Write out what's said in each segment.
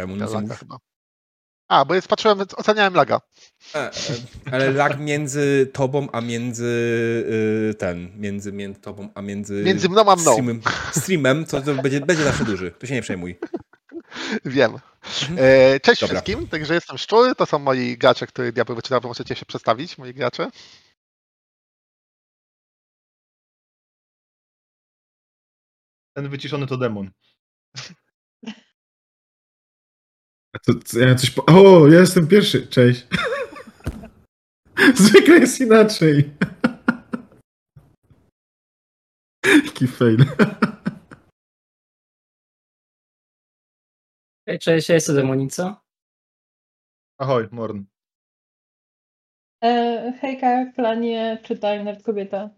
Czemu Ja nic nie laga mówisz? chyba. A, bo jest, patrzyłem, oceniałem laga. E, e, Ale lag między tobą, a między y, ten, między, między tobą, a między Między mną a mną. streamem, streamem to, to będzie, będzie zawsze duży. To się nie przejmuj. Wiem. Mhm. E, cześć Dobra. wszystkim, także jestem Szczur, to są moi gracze, których diabeł wyczytał, możecie się przedstawić, moi gracze. Ten wyciszony to demon. A to, to ja coś po... O, ja jestem pierwszy. Cześć. Zwykle jest inaczej. Jaki fail. Hej, Cześć, ja jestem Demonica. Ahoj, Morn. E, hejka, klanie, czytaj, nerd kobieta.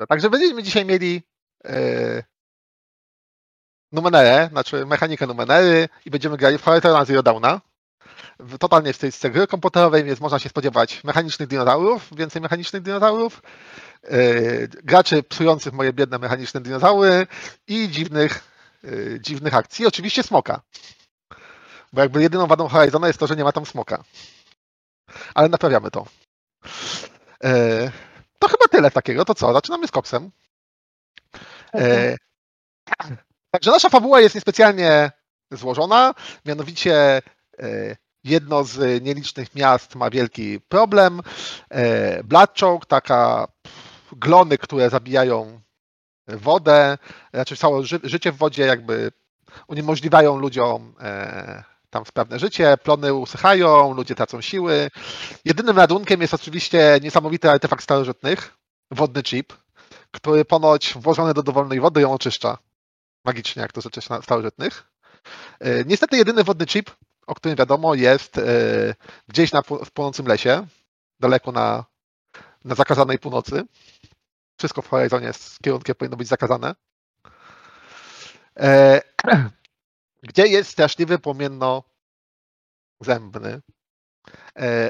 No, Także będziemy dzisiaj mieli e, numenerę, znaczy mechanikę numenery i będziemy grali w Horizon Zero Dawna. Totalnie w stylistyce gry komputerowej, więc można się spodziewać mechanicznych dinozaurów, więcej mechanicznych dinozaurów, e, graczy psujących moje biedne mechaniczne dinozaury i dziwnych, e, dziwnych akcji. I oczywiście smoka. Bo jakby jedyną wadą Horizona jest to, że nie ma tam smoka. Ale naprawiamy to. E, to chyba tyle takiego. To co? Zaczynamy z koksem. E, także nasza fabuła jest niespecjalnie złożona. Mianowicie e, jedno z nielicznych miast ma wielki problem. E, Bloodchoke, taka glony, które zabijają wodę, znaczy całe ży życie w wodzie jakby uniemożliwiają ludziom e, tam sprawne życie, plony usychają, ludzie tracą siły. Jedynym ratunkiem jest oczywiście niesamowity artefakt starożytnych, wodny chip, który ponoć włożony do dowolnej wody ją oczyszcza. Magicznie, jak to rzeczy sta- starożytnych. E, Niestety jedyny wodny chip, o którym wiadomo, jest e, gdzieś na, płonącym lesie, daleko na, na zakazanej północy. Wszystko w Horizonie z kierunkiem powinno być zakazane. E, Gdzie jest straszliwy płomienno zębny,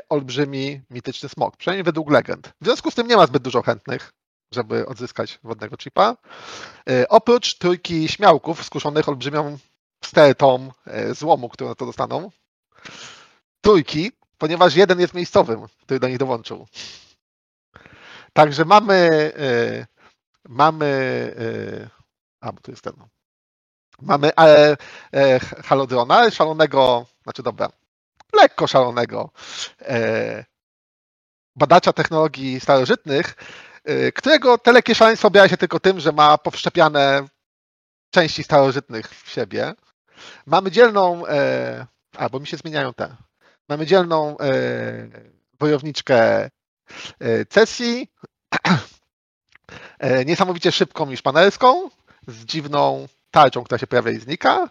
olbrzymi, mityczny smok, przynajmniej według legend. W związku z tym nie ma zbyt dużo chętnych, żeby odzyskać wodnego chipa. E, oprócz trójki śmiałków skuszonych olbrzymią stertą e, złomu, którą to dostaną. Trójki, ponieważ jeden jest miejscowym, który do nich dołączył. Także mamy e, mamy a, bo tu jest ten. Mamy e, e, Halodrona, szalonego, znaczy dobra, lekko szalonego e, badacza technologii starożytnych, którego telekie szaleństwo objawia się tylko tym, że ma powszczepiane części starożytnych w siebie. Mamy dzielną, e, a bo mi się zmieniają te, mamy dzielną e, wojowniczkę e, Cesji, e, niesamowicie szybką i szpanerską, z dziwną tarczą, która się pojawia i znika.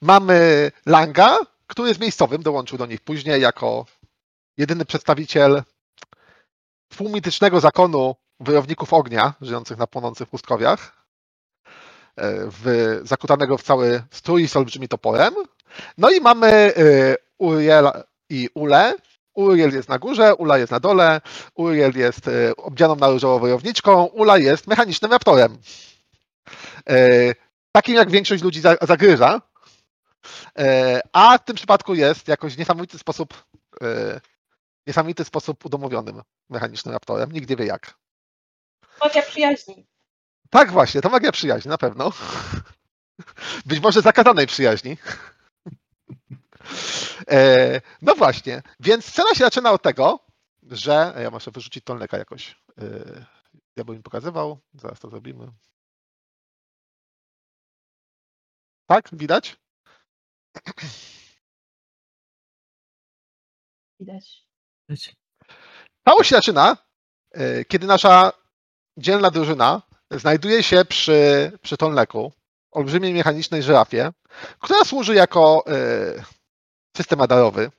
Mamy Langa, który jest miejscowym, dołączył do nich później jako jedyny przedstawiciel półmitycznego zakonu wojowników ognia, żyjących na płonących pustkowiach, e, w, zakutanego w cały strój z olbrzymi toporem. No i mamy e, Uriela i Ule. Uriel jest na górze, Ula jest na dole. Uriel jest e, obdzianą na różowo wojowniczką, Ula jest mechanicznym raptorem. Takim jak większość ludzi za- zagryza. A w tym przypadku jest jakoś w niesamowity sposób niesamowity sposób udomowionym mechanicznym raptorem. Nie wie jak. Magia przyjaźni. Tak właśnie, to magia przyjaźni, na pewno. Być może zakazanej przyjaźni. E, no właśnie, więc scena się zaczyna od tego, że. Ja muszę wyrzucić tolneka jakoś. E, ja bym mi pokazywał, zaraz to zrobimy. Tak, widać? Widać. Całość się zaczyna, e, kiedy nasza dzielna drużyna znajduje się przy, przy Tolneku, olbrzymiej mechanicznej żyrafie, która służy jako e, system radarowy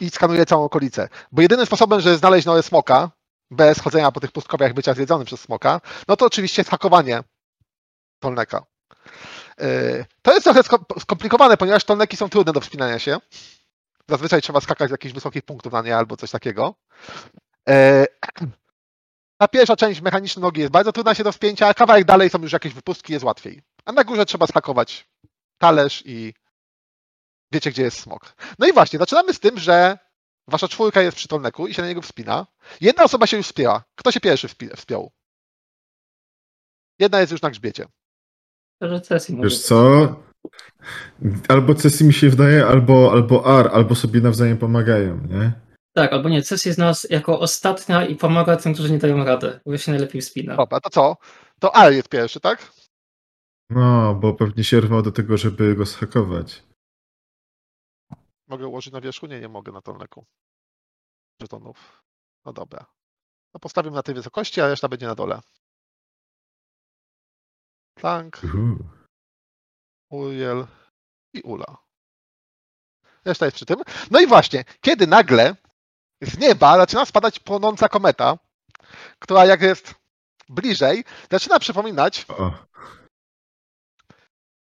i skanuje całą okolicę. Bo jedynym sposobem, żeby znaleźć nowe smoka, bez chodzenia po tych pustkowiach, bycia zjedzonym przez smoka, no to oczywiście hakowanie Tolneka. E, To jest trochę sko- skomplikowane, ponieważ Tolneki są trudne do wspinania się. Zazwyczaj trzeba skakać z jakichś wysokich punktów na nie albo coś takiego. E, Ta pierwsza część mechanicznej nogi jest bardzo trudna się do wspięcia, a kawałek dalej są już jakieś wypustki, jest łatwiej. A na górze trzeba skakować talerz i wiecie, gdzie jest smok. No i właśnie, zaczynamy z tym, że wasza czwórka jest przy Tolneku i się na niego wspina. Jedna osoba się już wspięła. Kto się pierwszy wspi- wspiął? Jedna jest już na grzbiecie. To, że sesji może Wiesz co? Albo Cesi mi się wydaje, albo, albo Ar, albo sobie nawzajem pomagają, nie? Tak, albo nie, sesja jest nas jako ostatnia i pomaga tym, którzy nie dają rady, bo się najlepiej wspina. Dobra, to co? To Al jest pierwszy, tak? No, bo pewnie się rwał do tego, żeby go zhakować. Mogę ułożyć na wierzchu? Nie, nie mogę na Tolneku. Żetonów. No dobra. No postawimy na tej wysokości, a reszta będzie na dole. Plank. Uhu. Uriel i Ula. Reszta jest przy tym. No i właśnie, kiedy nagle z nieba zaczyna spadać płonąca kometa, która jak jest bliżej, zaczyna przypominać, O,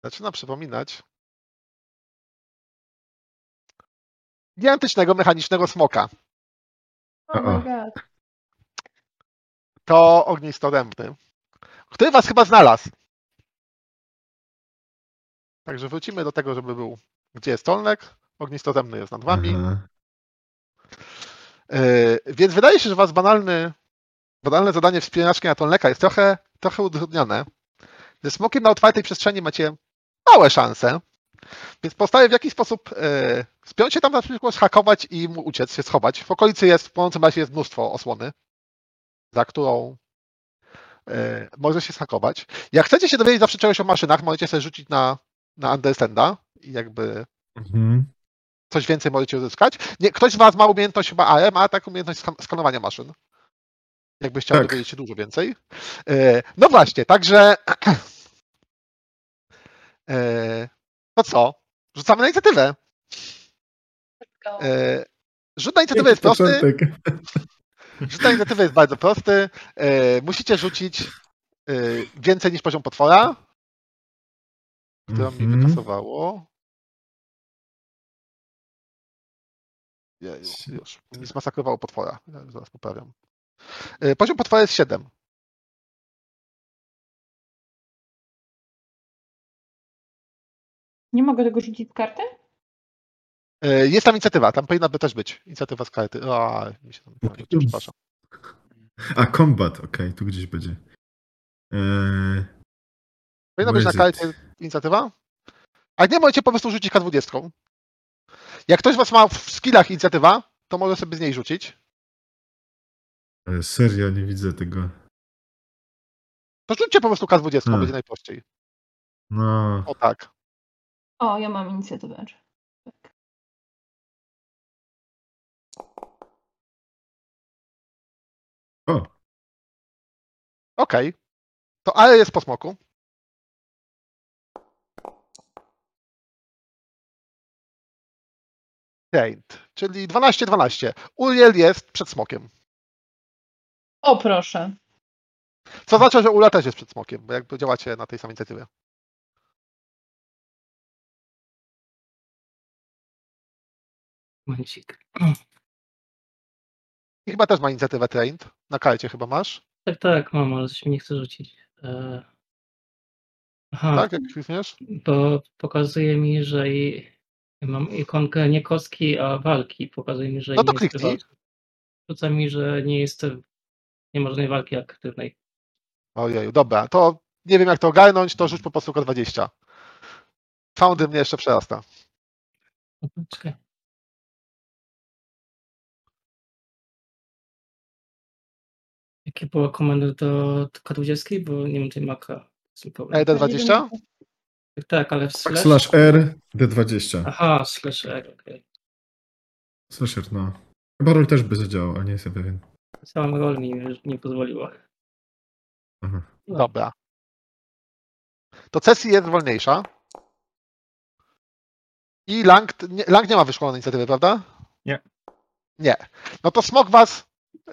zaczyna przypominać gigantycznego mechanicznego smoka. Oh O, o. my god. To ognistorębny, który was chyba znalazł. Także wrócimy do tego, żeby był gdzie jest Tolnek. Ognistorębny jest nad wami. aha. Yy, więc wydaje się, że was banalny, banalne zadanie wspinaczki na Tolneka jest trochę, trochę utrudnione. Ze smokiem na otwartej przestrzeni macie małe szanse. Więc postaje w jakiś sposób yy, spiąć się tam na przykład, hakować i mu uciec, się schować. W okolicy jest, w płonącym razie jest mnóstwo osłony, za którą yy, może się schakować. Jak chcecie się dowiedzieć zawsze czegoś o maszynach, możecie sobie rzucić na, na Understanda i jakby Mhm. Coś więcej możecie uzyskać. Nie, ktoś z Was ma umiejętność chyba AM, a tak umiejętność skan- skanowania maszyn. Jakby chciał Tak. dowiedzieć się dużo więcej. E, No właśnie, także e, to co? Rzucamy na inicjatywę. E, Rzut na inicjatywę jest prosty. Rzut na inicjatywę jest bardzo prosty. Musicie rzucić więcej niż poziom potwora, które mi Mhm. wykasowało. Jeju, już. Mi zmasakrowało potwora. Ja zaraz poprawiam. E, Poziom potwora jest 7. Nie mogę tego rzucić z karty? E, Jest tam inicjatywa, tam powinna by też być. Inicjatywa z karty. A, mi się tam pomyliło, przepraszam. A, combat, okej, tu gdzieś będzie. Eee, Powinna być na karcie inicjatywa. A nie możecie po prostu rzucić K20. Jak ktoś z Was ma w skillach inicjatywa, to może sobie z niej rzucić. e, serio, nie widzę tego. To rzućcie po prostu K20, Hmm. będzie najprościej. No, O tak. O, ja mam inicjatywę. Tak. o, Okej. To Ale jest po smoku. Paint, czyli 12-12. Uriel jest przed smokiem. O, proszę. Co znaczy, że Ula też jest przed smokiem, bo jakby działacie na tej samej inicjatywie. Momencik. I chyba też ma inicjatywę Trained. Na karcie chyba masz. Tak, tak, mam, ale coś mi nie chce rzucić. E... Aha, Tak, jak klikniesz? bo pokazuje mi, że i... mam ikonkę nie kostki, a walki. Pokazuje mi, że No to nie jest kliknij. Rzuca mi, że nie jest, nie ma żadnej walki aktywnej. Ojeju, dobra. To nie wiem jak to ogarnąć, to rzuć po prostu K20. Foundy mnie jeszcze przerasta. Czekaj. Jakie były komendy do K20? Bo nie mam tej maka. To jest problem. ED20? Tak, ale w tak, slash... slash R, D20. Aha, slash R, okej. Slasher, no. Chyba roll też by zadziałał, ale nie jestem pewien. Cała rol mi nie pozwoliła. Aha. Dobra. To Cesi jest wolniejsza. I Lang nie, Lang nie ma wyszkolonej inicjatywy, prawda? Nie. Nie. No to Smok was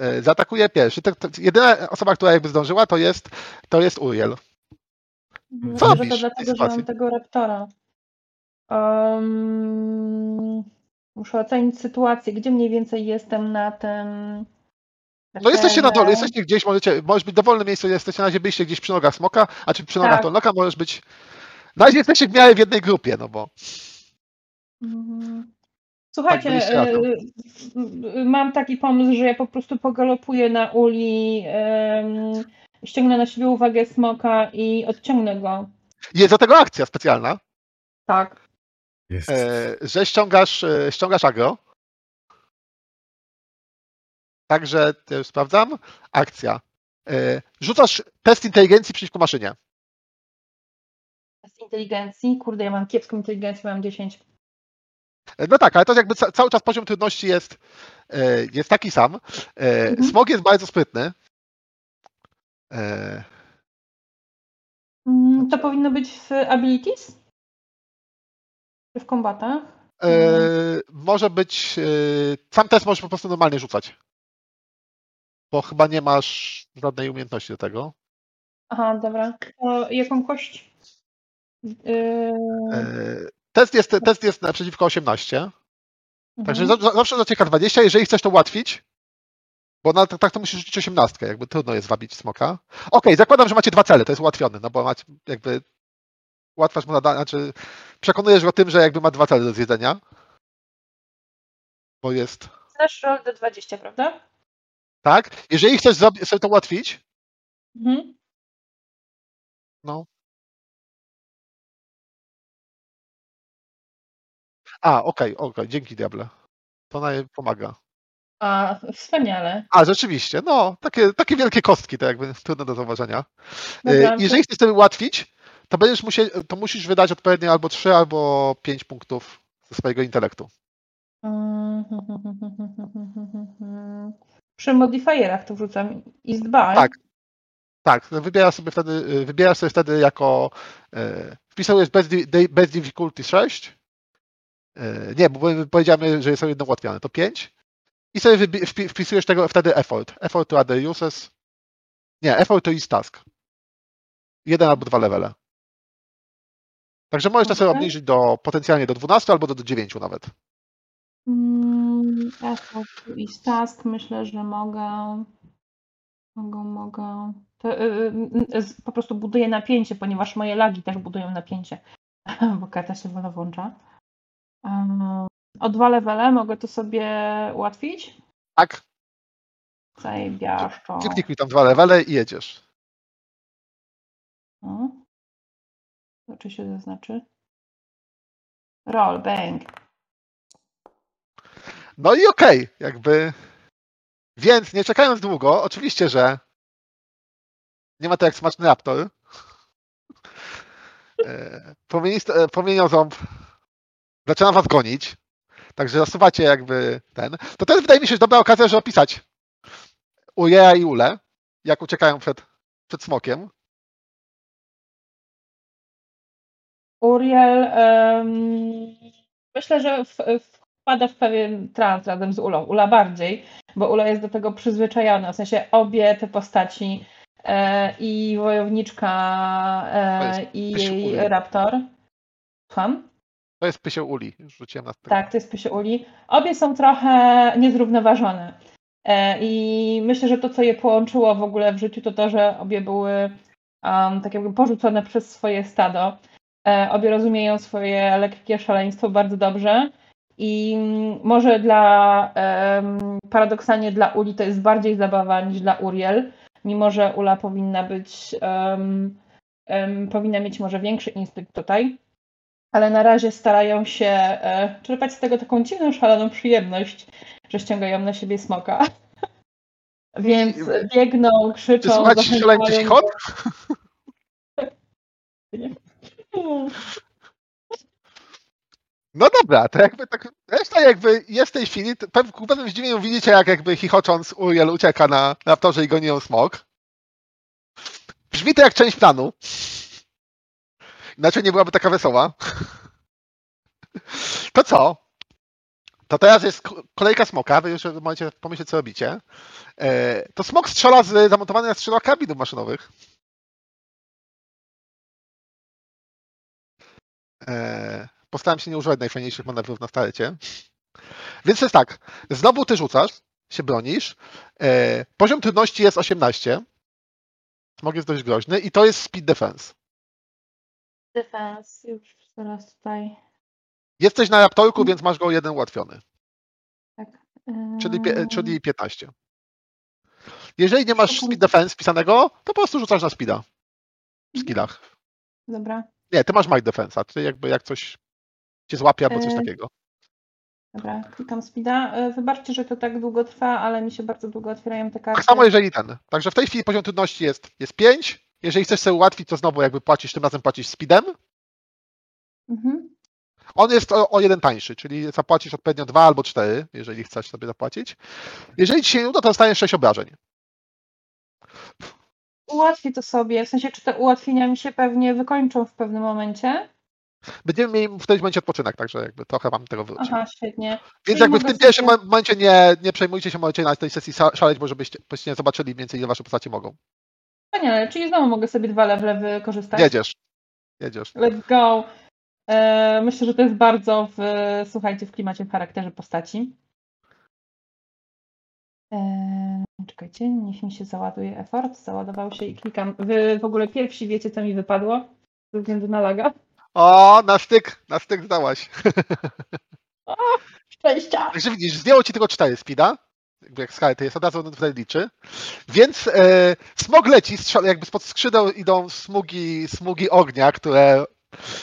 y, zaatakuje pierwszy. To, to, jedyna osoba, która jakby zdążyła, to jest, to jest Uriel. Myślę, że robisz to w tej dlatego, że sytuacji? mam tego raptora. Um, muszę ocenić sytuację, gdzie mniej więcej jestem na tym. No jesteście na dole, jesteście gdzieś, możecie, możesz być w dowolnym miejscu, jesteście na razie, byliście gdzieś przy nogach Smoka, a czy przy nogach Tak. Tolnoka możesz być Na razie jesteście w miarę w jednej grupie, no bo Mhm. Słuchajcie, byliście razem. e, e, mam taki pomysł, że ja po prostu pogalopuję na uli, em, ściągnę na siebie uwagę smoka i odciągnę go. jest do tego akcja specjalna, Tak. Jest. e, że ściągasz, e, ściągasz agro. Także to już sprawdzam. Akcja. E, Rzucasz test inteligencji przeciwko maszynie. Z inteligencji, kurde, ja mam kiepską inteligencję, mam 10. E, No tak, ale to jakby ca- cały czas poziom trudności jest, e, jest taki sam. E, Mhm. Smog jest bardzo sprytny. E, Mm, To powinno być w abilities? Czy w kombatach? e, Może być. e, Sam test możesz po prostu normalnie rzucać. Bo chyba nie masz żadnej umiejętności do tego. Aha, dobra. To jaką kość? Yy, E, Test jest, test jest naprzeciwko 18. Także mhm. za- zawsze docieka 20. Jeżeli chcesz to ułatwić, bo na, tak to musisz rzucić 18, jakby trudno jest wabić smoka. Okej, zakładam, że macie dwa cele, to jest ułatwione, no bo macie jakby ułatwiasz mu zadanie, znaczy przekonujesz go tym, że jakby ma dwa cele do zjedzenia. Bo jest, Znasz roll D20, prawda? tak? Jeżeli chcesz sobie to ułatwić, Mhm. no. A, okej, okej, dzięki diable. To naj pomaga. A, wspaniale. A, rzeczywiście, no, takie, takie wielkie kostki, to jakby trudne do zauważenia. E, Dobra, Jeżeli chcesz sobie ułatwić, to będziesz musiał, to musisz wydać odpowiednio albo 3, albo 5 punktów ze swojego intelektu. Przy modifierach to wrzucam i. Tak. Tak, no wybierasz sobie wtedy, y, wybierasz sobie wtedy jako e, wpisujesz bez, bez difficulty 6. E, nie, bo powiedziałem, że są jedno ułatwione, to 5. I sobie wpisujesz tego wtedy effort. Effort to other uses. Nie, effort to is task. Jeden albo dwa levele. Także możesz to sobie obniżyć do potencjalnie do 12 albo do, do 9 nawet. Mm, effort i task myślę, że mogę. Mogę, mogę. To, y, y, y, po prostu buduję napięcie, ponieważ moje lagi też budują napięcie, bo karta się wolno włącza. O dwa levele mogę to sobie ułatwić? Tak, Zajebiaszczo. kliknij tam dwa levele i jedziesz. No. To czy się zaznaczy? Roll, bang. No i okej, jakby. Więc nie czekając długo, oczywiście, że nie ma to jak smaczny raptor. E, promienist- e, Promienioząb zaczyna was gonić. Także zasuwacie jakby ten. To też wydaje mi się, że dobra okazja, żeby opisać Ujeja i Ule, jak uciekają przed, przed smokiem. Uriel em, myślę, że w, w, wpada w pewien trans razem z Ulą. Ula bardziej, bo Ula jest do tego przyzwyczajona. W sensie obie te postaci e, i wojowniczka e, i jej raptor. Słucham? To jest pysio Uli. Już rzuciłem na tego. Tak, to jest Pysio Uli. Obie są trochę niezrównoważone. E, I myślę, że to, co je połączyło w ogóle w życiu, to to, że obie były um, tak jakby porzucone przez swoje stado. E, obie rozumieją swoje lekkie szaleństwo bardzo dobrze. I może dla em, paradoksalnie dla Uli to jest bardziej zabawa niż dla Uriel, mimo że Ula powinna być em, em, powinna mieć może większy instynkt tutaj ale na razie starają się e, czerpać z tego taką dziwną, szaloną przyjemność, że ściągają na siebie smoka. Więc biegną, Czy krzyczą, słuchać szaleńczy zachęcają chichot? go. No dobra, to jakby tak, reszta jakby jest w tej chwili, ku pewnym zdziwieniu widzicie, jak jakby chichocząc Uriel ucieka na, na torze i goni ją smok. Brzmi to jak część planu. Inaczej nie byłaby taka wesoła. To co? To teraz jest ko- kolejka smoka, wy już możecie pomyśleć, co robicie. E, To smok strzela z zamontowanych na skrzydłach karabinów maszynowych. E, Postaram się nie używać najfajniejszych manewrów na starecie. Więc jest tak. Znowu ty rzucasz, się bronisz. E, Poziom trudności jest 18. Smok jest dość groźny i to jest speed defense. Defense, już zaraz tutaj. Jesteś na raptorku, więc masz go jeden ułatwiony, czyli, pie- czyli 15. Jeżeli nie masz speed defense wpisanego, to po prostu rzucasz na speeda w skillach. Dobra, Nie, ty masz mic defensa, ty jakby jak coś cię złapie albo coś Eee, takiego. dobra, klikam speeda. E, Wybaczcie, że to tak długo trwa, ale mi się bardzo długo otwierają te karty. Tak samo jeżeli ten. Także w tej chwili poziom trudności jest, jest 5. Jeżeli chcesz sobie ułatwić, to znowu jakby płacisz, tym razem płacisz speedem. Mhm. On jest o, o jeden tańszy, czyli zapłacisz odpowiednio 2 albo 4, jeżeli chcesz sobie zapłacić. Jeżeli ci się nie uda, to dostaniesz 6 obrażeń. Ułatwię to sobie, w sensie, czy te ułatwienia mi się pewnie wykończą w pewnym momencie. Będziemy mieli w tym momencie odpoczynek, także jakby trochę wam tego wróci. Aha, świetnie. Więc czyli jakby w tym pierwszym momencie nie, nie przejmujcie się, możecie na tej sesji sza- szaleć, bo żebyście zobaczyli więcej ile wasze postacie mogą. Wspaniale, czyli znowu mogę sobie dwa levele wykorzystać. Jedziesz. Jedziesz. Let's go. E, myślę, że to jest bardzo w, słuchajcie, w klimacie, w charakterze postaci. E, czekajcie, niech mi się załaduje effort. Załadował się i klikam. Wy w ogóle pierwsi wiecie, co mi wypadło ze względu na laga. O, na styk, na styk zdałaś. Szczęścia! Także widzisz, zdjęło ci tylko 4 speeda, jakby jak skala to jest, od razu on tutaj liczy. Więc e, smog leci, strzela, jakby spod skrzydeł idą smugi, smugi ognia, które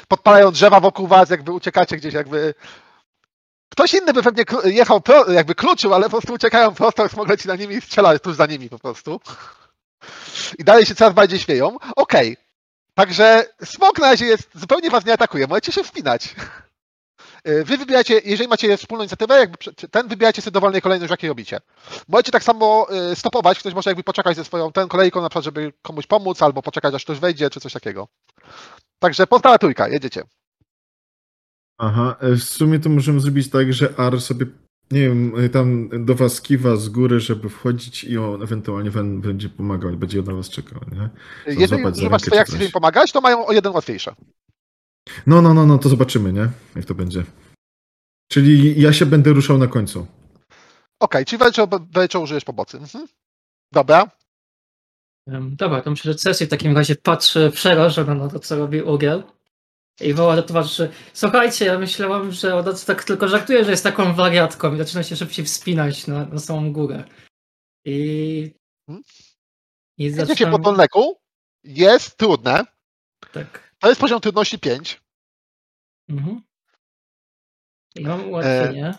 podpalają drzewa wokół was, jakby uciekacie gdzieś, jakby... Ktoś inny by pewnie jechał, pro, jakby kluczył, ale po prostu uciekają prosto, smog leci na nimi i strzela tuż za nimi po prostu. I dalej się coraz bardziej śmieją. Okej. Także smog na razie jest, zupełnie was nie atakuje, możecie się wspinać. E, Wy wybieracie, jeżeli macie wspólną inicjatywę, jakby ten wybieracie sobie dowolnej kolejność, jakiej robicie. Możecie tak samo e, stopować, ktoś może jakby poczekać ze swoją ten kolejką, na przykład, żeby komuś pomóc, albo poczekać, aż ktoś wejdzie, czy coś takiego. Także pozostała trójka, jedziecie. Aha, e, w sumie to możemy zrobić tak, że Ar sobie, nie wiem, tam do was kiwa z góry, żeby wchodzić i on ewentualnie wam będzie pomagał, będzie na was czekał, nie? Jeżeli używasz swojej akcji, żeby im pomagać, to mają o jeden łatwiejsze. No, no, no, no, to zobaczymy, nie? Jak to będzie. Czyli ja się będę ruszał na końcu. Okej, czyli Welczo, Welczo użyjesz pomocy. Mhm. Dobra. Em, Dobra, to myślę, że Cecil w takim razie patrzy przerażona na to, co robi Uriel. I woła do towarzyszy, słuchajcie, ja myślałam, że ona tak tylko żartuje, że jest taką wariatką i zaczyna się szybciej wspinać na, na samą górę. I... Hmm? I Jedziecie zaczynam... po Tolneku. Jest trudne. Tak. To jest poziom trudności 5. Mhm. I mam ułatwienie.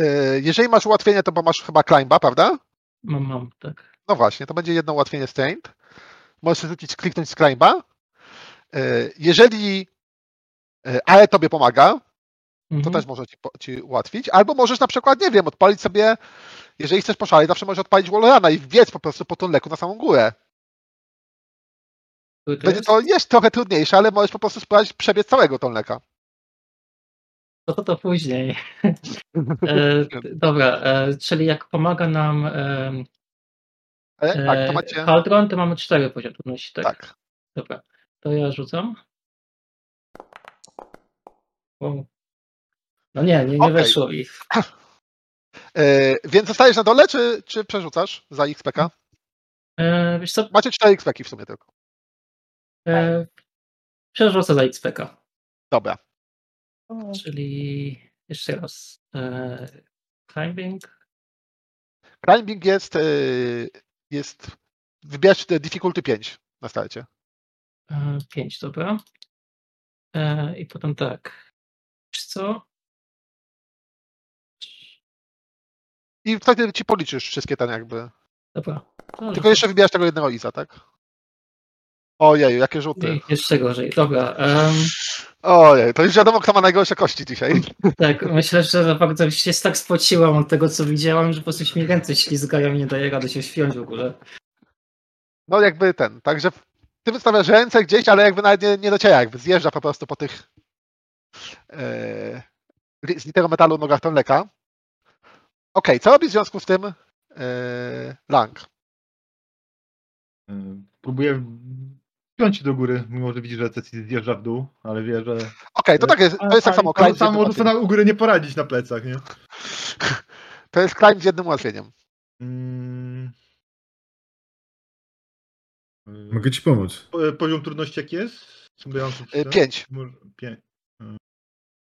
E, Jeżeli masz ułatwienie, to masz chyba climba, prawda? Mam, mam, tak. No właśnie, to będzie jedno ułatwienie strength. Możesz sobie rzucić, kliknąć z climba. E, Jeżeli e, Ale tobie pomaga, to Mhm. też może ci, po- ci ułatwić. Albo możesz na przykład, nie Który to Będzie jest? to jest trochę trudniejsze, ale możesz po prostu spróbować przebiec całego Tonleka. To, to, to później. e, dobra, e, czyli jak pomaga nam e, Ale, tak, to e, macie. Cauldron, to mamy cztery poziom trudności, tak? Tak. Dobra, to ja rzucam. No nie, nie, nie Okej. weszło i E, więc zostajesz na dole, czy, czy przerzucasz za XPK? e, wiesz co, Macie 4 XPki w sumie tylko. E, przerzucę za XPK, Dobra. czyli jeszcze raz e, climbing, Climbing jest, e, jest wybierasz te difficulty 5 na starcie. e, 5, dobra. E, I potem tak, wiesz co, I wtedy ci policzysz wszystkie ten jakby. dobra. Tylko jeszcze wybierasz tego jednego Iza, tak? Ojeju, jakie rzuty. Jeszcze gorzej, dobra. em, Ojej, to już wiadomo, kto ma najgorsze kości dzisiaj. Tak, myślę, że naprawdę się tak spociłam od tego, co widziałam, że po prostu się mi ręce ślizgają i nie daje rady się świąć w ogóle. No jakby ten, także ty wystawiasz ręce gdzieś, ale jakby nawet nie, nie dociera, jakby zjeżdża po prostu po tych li- z literą metalu nogach Tonleka. Okej, co robi w związku z tym e, Lang? E, Próbuję wpiąć się do góry, mimo że widzi, że Cecil zjeżdża w dół, ale wie, że Okej, to tak jest, to jest tak samo tam jednym może sobie u góry nie poradzić na plecach, nie? To jest climb z jednym ułatwieniem. Mm. Mogę ci pomóc. Po- Poziom trudności jaki jest? Y, Pięć. Pięć.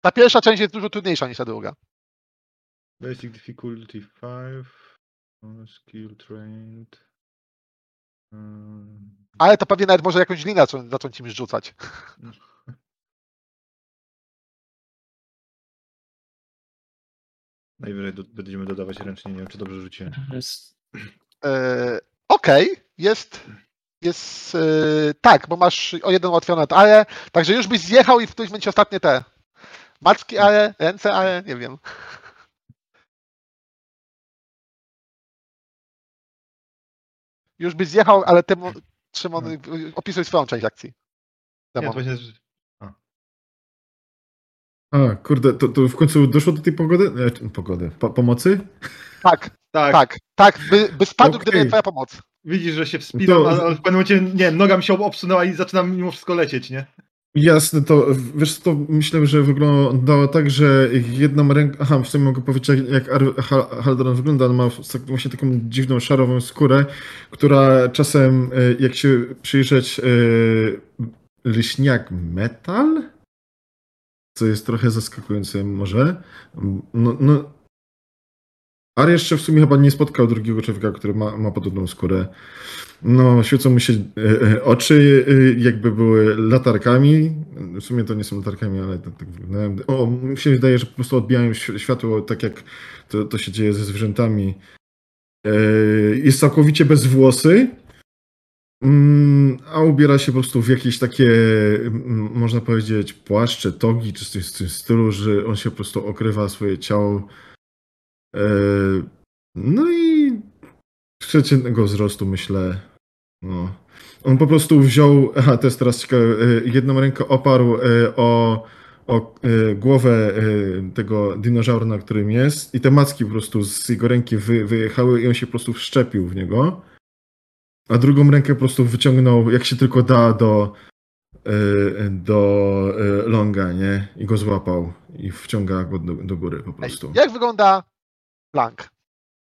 Ta pierwsza część jest dużo trudniejsza niż ta druga. Basic difficulty 5. Skill trained. Ale to pewnie nawet może jakąś linę zacząć, zacząć im rzucać. najwyżej do, będziemy dodawać ręcznie, nie wiem czy dobrze rzuciłem. Jest... E, Okej, jest. Jest. e, tak, bo masz o jeden ułatwione, ale. Także już byś zjechał i w którymś momencie ostatnie te. Macki, ale, ręce, ale nie wiem. Już byś zjechał, ale ty, mo- Szymon, y, opisuj swoją część akcji. Nie, właśnie jest, A, kurde, to, to w końcu doszło do tej pogody? E, pogody. Po, pomocy? Tak, tak, tak, tak, by, by spadł, gdyby nie twoja pomoc. widzisz, że się wspinam, To- ale ale w pewnym momencie, nie noga mi się obsunęła i zaczynam mimo wszystko lecieć, nie? Jasne, to wiesz, to myślę, że wyglądało tak, że jedną ręką. Aha, w sumie mogę powiedzieć, jak, Haldoran wygląda. On ma tak- właśnie taką dziwną, szarową skórę, która czasem, e, jak się przyjrzeć, e, liśniak metal? Co jest trochę zaskakujące, może. No, no. Ar jeszcze w sumie chyba nie spotkał drugiego człowieka, który ma, ma podobną skórę. No, świecą mu się e, e, oczy, e, jakby były latarkami. W sumie to nie są latarkami, ale tak, tak. O, mi się wydaje, że po prostu odbijają światło, tak jak to, to się dzieje ze zwierzętami. E, Jest całkowicie bez włosy, mm, a ubiera się po prostu w jakieś takie, mm, można powiedzieć, płaszcze, togi, czy coś w tym stylu, że on się po prostu okrywa swoje ciało. E, No i przeciętnego wzrostu, myślę. No. On po prostu wziął, aha, to jest teraz ciekawe, e, jedną rękę oparł e, o, o głowę tego dinozaura, na którym jest i te macki po prostu z jego ręki wy, wyjechały i on się po prostu wszczepił w niego. A drugą rękę po prostu wyciągnął, jak się tylko da, do, do longa, nie? I go złapał i wciąga go do, do góry po prostu. jak wygląda Blank?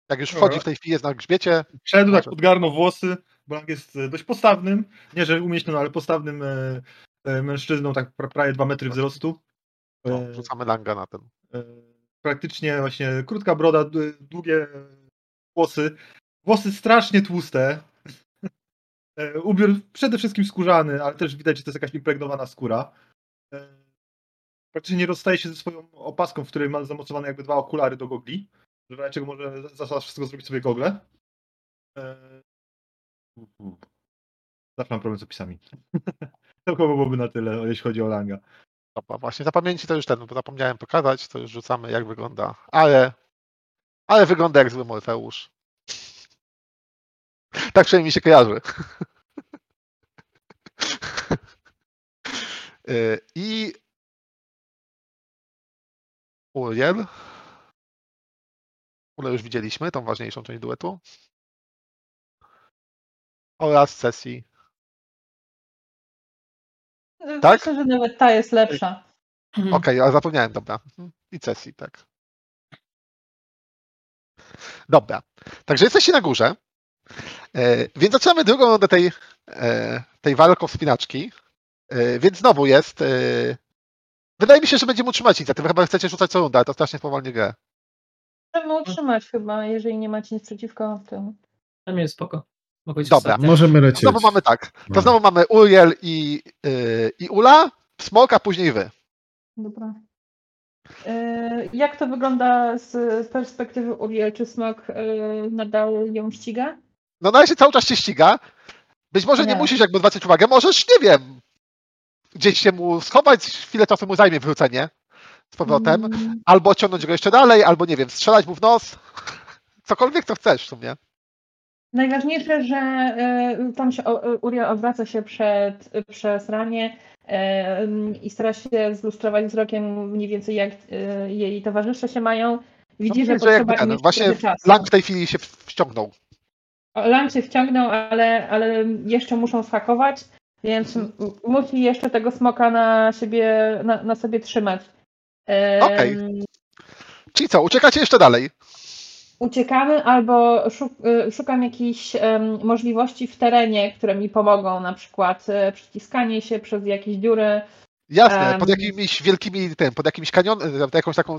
Jak już wchodzi w tej chwili, jest na grzbiecie. Szedł, tak podgarnął włosy, Blank jest e, dość postawnym, nie że umieśnionym, ale postawnym e, e, mężczyzną, tak pra- prawie 2 metry wzrostu. No, rzucamy langa na ten. praktycznie właśnie krótka broda, długie włosy, włosy strasznie tłuste. Ubiór przede wszystkim skórzany, ale też widać, że to jest jakaś impregnowana skóra. Praktycznie nie rozstaje się ze swoją opaską, w której ma zamocowane jakby dwa okulary do gogli. Dlaczego może za wszystko zrobić sobie gogle. E, Zawsze mam problem z opisami. To byłoby na tyle, jeśli chodzi o Langa. Dobra, właśnie za pamięci to już ten, bo zapomniałem pokazać, to już rzucamy jak wygląda. Ale, ale wygląda jak zły Morfeusz. Tak przynajmniej mi się kojarzy. Y, I Uriel. Ule już widzieliśmy, tą ważniejszą część duetu. Oraz sesji. Tak? Myślę, że nawet ta jest lepsza. Mhm. Okej, a zapomniałem, dobra. Mhm. I sesji, tak. Dobra. Także jesteście na górze. E, więc zaczynamy drugą rundę tej, e, tej walki o wspinaczki. E, więc znowu jest. E, wydaje mi się, że będziemy utrzymać inicjatywę. Chyba chcecie rzucać co rundę, ale to strasznie spowalnie grę. Możemy utrzymać chyba, jeżeli nie macie nic przeciwko temu. Mnie jest spoko. Mogę Dobra. ostatnia. Możemy lecieć. Znowu mamy tak. To No. znowu mamy Uriel i, e, i Ula, Smok, a później wy. Dobra. E, Jak to wygląda z perspektywy Uriel? Czy smok e, nadal ją ściga? No na razie cały czas się ściga. Być może nie Nie. musisz jakby zwracać uwagę, możesz, nie wiem, gdzieś się mu schować, chwilę czasu mu zajmie wrócenie z powrotem, Mm, albo ciągnąć go jeszcze dalej, albo nie wiem, strzelać mu w nos. Cokolwiek co chcesz w sumie. Najważniejsze, że e, tam się o- e, Uriel odwraca się przed, przez ramię e, i stara się zlustrować wzrokiem mniej więcej jak e, jej towarzysze się mają. Widzi, No, że że potrzeba im ten, właśnie. Lang w tej chwili się wciągnął. Lang się wciągnął, ale, ale jeszcze muszą schakować, więc musi jeszcze tego smoka na siebie, na, na sobie trzymać. Okej. Czyli co, uciekacie jeszcze dalej? uciekamy albo y, szukam jakichś możliwości w terenie, które mi pomogą, na przykład y, przyciskanie się przez jakieś dziury. Jasne, pod jakimiś wielkimi, tym, pod jakimś kanionem, jakąś taką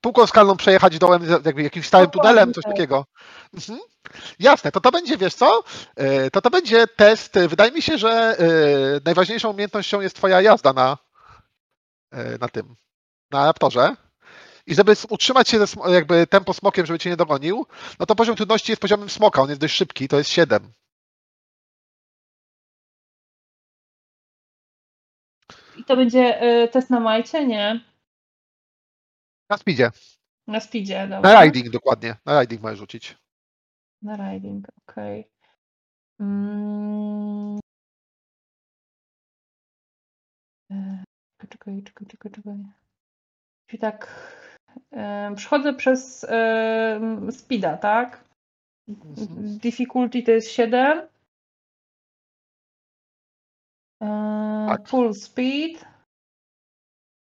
półką skalną przejechać dołem, jakby jakimś stałym tunelem, coś tak. takiego. Mhm. Jasne, to to będzie, wiesz co, E, to to będzie test, wydaje mi się, że e, najważniejszą umiejętnością jest twoja jazda na, e, na tym, na raptorze. I żeby utrzymać się jakby tempo smokiem, żeby cię nie dogonił, no to poziom trudności jest poziomem smoka, on jest dość szybki, to jest 7. I to będzie y, test na majcie, nie? Na speedzie, Na speedzie, dobra. na riding dokładnie, na riding możesz rzucić. Na riding, okej. Mm. E, Czekaj, czekaj, czekaj, czekaj. Czyli tak, e, przechodzę przez e, speeda, tak? Mhm. Difficulty to jest 7. E, Tak. Full speed.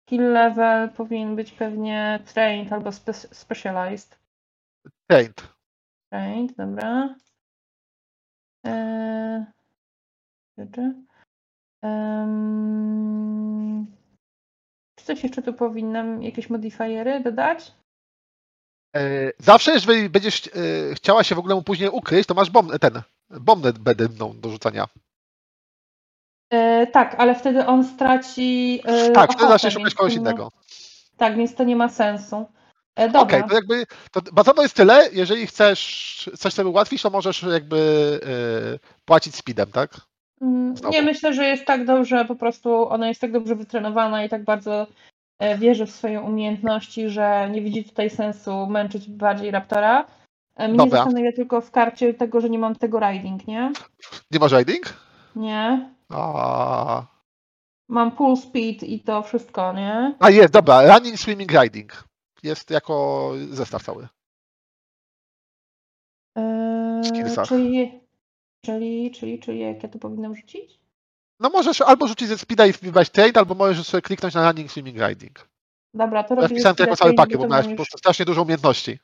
Kill level powinien być pewnie trained albo spe specialized. Trained. Trained, dobra. Eee, rzeczy. Coś jeszcze tu powinnam, jakieś modifiery dodać? E, Zawsze, jeżeli będziesz e, chciała się w ogóle mu później ukryć, to masz bomb, ten, bombę bedymną do rzucania. E, tak, ale wtedy on straci. E, Tak, wtedy zaczniesz szukać kogoś innego. Tak, więc to nie ma sensu. E, Okej, dobra. to jakby, to bazowo jest tyle, jeżeli chcesz coś sobie ułatwić, to możesz jakby e, płacić speedem, tak? Mm. Nie, myślę, że jest tak dobrze, po prostu ona jest tak dobrze wytrenowana i tak bardzo e, wierzy w swoje umiejętności, że nie widzi tutaj sensu męczyć bardziej Raptora. E, Mnie Dobra. zastanawia tylko w karcie tego, że nie mam tego riding, nie? Nie masz riding? Nie. A, Mam full speed i to wszystko, nie? a jest, dobra, running, swimming, riding. Jest jako zestaw cały. Eee, czyli, czyli, czyli, czyli jak ja to powinnam rzucić? No możesz albo rzucić ze speeda i wbiwać trade, albo możesz sobie kliknąć na running, swimming, riding. Dobra, to Ja robię wpisałem to jako cały pakiet, bo miałeś mam po już, prostu strasznie dużo umiejętności.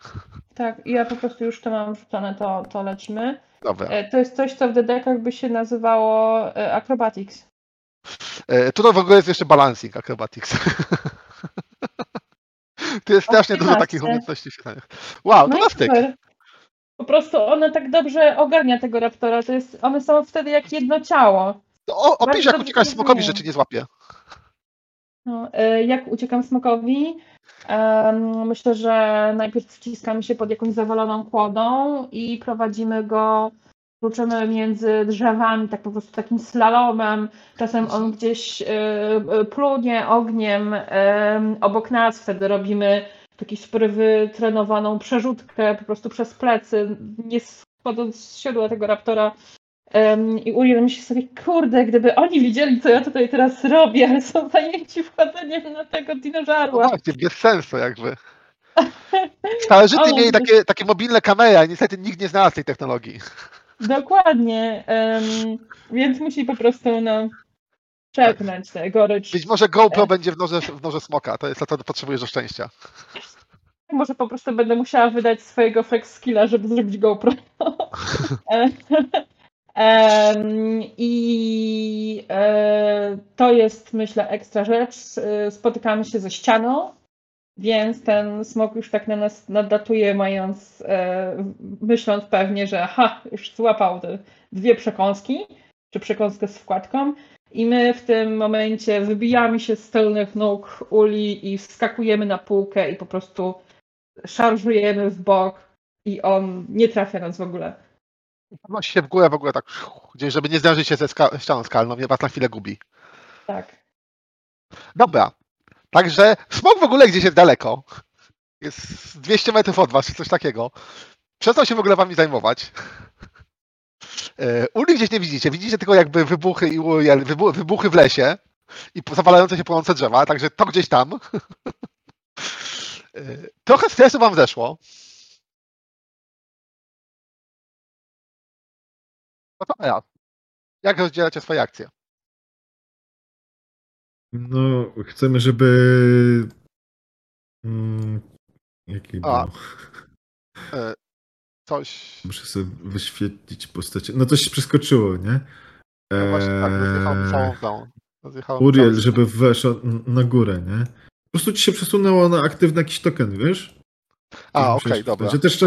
Tak, i ja po prostu już to mam rzucone, to, to lecimy. Dobra. E, To jest coś, co w dedekach by się nazywało e, acrobatics. E, Tu w ogóle jest jeszcze balancing acrobatics. Tu jest strasznie dużo 15. takich umiejętności. świetnych. Wow, to No na i styk. super. Po prostu ona tak dobrze ogarnia tego raptora. To jest, one są wtedy jak jedno ciało. O, opisz, jak uciekasz smokowi, że cię nie złapie. No, e, jak uciekam smokowi? Em, Myślę, że najpierw wciskamy się pod jakąś zawaloną kłodą i prowadzimy go, kluczymy między drzewami, tak po prostu takim slalomem. Czasem on gdzieś e, e, plunie ogniem em, obok nas, wtedy robimy taki super wytrenowaną przerzutkę po prostu przez plecy, nie schodząc z siodła tego raptora. Em, I Uriel myśli sobie, kurde, gdyby oni widzieli, co ja tutaj teraz robię, ale są zajęci wchodzeniem na tego No dinożarła. właśnie, bez sensu jakby. Starożytni Ale- mieli takie, takie mobilne kamery, a niestety nikt nie znalazł tej technologii. Dokładnie. em, więc musi po prostu no, przepnąć tę gorycz. Być może GoPro E. będzie w noże, w noże smoka, to jest to, co potrzebujesz do szczęścia. Może po prostu będę musiała wydać swojego flex skilla, żeby zrobić GoPro. I e, to jest, myślę, ekstra rzecz. E, Spotykamy się ze ścianą, więc ten smok już tak na nas nadlatuje, mając, e, myśląc pewnie, że ha, już złapał te dwie przekąski, czy przekąskę z wkładką. I my w tym momencie wybijamy się z tylnych nóg uli i wskakujemy na półkę i po prostu szarżujemy w bok i on nie trafia nas w ogóle. Podnosi się w górę w ogóle tak, gdzieś, żeby nie zderzyć się ze ska- ścianą skalną, nie was na chwilę gubi. Tak. Dobra. Także smok w ogóle gdzieś jest daleko. Jest 200 metrów od was, czy coś takiego. Przestał się w ogóle wami zajmować. E, Uli gdzieś nie widzicie. Widzicie tylko jakby wybuchy i wybuchy w lesie i zawalające się płonące drzewa, także to gdzieś tam. E, Trochę stresu wam zeszło. No to teraz. Jak rozdzielacie swoje akcje? No, chcemy, żeby. Mm, jaki A. był? Coś. Muszę sobie wyświetlić postacie. No coś przeskoczyło, nie? No właśnie tak, rozjechałem Eee, całą tą. Uriel, żeby weszło n- na górę, nie? Po prostu ci się przesunęło na aktywny jakiś token, wiesz? A, okej, musiałeś dobra. też,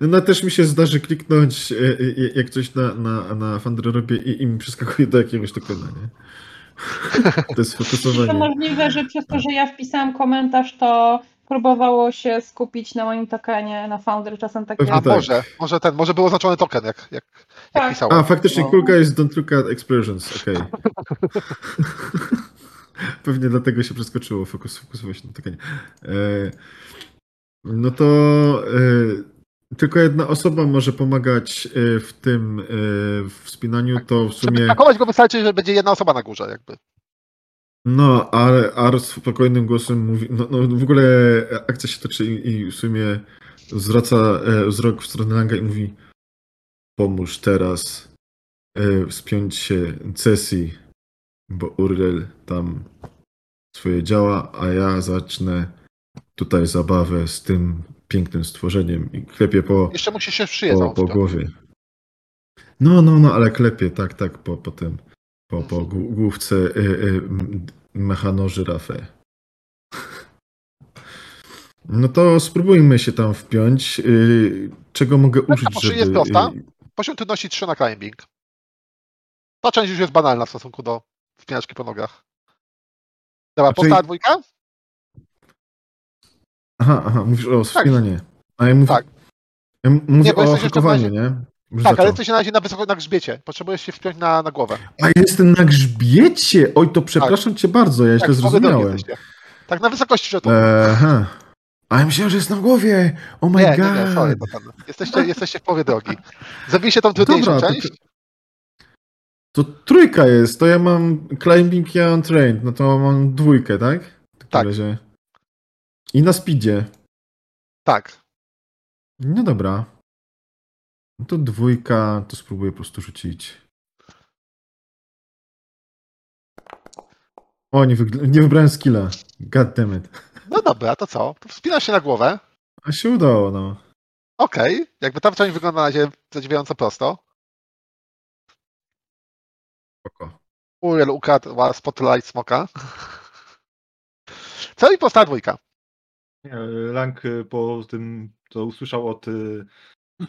no też mi się zdarzy kliknąć, e, e, jak coś na, na, na Fandrę robię i, i mi przeskakuje do jakiegoś tokena, nie? To jest To fokusowanie. możliwe, że przez to, że ja wpisałam komentarz, to próbowało się skupić na moim tokenie, na Founder. Czasem takie... A tak. może, może ten, może był oznaczony token, jak, jak, jak Tak. pisałem. A, faktycznie, No. kulka jest don't look at explosions, okej. Pewnie dlatego się przeskoczyło, fokus, fokusowało się na tokenie. E, no to e, tylko jedna osoba może pomagać e, w tym wspinaniu, to w Żeby sumie... takować go wystarczy, że będzie jedna osoba na górze, jakby. No, ale Ar spokojnym głosem mówi, no, no w ogóle akcja się toczy i, i w sumie zwraca e, wzrok w stronę Langa i mówi pomóż teraz e, wspiąć się Cesi, bo Urel tam swoje działa, a ja zacznę tutaj zabawę z tym pięknym stworzeniem i klepię po, Jeszcze musisz się szyję po, po głowie. No, no, no, ale klepię, tak, tak, po, po tym, po, po głó- główce y, y, mechanożyrafę. No to spróbujmy się tam wpiąć. Y, Czego mogę użyć, po żeby... jest prosta. y, Poziom trudności 3 na climbing. Ta część już jest banalna w stosunku do wspinaczki po nogach. Dobra, A czyli- postała dwójka? Aha, aha, mówisz o wspinanie. A ja mówię, Tak. ja mówię Nie, o hakowaniu, nie? Już Tak, ale zaczął. jesteś na razie na wysoko na grzbiecie. Potrzebujesz się wpiąć na, na głowę. A jestem na grzbiecie! Oj, to przepraszam cię bardzo, ja Tak, zrozumiałem. Tak, na wysokości szczytu. Aha. A ja myślałem, że jest na głowie! Oh my nie, nie, god! nie, sorry, to ten. Jesteście, jesteście w połowie drogi. Zabiliście tą trudniejszą Dobra, część. To trójka jest, to ja mam climbing i untrained, no to mam dwójkę, tak? W Tak. razie. I na speedzie. Tak. No dobra. No to dwójka, to spróbuję po prostu rzucić. O, nie, wygl- nie wybrałem skilla. God damn it. No dobra, to co? To wspinasz się na głowę. A się udało, no. Okej. Jakby ta część wygląda na razie zadziwiająco prosto. Spoko. Uriel ukradł spotlight smoka. Co i postała dwójka? Nie, Lang y, po tym, co usłyszał od y,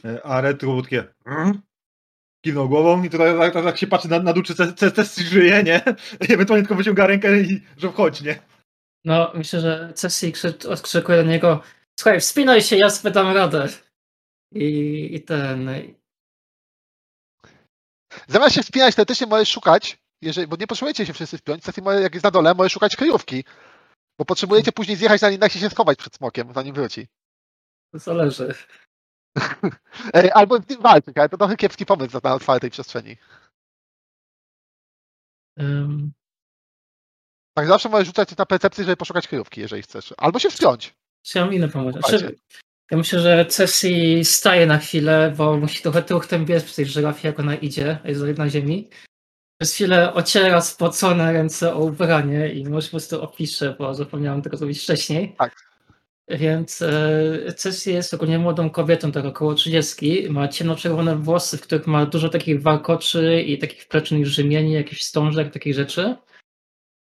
y, Aret, było takie "Mm?" kiwnął głową i to tak, tak, tak, się patrzy na, na dół, czy te- te- Tessie żyje, nie? I ewentualnie tylko wyciąga rękę i że wchodź, nie? No, myślę, że krzy- odkrzykuje do niego Słuchaj, wspinaj się, ja sobie dam radę. I, i ten... Zamiast się wspinać, teoretycznie możesz szukać, jeżeli, bo nie potrzebujecie się wszyscy sesji może, jak jest na dole, możesz szukać kryjówki. Bo potrzebujecie później zjechać na linach i się schować przed smokiem, zanim wróci. Zależy. Ej, Albo walczyć, ale to trochę kiepski pomysł na otwartej przestrzeni. Ym, Tak zawsze możesz rzucać na percepcję, żeby poszukać kryjówki, jeżeli chcesz. Albo się wspiąć. Pomysł? Słuchajcie. Znaczy, ja myślę, że Cesi staje na chwilę, bo musi trochę truchtem biec przy tej żyrafie, jak ona idzie, a jest na ziemi. Przez chwilę ociera spocone ręce o ubranie i może po prostu opiszę, bo zapomniałem tego zrobić wcześniej. Tak. Więc e, Cesi jest ogólnie młodą kobietą, tak około 30. Ma ciemnoczerwone włosy, w których ma dużo takich warkoczy i takich wpleczonych rzemieni, jakichś wstążek, takich rzeczy.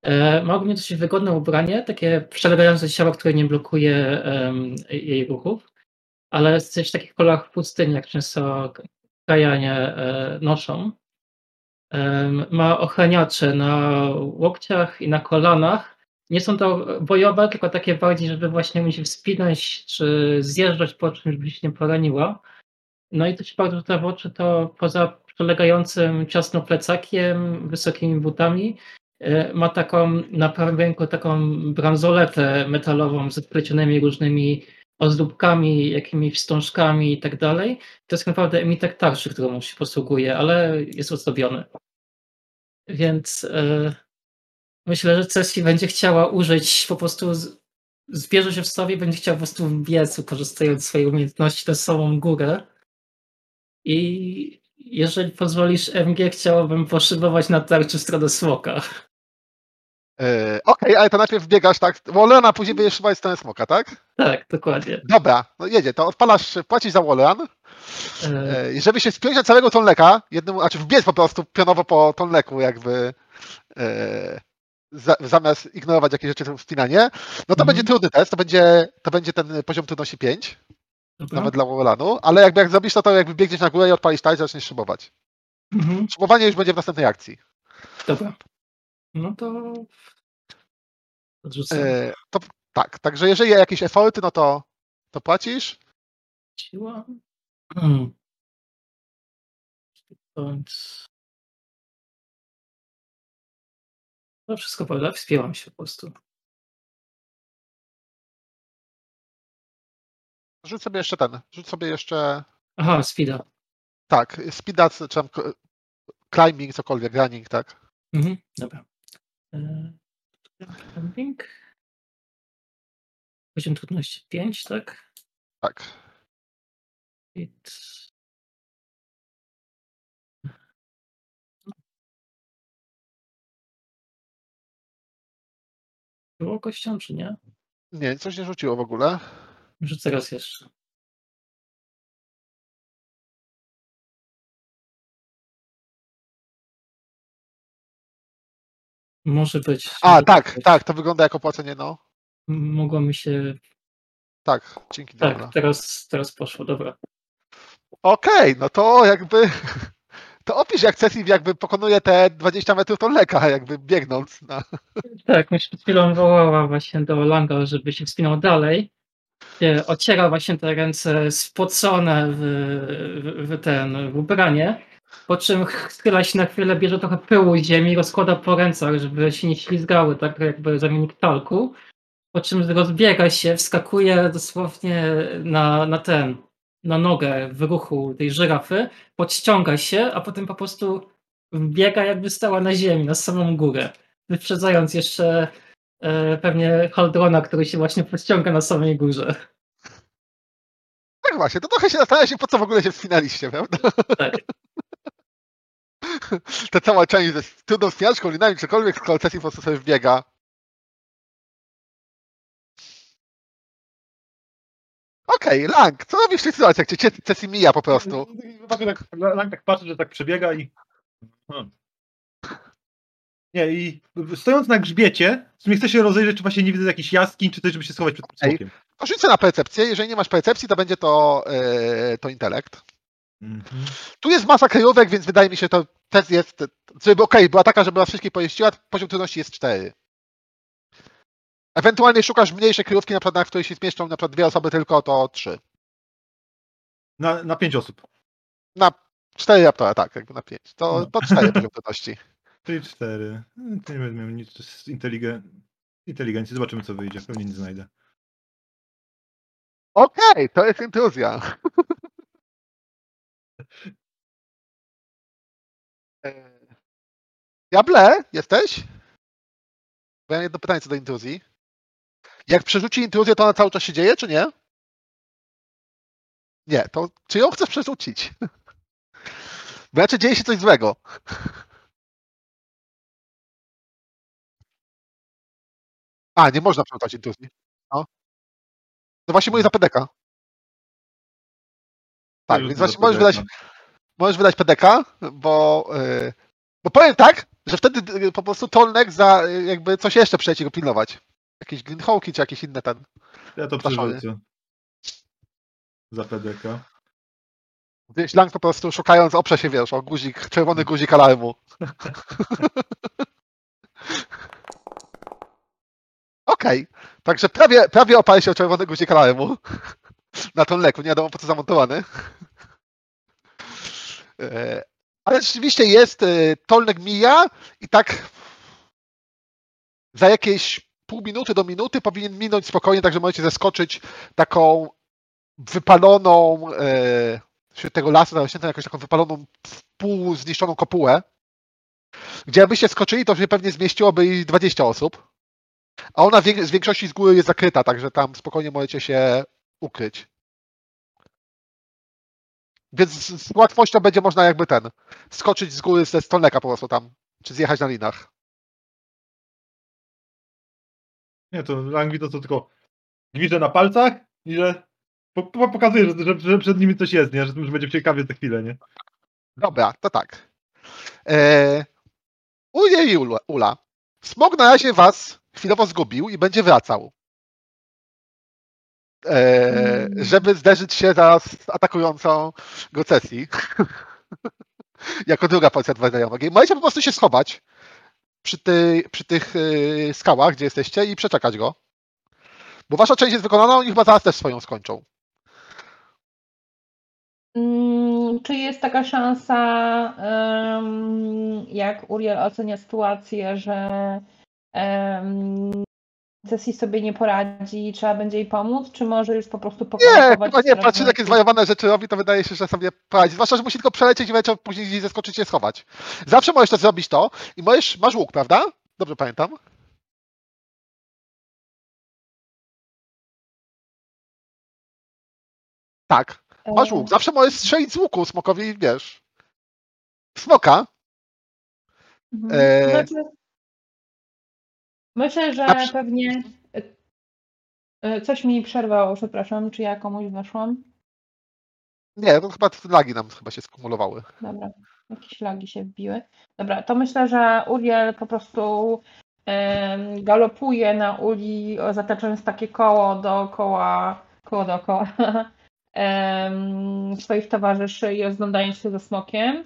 E, ma ogólnie dosyć wygodne ubranie, takie przelegające ciało, które nie blokuje em, jej ruchów, ale jest też w takich kolorach pustyni, jak często krajanie e, noszą. Ma ochraniacze na łokciach i na kolanach. Nie są to bojowe, tylko takie bardziej, żeby właśnie umieć wspinać czy zjeżdżać po czymś, by się nie poraniła. No i to się bardzo rzuca w oczy, to poza przelegającym ciasno plecakiem, wysokimi butami, e, ma taką na prawym ręku taką bransoletę metalową z wplecionymi różnymi ozdóbkami, jakimiś wstążkami i tak dalej. To jest naprawdę emitek tarczy, którą się posługuje, ale jest ozdobiony. Więc e, myślę, że Cesi będzie chciała użyć po prostu zbierze się w sobie i będzie chciała po prostu biec, korzystając z swojej umiejętności na samą górę. I jeżeli pozwolisz MG, chciałabym poszybować na tarczy w stronę smoka. E, Okej, ale to najpierw biegasz tak, Wallrun, a później będziesz chyba w stronę smoka, tak? Tak, dokładnie. Dobra, no jedzie, to odpalasz, płacisz za Wallrun. E, E, I żeby się spiąć na całego tonleka, jednym, znaczy wbiec po prostu pionowo po tonleku, jakby e, za, zamiast ignorować jakieś rzeczy typu wspinanie, no to Mhm. będzie trudny test, to będzie, to będzie ten poziom trudności 5, dobra. nawet dla Wallrunu, ale jakby jak zrobisz to, to jakby biegniesz na górę i odpalisz taj, zaczniesz szybować. Mhm. Szybowanie już będzie w następnej akcji. Dobra. No to. E, to tak, także jeżeli jakieś eforty, no to, to płacisz. Siła. Hmm. Więc. No wszystko prawda, wspięłam się po prostu. Rzuć sobie jeszcze ten, rzuć sobie jeszcze, Aha, speeda. tak, speed czy tam climbing, cokolwiek, running, tak. Mhm. Dobra. E, Camping. Poziom trudności 5, tak? Tak. Hit. Było kością, czy nie? Nie, coś nie rzuciło w ogóle. Rzucę raz jeszcze. Może być. A, tak, tak, to wygląda jako płacenie, no. Mogło mi się. Tak, dzięki Tak, dobra. teraz, teraz poszło, dobra. Okej, no to jakby, to opisz jak Cecil jakby pokonuje te 20 metrów tą leka, jakby biegnąc na... Tak, mi przed chwilą wołała właśnie do Langa, żeby się wspinał dalej. Ociera właśnie te ręce spocone w, w, w ten w ubranie. Po czym schyla się na chwilę, bierze trochę pyłu z ziemi, rozkłada po rękach, żeby się nie ślizgały, tak jakby zamiennik talku. Po czym rozbiega się, wskakuje dosłownie na, na ten, na nogę w ruchu tej żyrafy, podściąga się, a potem po prostu biega jakby stała na ziemi, na samą górę. Wyprzedzając jeszcze e, pewnie Haldrona, który się właśnie podciąga na samej górze. Tak właśnie, to trochę się zastanawia się, po co w ogóle się wspinaliście, prawda? Tak. Ta cała część ze trudną wspinaczką, linami, cokolwiek, skoro Cecil po prostu sobie wbiega. Okej, Lang, co robisz w tej sytuacji, jak cię Cecil mija po prostu? Tak, Lang tak patrzy, że tak przebiega i. Hmm. Nie, i stojąc na grzbiecie, w sumie chcę się rozejrzeć, czy właśnie nie widzę jakichś jaskiń, czy coś, żeby się schować przed Ej. smokiem. Sobie na percepcję, jeżeli nie masz percepcji, to będzie to, e, to intelekt. Mhm. Tu jest masa kryjówek, więc wydaje mi się, to test jest, żeby okej, była taka, żeby nas wszystkich pojeździła, poziom trudności jest 4. Ewentualnie szukasz mniejsze kryjówki, na przykład, na której się zmieszczą na przykład dwie osoby tylko, to 3. Na, na pięć osób. Na 4 raptora, tak, jakby na 5. To, No. to 4 poziom trudności. Czyli cztery. To nie będę miał nic z inteligen... inteligencji. Zobaczymy, co wyjdzie. Pewnie nie znajdę. Okej, to jest intruzja. Diable, jesteś? Mam jedno pytanie co do intruzji. Jak przerzuci intruzję, to ona cały czas się dzieje, czy nie? Nie, to czy ją chcesz przerzucić? Bo znaczy dzieje się coś złego. A, nie można przerzucać intruzji. No. No właśnie mówię za PDK. Tak, więc właśnie możesz wydać. Możesz wydać PDK, bo, yy, bo powiem tak, że wtedy yy, po prostu Tolnek za yy, jakby coś jeszcze przyleci go pilnować. Jakieś greenhawki czy jakieś inne ten. Ja to przerzucę. Za PDK. Lang po prostu szukając oprze się, wiesz, o guzik, czerwony guzik alarmu. Okej, także prawie, prawie opal się o czerwony guzik alarmu na tą leku, nie wiadomo po co zamontowany. E, Ale rzeczywiście jest, e, Tolnek mija i tak za jakieś pół minuty do minuty powinien minąć spokojnie, także możecie zeskoczyć taką wypaloną e, tego lasu jakąś taką wypaloną w pół zniszczoną kopułę, gdzie jakbyście skoczyli, to się pewnie zmieściłoby i 20 osób. A ona z większości z góry jest zakryta, także tam spokojnie możecie się ukryć. Więc z, łatwością będzie można jakby ten, skoczyć z góry ze stoleka po prostu tam, czy zjechać na linach. Nie, to Langwi to, to tylko gwiże na palcach i że po, po, pokazuje, że, że, że przed nimi coś jest, nie? Że, że będzie ciekawie za chwilę, nie? Dobra, to tak. E, Ulia i Ula. Smog na razie was chwilowo zgubił i będzie wracał. E, Mm. żeby zderzyć się zaraz z atakującą go Cesji. jako druga porcja adwersarii. Możecie po prostu się schować przy, tej, przy tych y, skałach, gdzie jesteście i przeczekać go. Bo wasza część jest wykonana, oni chyba zaraz też swoją skończą. Mm, Czy jest taka szansa, jak Uriel ocenia sytuację, że um, Cesi sobie nie poradzi i trzeba będzie jej pomóc, czy może już po prostu Nie, chyba nie, teraz patrzy jakie zwariowane rzeczy robi, to wydaje się, że sobie poradzi. Zwłaszcza, że musi tylko przelecieć i później gdzieś zeskoczyć i się schować. Zawsze możesz to zrobić to i możesz, masz łuk, prawda? Dobrze pamiętam. Tak, masz łuk. Zawsze możesz strzelić z łuku smokowi, wiesz. Smoka. Mhm. E, Znaczy, myślę, że przy- pewnie e, e, coś mi przerwało, przepraszam, czy ja komuś weszłam? Nie, to chyba te lagi nam chyba się skumulowały. Dobra, jakieś lagi się wbiły. Dobra, to myślę, że Uriel po prostu em, galopuje na uli, o, zataczając takie koło dookoła, koło dookoła em, swoich towarzyszy i rozglądając się za smokiem.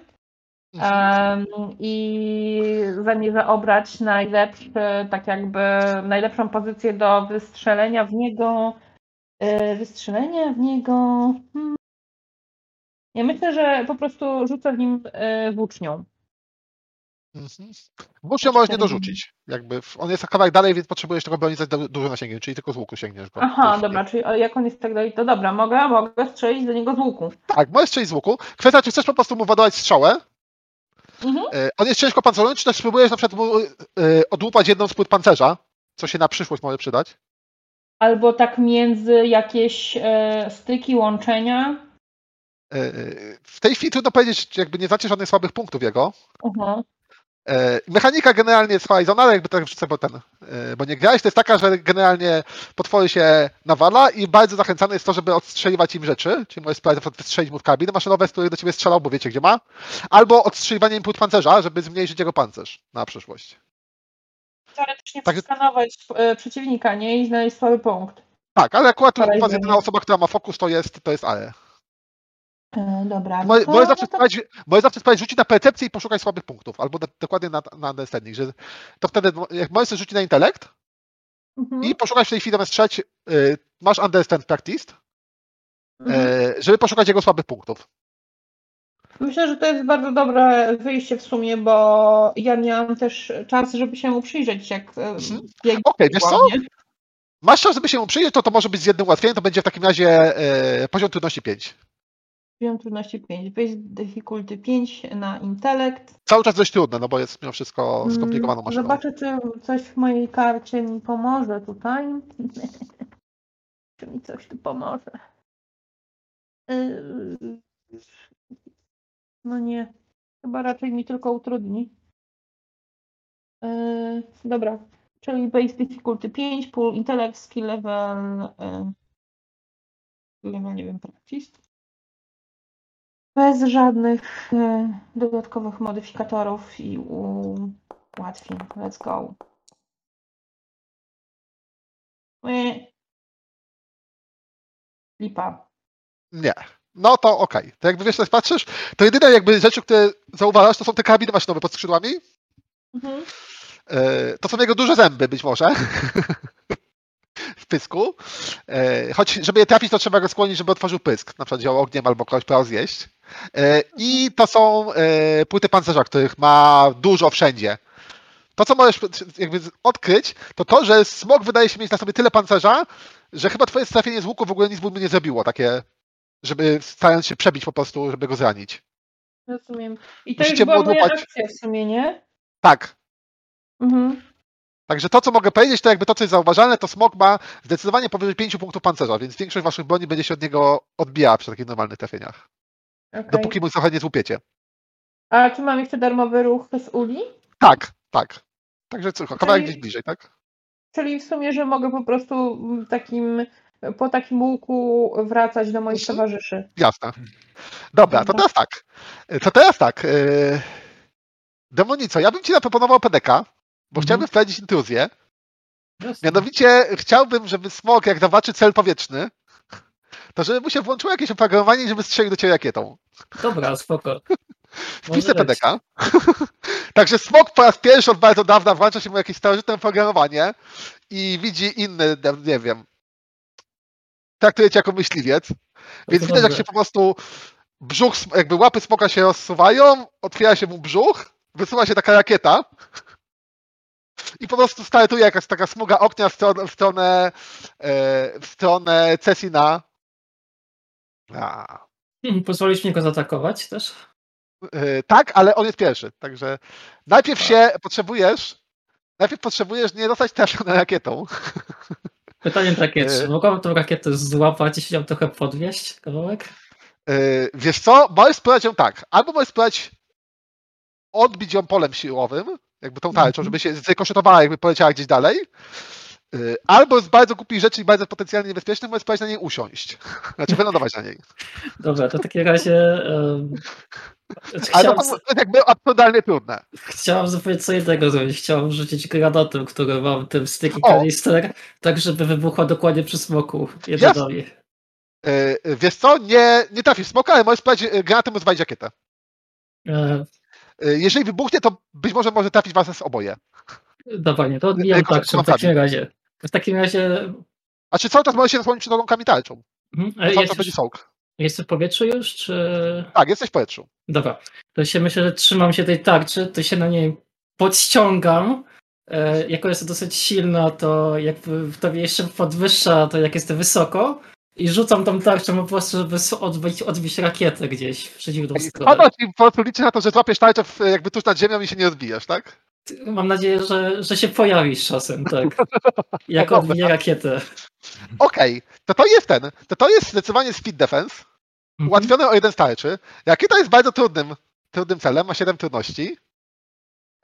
Em, I zamierza obrać najlepszy, tak jakby najlepszą pozycję do wystrzelenia w niego. e, Wystrzelenia w niego. Hmm. Ja myślę, że po prostu rzucę w nim e, włócznią. Mhm. Włócznią możesz nie dorzucić. Jakby on jest kawałek dalej, więc potrzebujesz tego broni za du- dużym zasięgiem, czyli tylko z łuku sięgniesz go. Aha, dobra, czyli jak on jest tak dalej, to dobra, mogę, mogę strzelić do niego z łuku. Tak, możesz strzelić z łuku. Kwestia, czy chcesz po prostu mu ładować strzałę. Mhm. E, On jest ciężko pancerzony, czy też spróbujesz na przykład mu e, odłupać jedną z płyt pancerza, co się na przyszłość może przydać. Albo tak między jakieś e, styki, łączenia. W tej chwili trudno powiedzieć, jakby nie znacie żadnych słabych punktów jego. Mhm. Mechanika generalnie jest fajna, ale jakby tak wrzucę, bo ten, e, bo nie grałeś, to jest taka, że generalnie potwory się nawala i bardzo zachęcane jest to, żeby odstrzeliwać im rzeczy, czyli możesz spróbować na przykład wystrzelić mu w kabiny maszynowe, z których do ciebie strzelał, bo wiecie gdzie ma, albo odstrzeliwanie im płyt pancerza, żeby zmniejszyć jego pancerz na przyszłość. Teoretycznie Tak- przeskanować e, przeciwnika, nie? I znaleźć słaby punkt. Tak, ale akurat tu jedyna osoba, która ma fokus, to jest, to jest Ale. E, dobra. To- możesz zawsze, to- spróbować, możesz zawsze spróbować rzucić na percepcję i poszukać słabych punktów, albo na, dokładnie na, na understanding, że to wtedy, jak możesz rzucić na intelekt, Mhm. i poszukać w tej chwili zamiast strzelać, y, masz understand practice, Mhm. y, żeby poszukać jego słabych punktów. Myślę, że to jest bardzo dobre wyjście w sumie, bo ja miałam też czas, żeby się mu przyjrzeć, jak e, Mhm. Okej, wiesz co? Masz czas, żeby się mu przyjrzeć, to to może być z jednym ułatwieniem, to będzie w takim razie y, poziom trudności 5. Poziom trudności 5. Base difficulty 5 na intelekt. Cały czas dość trudne, no bo jest mimo wszystko Mm, skomplikowaną maszyną. Zobaczę, czy coś w mojej karcie mi pomoże tutaj. czy mi coś tu pomoże. Yy, No nie. Chyba raczej mi tylko utrudni. Yy, dobra. Czyli base difficulty 5, pool intellect, skill level. Yy, level, nie wiem, practice. Bez żadnych yy, dodatkowych modyfikatorów i ułatwień. Let's go. Yy. Lipa. Nie. No to okej. To jakby wiesz, jak patrzysz, to jedyne jakby rzeczy, które zauważasz, to są te karabiny maszynowe pod skrzydłami. Mhm. E, To są jego duże zęby być może. Pysku. E, Choć żeby je trafić, to trzeba go skłonić, żeby otworzył pysk. Na przykład wziął ogniem albo kogoś próbował zjeść. E, I to są e, płyty pancerza, których ma dużo wszędzie. To, co możesz jakby odkryć, to to, że smok wydaje się mieć na sobie tyle pancerza, że chyba twoje trafienie z łuku w ogóle nic by nie zrobiło, takie, żeby starając się przebić po prostu, żeby go zranić. Rozumiem. I to Musicie była moja akcja w sumie, nie? Tak, Mhm. Także to, co mogę powiedzieć, to jakby to, co jest zauważalne, to smok ma zdecydowanie powyżej 5 punktów pancerza, więc większość waszych broni będzie się od niego odbijała przy takich normalnych trafieniach. okej. Dopóki mu trochę nie złupiecie. A czy mam jeszcze darmowy ruch z uli? Tak, tak. Także co, kawałek gdzieś bliżej, tak? Czyli w sumie, że mogę po prostu takim, po takim łuku wracać do moich Mhm. towarzyszy. Jasne. Dobra, to Dobra. teraz tak. To teraz tak. Yy... Demonico, ja bym ci zaproponował PDK, bo Mhm. chciałbym wprowadzić intruzję. Jasne. Mianowicie chciałbym, żeby smok, jak zobaczy cel powietrzny, to żeby mu się włączyło jakieś oprogramowanie, żeby strzelił do ciebie rakietą. Dobra, spoko. Wpisy. PDK. Także smok po raz pierwszy od bardzo dawna włącza się mu jakieś starożytne oprogramowanie i widzi inny, nie wiem, traktuje cię jako myśliwiec. Więc widać, jak się po prostu brzuch, jakby łapy smoka się rozsuwają, otwiera się mu brzuch, wysuwa się taka rakieta i po prostu startuje jakaś taka smuga ognia w stronę, w stronę, e, w stronę Cesina. A, Pozwolisz mi go zaatakować też? e, tak, ale on jest pierwszy, także najpierw się potrzebujesz, najpierw potrzebujesz nie zostać trafiony rakietą. Pytanie takie, czy E. mogłabym tą rakietę złapać i się ją trochę podwieźć, kawałek? Wiesz co, możesz spróbować ją tak, albo możesz spróbować odbić ją polem siłowym, jakby tą tarczą, Mhm. żeby się zrykoszetowała, jakby poleciała gdzieś dalej, E, albo z bardzo głupich rzeczy i bardzo potencjalnie niebezpiecznych możesz spróbować na niej usiąść, znaczy wylądować na niej. Dobra, to w takim razie um, Ale to, to jest jakby absurdalnie trudne. chciałam zupełnie co innego zrobić. Chciałam rzucić granatem, który mam tym sticky O! kanister, tak żeby wybuchła dokładnie przy smoku jednodomi. E, Wiesz co, nie, nie trafisz smoka, ale możesz spróbować granatem rozwalić rakietę. E, E, Jeżeli wybuchnie, to być może może trafić was z oboje. dobra, nie, to odbijam tarczą w takim razie. W takim razie... A czy cały czas możesz się zasłonić przed rąkami tarczą? Mhm, a Cały jest, będzie już, sołk. jest w powietrzu już, czy... Tak, jesteś w powietrzu. Dobra, to się myślę, że trzymam się tej tarczy, to się na niej podściągam. E, jako jest dosyć silna, to jakby to mnie jeszcze podwyższa, to jak jestem wysoko. I rzucam tą tarczą po prostu, żeby odbić, odbić rakietę gdzieś w przeciwną stronę. Ci po prostu liczy na to, że złapiesz tarczę jakby tuż nad ziemią i się nie odbijesz, tak? Mam nadzieję, że, że się pojawisz czasem, tak. Jak dobra. odbiję rakietę. Okej, to to jest ten, to to jest zdecydowanie speed defense, Mhm. ułatwione o jeden starczy. Rakieta jest bardzo trudnym, trudnym celem, ma 7 trudności,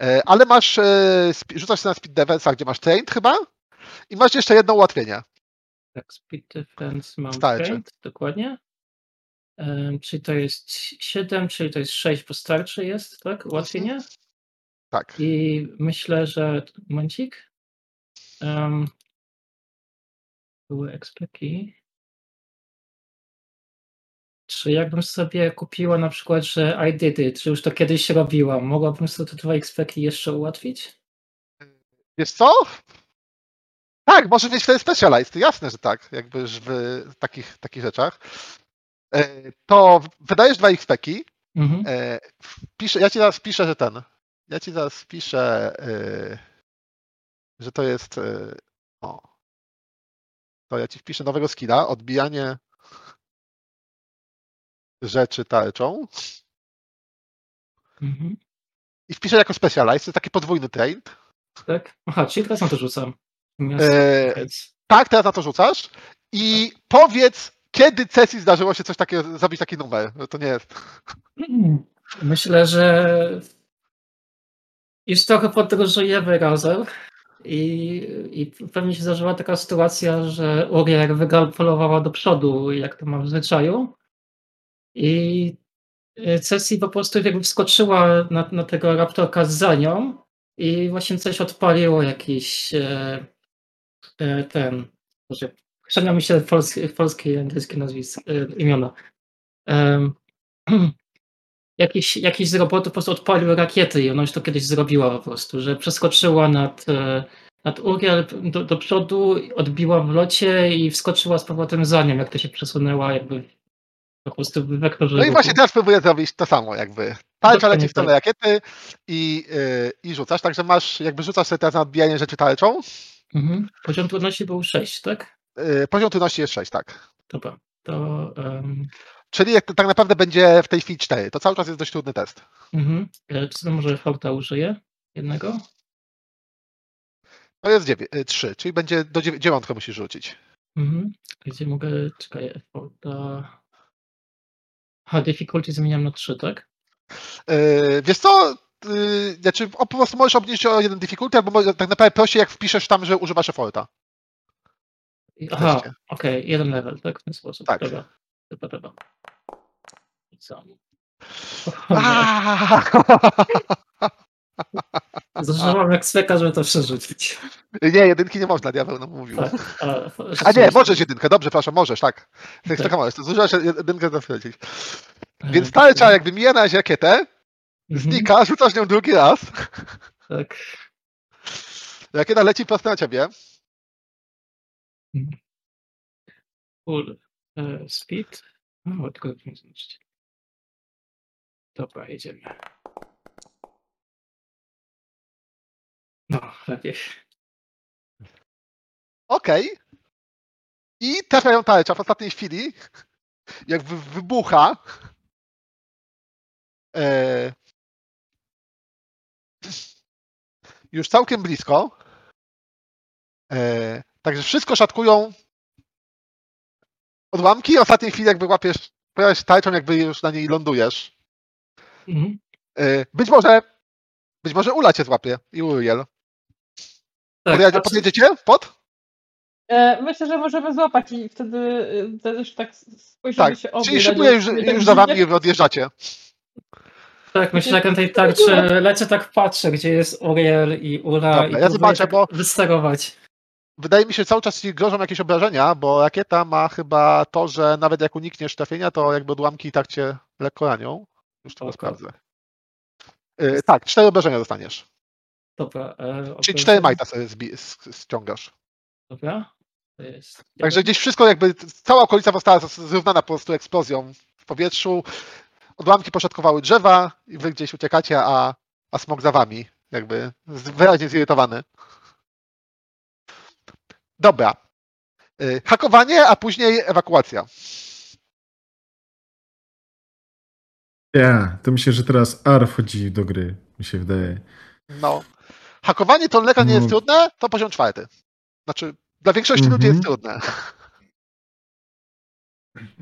E, ale masz, e, rzucasz się na speed defense, gdzie masz trained chyba i masz jeszcze jedno ułatwienie. Tak, speed defense mam Starczy. trained, dokładnie. Em, czyli to jest 7, czyli to jest 6, bo starczy jest, tak? Ułatwienie. Tak. I myślę, że. Momencik. Um, były ekspeki. Czy jakbym sobie kupiła na przykład, że I did it, czy już to kiedyś robiłam, mogłabym sobie te dwa ekspeki jeszcze ułatwić? Wiesz co? Tak, możesz mieć wtedy specialized, jasne, że tak, jakby w takich, takich rzeczach. E, To wydajesz dwa XP-ki, Mhm. E, wpiszę, ja ci zaraz piszę, że ten. Ja ci zaraz piszę, e, że to jest. o. To ja ci wpiszę nowego skilla, odbijanie rzeczy tarczą Mhm. i wpiszę jako specialized, to jest taki podwójny trade. Tak? Aha, czyli teraz na to rzucam. E, tak, teraz na to rzucasz? I powiedz, kiedy sesji zdarzyło się coś takiego, zrobić taki numer. że To nie jest. Myślę, że już trochę podróżujemy razem i, i pewnie się zdarzyła taka sytuacja, że Uriel wygalopolowała do przodu, jak to ma w zwyczaju. I y, Ceci po prostu jakby wskoczyła na, na tego raptorka za nią i właśnie coś odpaliło jakiś e, e, ten, może średnio mi się polskie, polskie i angielskie nazwiska, e, imiona. Em, jakiś, jakiś z robotów po prostu odpalił rakiety i ona już to kiedyś zrobiła po prostu, że przeskoczyła nad, e, nad Uriel do, do przodu, odbiła w locie i wskoczyła z powrotem za nią, jak to się przesunęła jakby po prostu w wektorze No i właśnie teraz próbuję zrobić to samo, jakby. Tarcza leci w stronę tak. rakiety i, yy, i rzucasz, także masz, jakby rzucasz sobie teraz na odbijanie rzeczy tarczą. Mhm. Poziom trudności był 6, tak? Yy, poziom trudności jest 6, tak. Dobra. To um, Czyli jak tak naprawdę będzie w tej chwili 4. To cały czas jest dość trudny test. mhm. E, Czy to może Fauta użyje? Jednego? To jest 3, czyli będzie do 9 musisz rzucić. Mhm. Gdzie mogę. Czekaj, Fauta. Aha, difficulty zmieniam na 3, tak? Yy, wiesz co, yy, znaczy o, po prostu możesz obniżyć o jeden difficulty, albo tak naprawdę prościej jak wpiszesz tam, że używasz efforta. Aha, okej, jeden level, tak? W ten sposób. Tak. Dobra, dobra, dobra. I co? Zażywam jak sweka, żeby to przerzucić. Nie, jedynki nie można, diabeł nam mówił. Tak, ale, A nie, możesz jedynkę, dobrze, przepraszam, możesz, tak. Tak, tak możesz, zużywasz jedynkę powiedzieć. E, Więc tarcza jakby mija na rakietę, znika, rzucasz nią drugi raz, Tak. rakieta leci prosto na ciebie. Full e, speed. O, tylko nie zobaczyć. Dobra, jedziemy. No, lepiej. Okej. I trafiają tarcza w ostatniej chwili, jak wy- wybucha. E... Już całkiem blisko. E... Także wszystko szatkują odłamki. Ostatniej chwili jakby łapiesz, pojawiasz się tarczą, jakby już na niej lądujesz. Mhm. E... Być może być może Ula cię złapie i Uriel. Tak, Podjedzie, podjedziecie w pod? E, Myślę, że możemy złapać i wtedy też tak spojrzymy Tak, się obie. czyli nie- już, nie tak już za wami odjeżdżacie. Tak, myślę, że na tej tarczy lecę, tak patrzę, gdzie jest Uriel i Ula Dobra, i ja zobaczę, tak bo- wysterować. Wydaje mi się, że cały czas ci grożą jakieś obrażenia, bo rakieta ma chyba to, że nawet jak unikniesz trafienia, to jakby odłamki i tak cię lekko ranią. Już to Okej. sprawdzę. Yy, tak, cztery obrażenia dostaniesz. Dobra. E, Czyli cztery majta sobie ściągasz. Dobra. Jest... Także gdzieś wszystko jakby, cała okolica została zrównana po prostu eksplozją w powietrzu. Odłamki poszatkowały drzewa i wy gdzieś uciekacie, a, a smog za wami. Jakby wyraźnie zirytowany. Dobra. Yy, hakowanie, a później ewakuacja. Ja, to myślę, że teraz R wchodzi do gry, mi się wydaje. No. Hakowanie to leka nie jest No. trudne, to poziom czwarty. Znaczy, dla większości ludzi jest Mhm. trudne.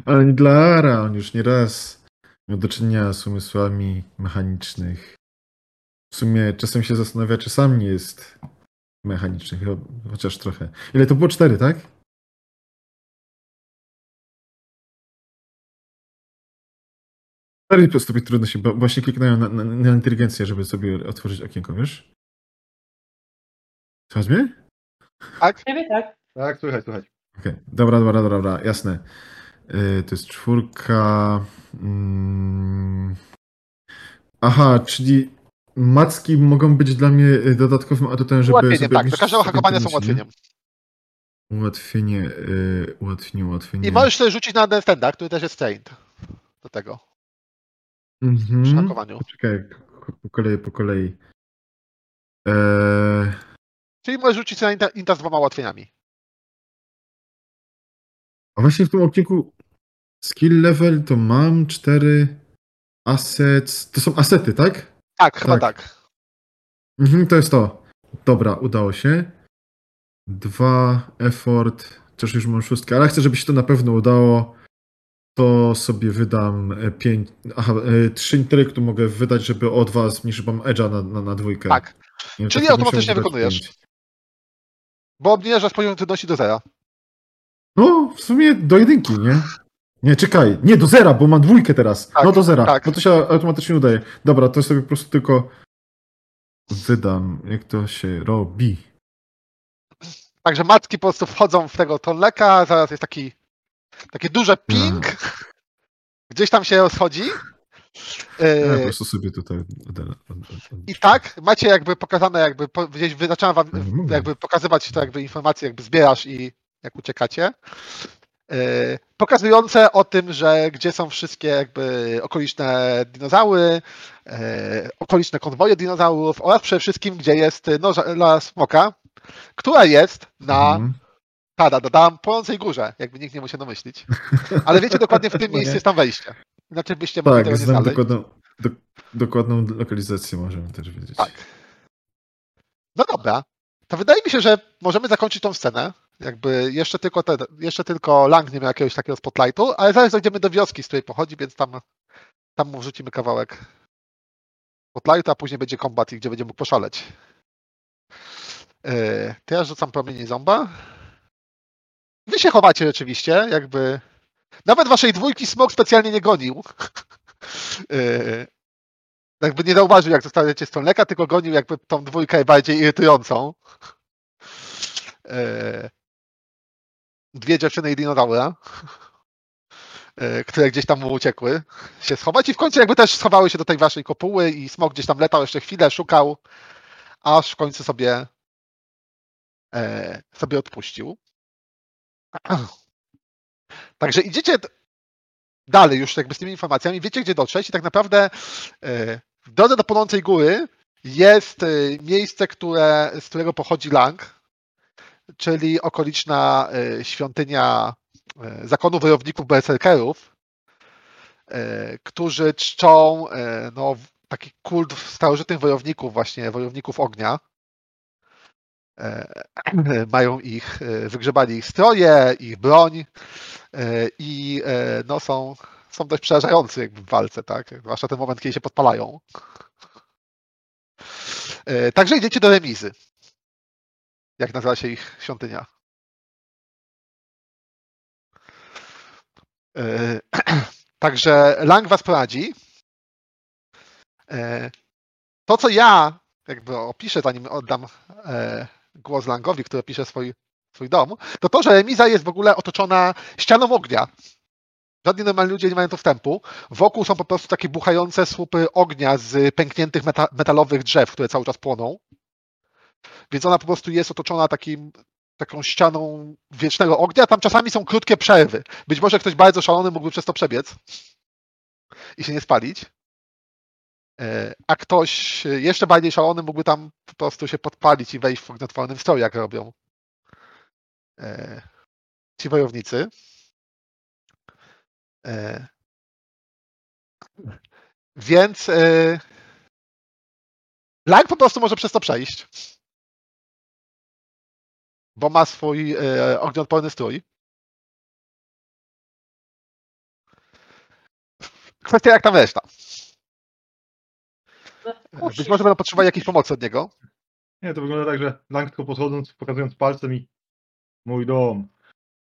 Ale nie dla Ara, on już nie raz miał do czynienia z umysłami mechanicznych. W sumie czasem się zastanawia, czy sam nie jest mechaniczny, chociaż trochę. Ile to było? Cztery, tak? Cztery po stopień trudności, bo właśnie kliknąłem na, na, na inteligencję, żeby sobie otworzyć okienko, wiesz? Słuchaj mnie? Ciebie tak. Tak, słychać, słychać. Okej, dobra, dobra, dobra, dobra, jasne. Yy, to jest czwórka. Mm. Aha, czyli macki mogą być dla mnie y, dodatkowym atutem, żeby Ułatwienie, sobie tak. Do każdego hakowania są ułatwieniem. Ułatwienie, yy, ułatwienie, ułatwienie. I możesz sobie rzucić na Stenda, który też jest trained do tego, Mhm. przy hakowaniu. Czekaj, po kolei, po kolei. Eee, Czyli możesz rzucić na Inta, Inta z dwoma ułatwieniami. A właśnie w tym okienku skill level to mam cztery assets. To są asety, tak? Tak, chyba Tak. tak. Mhm, to jest to. Dobra, udało się. Dwa, effort. Też już mam szóstkę, ale chcę, żeby się to na pewno udało. To sobie wydam e, pięć. Aha, e, trzy intelektu mogę wydać, żeby o dwa zmniejszyć mam edge'a na, na, na dwójkę. Tak. Czyli to automatycznie wykonujesz. pięć. Bo obniżasz poziom trudności do zera. No, w sumie do jedynki, nie? Nie, czekaj. Nie, do zera, bo mam dwójkę teraz. Tak, no do zera. tak. No to się automatycznie udaje. Dobra, to sobie po prostu tylko wydam, jak to się robi. Także matki po prostu wchodzą w tego tonleka, zaraz jest taki takie duże ping. Gdzieś tam się rozchodzi. Ja Yy, po prostu sobie tutaj. I tak, macie jakby pokazane, jakby gdzieś zaczęłam wam mogę. jakby pokazywać to jakby informacje, jakby zbierasz i jak uciekacie. Yy, pokazujące o tym, że gdzie są wszystkie jakby okoliczne dinozaury, yy, okoliczne konwoje dinozaurów oraz przede wszystkim, gdzie jest noża smoka, która jest na Mhm. tada, da, dam, płonącej górze, jakby nikt nie musiał domyślić. Ale wiecie dokładnie, w No miejscu jest tam wejście. Inaczej byście mogli Tak, tego nie znaleźć. dokładną, do, dokładną lokalizację, możemy też wiedzieć. Tak. No dobra. To wydaje mi się, że możemy zakończyć tą scenę. Jakby jeszcze tylko, te, jeszcze tylko Lang nie miał jakiegoś takiego spotlightu, ale zaraz dojdziemy do wioski, z której pochodzi, więc tam, tam mu wrzucimy kawałek spotlight, a później będzie kombat, gdzie będzie mógł poszaleć. Yy, to ja rzucam promienie zomba. Wy się chowacie rzeczywiście, jakby. Nawet waszej dwójki smok specjalnie nie gonił. Yy, jakby nie zauważył, jak zostajecie stronleka, tylko gonił jakby tą dwójkę bardziej irytującą. Yy, dwie dziewczyny i dinozaura, yy, które gdzieś tam mu uciekły, się schować i w końcu jakby też schowały się do tej waszej kopuły i smok gdzieś tam latał jeszcze chwilę, szukał, aż w końcu sobie e, sobie odpuścił. Także idziecie dalej już jakby z tymi informacjami, wiecie gdzie dotrzeć i tak naprawdę e, w drodze do Płonącej Góry jest e, miejsce, które, z którego pochodzi Lang, czyli okoliczna e, świątynia e, zakonu wojowników berserkerów, e, którzy czczą no, taki kult starożytnych wojowników, właśnie wojowników ognia. Mają ich, wygrzebali ich stroje, ich broń i no, są, są dość przerażający jakby w walce, tak? Zwłaszcza ten moment, kiedy się podpalają. Także idziecie do remizy. Jak nazywa się ich świątynia? E, Także Lang was prowadzi. E, To, co ja jakby opiszę, zanim oddam e, głos Langowi, który opisze swój, swój dom, to to, że remiza jest w ogóle otoczona ścianą ognia. Żadni normalni ludzie nie mają tu wstępu. Wokół są po prostu takie buchające słupy ognia z pękniętych meta metalowych drzew, które cały czas płoną. Więc ona po prostu jest otoczona takim, taką ścianą wiecznego ognia. Tam czasami są krótkie przerwy. Być może ktoś bardzo szalony mógłby przez to przebiec i się nie spalić. E, A ktoś jeszcze bardziej szalony mógłby tam po prostu się podpalić i wejść w ognotwornym stroju, jak robią e, ci wojownicy. E, Więc Lang po prostu może przez to przejść. Bo ma swój e, ognioodporny strój. Kwestia jak tam reszta. Być może będą potrzebowali jakiejś pomocy od niego. Nie, to wygląda tak, że Lang tylko podchodząc, pokazując palcem i mój dom.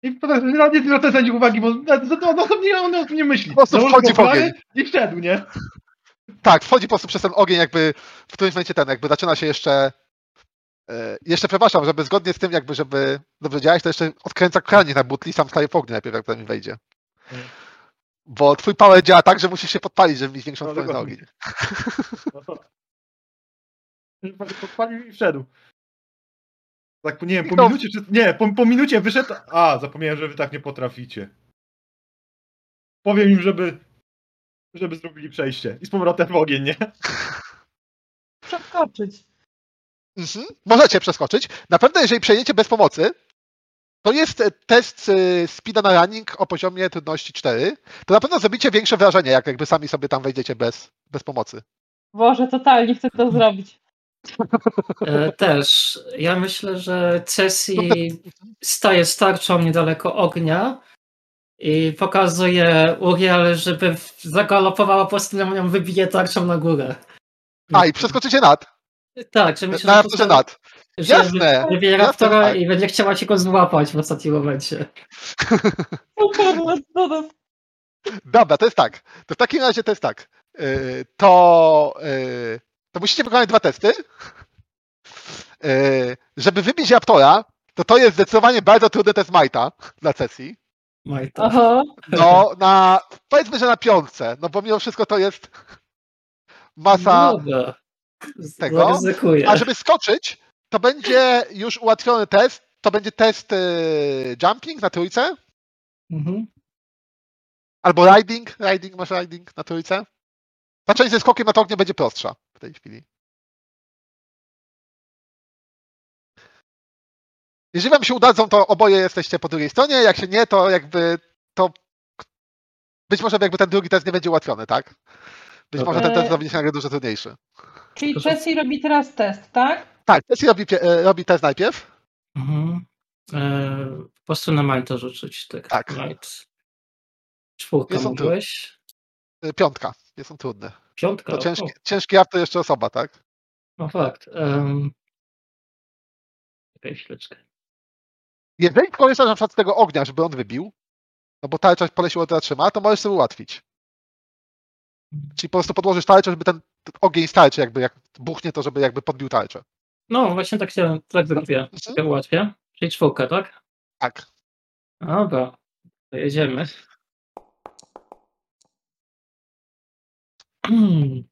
I potem nawet nie zwraca na nich uwagi, bo na- za- on o tym nie myśli. Po prostu Założył wchodzi w ogień. I wszedł, nie? Tak, wchodzi po prostu przez ten ogień, jakby w którymś momencie ten, jakby zaczyna się jeszcze. E, Jeszcze przepraszam, żeby zgodnie z tym, jakby, żeby dobrze działać, to jeszcze odkręca kranik na butli, sam staje w ogniu najpierw, jak tam wejdzie. Mhm. Bo twój power działa tak, że musisz się podpalić, żeby mieć większą No, na dokładnie. ogień. No. Podpalił i wszedł. Tak, po- nie wiem, po minucie, czy... Nie, po, po minucie wyszedł... A, zapomniałem, że wy tak nie potraficie. Powiem im, żeby... Żeby zrobili przejście. I z powrotem w ogień, nie? Przeskoczyć. Mhm. Możecie przeskoczyć. Na pewno, jeżeli przejdziecie bez pomocy, to jest e, test e, speeda na running o poziomie trudności 4. To na pewno zrobicie większe wrażenie, jak jakby sami sobie tam wejdziecie bez, bez pomocy. Boże, totalnie chcę to zrobić. E, Też. Ja myślę, że Cesi staje z tarczą niedaleko ognia i pokazuje Uriel, żeby zagalopowała po prostu na nią wybije tarczą na górę. A, i przeskoczycie nad. Tak, że myślę, Na że, raptorze nad. że Jasne, wybije jasne, raptora tak. i będzie chciała się go złapać w ostatnim momencie. Dobra, to jest tak. To w takim razie to jest tak. Yy, To, yy, to musicie wykonać dwa testy. Yy, Żeby wybić raptora, to to jest zdecydowanie bardzo trudny test Majta dla sesji. Majta. Aha. No, na, powiedzmy, że na piątce, no bo mimo wszystko to jest masa, Dobra. Tego. Zaryzykuję. a żeby skoczyć, to będzie już ułatwiony test, to będzie test yy, jumping na trójce, Mhm. albo riding, riding, masz riding na trójce. Ta część ze skokiem na to ognie będzie prostsza w tej chwili. Jeżeli wam się udadzą, to oboje jesteście po drugiej stronie, jak się nie, to jakby to być może jakby ten drugi test nie będzie ułatwiony, tak? Być może ten Eee. test będzie się nagle dużo trudniejszy. Czyli. Jessie robi teraz test, tak? Tak, Tessie robi, e, robi test najpierw. Mhm. E, po prostu na Majta rzucić. Tak. Tak. Jest on tu. mówiłeś? Y, Piątka. Nie są trudne. Piątka. To o, ciężki, ciężki jab to jeszcze osoba, tak? No fakt. Um... Czekaj chwileczkę. Jeżeli korzystasz na przykład z tego ognia, żeby on wybił, no bo tarcza po siłą teraz trzyma, to możesz sobie ułatwić. Czyli po prostu podłożysz tarczę, żeby ten ogień z tarczy jakby jak buchnie to, żeby jakby podbił tarczę. No właśnie tak się tak zrobię. Tak ułatwię. Czyli czwórkę, tak? Tak. Dobra. To jedziemy.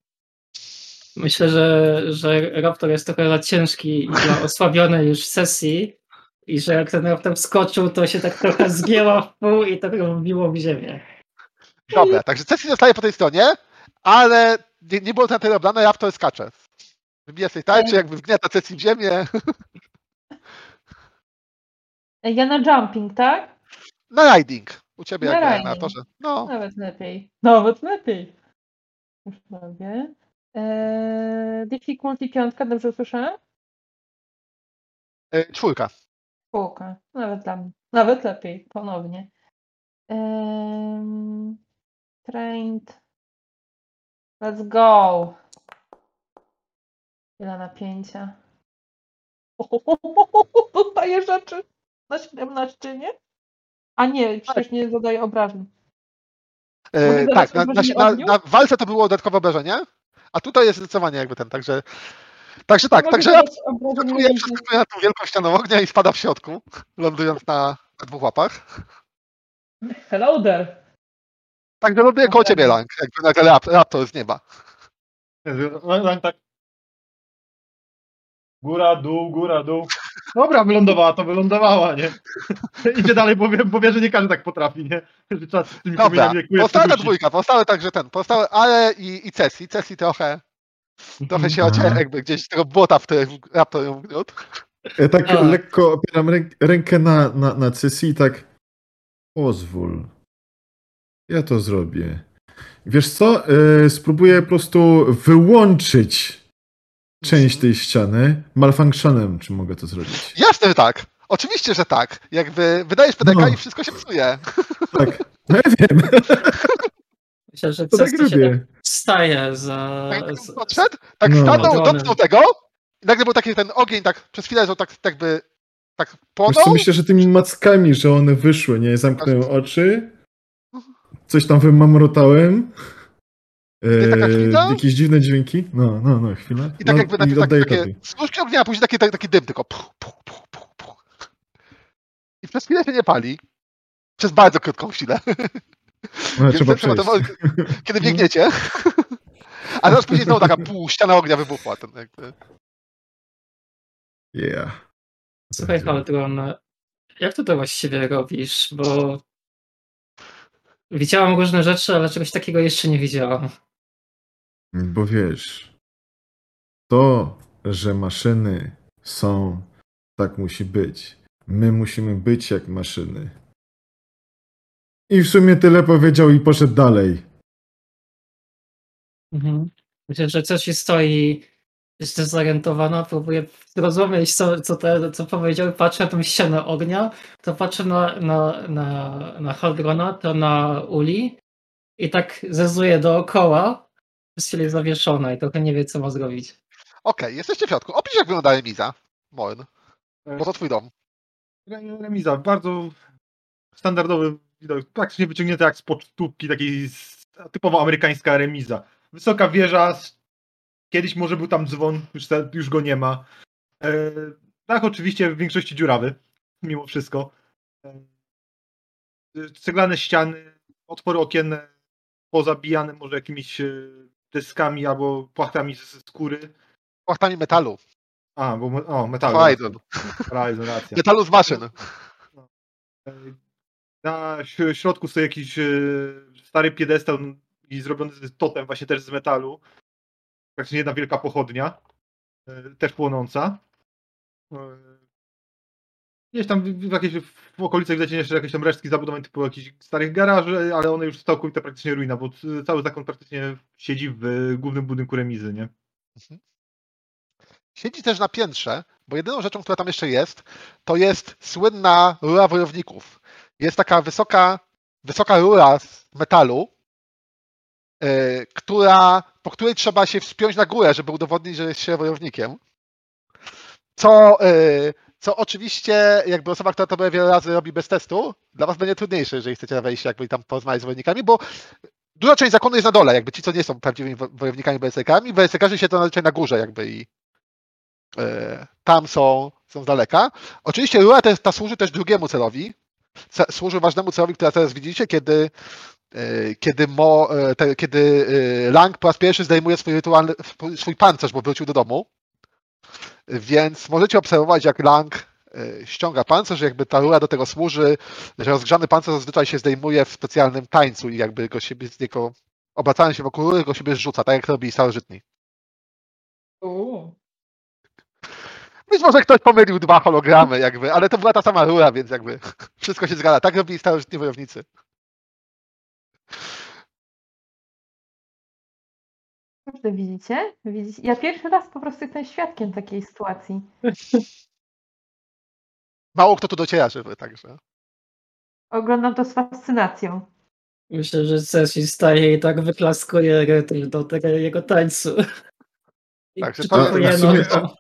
Myślę, że, że Raptor jest trochę za ciężki i dla osłabionej już sesji i że jak ten Raptor wskoczył, to się tak trochę zgięła w pół i tak wbiło w ziemię. Dobra, także Cecil zostaje po tej stronie, ale nie, nie było to na tyle obrane, Raptor skacze. Wybija sobie tarczy, jakby wgniata Cecil w ziemię. Ja na jumping, tak? Na riding. U ciebie Na jak na, na riding. torze. No, Nawet lepiej. Nawet lepiej. Już robię. Eee, difficulty piątka, dobrze słyszałem? y, czwórka. Spółka. Nawet dla mnie. Nawet lepiej. Ponownie. Trained. Let's go. Ile napięcia. Dostaję rzeczy na 17, nie? A nie, przecież nie zadaję obrażeń. E, tak, na, na, na, na walce to było dodatkowe obrażenie, a tutaj jest zdecydowanie jakby ten, także także tak, także przeskakuje na tą wielką ścianą ognia i spada w środku, lądując na, na dwóch łapach. Hello there. Także ląduje koło ciebie, Lang, jakby nagle rap, raptor z nieba. Lang tak. Góra, dół, góra, dół. Dobra, wylądowała, to wylądowała, nie? Idzie dalej, bo wie, bo wie, że nie każdy tak potrafi, nie? Że trzeba z tymi Dobra, puścić. dwójka, pozostałe także ten, pozostałe Ale i, i Cesi, Cesi trochę, trochę się Aha. ocie, jakby gdzieś z tego błota, w które raptor ją wgniótł. Ja tak A. lekko opieram ręk, rękę na, na, na sesji i tak pozwól. Ja to zrobię. Wiesz co? E, spróbuję po prostu wyłączyć część tej ściany malfunctionem, czy mogę to zrobić. Jasne, że tak. Oczywiście, że tak. Jakby wydajesz pedeka No. i wszystko się psuje. Tak, no ja wiem, Myślę, że to tak się tak robię. staje za... Tak, podszedł, tak No. stanął, dotknął tego i nagle był taki ten ogień, tak przez chwilę, że tak tak Wiesz płonął. co, myślę, że tymi mackami, że one wyszły, nie? Zamknąłem oczy, coś tam wymamrotałem. Taka E, chwila? jakieś dziwne dźwięki. No, no, no, chwila. I tak no, jakby najpierw tak, takie ognia, a później taki, taki, taki dym, tylko puch, puch, puch, puch, puch. I przez chwilę się nie pali. Przez bardzo krótką chwilę. No, trzeba trzeba przejść. to- Kiedy biegniecie. A zaraz później znowu taka pół ściana ognia wybuchła. Ten jakby. Yeah. Słuchaj, Haldron, jak ty to właściwie robisz? Bo widziałam różne rzeczy, ale czegoś takiego jeszcze nie widziałam. Bo wiesz, to, że maszyny są, tak musi być. My musimy być jak maszyny. I w sumie tyle powiedział i poszedł dalej. Mhm. Myślę, że coś się stoi, jest zdezorientowana, próbuje zrozumieć, co, co, te, co powiedział, patrzę na tą ścianę ognia, to patrzę na, na, na, na Haldrona, to na Uli i tak zezuje dookoła, jest zawieszona i trochę nie wie, co ma zrobić. Okej, jesteście w środku. Opisz jak wygląda remiza. Morn. Bo to twój dom. Remiza, bardzo standardowy widok, praktycznie wyciągnięty jak z pocztówki, takiej z- typowo amerykańska remiza. Wysoka wieża, s- kiedyś może był tam dzwon, już, te- już go nie ma. E, tak, oczywiście w większości dziurawy, mimo wszystko. E, ceglane ściany, otwory okienne pozabijane może jakimiś e, deskami albo płachtami ze skóry. Płachtami metalu. A, bo me- o, metalu. Horizon. Horizon, racja. Metalu z maszyn. Na ś- środku stoi jakiś e, stary piedestał i zrobiony totem właśnie też z metalu. Praktycznie jedna wielka pochodnia, e, też płonąca. E, Gdzieś tam w, jakieś, w okolicy widać jeszcze jakieś tam resztki zabudowań typu jakichś starych garaży, ale one już całkowita praktycznie ruina, bo cały zakon praktycznie siedzi w głównym budynku remizy, nie? Siedzi też na piętrze, bo jedyną rzeczą, która tam jeszcze jest, to jest słynna rura wojowników. Jest taka wysoka, wysoka rura z metalu, e, która, po której trzeba się wspiąć na górę, żeby udowodnić, że jest się wojownikiem. Co, e, co oczywiście jakby osoba, która to wiele razy robi bez testu, dla was będzie trudniejsze, jeżeli chcecie wejść jakby tam porozmawiać z wojownikami, bo duża część zakonu jest na dole, jakby ci, co nie są prawdziwymi wo- wojownikami BSK-ami, BSK-rzy się to zazwyczaj na górze jakby i e, tam są, są z daleka. Oczywiście rura ta, ta służy też drugiemu celowi, Ce- służy ważnemu celowi, który teraz widzicie, kiedy kiedy, Mo, e, te, kiedy e, Lang po raz pierwszy zdejmuje swój rytualny, swój pancerz, bo wrócił do domu. Więc możecie obserwować, jak Lang e, ściąga pancerz, jakby ta rura do tego służy, że rozgrzany pancerz zazwyczaj się zdejmuje w specjalnym tańcu i jakby go siebie z niego, obracając się wokół rury, go siebie zrzuca, tak jak robi starożytni. Uuu. Być może ktoś pomylił dwa hologramy, jakby, ale to była ta sama rura, więc jakby wszystko się zgadza. Tak robili starożytni wojownicy. Każdy widzicie? widzicie? Ja pierwszy raz po prostu jestem świadkiem takiej sytuacji. Mało kto tu dociera żywy, także. Oglądam to z fascynacją. Myślę, że Cesi staje i tak wyklaskuje do tego jego tańcu. I Także to- przytakuje w sumie- nogą.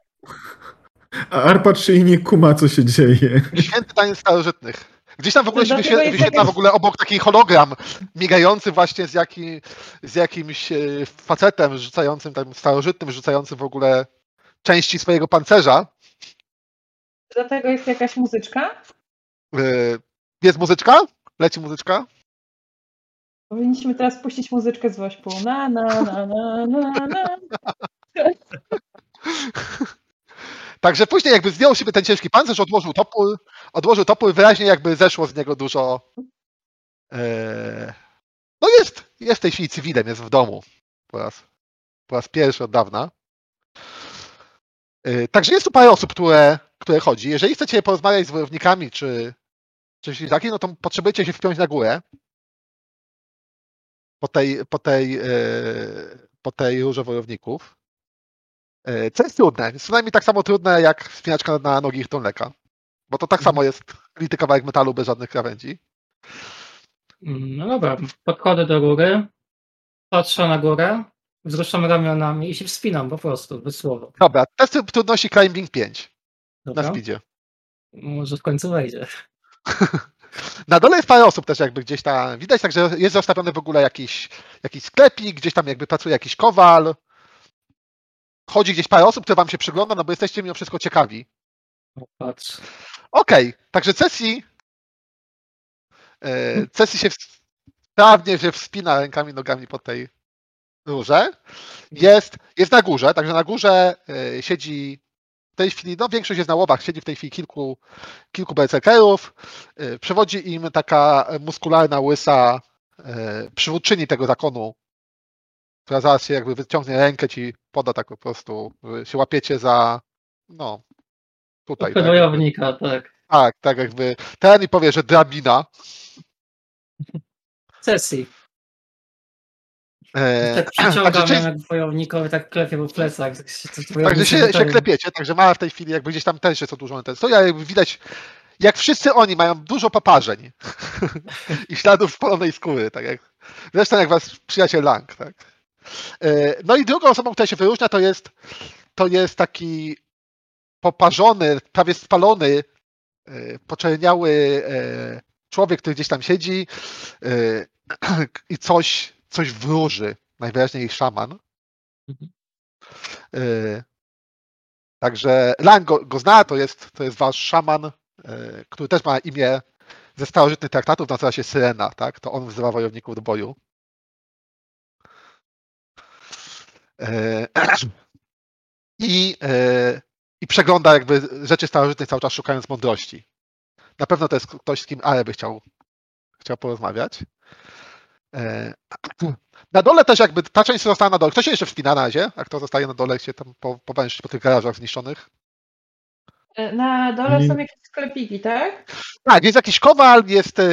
A Arpa czy nie kuma, co się dzieje. Święty taniec starożytnych. Gdzieś tam w ogóle się Dlatego wyświe- jest wyświetla w ogóle obok taki hologram migający właśnie z, jaki, z jakimś e, facetem rzucającym, tam starożytnym, rzucającym w ogóle części swojego pancerza. Do tego jest jakaś muzyczka? E, Jest muzyczka? Leci muzyczka? Powinniśmy teraz puścić muzyczkę z Wośpu. Na, na, na, na, na, na. Także później jakby zdjął sobie ten ciężki pancerz, odłożył topór, odłożył topór, wyraźnie jakby zeszło z niego dużo. E, no jest, jest w tej chwili cywilem, jest w domu po raz, po raz pierwszy od dawna. E, Także jest tu parę osób, które, które chodzi. Jeżeli chcecie porozmawiać z wojownikami czy czy takim, no to potrzebujecie się wpiąć na górę po tej, po tej, e, po tej rurze wojowników. Co jest trudne. Jest co najmniej tak samo trudne jak wspinaczka na nogi Tonleka. Bo to tak samo jest lity kawałek metalu bez żadnych krawędzi. No dobra, podchodzę do góry, patrzę na górę, wzruszam ramionami i się wspinam po prostu, bez słowa. Dobra, test trudności climbing 5 na Dobra? speedzie. Może w końcu wejdzie. Na dole jest parę osób też jakby gdzieś tam widać, także jest zostawiony w ogóle jakiś, jakiś sklepik, gdzieś tam jakby pracuje jakiś kowal. Chodzi gdzieś parę osób, które wam się przygląda, no bo jesteście mimo wszystko ciekawi. Patrz. Okej, także Cesi e, Cesi się sprawnie się wspina rękami, nogami po tej rurze. Jest, jest na górze, także na górze e, siedzi w tej chwili, no większość jest na łobach, siedzi w tej chwili kilku, kilku berserkerów. E, Przewodzi im taka muskularna, łysa przywódczyni tego zakonu, która zaraz się jakby wyciągnie rękę ci poda tak po prostu, się łapiecie za no tutaj. Tak, wojownika, tak. Tak, tak jakby ten i powie, że drabina. Sesji. E, Tak przyciągam ją jak wojownikowi, tak klepię po plecach. tak także się, się klepiecie, także ma w tej chwili jakby gdzieś tam też jest odłożony ten stół, ale widać, jak wszyscy oni mają dużo poparzeń i śladów spalonej skóry, tak jak zresztą jak was przyjaciel Lang, tak. E, No i drugą osobą, która się wyróżnia, to jest to jest taki poparzony, prawie spalony, e, poczerniały e, człowiek, który gdzieś tam siedzi e, i coś, coś wróży, najwyraźniej szaman. Mhm. Także Lang go, go zna, to jest, to jest wasz szaman, który też ma imię ze starożytnych traktatów, nazywa się Syrena, tak? To on wzywa wojowników do boju. I, I przegląda jakby rzeczy starożytne cały czas szukając mądrości. Na pewno to jest ktoś, z kim Ale by chciał, chciał porozmawiać. E, Na dole też jakby ta część została na dole. Kto się jeszcze wspina na razie? A kto zostaje na dole, się tam po, powężyć po tych garażach zniszczonych? E, Na dole są jakieś sklepiki, tak? Tak, jest jakiś kowal, jest, e,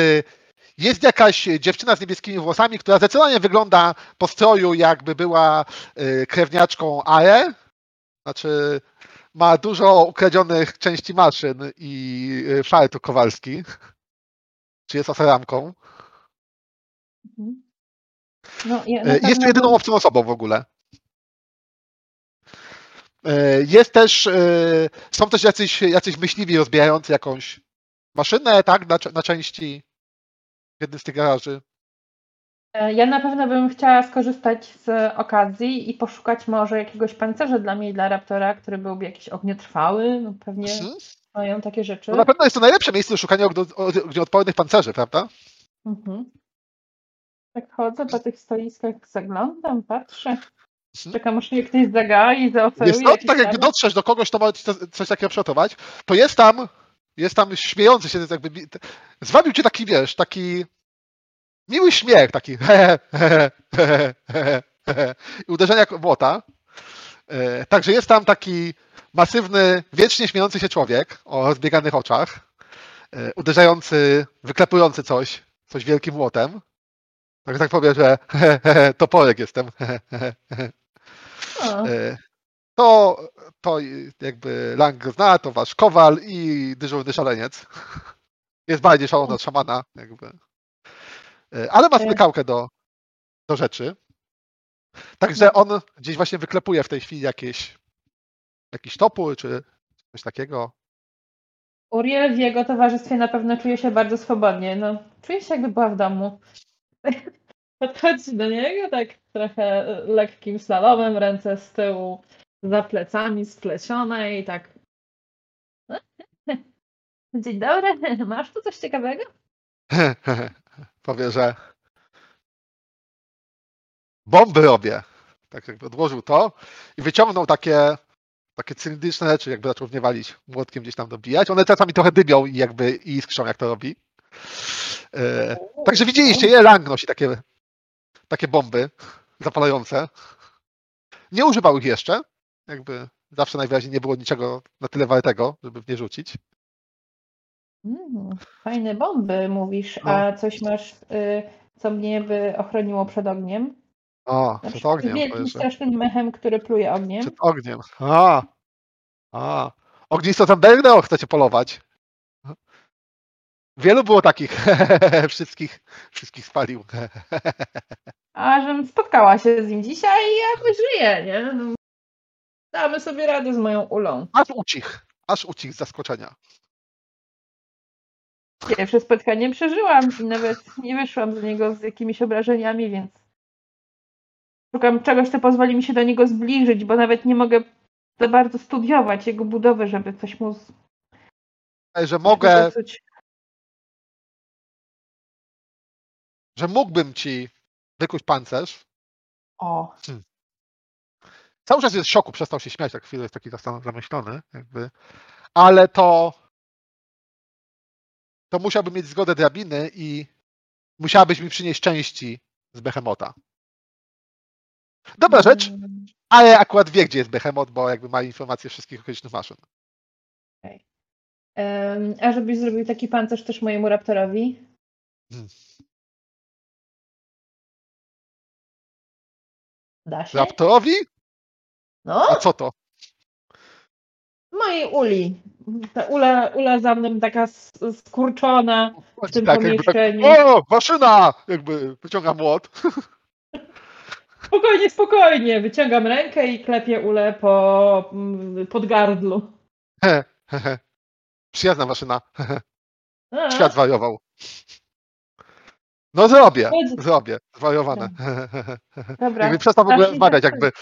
jest jakaś dziewczyna z niebieskimi włosami, która zdecydowanie wygląda po stroju, jakby była krewniaczką AE. Znaczy, ma dużo ukradzionych części maszyn i e, fartuch kowalski. Czy jest oseramką? Mhm. No, ja E, Jest tu jedyną obcą osobą w ogóle. E, Jest też, e, są też jacyś, jacyś myśliwi rozbijający jakąś maszynę, tak, na, na części w jednym z tych garaży. E, Ja na pewno bym chciała skorzystać z okazji i poszukać może jakiegoś pancerza dla mnie i dla Raptora, który byłby jakiś ogniotrwały. No pewnie Mhm. mają takie rzeczy. No na pewno jest to najlepsze miejsce do szukania ognioodpornych pancerzy, prawda? Mhm. Tak chodzę po tych stoiskach, zaglądam, patrzę. Mhm. Czekam aż mnie ktoś zagai i zaoferuje Jest to, tak dane. dotrzesz do kogoś, kto ma coś- takiego przygotować, to jest tam, jest tam śmiejący się, jakby, bi- zwabił cię taki, wiesz, taki miły śmiech, taki i uderzenia młota. E, Także jest tam taki masywny, wiecznie śmiejący się człowiek o rozbieganych oczach, e, uderzający, wyklepujący coś, coś wielkim młotem. Tak, tak powiem, że toporek jestem. E, To, to jakby Lang zna, to wasz kowal i dyżurny szaleniec. Jest bardziej szalony od szamana, jakby. E, Ale ma E. smykałkę do, do rzeczy. Także on gdzieś właśnie wyklepuje w tej chwili jakieś jakiś topór, czy coś takiego. Uriel w jego towarzystwie na pewno czuje się bardzo swobodnie. No, czuje się jakby była w domu. Podchodzi do niego tak trochę lekkim slalomem, ręce z tyłu za plecami splecione i tak. Dzień dobry, masz tu coś ciekawego? Powie, że bomby robię. Tak jakby odłożył to i wyciągnął takie, takie cylindryczne rzeczy, jakby zaczął w młotkiem gdzieś tam dobijać. One czasami trochę dymią i jakby i iskrzą, jak to robi. E, także widzieliście, je Lang nosi takie, takie bomby zapalające. Nie używał ich jeszcze. Jakby zawsze najwyraźniej nie było niczego na tyle wartego, żeby w nie rzucić. Mm, fajne bomby, mówisz. No. A coś masz, y, co mnie by ochroniło przed ogniem? O, Na przed przykład ogniem. wielkim, powiesz, że- strasznym mechem, który pluje ogniem. Przed ogniem. A, a. Ognisto Zamberneo chcecie polować. Wielu było takich. wszystkich, wszystkich spalił. A żem spotkała się z nim dzisiaj i jakoś żyje, nie? No, damy sobie radę z moją ulą. Aż ucich. Aż ucich z zaskoczenia. Pierwsze spotkanie przeżyłam i nawet nie wyszłam z niego z jakimiś obrażeniami, więc szukam czegoś, co pozwoli mi się do niego zbliżyć, bo nawet nie mogę za bardzo studiować jego budowę, żeby coś mu z- Że mogę, że mógłbym ci wykuć pancerz. O, Cały czas jest w szoku, przestał się śmiać, tak chwilę jest taki zamyślony, jakby. Ale to to musiałbym mieć zgodę drabiny i musiałabyś mi przynieść części z Behemota. Dobra rzecz, ale akurat wie, gdzie jest Behemot, bo jakby ma informacje wszystkich okolicznych maszyn. A żebyś zrobił taki pancerz też mojemu raptorowi? Hmm. Da się? Raptorowi? No, A co to? Mojej uli. Ta ula, ula za mną taka skurczona w tym Tak, tak, pomieszczeniu. o, maszyna! Jakby wyciąga młot. Spokojnie, spokojnie. Wyciągam rękę i klepię ulę po mm, podgardlu. He, he, he. Przyjazna maszyna. He, he. A, Świat zwariował. No zrobię, zrobię. Zwariowane. He. Dobra. Jakby przestał w ogóle tak- jakby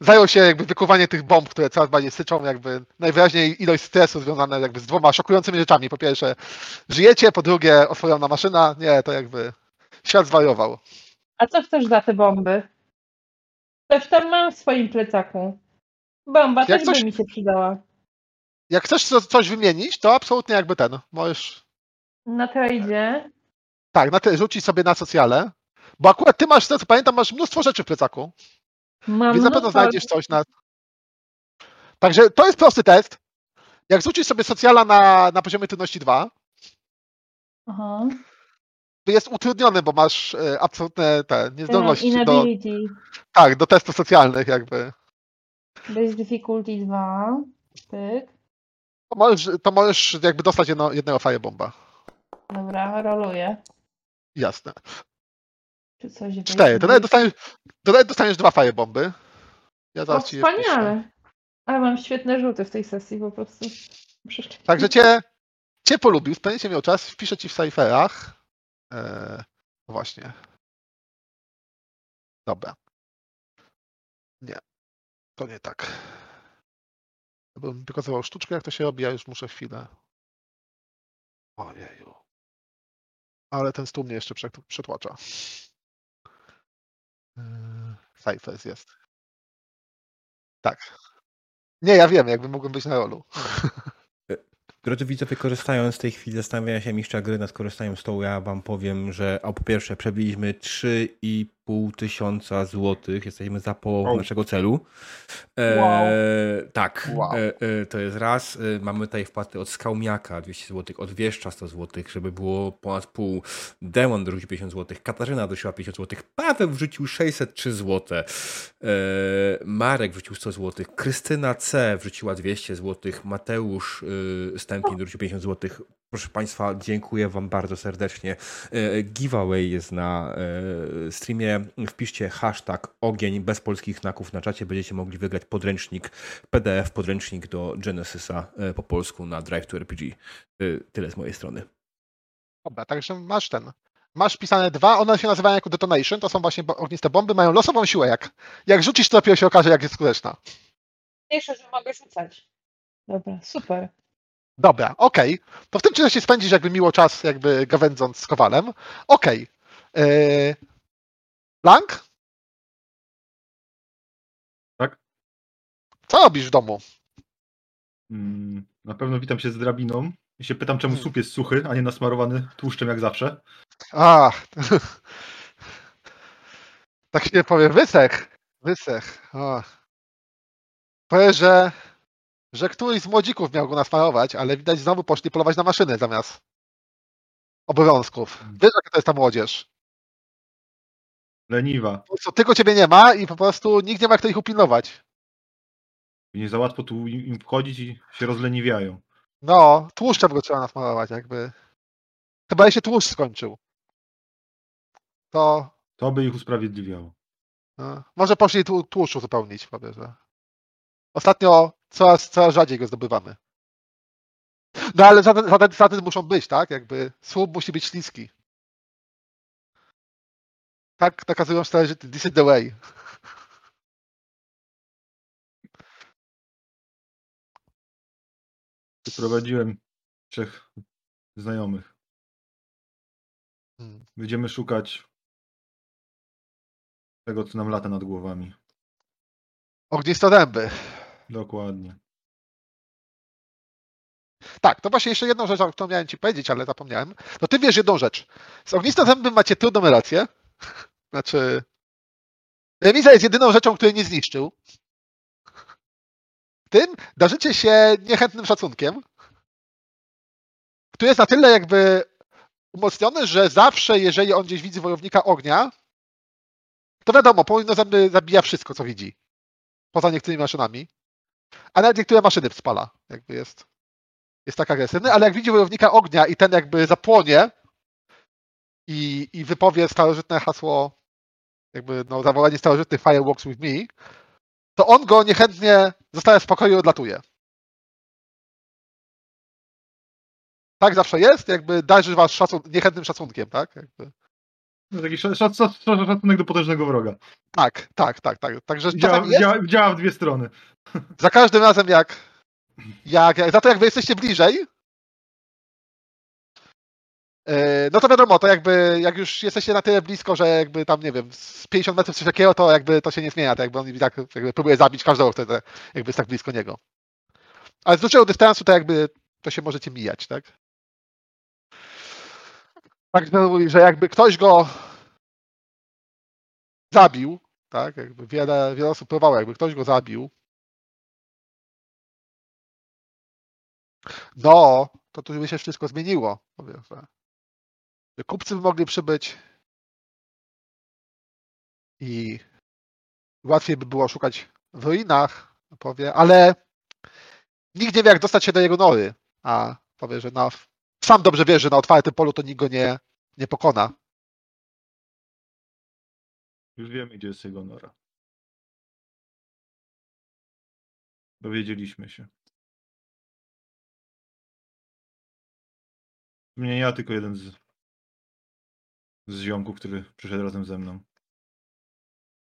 zajął się jakby wykuwaniem tych bomb, które coraz bardziej syczą, jakby najwyraźniej ilość stresu związana jakby z dwoma szokującymi rzeczami. Po pierwsze, żyjecie, po drugie, oswojona maszyna. Nie, to jakby świat zwariował. A co chcesz za te bomby? Też tam mam w swoim plecaku. Bomba Jak też coś- by mi się przydała. Jak chcesz co- coś wymienić, to absolutnie jakby ten, możesz Na tradzie. Tak, na te rzucić sobie na socjale. Bo akurat ty masz, co pamiętam, masz mnóstwo rzeczy w plecaku. Mam Więc na pewno znajdziesz coś na. Także to jest prosty test. Jak rzucisz sobie socjala na, na poziomie trudności 2, Aha. to jest utrudniony, bo masz e, absolutne te niezdolności do, tak, do testów socjalnych jakby. Base difficulty 2. Pyk. To możesz, to możesz jakby dostać jedno, jednego firebomba. Dobra, roluję. Jasne. Czy coś. Cztery. To nawet dostaniesz, to nawet dostaniesz dwa firebomby. Ja O, wspaniale. Ale mam świetne rzuty w tej sesji po prostu. Przeszczęśliwie. Także cię, cię polubił, spędzicie miał czas, wpiszę ci w cyferach. Eee, właśnie. Dobra. Nie, to nie tak. Bym pokazywał sztuczkę, jak to się robi, ja już muszę chwilę. Ojeju. Ale ten stół mnie jeszcze prze- przetłacza. Eee, Cyphers jest. Tak. Nie, ja wiem, jakby mógłbym być na rolu. Drodzy widzowie, korzystając z tej chwili zastanawiania się mistrza gry nad korzystaniem z stołu, ja wam powiem, że a po pierwsze przebiliśmy 3,5 tysiąca złotych, jesteśmy za połową Wow. naszego celu. E, Wow. Tak, Wow. e, e, to jest raz. E, mamy tutaj wpłaty od Skałmiaka 200 złotych, od Wieszcza 100 złotych, żeby było ponad pół. Demon dorzucił 50 złotych, Katarzyna dorzuciła 50 złotych, Paweł wrzucił 603 złote, e, Marek wrzucił 100 złotych, Krystyna C wrzuciła 200 złotych, Mateusz y, Stępień dorzucił 50 złotych. Proszę Państwa, dziękuję Wam bardzo serdecznie. E, Giveaway jest na e, streamie. Wpiszcie hashtag ogień bez polskich znaków na czacie. Będziecie mogli wygrać podręcznik PDF, podręcznik do Genesisa e, po polsku na Drive to RPG. Tyle z mojej strony. Dobra, także masz ten. Masz pisane dwa, one się nazywają jako detonation, to są właśnie bo- ogniste bomby, mają losową siłę. Jak, jak rzucisz, to dopiero się okaże, jak jest skuteczna. Mniejsze, że mogę rzucać. Dobra, super. Dobra, okej. To w tym czasie spędzisz jakby miło czas, jakby gawędząc z Kowalem. Okej. Yy... Blank? Tak? Co robisz w domu? Mm, Na pewno witam się z drabiną i się pytam, czemu Hmm. słup jest suchy, a nie nasmarowany tłuszczem jak zawsze. A, tak się powie, wysech. Wysech. O. Powiem, że, że któryś z młodzików miał go nasmarować, ale widać znowu poszli polować na maszynę zamiast obowiązków. Wiesz, jaka to jest ta młodzież. Leniwa. Po prostu tylko ciebie nie ma i po prostu nikt nie ma kto ich upilnować. I nie za łatwo tu im wchodzić i się rozleniwiają. No, tłuszczem go trzeba nasmarować jakby. Chyba się tłuszcz skończył. To To by ich usprawiedliwiało. no, może poszli tłu- tłuszcz uzupełnić, powiem, że. Ostatnio coraz, coraz rzadziej go zdobywamy. No ale zaten, zaten muszą być, tak? Jakby słup musi być śliski. Tak nakazują starożyty. This is the way. Wyprowadziłem trzech znajomych. Hmm. Będziemy szukać tego, co nam lata nad głowami. Ognistodęby. Dokładnie. Tak, to właśnie jeszcze jedną rzecz, o którą miałem ci powiedzieć, ale zapomniałem. No ty wiesz jedną rzecz. Z ognistodębym macie trudną relację. Znaczy... Remiza jest jedyną rzeczą, której nie zniszczył. Tym darzycie się niechętnym szacunkiem, który jest na tyle jakby umocniony, że zawsze, jeżeli on gdzieś widzi wojownika ognia, to wiadomo, powinno zęby zabija wszystko, co widzi. Poza niektórymi maszynami. A nawet niektóre maszyny spala. Jakby jest, jest tak agresywny, ale jak widzi wojownika ognia i ten jakby zapłonie i, i wypowie starożytne hasło, jakby no, zawołanie starożytnych Fireworks with me, to on go niechętnie zostaje w spokoju i odlatuje. Tak zawsze jest, jakby darzy was szacun niechętnym szacunkiem, tak? Jakby. Taki szac- szac- szac- szacunek do potężnego wroga. Tak, tak, tak, tak. Także Działa, jest, działa, działa w dwie strony. za każdym razem jak, jak, jak za to jak wy jesteście bliżej, e, no to wiadomo, to jakby jak już jesteście na tyle blisko, że jakby tam, nie wiem, z 50 metrów coś takiego, to jakby to się nie zmienia, to jakby on i tak jakby próbuje zabić każdego, kto jakby jest tak blisko niego. Ale z dużego dystansu to jakby to się możecie mijać, tak? Także mówi, że jakby ktoś go zabił, tak, jakby wiele, wiele osób próbowało, jakby ktoś go zabił, no, to tu by się wszystko zmieniło. Powiem, kupcy by mogli przybyć i łatwiej by było szukać w ruinach, powie, ale nikt nie wie, jak dostać się do jego nory, a powie, że na, sam dobrze wie, że na otwartym polu to nikt go nie, nie pokona. Już wiemy, gdzie jest jego nora. Dowiedzieliśmy się. Nie ja, tylko jeden z, z ziomków, który przyszedł razem ze mną.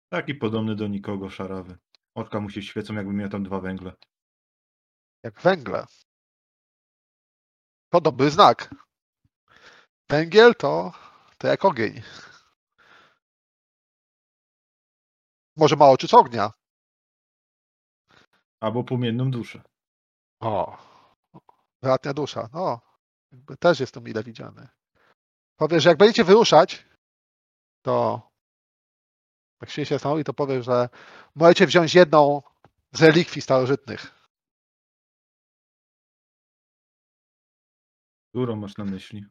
Taki podobny do nikogo, szarawy. Oczka mu się świecą, jakby miał tam dwa węgle. Jak węgle. To dobry znak. Węgiel to, to jak ogień. Może ma oczy z ognia. Albo płomienną duszę. O, bratnia dusza. No, jakby też jest to mile widziane. Powie, że jak będziecie wyruszać, to jak się się stanowi, to powie, że możecie wziąć jedną z relikwii starożytnych. Którą masz na myśli?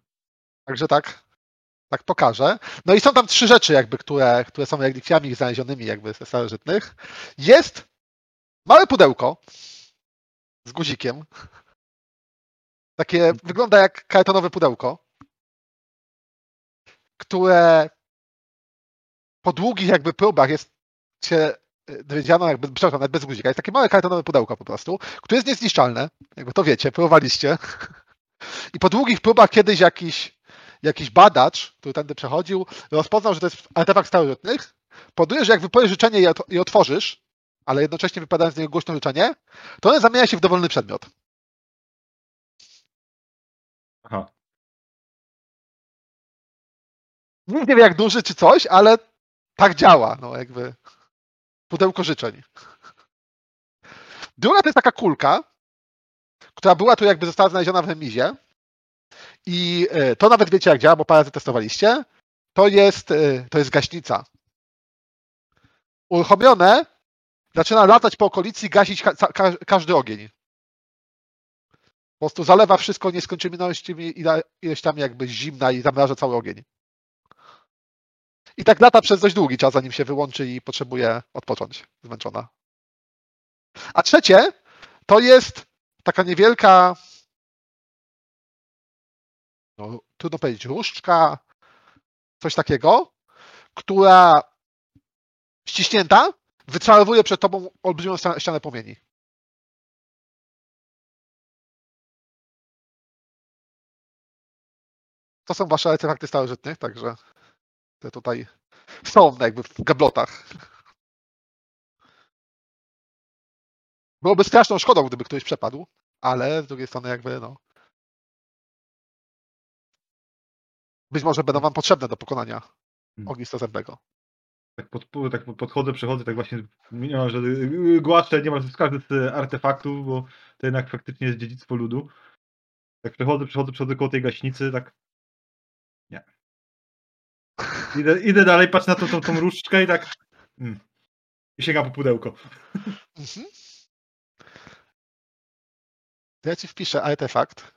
Także tak, tak pokażę. No i są tam trzy rzeczy, jakby, które, które są relikwiami znalezionymi jakby ze starożytnych. Jest małe pudełko z guzikiem. Takie wygląda jak kartonowe pudełko, które po długich jakby próbach jest się dowiedziano jakby, przepraszam, nawet bez guzika. Jest takie małe kartonowe pudełko po prostu, które jest niezniszczalne. Jakby to wiecie, próbowaliście. I po długich próbach kiedyś jakiś, jakiś badacz, który tędy przechodził, rozpoznał, że to jest artefakt starożytnych. Poduje, że jak wypowiesz życzenie i ot- i otworzysz, ale jednocześnie wypadając z niego głośno życzenie, to one zamienia się w dowolny przedmiot. Aha. Nikt nie wie jak duży czy coś, ale tak działa, no jakby pudełko życzeń. Druga to jest taka kulka, która była tu jakby została znaleziona w remizie i e, to nawet wiecie jak działa, bo parę testowaliście. To jest, e, to jest gaśnica. Uruchomione zaczyna latać po okolicy i gasić ka- ka- każdy ogień. Po prostu zalewa wszystko nieskończonymi ila- ilościami jakby zimna i zamraża cały ogień. I tak lata przez dość długi czas, zanim się wyłączy i potrzebuje odpocząć, zmęczona. A trzecie to jest taka niewielka, no, trudno powiedzieć, różdżka, coś takiego, która ściśnięta wyczarowuje przed tobą olbrzymią ścianę płomieni. To są wasze artefakty starożytnych, także te tutaj są jakby w gablotach. Byłoby straszną szkodą, gdyby ktoś przepadł, ale z drugiej strony jakby no. Być może będą wam potrzebne do pokonania Hmm. ognista zębego. Tak, pod, tak podchodzę, przechodzę, tak właśnie niemalże y, głaszczę niemal z każdy z artefaktów, bo to jednak faktycznie jest dziedzictwo ludu. Tak przechodzę, przechodzę, przechodzę koło tej gaśnicy, tak nie. Idę, idę dalej, patrzę na tą, tą, tą różdżkę i tak mm. i sięgam po pudełko. Mhm. To ja ci wpiszę artefakt. W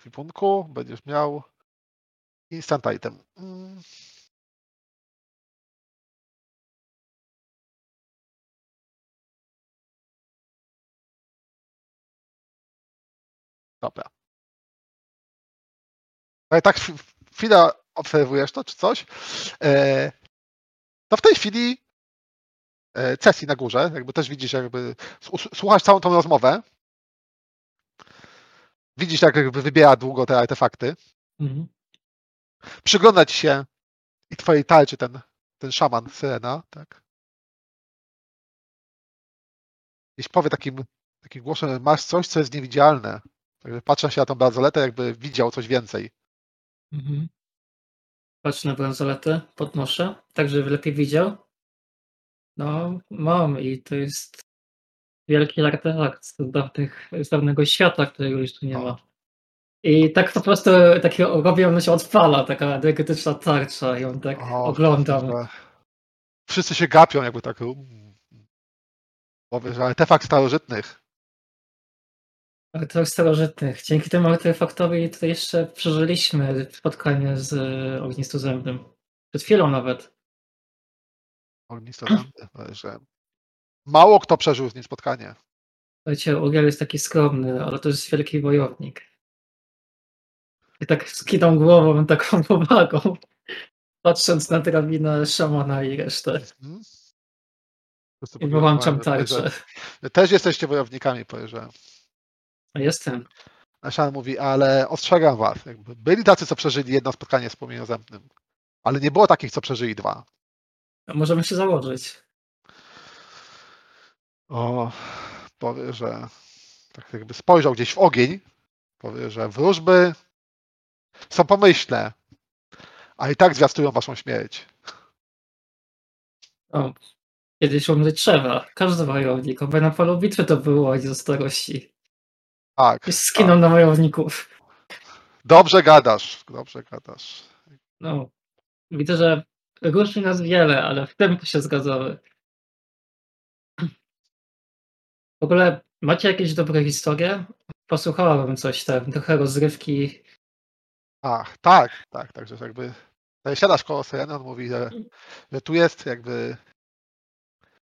ekwipunku będziesz miał instant item. Mm. Dobra. Ale tak chw- chwilę obserwujesz to, czy coś. E, to w tej chwili e, sesji na górze, jakby też widzisz, jakby słuchasz całą tą rozmowę. Widzisz, jak jakby wybiera długo te artefakty. Mhm. Przygląda ci się i twojej tarczy ten, ten szaman Syrena, tak? Jeśli powie takim, takim głosem, masz coś, co jest niewidzialne. Także patrzę się na tą bransoletę, jakby widział coś więcej. Mhm. Patrzę na bransoletę, podnoszę, tak żeby lepiej widział. No, mam i to jest wielki artefakt z, dawnych, z dawnego świata, którego już tu nie ma. I tak po prostu takiego robię, on się odpala, taka energetyczna tarcza i on tak O, oglądam. Wszyscy się gapią, jakby tak. um, Powie, że artefakt starożytnych. Artefakt starożytnych. Dzięki temu artefaktowi tutaj jeszcze przeżyliśmy spotkanie z e, ognistozębnym. Przed chwilą nawet. Ognistozębny, że mało kto przeżył z nim spotkanie. Słuchajcie, Uriel jest taki skromny, ale to jest wielki wojownik. I tak skinął głową taką powagą, patrząc na drabinę szamana i resztę. Mhm. I wyłączam tarczę. Też jesteście wojownikami, podejrzewam. Jestem. A Shan mówi, ale ostrzegam was, jakby byli tacy, co przeżyli jedno spotkanie z płomieniem zębnym, ale nie było takich, co przeżyli dwa. Możemy się założyć. O, powie, że tak jakby spojrzał gdzieś w ogień, powie, że wróżby są pomyślne, a i tak zwiastują waszą śmierć. O, kiedyś umrzeć trzeba. Każdy wojownik. Oby na polu bitwy to było ze starości. Tak, I skinął na wojowników. dobrze gadasz, dobrze gadasz. No. Widzę, że różni nas wiele, ale w tym się zgadzamy. W ogóle macie jakieś dobre historie? Posłuchałabym coś tam, trochę rozrywki. Ach, tak, tak, także jakby siadasz koło Syreny, on mówi, że, że tu jest jakby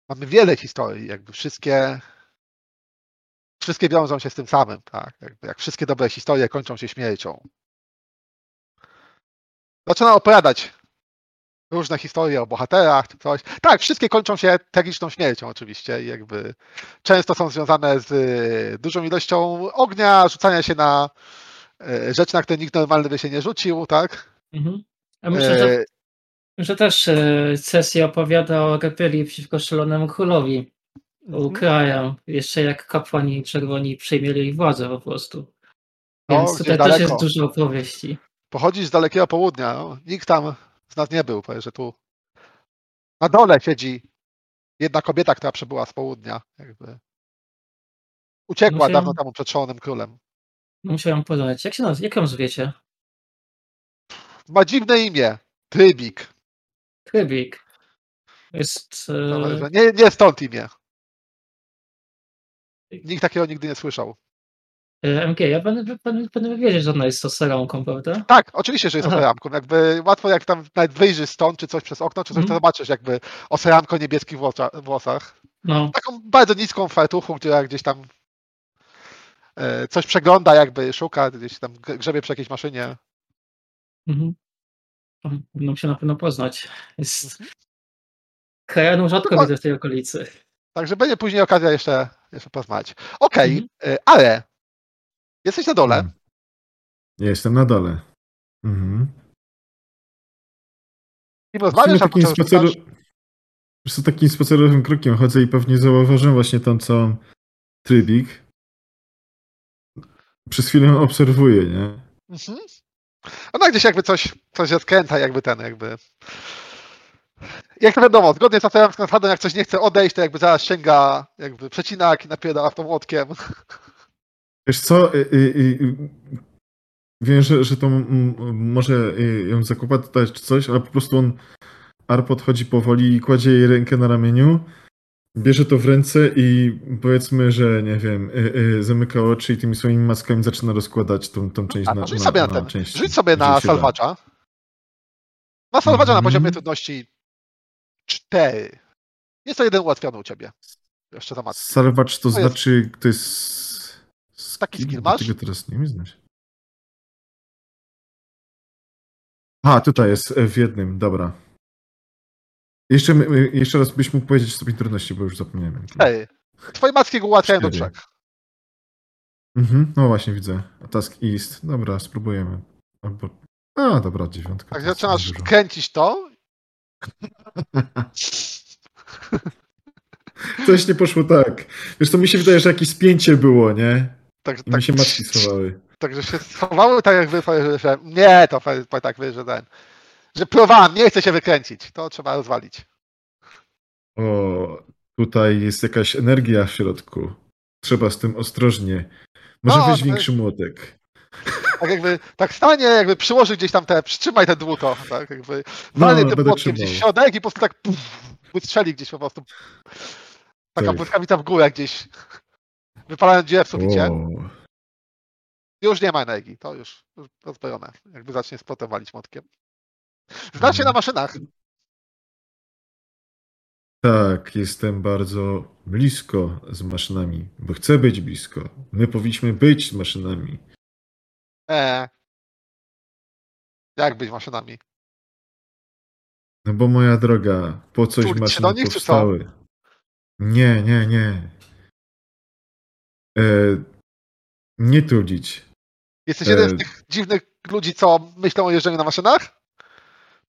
mamy wiele historii, jakby wszystkie wszystkie wiążą się z tym samym, tak, jakby jak wszystkie dobre historie kończą się śmiercią. Zaczyna opowiadać różne historie o bohaterach czy coś. Tak, wszystkie kończą się tragiczną śmiercią oczywiście i jakby często są związane z y, dużą ilością ognia, rzucania się na y, rzeczy, na które nikt normalny by się nie rzucił, tak? Mhm. A myślę, że, E, że też e, sesja opowiada o rebelii przeciwko szalonemu królowi. Mhm. Ukraja. Jeszcze jak kapłani czerwoni przejmieli władzę po prostu. No, Więc gdzieś tutaj też daleko. jest dużo opowieści. Pochodzisz z dalekiego południa, no. nikt tam z nas nie był, że tu na dole siedzi jedna kobieta, która przybyła z południa, jakby uciekła Musiałem- dawno temu przed szalonym królem. Musiałem poznać. Jak się nazywa? Jak ją zwiecie? Ma dziwne imię, Trybik. Trybik. Jest. E, Nie, nie stąd imię. Nikt takiego nigdy nie słyszał. E, MG, ja będę, będę, będę wiedzieć, że ona jest to seronką, prawda? Tak, oczywiście, że jest Aha. oseramką. Jakby łatwo jak tam nawet wyjrzysz stąd, czy coś przez okno, czy coś, to Mhm. zobaczysz jakby oseramko niebieskich włosach. No, Taką bardzo niską fartuchą, która gdzieś tam e, coś przegląda, jakby szuka, gdzieś tam grzebie przy jakiejś maszynie. mhm. Będą się na pewno poznać. Jest. Krajaną rzadko No, widzę w tej okolicy. Także będzie później okazja jeszcze, jeszcze porozmawiać. Okej, Mhm. e, ale jesteś na dole. Hmm. Ja jestem na dole. Mhm. I rozmawiasz, a takim, spaceru... Wiesz takim spacerowym krokiem chodzę i pewnie zauważyłem właśnie tam całą trybik. Przez chwilę obserwuję, nie? Mhm. Ona gdzieś jakby coś, coś odkręca, jakby ten, jakby. Jak to wiadomo, zgodnie z następnym zasadą, jak coś nie chce odejść, to jakby zaraz sięga jakby przecinak i napiera w to młotkiem. Wiesz co, y, y, y, wiem, że, że to może y, ją zakłopotać czy coś, ale po prostu on, Ar podchodzi powoli i kładzie jej rękę na ramieniu, bierze to w ręce i powiedzmy, że nie wiem, y, y, zamyka oczy i tymi swoimi maskami zaczyna rozkładać tą, tą część A, na, to rzuć na, sobie na na ten. części. Rzuć sobie na salwacza. Na salwacza na Mhm. poziomie trudności 4. Jest to jeden ułatwiony u ciebie. Jeszcze za matkę. Salwacz to To jest- znaczy, to jest... Taki skill masz? Tego teraz nie wiem znać. A, tutaj jest e, w jednym, dobra. Jeszcze, jeszcze raz byś mógł powiedzieć stopień trudności, bo już zapomniałem. Ej, twoje macki go ułatwiają do trzech. Mhm, no właśnie widzę. Task East. Dobra, spróbujemy. Albo... A, dobra, dziewiątka. Tak zaczynasz dużo. kręcić to. Coś nie poszło tak. Wiesz to mi się wydaje, że jakieś spięcie było, nie? Tak, tak, mi się matki schowały. Także się schowały tak jakby, że nie, to tak wie, że ten, że próbowałem, nie chcę się wykręcić, to trzeba rozwalić. O, tutaj jest jakaś energia w środku. Trzeba z tym ostrożnie. Może No, to większy młotek. Tak jakby, tak stanie, jakby przyłoży gdzieś tam te, przytrzymaj te dłuto, tak jakby, No, walnie tym będę płotkiem trzymał. gdzieś w środek i po prostu tak puf, wystrzeli gdzieś po prostu. Taka Tak. błyskawica w górę gdzieś, wypalając dziurę w suficie. Już nie ma energii, to już, już rozbrojone, jakby zacznie spotem walić młotkiem. Znasz się na maszynach, tak, jestem bardzo blisko z maszynami, bo chcę być blisko. My powinniśmy być z maszynami. e, Jak być maszynami? No bo moja droga, po coś się maszyny nich, powstały? Nie, nie, nie. E, nie tulić. Jesteś jeden E, z tych dziwnych ludzi, co myślą o jeżdżeniu na maszynach?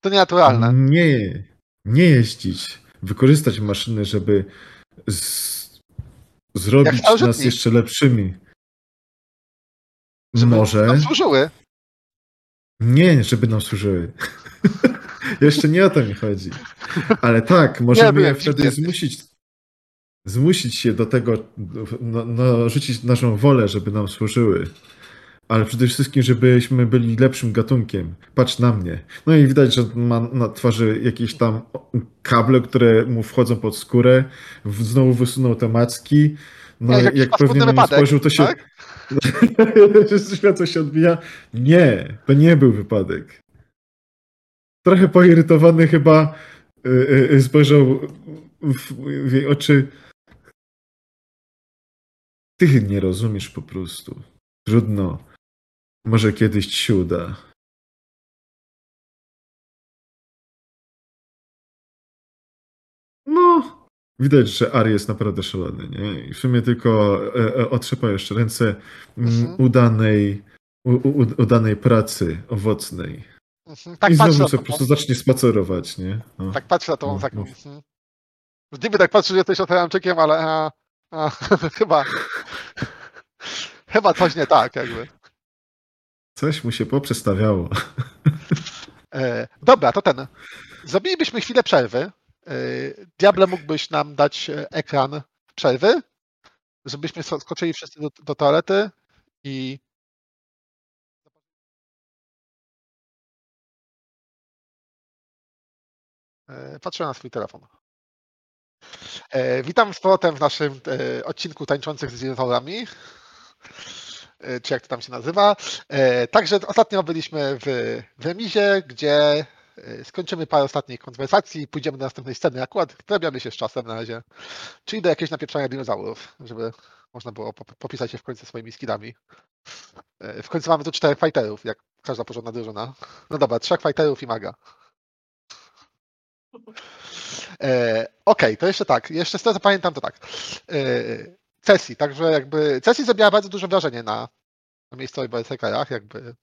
To nienaturalne. Nie, nie jeździć. Wykorzystać maszyny, żeby z, zrobić nas jeszcze lepszymi. Żeby Może. nam służyły. Nie, żeby nam służyły. Jeszcze nie o to mi chodzi. Ale tak, możemy je wtedy zmusić, zmusić się do tego, no, no, rzucić naszą wolę, żeby nam służyły. Ale przede wszystkim, żebyśmy byli lepszym gatunkiem. Patrz na mnie. No i widać, że ma na twarzy jakieś tam kable, które mu wchodzą pod skórę. Znowu wysunął te macki. No Jak jak, pewnie na mnie spojrzał, to się... tak? Światło się odbija. Nie, to nie był wypadek. Trochę poirytowany chyba y, y, y, spojrzał w, w jej oczy. Ty nie rozumiesz po prostu. Trudno. Może kiedyś ci się uda. No, widać, że Ari jest naprawdę szalony, nie? I w sumie tylko e, e, otrzepa jeszcze ręce mm, Mhm. udanej, u, u, udanej pracy owocnej. Mhm. Tak I znowu sobie po prostu zacznie spacerować, nie? No. Tak patrzę na tą No, tak. no. mhm. Niby tak patrzę, że jesteś otwieramczykiem, ale a, chyba chyba coś nie tak jakby. Coś mu się poprzestawiało. E, dobra, to ten. Zrobilibyśmy chwilę przerwy. E, Diable mógłbyś nam dać e, ekran przerwy, żebyśmy skoczyli wszyscy do, do toalety i E, Patrzę na swój telefon. E, Witam z powrotem w naszym e, odcinku Tańczących z dinozaurami. E, Czy jak to tam się nazywa. Także ostatnio byliśmy w, w remizie, gdzie skończymy parę ostatnich konwersacji i pójdziemy do następnej sceny. Akurat wprawiamy się z czasem na razie. Czyli do jakiegoś napieprzania dinozaurów, żeby można było pop- popisać się w końcu swoimi skillami. E, W końcu mamy tu czterech fighterów, jak każda porządna drużyna. No dobra, trzech fighterów i maga. E, Okej, to jeszcze tak. Jeszcze z tego co pamiętam, to tak. E, Cesi, także jakby Cesi zrobiła bardzo duże wrażenie na, na miejscowych berserkerach, jakby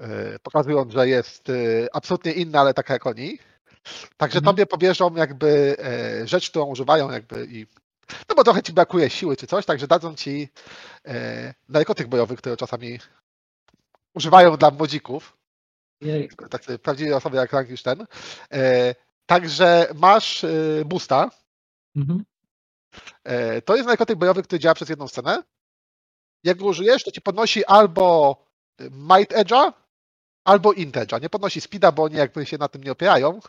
e, pokazując, że jest absolutnie inna, ale taka jak oni. Także Mhm. tobie powierzą jakby rzecz, którą używają jakby i no bo trochę ci brakuje siły czy coś, także dadzą ci e, narkotyk bojowy, które czasami używają dla młodzików Jej. tacy prawdziwe osoby jak Frankenstein. E, także masz e, boosta. Mhm. E, to jest narkotyk bojowy, który działa przez jedną scenę. Jak go użyjesz, to ci podnosi albo Might Edge'a, albo Int Edge'a. Nie podnosi Speeda, bo oni jakby się na tym nie opierają.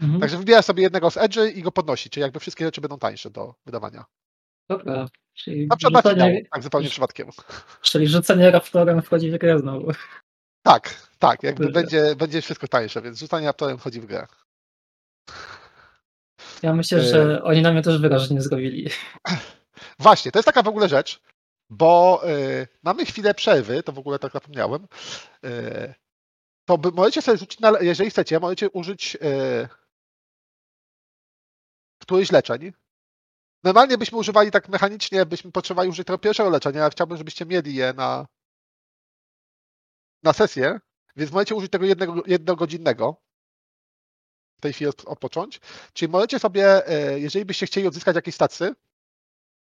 Mhm. Także wybierasz sobie jednego z Edge'y i go podnosi, czyli jakby wszystkie rzeczy będą tańsze do wydawania. Dobra. Czyli Na przykład na finał, rzucenie, tak zupełnie przypadkiem. czyli rzucenie raptorem wchodzi w grę znowu. Tak, tak, jakby będzie, będzie wszystko tańsze, więc rzucanie raptorem wchodzi w grę. Ja myślę, E, że oni na mnie też wyraźnie zrobili. Właśnie, to jest taka w ogóle rzecz, bo y, mamy chwilę przerwy, to w ogóle tak zapomniałem. Y, to by, możecie sobie rzucić, na, jeżeli chcecie, możecie użyć y, któryś leczeń. Normalnie byśmy używali tak mechanicznie, byśmy potrzebowali użyć tego pierwszego leczenia, ale chciałbym, żebyście mieli je na, na sesję, więc możecie użyć tego jednego, jednogodzinnego. Tej chwili od- odpocząć. Czyli możecie sobie, y, jeżeli byście chcieli odzyskać jakieś stacy,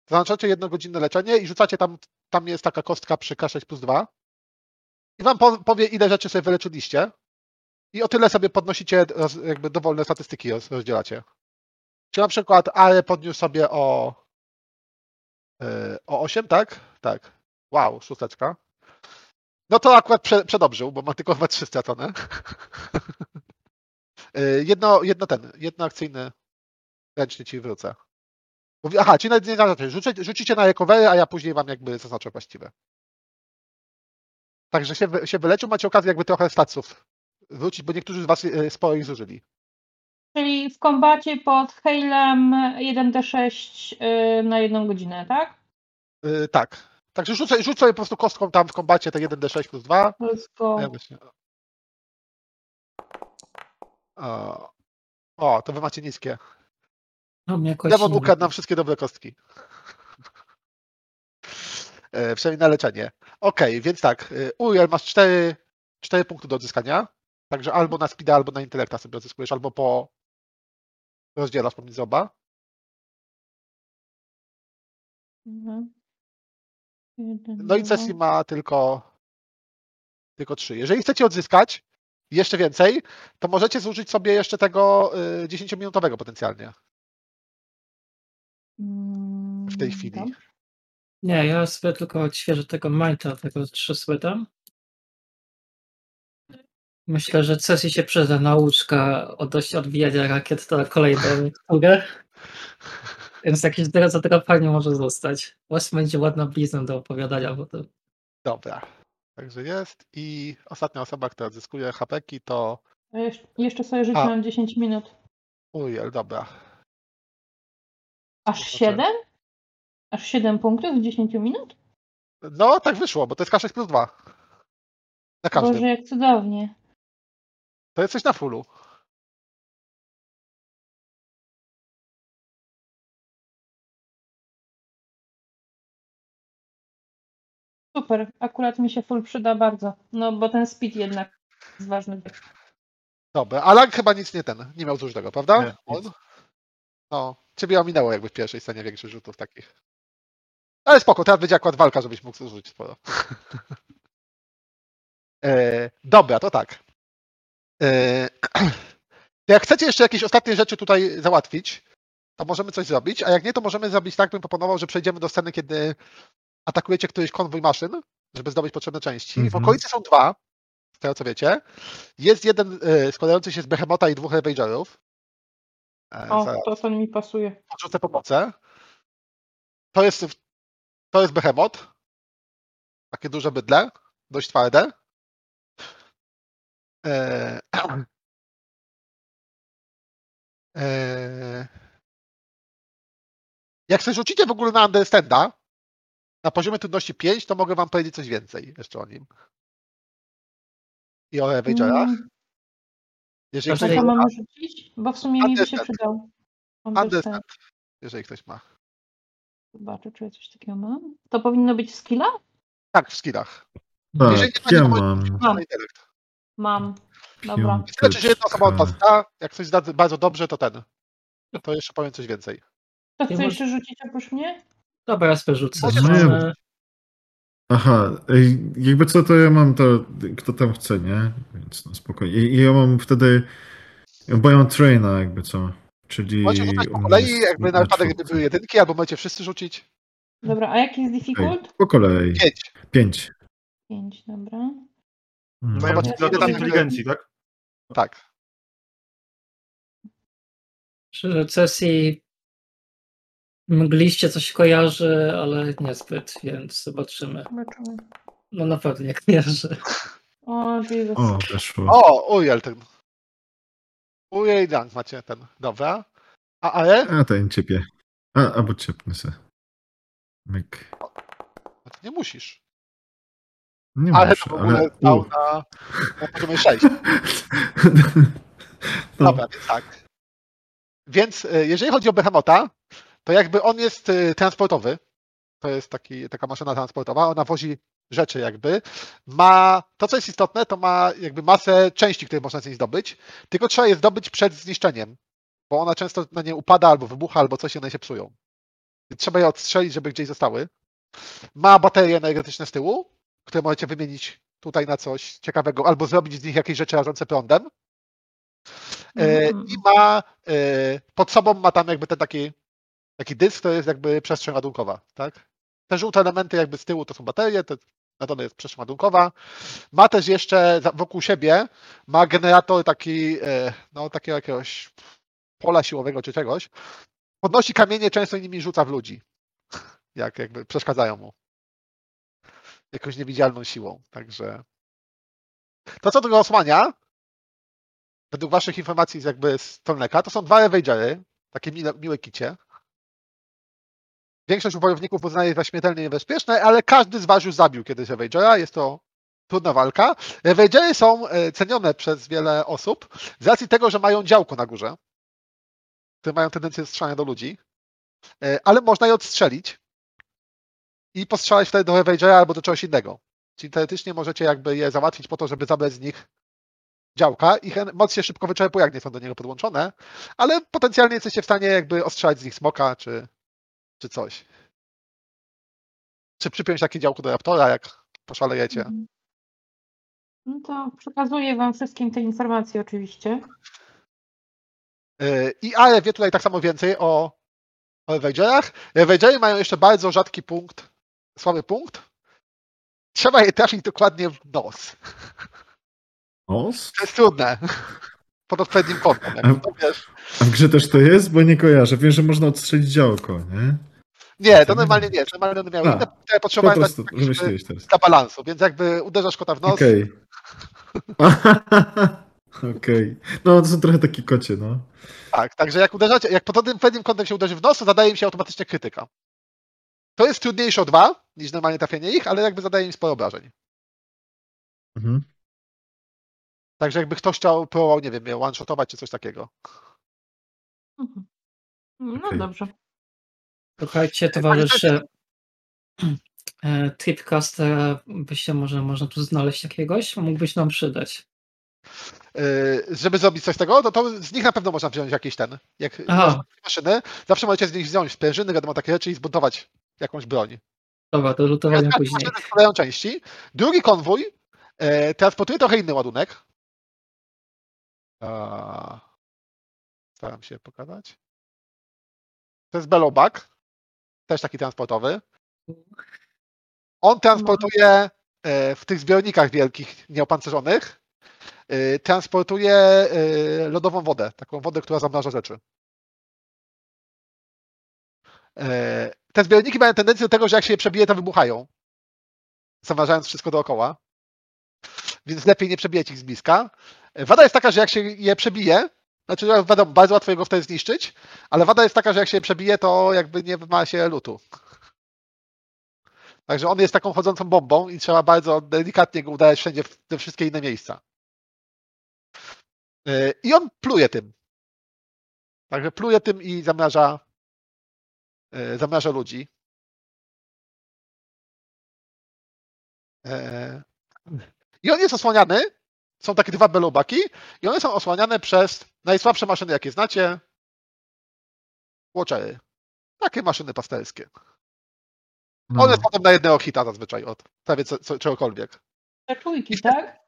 Zaznaczacie jednogodzinne leczenie i rzucacie tam, tam jest taka kostka przy K6 plus 2 i wam po, powie, ile rzeczy sobie wyleczyliście i o tyle sobie podnosicie jakby dowolne statystyki roz, rozdzielacie. Czy na przykład Ale podniósł sobie o, yy, o 8, tak? Tak. Wow, szósteczka. No to akurat prze, przedobrzył, bo ma tylko chyba 3 stracone. Yy, jedno, jedno ten, jedno akcyjny ręcznie ci wrócę. Mówi, aha, czyli nawet nie zaznaczacie. Rzuci, rzucicie na recovery, a ja później wam jakby zaznaczę właściwe. Także się, się wyleczył, macie okazję jakby trochę staców wrócić, bo niektórzy z was y, sporo ich zużyli. Czyli w kombacie pod Halem 1d6 y, na jedną godzinę, tak? Y, tak. Także rzuć sobie po prostu kostką tam w kombacie te 1d6 plus 2. Let's go. Ja myślę, O, o, to wy macie niskie. No, Demon ukradł nam wszystkie dobre kostki. E, Przynajmniej na leczenie. Okej, więc tak. e, Uriel masz 4, 4 punkty do odzyskania. Także albo na speeda, albo na intelekta sobie odzyskujesz, albo po rozdzielasz pomiędzy oba. Mhm. No i. Cecil ma tylko, tylko 3. Jeżeli chcecie odzyskać jeszcze więcej, to możecie zużyć sobie jeszcze tego y, 10-minutowego potencjalnie w tej Mm, chwili. Nie, ja sobie tylko odświeżę tego Majta, tego trzy tam. Myślę, że Cesi się przyda nauczka odnośnie odbijania rakiet to na kolejną turę. Więc jakieś fajnie może zostać. Właśnie będzie ładna blizna do opowiadania, bo to Dobra. Także jest. I ostatnia osoba, która odzyskuje hapeki to jeszcze, sobie rzuciłam 10 minut. Uriel, dobra. Aż Zobaczę. 7? Aż 7 punktów z 10 minut? No, tak wyszło, bo to jest K6 plus 2. Na każdym. Boże, jak cudownie. To jest coś na fullu. Super, akurat mi się full przyda bardzo. No bo ten speed jednak jest ważny. Dobra, Alan chyba nic nie ten, nie miał zużytego, prawda? Nie, On? No, ciebie ominęło jakby w pierwszej scenie większych rzutów takich. Ale spoko, teraz będzie akurat walka, żebyś mógł zużyć sporo. e, dobra, to tak. E, to jak chcecie jeszcze jakieś ostatnie rzeczy tutaj załatwić, to możemy coś zrobić, a jak nie, to możemy zrobić tak, bym proponował, że przejdziemy do sceny, kiedy atakujecie któryś konwój maszyn, żeby zdobyć potrzebne części. W Mhm. okolicy są dwa, z tego co wiecie. Jest jeden y, składający się z Behemota i dwóch Ravagerów. E, O, zaraz to ten mi pasuje. podrzucę pomocę. To jest, to jest Behemot. Takie duże bydle, dość twarde. E, e, jak sobie rzucicie w ogóle na Understanda, na poziomie trudności 5, to mogę wam powiedzieć coś więcej jeszcze o nim. I o Ravagerach. Mm, Jeżeli Znaczy, ktoś ma, rzucić? Bo w sumie mi by się Understand. przydał. Understand. Understand. jeżeli ktoś ma. Zobaczę, czy ja coś takiego mam. To powinno być skilla? Tak, w skillach. Tak, Jeżeli nie ma, ja ma- mam. Mam. Dobra. Wystarczy, że jedna osoba od was jak ktoś zda bardzo dobrze, to ten. To jeszcze powiem coś więcej. To Ja chce może- jeszcze rzucić oprócz mnie? Dobra, ja sobie rzucę. Możesz No ja- E, Aha, jakby co, to ja mam to, kto tam chce, nie? Więc no spokojnie. I ja mam wtedy, bo ja mam traina, jakby co. Czyli. Rzucać po kolei, jest jakby na wypadek, gdyby były jedynki, albo możecie wszyscy rzucić. Dobra, a jaki jest Ej, difficult? po kolei. Pięć. Pięć. 5, dobra. Mm. Mają Zobaczcie, inteligencji, tak? Tak. że Cesi mgliście coś kojarzy, ale niezbyt, więc zobaczymy. Zobaczymy. No na pewno nie kojarzy. O. O, weszło. O, ujel ten. Ujel i Dank macie ten. Dobra. A ale? A ten ciepie. A, albo ciepnę se. Myk. No to nie musisz. Nie Ale muszę, to w ogóle ale... stał u. na, na poziomie 6. No, Dobra, więc tak. Więc y, jeżeli chodzi o Behemota, to jakby on jest y, transportowy. To jest taki, taka maszyna transportowa. Ona wozi rzeczy jakby. Ma, to co jest istotne, to ma jakby masę części, które można z niej zdobyć. Tylko trzeba je zdobyć przed zniszczeniem. Bo ona często na nie upada, albo wybucha, albo coś i one się psują. Trzeba je odstrzelić, żeby gdzieś zostały. Ma baterie energetyczne z tyłu, które możecie wymienić tutaj na coś ciekawego, albo zrobić z nich jakieś rzeczy rażące prądem. Mhm. I ma e, pod sobą ma tam jakby ten taki, taki dysk, to jest jakby przestrzeń ładunkowa, tak? Te żółte elementy jakby z tyłu to są baterie, to na dole jest przestrzeń ładunkowa. Ma też jeszcze wokół siebie ma generator taki, e, no takiego jakiegoś pola siłowego czy czegoś. Podnosi kamienie, często nimi rzuca w ludzi, jak jakby przeszkadzają mu. Jakąś niewidzialną siłą, także to co tego osłania, według waszych informacji jakby z Tolneka, to są dwa Ravagery, takie mile, miłe kicie. Większość wojowników uznaje za śmiertelnie niebezpieczne, ale każdy z was już zabił kiedyś Ravagera. Jest to trudna walka. Ravegery są e, cenione przez wiele osób z racji tego, że mają działko na górze, które mają tendencję strzelania do ludzi, e, ale można je odstrzelić i postrzelać wtedy do Ravagera albo do czegoś innego. Czyli teoretycznie możecie jakby je załatwić po to, żeby zabrać z nich działka. Ich en- moc się szybko wyczerpuje, jak nie są do niego podłączone, ale potencjalnie jesteście w stanie jakby ostrzelać z nich smoka czy, czy coś. Czy przypiąć takie działko do raptora, jak poszalejecie. Mhm. No to przekazuję wam wszystkim te informacje oczywiście. Yy, I Ale wie tutaj tak samo więcej o, o Ravagerach. Ravagery mają jeszcze bardzo rzadki punkt, słaby punkt. Trzeba je trafić dokładnie w nos. Os? To jest trudne. Pod odpowiednim kątem. jakby to wiesz. A w grze też to jest? Bo nie kojarzę. Wiem, że można odstrzelić działko, nie? Nie, to normalnie nie. Normalnie one miały A, inne, które Po potrzebowałem prostu tak, dla balansu, więc jakby uderzasz kota w nos, Okej. Okej. No, to są trochę takie kocie, no. tak, także jak uderzacie, jak pod odpowiednim kątem się uderzy w nos, to zadaje im się automatycznie krytyka. To jest trudniejsze o dwa niż normalnie trafienie ich, ale jakby zadaje im sporo obrażeń. Mhm. Także jakby ktoś chciał, próbował, nie wiem, one-shotować czy coś takiego. Mhm. No Okej. dobrze. Słuchajcie, towarzysze. e, Tripcastera by się może można tu znaleźć jakiegoś? Mógłbyś nam przydać. Yy, żeby zrobić coś z tego, no to z nich na pewno można wziąć jakiś ten. Jak maszyny, zawsze możecie z nich wziąć sprężyny, wiadomo, takie rzeczy i zbuntować jakąś broń. Dobra, do lutowania Teraz później. maszyny składają części. Drugi konwój e, transportuje trochę inny ładunek. A, staram się pokazać. To jest Bellowback, też taki transportowy. On transportuje e, w tych zbiornikach wielkich, nieopancerzonych, e, transportuje e, lodową wodę, taką wodę, która zamraża rzeczy. Te zbiorniki mają tendencję do tego, że jak się je przebije, to wybuchają, zamrażając wszystko dookoła. Więc lepiej nie przebijać ich z bliska. Wada jest taka, że jak się je przebije, znaczy wiadomo, bardzo łatwo go wtedy zniszczyć, ale wada jest taka, że jak się je przebije, to jakby nie ma się lutu. Także on jest taką chodzącą bombą i trzeba bardzo delikatnie go udawać wszędzie, w te wszystkie inne miejsca. E, I on pluje tym. Także pluje tym i zamraża, e, zamraża ludzi. E, I on jest osłaniany. Są takie dwa belobaki i one są osłaniane przez najsłabsze maszyny, jakie znacie. Watchery. Takie maszyny pastelskie. no. One są na jednego hita zazwyczaj od prawie co, co, czegokolwiek. Te czujki, tak?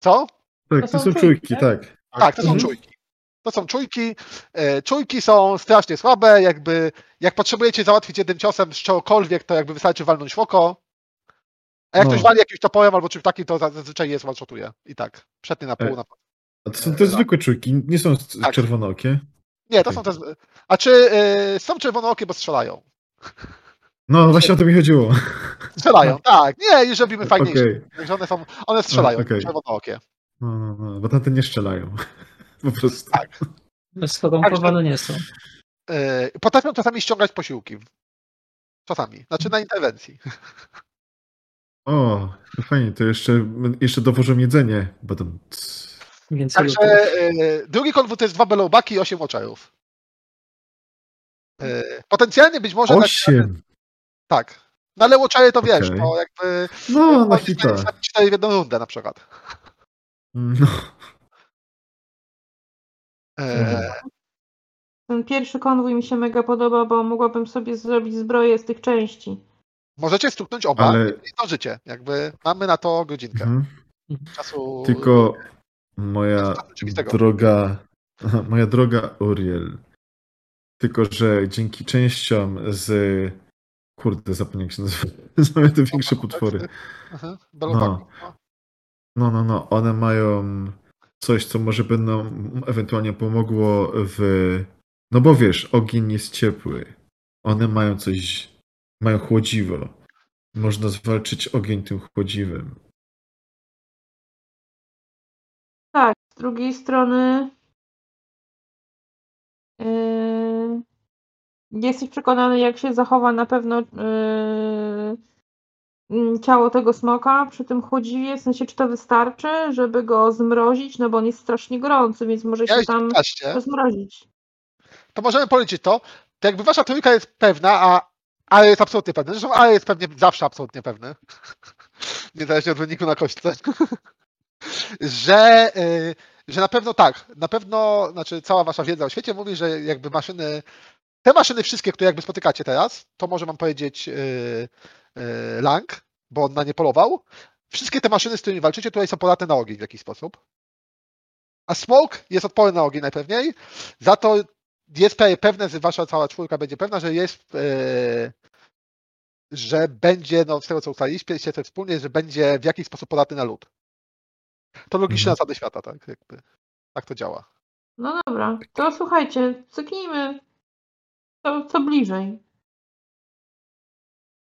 Co? Tak, to to są są czujki, czujki, tak? tak. Tak, to są Mhm. czujki. To są czujki. E, Czujki są strasznie słabe, jakby jak potrzebujecie załatwić jednym ciosem z czegokolwiek, to jakby wystarczy walnąć w oko. A jak No. ktoś wali jakimś toporem albo czymś takim, to zazwyczaj jest one-shotuje. I tak. Przetnie na pół. E, Na... A to są te zwykłe czujki, nie są Tak. czerwonookie. Nie, to są te... A czy y, są czerwonookie, bo strzelają? No, właśnie o to mi chodziło. Strzelają, tak. Nie, już robimy fajniejsze. Okej. Także one są, one strzelają, okej. czerwonookie. No, no, no, bo tamte nie strzelają. Po prostu. Tak. Skorumpowane nie są. Y, potrafią czasami ściągać posiłki. Czasami. Znaczy na interwencji. O, fajnie, to jeszcze, jeszcze dowożą jedzenie. Bo tam... Więcej Także y, drugi konwój to jest dwa belobaki i osiem oczarów. Y, potencjalnie być może... na- Osiem! tak. No ale oczary to wiesz, Okej. to jakby... No, na hita. cztery w jedną rundę na przykład. No, E, Ten pierwszy konwój mi się mega podoba, bo mogłabym sobie zrobić zbroję z tych części. Możecie stuknąć oba ale... i zdążycie. Jakby mamy na to godzinkę Mhm. czasu. Tylko moja droga, moja droga Uriel. Tylko, że dzięki częściom z. Kurde, zapomniałem jak się nazywa. Znamy te większe potwory. No. No, no, no. One mają coś, co może nam ewentualnie pomogło w. No bo wiesz, ogień jest ciepły. One mają coś. Mają chłodziwo. Można zwalczyć ogień tym chłodziwem. Tak, z drugiej strony yy, jesteś przekonany, jak się zachowa na pewno yy, mm, ciało tego smoka przy tym chłodziwie? W sensie, czy to wystarczy, żeby go zmrozić? No bo on jest strasznie gorący, więc może się Miałeś tam 15, rozmrozić. to możemy policzyć to. To jakby wasza trójka jest pewna, a Ale jest absolutnie pewny. Zresztą Ale jest pewnie zawsze absolutnie pewny. Niezależnie od wyniku na kośćce. że, y, że na pewno tak. Na pewno, znaczy cała wasza wiedza o świecie mówi, że jakby maszyny, te maszyny wszystkie, które jakby spotykacie teraz, to może wam powiedzieć y, y, Lang, bo on na nie polował. Wszystkie te maszyny, z którymi walczycie, tutaj są podatne na ogień w jakiś sposób. A Smoke jest odporny na ogień najpewniej. Za to jest prawie pewne, że wasza cała czwórka będzie pewna, że jest, e, że będzie, no z tego co ustaliliście się wspólnie, że będzie w jakiś sposób podatny na lód. To logiczne Mhm. zasady świata, tak jakby. Tak to działa. No dobra, to słuchajcie, cyknijmy co, co bliżej.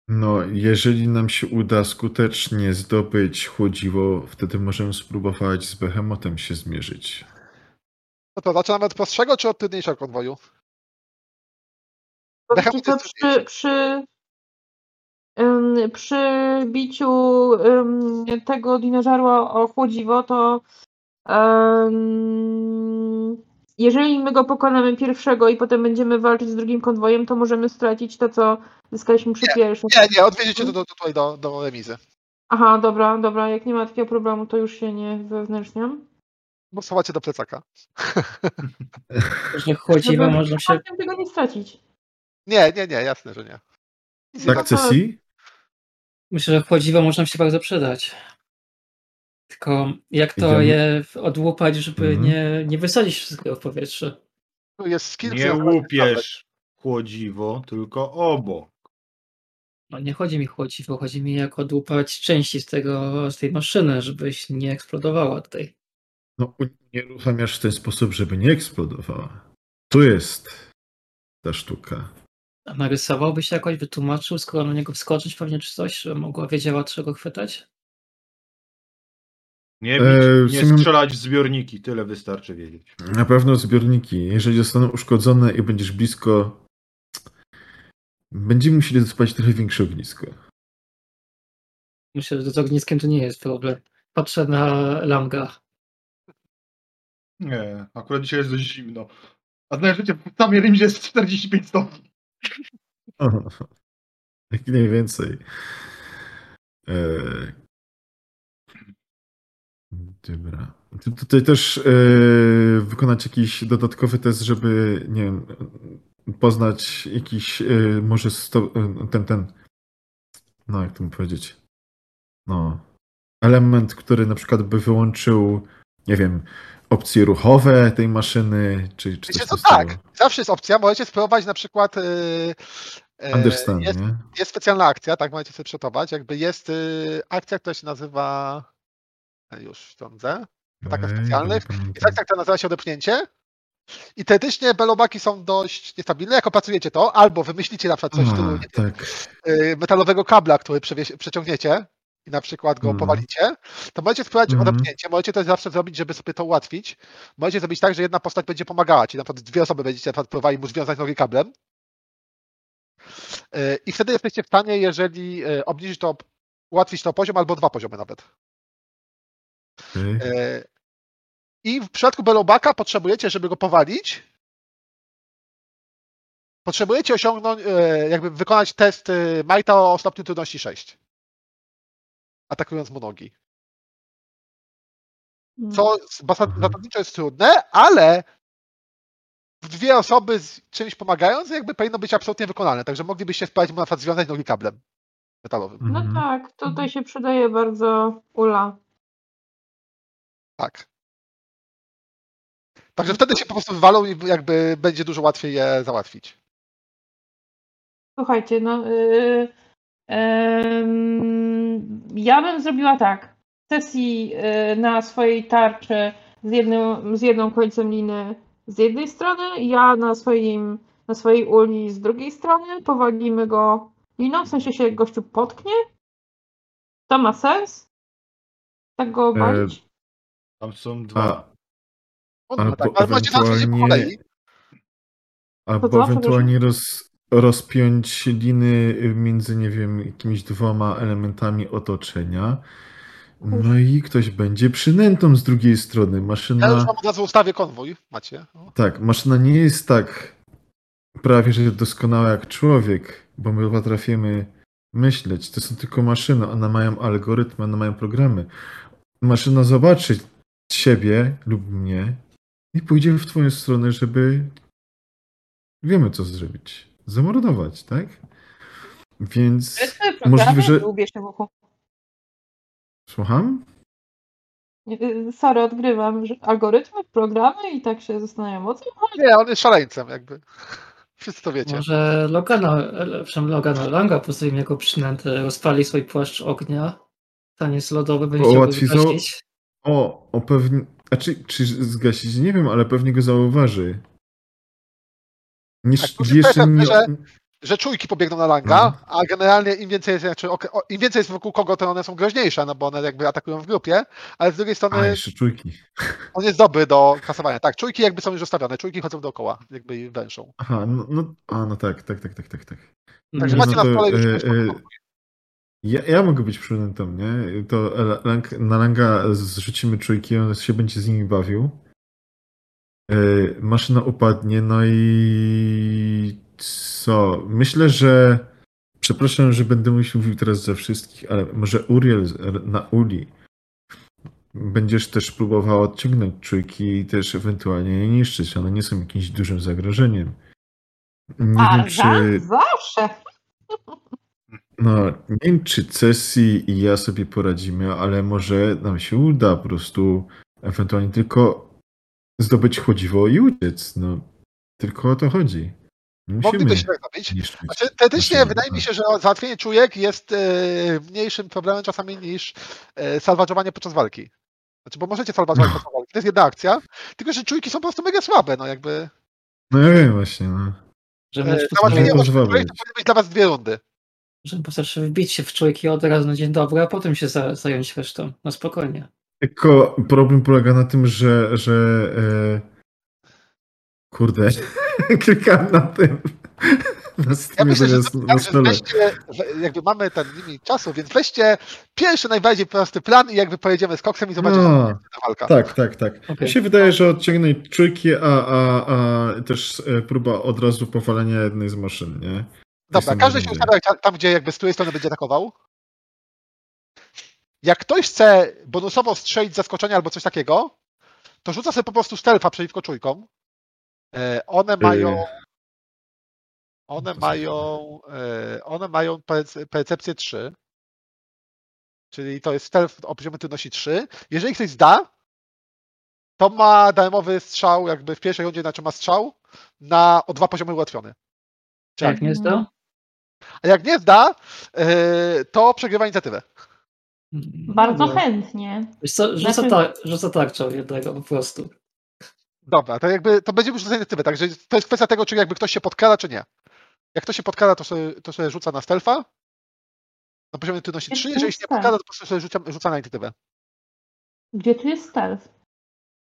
No, jeżeli nam się uda skutecznie zdobyć chłodziwo, wtedy możemy spróbować z Behemotem się zmierzyć. No to zaczynamy od prostszego czy od trudniejszego konwoju? Jest przy, przy, ym, przy biciu ym, tego dinożarła o chłodziwo, to ym, jeżeli my go pokonamy pierwszego i potem będziemy walczyć z drugim konwojem, to możemy stracić to, co zyskaliśmy przy pierwszym. Nie, nie, odwiedzicie to do, tutaj do, do remizy. Aha, dobra, dobra, jak nie ma takiego problemu, to już się nie wewnętrzniam. Bo schowacie do plecaka. Że chodziło, Żeby można się... tego nie stracić. Nie, nie, nie, jasne, że nie. Nic nie Tak. Cesi? Myślę, że chodziwo można się bardzo przydać. Tylko jak to Idziemy. je odłupać, żeby Mhm. nie, nie wysadzić wszystkiego w powietrze? Tu jest skill, Nie łupiesz chłodziwo, tylko obok. No nie chodzi mi chodziwo, chodzi mi jak odłupać części z tego, z tej maszyny, żebyś nie eksplodowała tutaj. No, unieruchamiasz w ten sposób, żeby nie eksplodowała. Tu jest ta sztuka. A narysowałbyś się jakoś, wytłumaczył, skoro na niego wskoczyć pewnie czy coś, żeby mogła wiedziała czego chwytać? Nie bić, Eee, w nie sumie- strzelać w zbiorniki, tyle wystarczy wiedzieć. Na pewno zbiorniki, jeżeli zostaną uszkodzone i będziesz blisko, będziemy musieli spać trochę większe ognisko. Myślę, że z ogniskiem to nie jest problem. Patrzę na Langa. Nie, akurat dzisiaj jest dość zimno. A znasz, że w samej jest 45 stopni. Jak mniej więcej. Eee... Dobra. Tu- Tutaj też eee, wykonać jakiś dodatkowy test, żeby, nie wiem, poznać jakiś, eee, może sto, e, ten, ten, no jak to mu powiedzieć, no, element, który na przykład by wyłączył, nie wiem, opcje ruchowe tej maszyny, czy, czy Wiecie coś tym tak, zawsze jest opcja, możecie spróbować na przykład yy, Understand, jest, nie? jest specjalna akcja, tak, możecie sobie przygotować, jakby jest yy, akcja, która się nazywa, e, już sądzę, taka specjalnych, jest akcja, która nazywa się odepchnięcie i teoretycznie belobaki są dość niestabilne, jak opracujecie to, albo wymyślicie na przykład coś A, wiem, tak. yy, metalowego kabla, który przeciągniecie i na przykład go Mhm. powalicie, to możecie spróbować Mhm. odepchnięcie, możecie to zawsze zrobić, żeby sobie to ułatwić. Możecie zrobić tak, że jedna postać będzie pomagała, czyli na przykład dwie osoby będziecie na przykład próbowali mu związać nogi kablem. Yy, I wtedy jesteście w stanie, jeżeli yy, obniżyć to, ułatwić to poziom albo dwa poziomy nawet. Okej. Yy, I w przypadku Belobaka potrzebujecie, żeby go powalić, potrzebujecie osiągnąć, jakby wykonać test Majta o stopniu trudności 6. Atakując mu nogi. Co z- basa- Mhm. zasadniczo jest trudne, ale dwie osoby z czymś pomagając, jakby powinno być absolutnie wykonalne. Także moglibyście spróbować mu na przykład związać nogi kablem metalowym. No Mhm. tak, tutaj się przydaje bardzo ula. Tak. Także wtedy się po prostu wywalą i jakby będzie dużo łatwiej je załatwić. Słuchajcie, no. Yy, ja bym zrobiła tak. W sesji yy, na swojej tarczy z, jednym, z jedną końcem liny z jednej strony, ja na, swoim, na swojej uli z drugiej strony. Powalimy go liną, w sensie się gościu potknie. To ma sens? Tak go obalić? Tam są dwa. No, Albo tak, ale po kolei. Albo ewentualnie roz, rozpiąć liny między, nie wiem, jakimiś dwoma elementami otoczenia. No i ktoś będzie przynętą z drugiej strony. Ja już Maszyna, wam od razu ustawię konwój, macie. O. tak, maszyna nie jest tak prawie że doskonała jak człowiek, bo my potrafimy myśleć. To są tylko maszyny. One mają algorytmy, one mają programy. Maszyna zobaczy siebie lub mnie i pójdzie w twoją stronę, żeby wiemy co zrobić. Zamordować, tak? Więc możliwe, że... Słucham? Sorry, odgrywam. że Algorytmy, programy i tak się zastanawiam, o co chodzi. Nie, on jest szaleńcem jakby. Wszyscy to wiecie. Może Logana, lepszym Logana Langa postawimy jako przynętę, rozpali swój płaszcz ognia, taniec lodowy będzie chciał go Ułatwi za- zgasić. O, o pewnie... A czy, czy zgasić? Nie wiem, ale pewnie go zauważy. Niż Tak, nie... że- Że czujki pobiegną na langa, Mhm. a generalnie im więcej jest, znaczy, im więcej jest wokół kogo, to one są groźniejsze, no bo one jakby atakują w grupie, ale z drugiej A, strony jeszcze czujki. on jest dobry do kasowania. Tak, czujki jakby są już ustawione, czujki chodzą dookoła, jakby i węszą. Aha, no, no, a, no tak, tak, tak, tak, tak, tak. Także Mm. macie no na to, stole już e, e, Ja, ja mogę być przynętą, nie? To lang, na Langa zrzucimy czujki, on się będzie z nimi bawił. E, Maszyna upadnie, no i co? Myślę, że przepraszam, że będę mówił teraz za wszystkich, ale może Uriel na Uli będziesz też próbował odciągnąć czujki i też ewentualnie je niszczyć. One nie są jakimś dużym zagrożeniem. Nie A, wiem, czy... za, zawsze. No, nie wiem, czy Cesi i ja sobie poradzimy, ale może nam się uda po prostu ewentualnie tylko zdobyć chodziwo i uciec. No, tylko o to chodzi. Musimy Moglibyśmy tak zrobić. niszczyć. Znaczy, teoretycznie maszyny, wydaje mi się, że załatwienie czujek jest e, mniejszym problemem czasami niż e, salważowanie podczas walki. Znaczy, bo możecie salważować podczas walki, to jest jedna akcja, tylko że czujki są po prostu mega słabe, no jakby. No ja wiem właśnie, no. Żeby E, załatwienie czujek to być. powinny być dla was dwie rundy. żeby po prostu wbić się w czujki od razu na dzień dobry, a potem się za, zająć resztą. No spokojnie. Tylko problem polega na tym, że, że e... kurde, klikam na tym. Na Ja myślę, że, zamiast na weźcie, jakby mamy ten limit czasu, więc weźcie pierwszy, najbardziej prosty plan i jakby pojedziemy z koksem i zobaczymy, No. jak ta walka. Tak, tak, tak. Mi Okej. się wydaje, że odciągnąć czujki, a, a, a też e, próba od razu powalenia jednej z maszyn, nie? Dobra, Jest każdy się ustawia tam- tam, gdzie jakby z której strony będzie atakował. Jak ktoś chce bonusowo strzelić z zaskoczenia albo coś takiego, to rzuca sobie po prostu stealtha przeciwko czujkom. E, One mają. One mają. e, One mają perce- percepcję 3. Czyli to jest stealth o poziomie trudności 3. Jeżeli ktoś zda, to ma darmowy strzał, jakby w pierwszej rundzie, znaczy ma strzał na o dwa poziomy ułatwiony. Jak nie zda? A jak nie zda, e, to przegrywa inicjatywę. Bardzo No. chętnie. Wiesz co, rzucę, Znaczy- tar- rzucę tarczą jednego po prostu. Dobra, to jakby to będzie już rzucenie inicjatywę, także to jest kwestia tego, czy jakby ktoś się podkala, czy nie. Jak ktoś się podkala, to sobie, to sobie rzuca na stealtha na poziomie trudności 3, Jest jeżeli się nie podkala, to po prostu sobie rzuca, rzuca na inicjatywę. Gdzie tu jest stealth?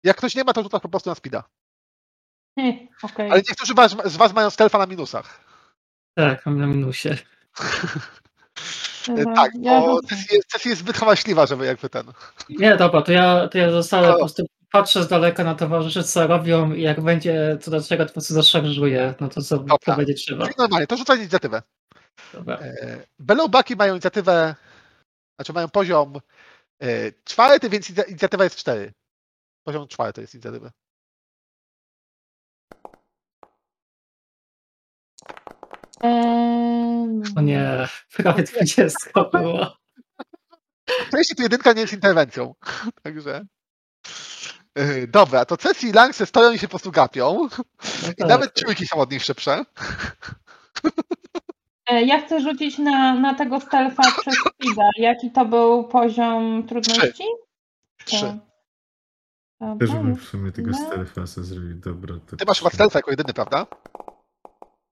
Jak ktoś nie ma, to rzuca po prostu na speeda. Nie, okej. Ale niektórzy z was mają stealtha na minusach. Tak, mam na minusie. E, Dobra, tak, ja bo. Ceci jest, jest zbyt hałaśliwa, żeby jakby ten... Nie, dobra, to ja, to ja zostanę, No. po prostu patrzę z daleka na towarzyszy, co robią i jak będzie co do czego, to po prostu zaszarżuję. No to co Dobra. to będzie trzeba. Czyli normalnie, to rzuca inicjatywę. Dobra. E, Bellowbaki mają inicjatywę, znaczy mają poziom e, czwarty, więc inicj- inicjatywa jest 4. Poziom czwarty jest inicjatywy. Ehm, O nie, prawie 20 było. Jeśli tu jedynka nie jest interwencją. Także. E, Dobra, to Ceci i Langse stoją i się po prostu gapią. No I tak. nawet czujki są od nich szybsze. e, Ja chcę rzucić na, na tego stealtha przez speeda. Jaki to był poziom trudności? Trzy. Też bym w sumie tego. Stelfasa zrobił. Dobra, to Ty masz chyba stealth jako jedyny, prawda?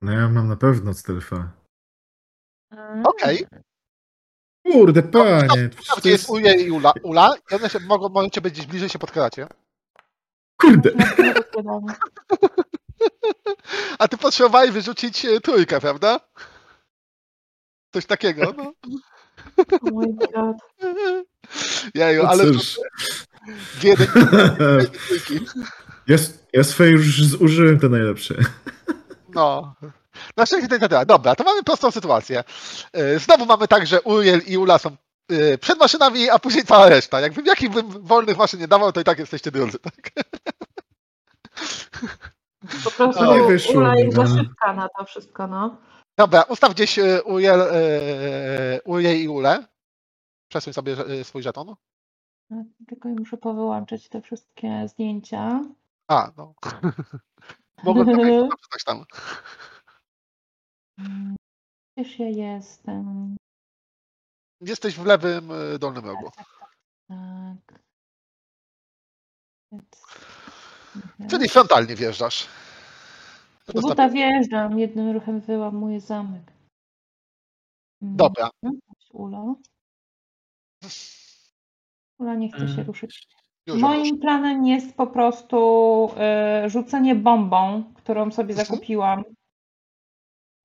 No ja mam na pewno Stelfa. Mm. Okej. Kurde, panie! Tam, przecież to gdzie jest. Uje i Ula, Ula i one się mogą, możecie być gdzieś bliżej się podkalacie. Kurde! Układaniu. A ty potrzebowałeś wyrzucić e, trójkę, prawda? Coś takiego, no. Oh my god. Jeju, No ale trójki. Ja, ja swoje już zużyłem te najlepsze. No. Na szczęście to nie tyle. Dobra, to mamy prostą sytuację. E, Znowu mamy tak, że Uriel i Ula są e, przed maszynami, a później cała reszta. Jakbym jakich bym wolnych maszyn nie dawał, to i tak jesteście drudzy, tak? Po prostu No i wyszło Ula jest za no. szybka na to wszystko, no. Dobra, ustaw gdzieś e, Uriel, Uriel i Ule. Przesuń sobie swój żeton. Tylko muszę powyłączyć te wszystkie zdjęcia. A, no. Mogłem coś tam. Mm, Gdzież ja jestem? Jesteś w lewym e, dolnym rogu. Tak. Więc- Mhm. Czyli frontalnie wjeżdżasz. Buta wjeżdżam, jednym ruchem wyłamuję zamek. Mm, Dobra. Ula. Ula nie chce się Mm. ruszyć. Już już. Moim planem jest po prostu y, rzucenie bombą, którą sobie Mhm. zakupiłam.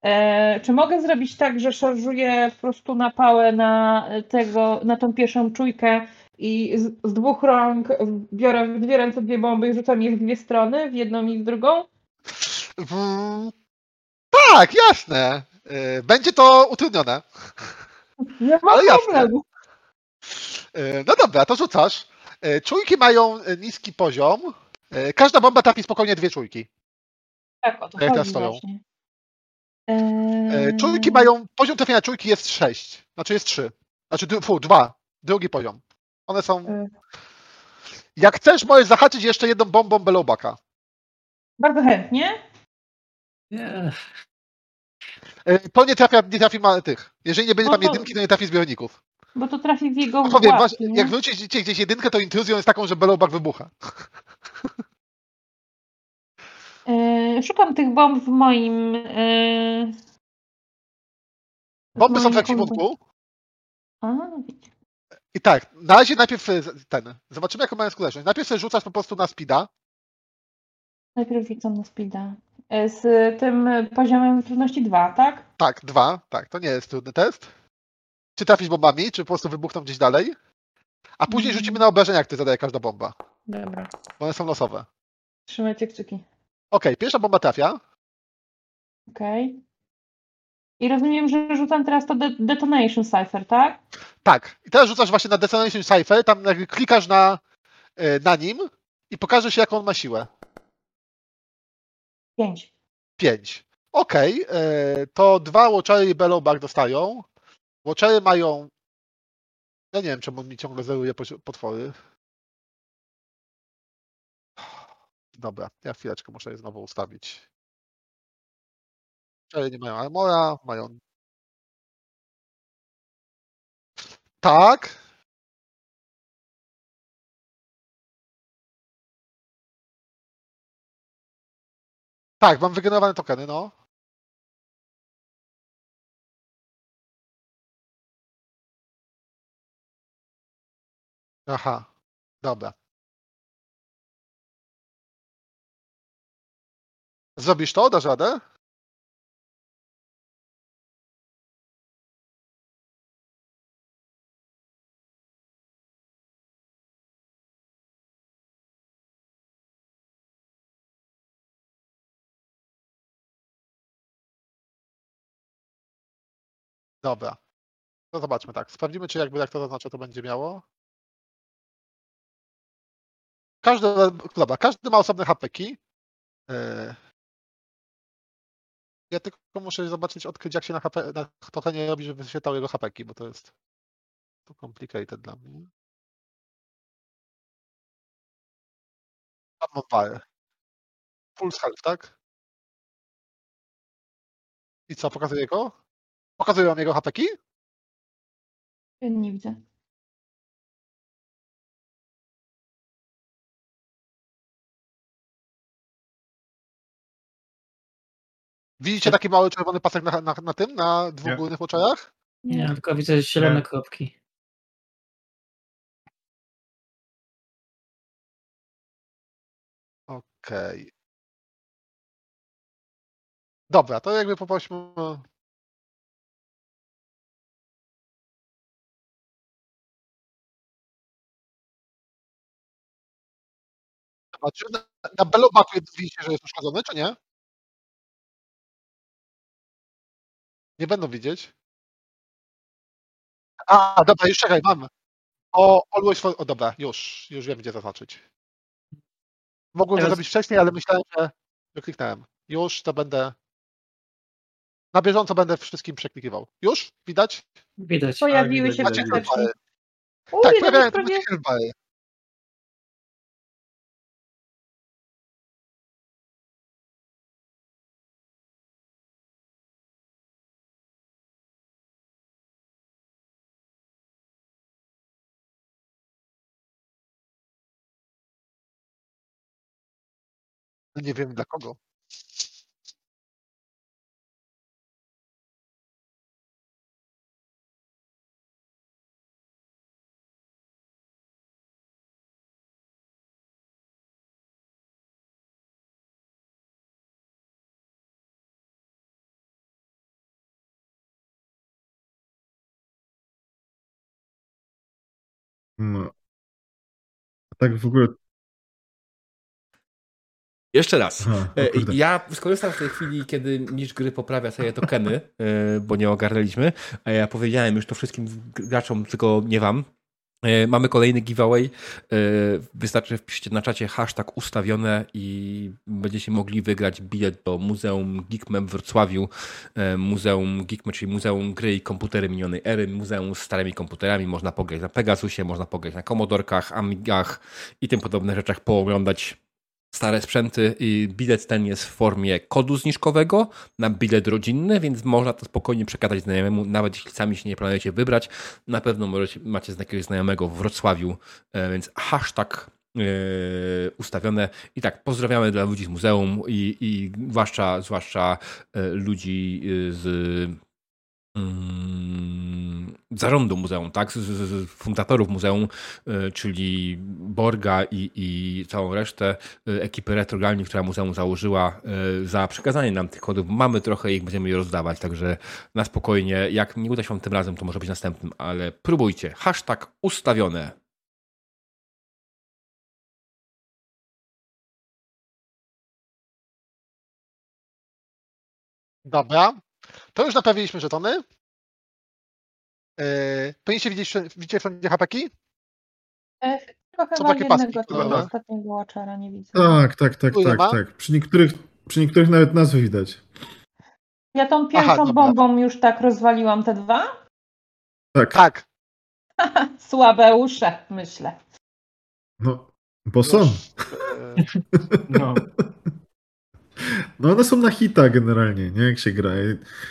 E, czy mogę zrobić tak, że szarżuję po prostu na pałę na tego, na tą pierwszą czujkę i z, z dwóch rąk biorę w dwie ręce dwie bomby i rzucam je w dwie strony, w jedną i w drugą? Mm, tak, jasne. E, Będzie to utrudnione. Nie ma Ale problemu. E, No dobra, to rzucasz. Czujki mają niski poziom. Każda bomba trafi spokojnie dwie czujki. Tak, o to Jak chodzi stoją? właśnie. E, Eee, Czujki mają, poziom trafienia czujki jest 6. Znaczy jest 3. Znaczy, fu, 2. Drugi poziom. One są... E. Jak chcesz, możesz zahaczyć jeszcze jedną bombą belobaka. Bardzo chętnie. Nie. E, To nie trafia, nie trafi ma tych. Jeżeli nie będzie No tam to- jedynki, to nie trafi zbiorników. Bo to trafi w jego No powiem, włas, wasz, nie? jak wrócicie gdzieś jedynkę, to intruzją jest taką, że belobak wybucha. E, Szukam tych bomb w moim. w Bomby są w ekwipunku. No. I tak, na razie najpierw e, ten. Zobaczymy, jaką mają skuteczność. Najpierw sobie rzucasz po prostu na speeda. Najpierw rzucam na speeda. Z tym poziomem trudności 2, tak? Tak, dwa. Tak, to nie jest trudny test. Czy trafisz bombami, czy po prostu wybuchną gdzieś dalej. A później Mhm. rzucimy na obrażenia, jak ty zadaje każda bomba. Dobra. Bo one są losowe. Trzymajcie kciuki. Okej, pierwsza bomba trafia. Okej. I rozumiem, że rzucam teraz to de detonation cipher, tak? Tak. I teraz rzucasz właśnie na Detonation Cypher, tam jakby klikasz na, e, na nim i pokaże się, jaką on ma siłę. 5. 5. Okej, e, to dwa Watchery i Bellowback dostają. Watchery mają... Ja nie wiem, czemu mi ciągle zeruje potwory. Dobra, ja chwileczkę muszę je znowu ustawić. Watchery nie mają armora, mają... Tak. Tak, mam wygenerowane tokeny, no. Aha, dobra. Zrobisz to? Dasz radę? Dobra. To zobaczmy tak. Sprawdzimy, czy jakby jak to zaznacza, to będzie miało. Każdy, dobra, każdy ma osobne hapeki. Yy. Ja tylko muszę zobaczyć, odkryć, jak się na, HP, na tokenie robi, żeby wyświetlały jego hapeki, bo to jest to complicated dla mnie. Mam parę. Full health, tak? I co, pokazuje go? Pokazuję wam jego hapeki? Nie widzę. Widzicie taki mały czerwony pasek na, na, na tym, na dwóch Nie. górnych oczach? Nie, tylko widzę zielone Nie. kropki. Okej. Dobra, to jakby poprośmy. Dobra, czy na, na Belobaku widzicie, że jest uszkodzony, czy nie? Nie będą widzieć. A, dobra, już czekaj, mam. O, always for... O, dobra, już, już wiem, gdzie zaznaczyć. Mogłem to zrobić wcześniej, ale myślałem, że, że kliknąłem. Już to będę. Na bieżąco będę wszystkim przeklikiwał. Już? Widać? Widać. Pojawiły się. Uj, Tak, pojawiają się. Nie wiem dla kogo. No. A tak w ogóle. Jeszcze raz. Aha, E. Ja skorzystam w tej chwili, kiedy mistrz gry poprawia sobie tokeny, e, bo nie ogarnęliśmy, a ja powiedziałem już to wszystkim graczom, tylko nie wam. E, Mamy kolejny giveaway. Wystarczy wpiszcie na czacie hashtag ustawione i będziecie mogli wygrać bilet do Muzeum Geekmem w Wrocławiu, Muzeum Geekmem, czyli Muzeum Gry i Komputery Minionej Ery, Muzeum z starymi komputerami. Można pograć na Pegasusie, można pograć na Commodorkach, Amigach i tym podobnych rzeczach, pooglądać stare sprzęty i bilet ten jest w formie kodu zniżkowego na bilet rodzinny, więc można to spokojnie przekazać znajomemu, nawet jeśli sami się nie planujecie wybrać. Na pewno możecie, macie jakiegoś znajomego w Wrocławiu, e, więc hashtag e, ustawione. I tak, pozdrawiamy dla ludzi z muzeum i, i zwłaszcza, zwłaszcza e, ludzi z zarządu muzeum, tak? Z, z, fundatorów muzeum, y, czyli Borga i, i całą resztę y, ekipy Retrogalni, która muzeum założyła, y, za przekazanie nam tych kodów. Mamy trochę ich, będziemy je rozdawać, także na spokojnie. Jak nie uda się tym razem, to może być następnym, ale próbujcie. Hashtag ustawione. Dobra. To już naprawiliśmy żetony. Yy, powinniście widzieć, widzicie wszędzie hapeki? E, Trochę Są mam takie paski, jednego które- tylko ostatniego Watchera, nie widzę. Tak, tak, tak, tak, tak. Przy niektórych, przy niektórych nawet nazwy widać. Ja tą pierwszą dobra. bombą już tak rozwaliłam te dwa. Tak. Tak. Słabe usze, myślę. No, bo są. Yy, No. No one są na hita generalnie, nie? Jak się gra.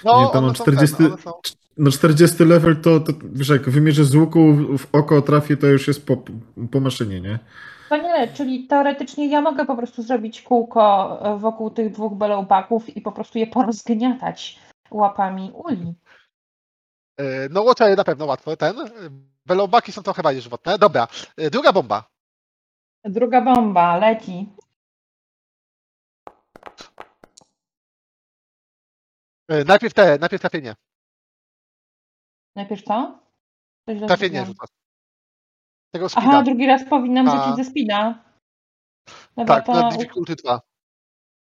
No, Nie, to mam one są 40 ten, one są- No 40 level to, to wiesz, jak wymierzę z łuku w oko trafię, to już jest po, po maszynie, nie? Panie, czyli teoretycznie ja mogę po prostu zrobić kółko e, wokół tych dwóch belołbaków i po prostu je porozgniatać łapami uli. Yy, No Watcher na pewno łatwo, ten. Belobaki są trochę bardziej żywotne. Dobra, yy, druga bomba. Druga bomba leci. Najpierw te, najpierw trafienie. Najpierw co? Coś Trafienie rzucasz. Tego Aha, speeda. drugi raz powinnam A. rzucić ze spina. Dobra, Tak, to... na difficulty 2.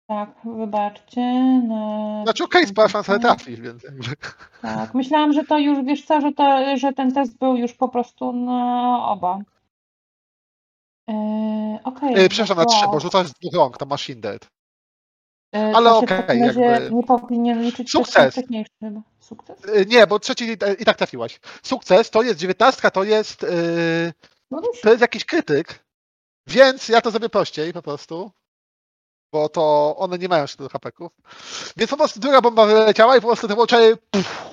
Tak, wybaczcie. Na... Znaczy okej, okay, spora szansa, ale trafisz, więc. Tak, myślałam, że to już, wiesz co, że, to, że ten test był już po prostu na oba. Eee, okej. Yy, przepraszam, na trzy, bo rzucasz z dwóch rąk, to masz dead. Ale to się okej, jakby- nie powinien liczyć Sukces. Sukces? Yy, Nie, bo trzeci i, tak trafiłaś. Sukces to jest 19, to jest, yy, No to jest jakiś krytyk, więc ja to zrobię prościej po prostu. Bo to one nie mają tylu hapeków. Więc po prostu druga bomba wyleciała i po prostu te łączery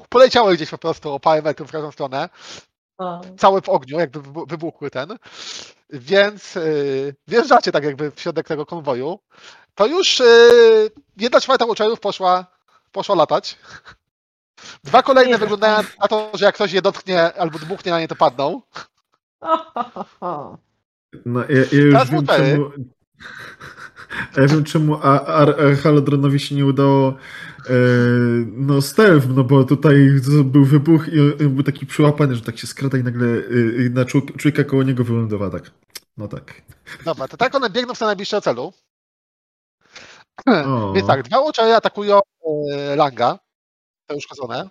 poleciały gdzieś po prostu o parę metrów w każdą stronę. Całe w ogniu, jakby wybu- wybuchły ten. Więc yy, wjeżdżacie tak jakby w środek tego konwoju. To już yy, jedna czwarta łączerów poszła, poszła latać. Dwa kolejne Nie, wyglądają na to, że jak ktoś je dotknie albo dmuchnie na nie, to padną. No, ja, ja już Teraz wiem czemu... Ja wiem, czemu Halodronowi się nie udało e, no stealth, no bo tutaj był wybuch i był taki przyłapany, że tak się skrada i nagle e, na człowiek- człowieka koło niego wylądowała tak. No tak. Dobra, to tak one biegną w stronę najbliższego celu. O. Więc tak, dwa Watchery atakują e, Langa. To już uszkodzone.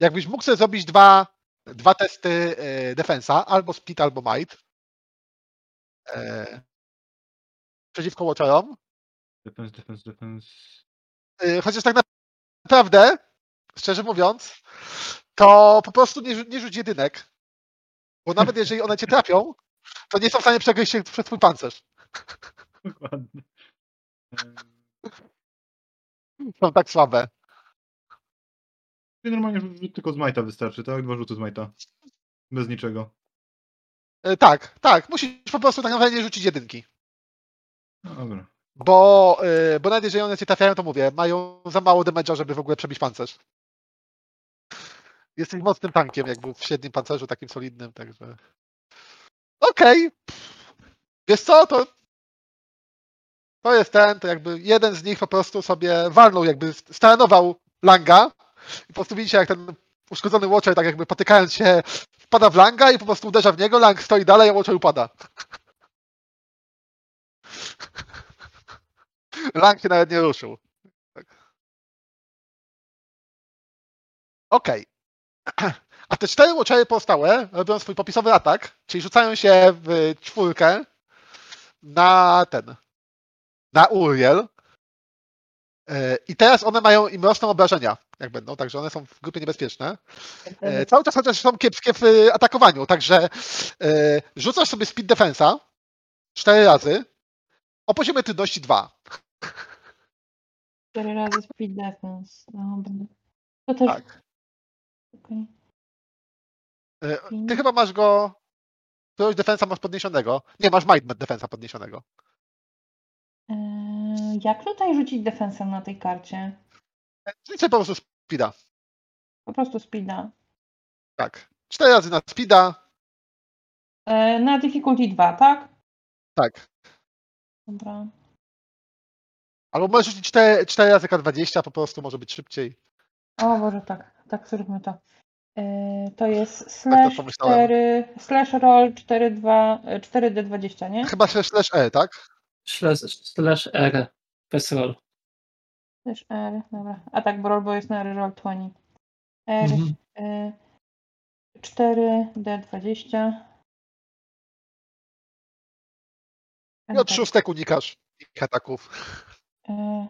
Jakbyś mógł sobie zrobić dwa, dwa testy e, defensa, albo split, albo might. E, przeciwko Watcherom. Defense, defense, defense. E, chociaż tak naprawdę, szczerze mówiąc, to po prostu nie, nie rzuć jedynek. Bo nawet jeżeli one cię trafią, to nie są w stanie przegryźć się przez twój pancerz. Dokładnie. Są tak słabe. Czyli normalnie tylko z Majta wystarczy, tak? Dwa rzuty z Majta. Bez niczego. E, tak, tak. Musisz po prostu tak naprawdę nie rzucić jedynki. No dobra. Bo, yy, bo nawet jeżeli one cię trafiają, to mówię, mają za mało damage'a, żeby w ogóle przebić pancerz. Jesteś mocnym tankiem, jakby w średnim pancerzu, takim solidnym, także. Okej. Wiesz co, to. To jest ten, to jakby jeden z nich po prostu sobie walnął, jakby staranował Langa i po prostu widzicie, jak ten uszkodzony Watcher, tak jakby potykając się, wpada w Langa i po prostu uderza w niego, Lang stoi dalej, a Watcher upada. Lang się nawet nie ruszył. Tak. Okej. A te cztery Watchery pozostałe robią swój popisowy atak, czyli rzucają się w czwórkę na ten, na Uriel. E, I teraz one mają im rosną obrażenia, jak będą, także one są w grupie niebezpieczne. E, Cały czas chociaż są kiepskie w e, atakowaniu, także rzucasz sobie speed defensa cztery razy o poziomie trudności 2. Cztery razy speed defense. Dobra. To też. Tak. okej. E, Ty chyba masz go. Któregoś defensa masz podniesionego. Nie, masz might defensa podniesionego. Eee, jak tutaj rzucić defensem na tej karcie? Rzuć sobie po prostu speeda. Po prostu speeda. Tak. Cztery razy na speeda. Na difficulty 2, tak? Tak. Dobra. Albo możesz rzucić 4, 4 razy K20, po prostu może być szybciej. O Boże, tak. Tak, zróbmy to. Eee, to jest slash pomyślałem. 4, slash roll 4, 2, 4D20, nie? Chyba slash slash E, tak? Slash, slash R. Bez roll. Slash R, dobra. A tak, bo roll bo jest na roll 20. R, Mhm. e, 4D20. I od szóstek unikasz ich ataków. E,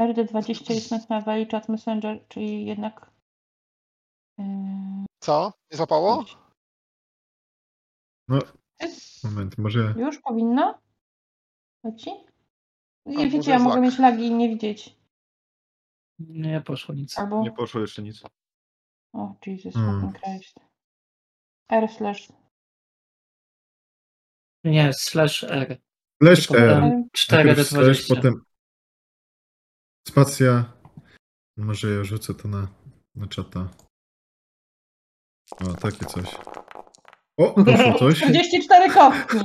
RD20 jest met na Valley Chat Messenger, czyli jednak. e, Co? Nie złapało? No, moment, może. Już powinno? Leci? Nie wiecie, ja mogę mieć lagi i nie widzieć. Nie poszło nic. Albo. Nie poszło jeszcze nic. O, Jesus Hmm. fucking Christ. R slash. Nie, slash R. Slash R. 4 Najpierw do slash, 20. potem spacja. Może ja rzucę to na, na czata. O, takie coś. O, poszło coś. 44 kostki!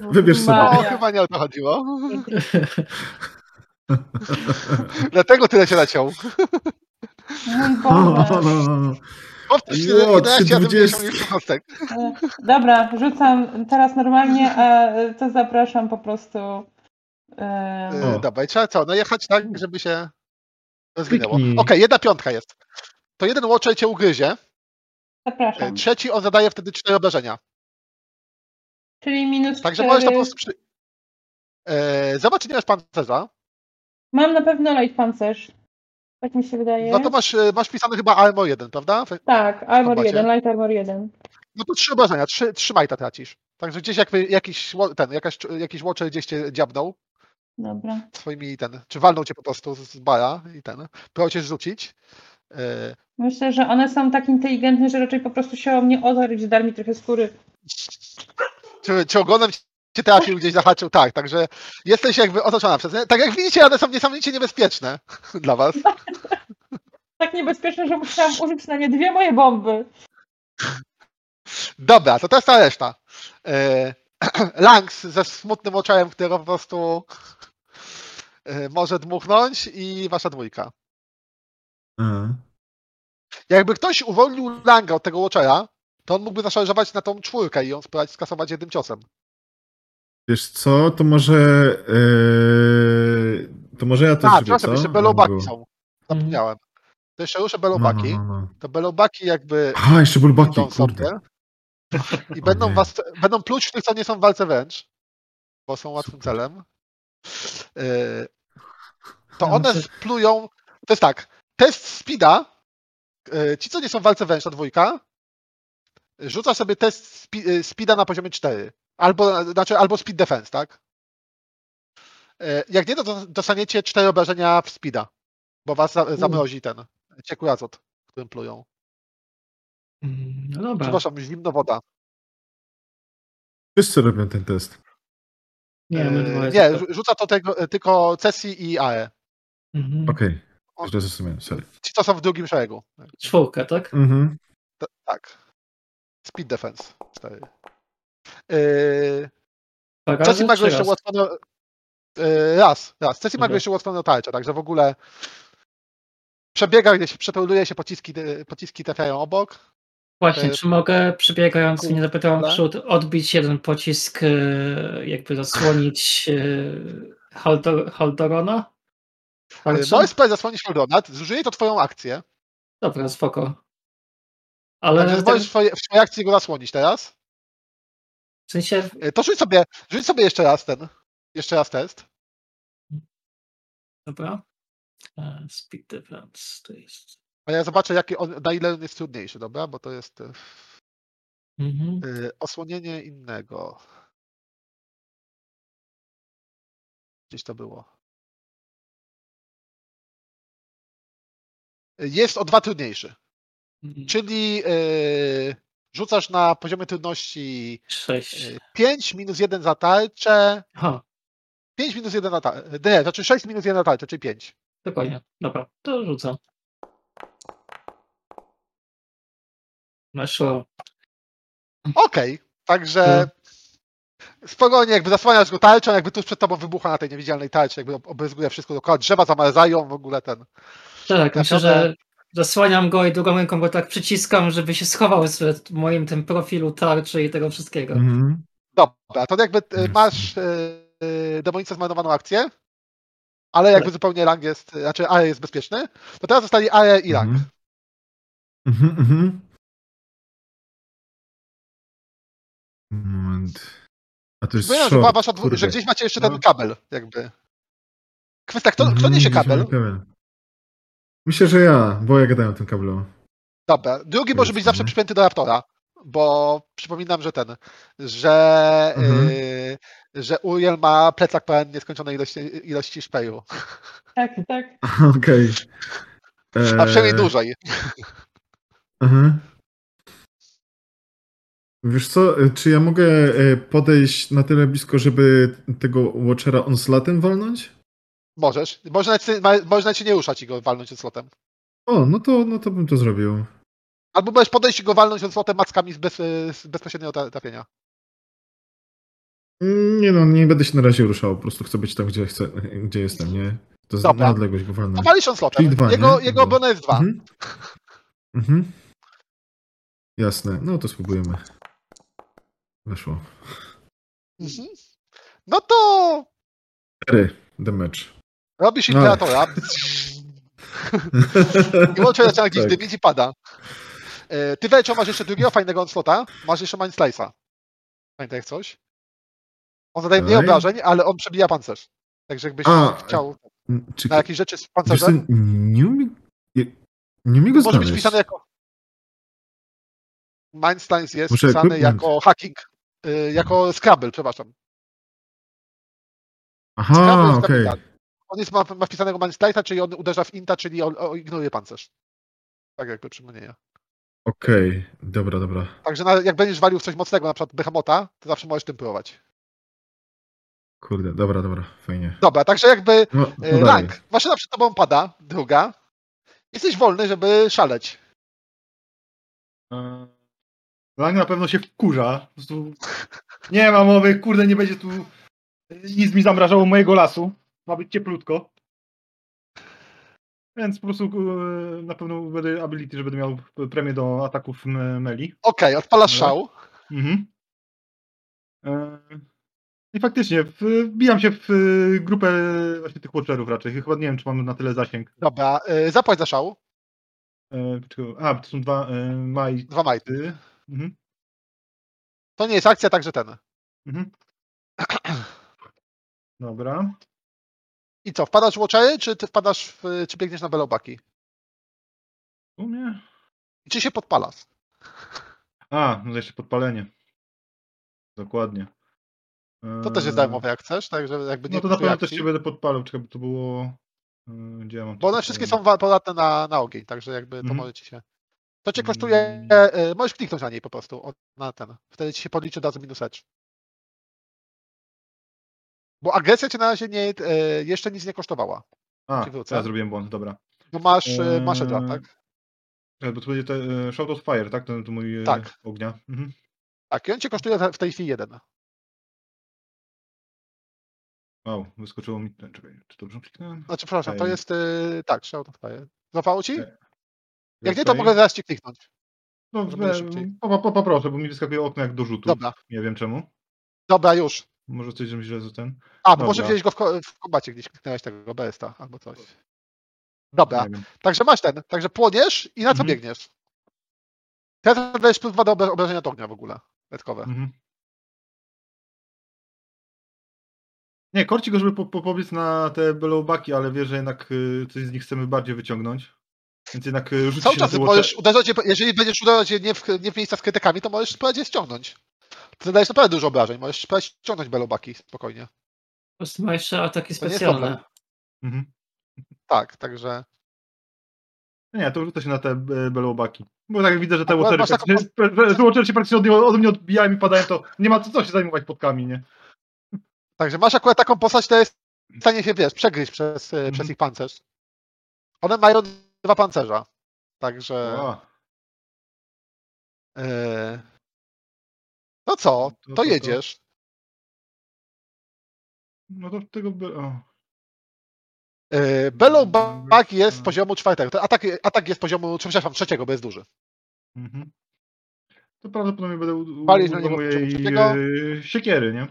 Wybierz sobie. O, chyba nie o to chodziło. Dlatego tyle się naciął. Mój No, Boże. No, no, no. Powtórz Jo, 11 razy 320. 50 kostek. E, Dobra, rzucam teraz normalnie, a to zapraszam po prostu. e, Yy. Dobra, i trzeba co? No jechać tak, żeby się rozwinęło. Okej, Kliknij. jedna piątka jest. To jeden Watcher cię ugryzie, Zapraszam. e, trzeci on zadaje wtedy cztery obrażenia. Czyli minus Także 4. możesz to po prostu przy... Zobacz, czy nie masz pancerza. Mam na pewno light pancerz. Tak mi się wydaje. No to masz, e, masz wpisany chyba armor 1, prawda? W- Tak, armor kombacie. 1, light armor 1. No to trzy obrażenia, trzy, trzy majta tracisz. Także gdzieś jakby jakiś, ten, jakaś, jakiś Watcher gdzieś cię dziabnął Dobra. swoimi ten, czy walnął cię po prostu z bara i ten, próbował cię rzucić. E, Myślę, że one są tak inteligentne, że raczej po prostu się o mnie otarł i zdar mi trochę skóry. czy, czy ogonem cię trafił, gdzieś zahaczył, tak, także jesteś jakby otoczona przez nie. Tak jak widzicie, one są niesamowicie niebezpieczne dla was. Tak niebezpieczne, że musiałam użyć na nie dwie moje bomby. Dobra, to teraz ta reszta. E, Langs ze smutnym oczem, który po prostu e, może dmuchnąć i wasza dwójka. A. Jakby ktoś uwolnił Langa od tego Watchera, to on mógłby zaszarżować na tą czwórkę i ją spróbować skasować jednym ciosem. Wiesz co, to może... Yy, to może ja też A, przepraszam, jeszcze belobaki są. Zapomniałem. To jeszcze ruszę No, belobaki. no, no, no. To belobaki jakby A, jeszcze belobaki, kurde. i będą was, będą pluć w tych, co nie są w walce wręcz, bo są łatwym celem. Yy, To one splują, to jest tak, test speeda, yy, ci co nie są w walce wręcz, ta dwójka, rzuca sobie test speeda na poziomie 4, albo, znaczy, albo speed defense, tak? Yy, Jak nie, to dos- dostaniecie 4 obrażenia w speeda, bo was za- zamrozi ten ciekły azot, którym plują. Mm, No dobra. Przepraszam, zimno woda. Wszyscy robią ten test. Nie, dwoje nie, rzuca to tego, tylko Cesi i AE. Mhm. Okej, O. źle zrozumiałem, sorry. Ci, co są w drugim szeregu. Czwórkę, tak? Mhm. T- Tak. Speed defense. 4. Yy, Cesi razy, ma go jeszcze razy? ułatwiono. Yy, raz, raz. Cesi ma go jeszcze ułatwiono tarczę, także w ogóle przebiega gdzieś, przepełnuje się, pociski, yy, pociski trafiają obok. Właśnie, czy mogę przebiegając, nie zapytałem kule. przód, odbić jeden pocisk, jakby zasłonić Haldor, Haldorona? Yy, Tarczą? Możesz spróbować zasłonić Haldonat, zużyje to twoją akcję. Dobra, spoko. Ale Także tak, możesz w swojej akcji go zasłonić teraz. W sensie, Yy, To rzuć sobie, rzuć sobie jeszcze raz ten, jeszcze raz test. dobra. E, Speed defense to jest. A ja zobaczę, jaki on, na ile on jest trudniejszy, dobra? Bo to jest yy, Mhm. osłonienie innego. Gdzieś to było. Jest o dwa trudniejszy. Mhm. Czyli yy, rzucasz na poziomie trudności Sześć. yy, 5 minus 1 za tarczę. Aha, 5 minus 1 na tarczę. Nie, znaczy 6 minus 1 na tarczę, czyli 5. dokładnie. Dobra, to rzucam. Weszło. Okej, także spokojnie, jakby zasłaniasz go tarczą, jakby tuż przed tobą wybucha na tej niewidzialnej tarczy, jakby obryzguje wszystko dookoła, drzewa zamarzają, w ogóle ten. Tak, myślę, że zasłaniam go i drugą ręką go tak przyciskam, żeby się schował w moim tym profilu tarczy i tego wszystkiego. Mhm. Dobra, to jakby yy, Jasne. masz yy, demonicę zmarnowaną akcję, ale jakby zupełnie Lang jest, znaczy Are jest bezpieczny, to teraz zostali Are i Lang. Mhm. Mhm, mhm. Moment. A to jest Przypominam, że, była short, wasza że gdzieś macie jeszcze No. ten kabel, jakby. Kwestia, kto, kto Mhm, niesie gdzieś kabel? kabel. Myślę, że ja, bo ja gadałem o tym kablu. Dobra, drugi może być zawsze nie? przypięty do raptora, bo przypominam, że ten, że, Mhm. yy, że Uriel ma plecak pełen nieskończonej ilości, ilości szpeju, Tak, tak. Okej. a przynajmniej Eee, dłużej. Aha. Wiesz co, e, czy ja mogę e, podejść na tyle blisko, żeby tego Watchera onslatem walnąć? Możesz. Można ma- można nie ruszać i go walnąć slotem. O, no to, no to bym to zrobił. Albo możesz podejść i go walnąć slotem mackami z, bez, z bezpośredniego tra- trafienia. Mm, Nie no, nie będę się na razie ruszał, po prostu chcę być tam, gdzie chcę, gdzie jestem, nie? To jest na odległość go walnąć. No walisz on slotem. Czyli dwa, jego nie? jego obrona jest dwa. Mhm. Mhm. Jasne, no to spróbujemy. Weszło. Mhm. No to Cztery damage. Robisz No. imperatora. I łączy zaczyna gdzieś Tak. dymić i pada. E, Ty Welczo masz jeszcze drugiego fajnego onslota. Masz jeszcze Mind Slice'a. Pamiętaj jak coś? On zadaje mniej obrażeń, ale on przebija pancerz. Także jakbyś A, chciał Czy, na jakieś rzeczy z pancerzem, nie umiem, nie, umiem go może być znaleźć. wpisany jako... Mind Slice jest Muszę wpisany equipment. jako hacking. y, Jako Scrabble, przepraszam. Aha, okej. tak. On jest, ma, ma wpisanego Mind Slice'a, czyli on uderza w Inta, czyli on, on ignoruje pancerz. Tak jakby przypomnienia. Okej, dobra, dobra. Także na, jak będziesz walił w coś mocnego, na przykład Behemota, to zawsze możesz tym próbować. Kurde, dobra, dobra, fajnie. Dobra, także jakby No, e, no dalej. rank. Maszyna przed tobą pada, druga. Jesteś wolny, żeby szaleć. E, Lang na pewno się wkurza. Po prostu nie ma mowy, kurde, nie będzie tu nic mi zamrażało mojego lasu. Ma być cieplutko. Więc po prostu e, na pewno będę ability, że będę miał premię do ataków meli. Okej, odpalasz No. szał. Mhm. E, I faktycznie, wbijam się w e, grupę właśnie tych watcherów raczej. Chyba nie wiem, czy mam na tyle zasięg. Dobra, zapłać za szał. A, to są dwa majty. Dwa majty. Mhm. To nie jest akcja, także ten. Mhm. Dobra. I co, wpadasz w Watchery, czy ty wpadasz w, czy biegniesz na belobaki? W sumie. I czy się podpalasz? A, no jeszcze podpalenie. Dokładnie. To też jest Eee, darmowe jak chcesz, także jakby nie No to na pewno też się będę podpalał, czekaj, bo to było... eee, Gdzie ja mam Bo one wszystkie są podatne na, na ogień, także jakby to Mhm. możecie się. To cię kosztuje. Mm. możesz kliknąć na niej po prostu. Na ten. Wtedy ci się podliczy od razu minus edge. Bo agresja cię na razie nie, y, jeszcze nic nie kosztowała. A, ja zrobiłem błąd, dobra. Bo masz, y, masz Eee, tak? Czekaj, Bo to będzie te, e, Shout of Fire, tak? Ten to mój e, Tak. ognia. Mhm. Tak, i on cię kosztuje w tej chwili jeden. Wow, wyskoczyło mi czekaj, czy dobrze kliknąłem? Znaczy, przepraszam, to jest. tak, shout of fire. Złapało ci? Jak nie, to mogę zaraz ci kliknąć. No, po, po, poproszę, bo mi wyskakuje okno jak do rzutu. Dobra, Nie wiem czemu. dobra, już. Może coś źle za ten. A, bo może wziąłeś go w, w kombacie gdzieś, kliknąłeś tego BST albo coś. Dobra, także masz ten. Także płoniesz i na co Mhm. biegniesz? Teraz dajesz plus dwa do obra- obrażenia od ognia w ogóle. Dodatkowe. Mhm. Nie, korci go, żeby po, po, pobiec na te belowbaki, ale wie, że jednak y, coś z nich chcemy bardziej wyciągnąć. Więc jednak y, rzuci Cały czas możesz uderzać, je- jeżeli będziesz uderzać nie w, nie w miejsca z krytykami, to możesz spróbować je ściągnąć. To zadajesz naprawdę dużo obrażeń, możesz ściągnąć belobaki spokojnie. Po prostu ma jeszcze ataki To specjalne. Mhm. Tak, także Nie, to rzucę się na te e, belowbaki. Bo tak widzę, że te masz taką się praktycznie od, mnie- od mnie odbijają i padają, to nie ma co, co się zajmować podkami, nie? Także masz akurat taką postać, która jest w stanie się, wiesz, przegryźć przez, Mhm. przez ich pancerz. One mają dwa pancerza. Także. O, e, No co, To- to, to- to- jedziesz. no to tego... O. E, Bellowback jest z poziomu czwartego. Atak, atak jest z poziomu, przepraszam, trzeciego, bo jest duży. Mhm. To prawdopodobnie będę Palić na niego mojej e, siekiery, nie?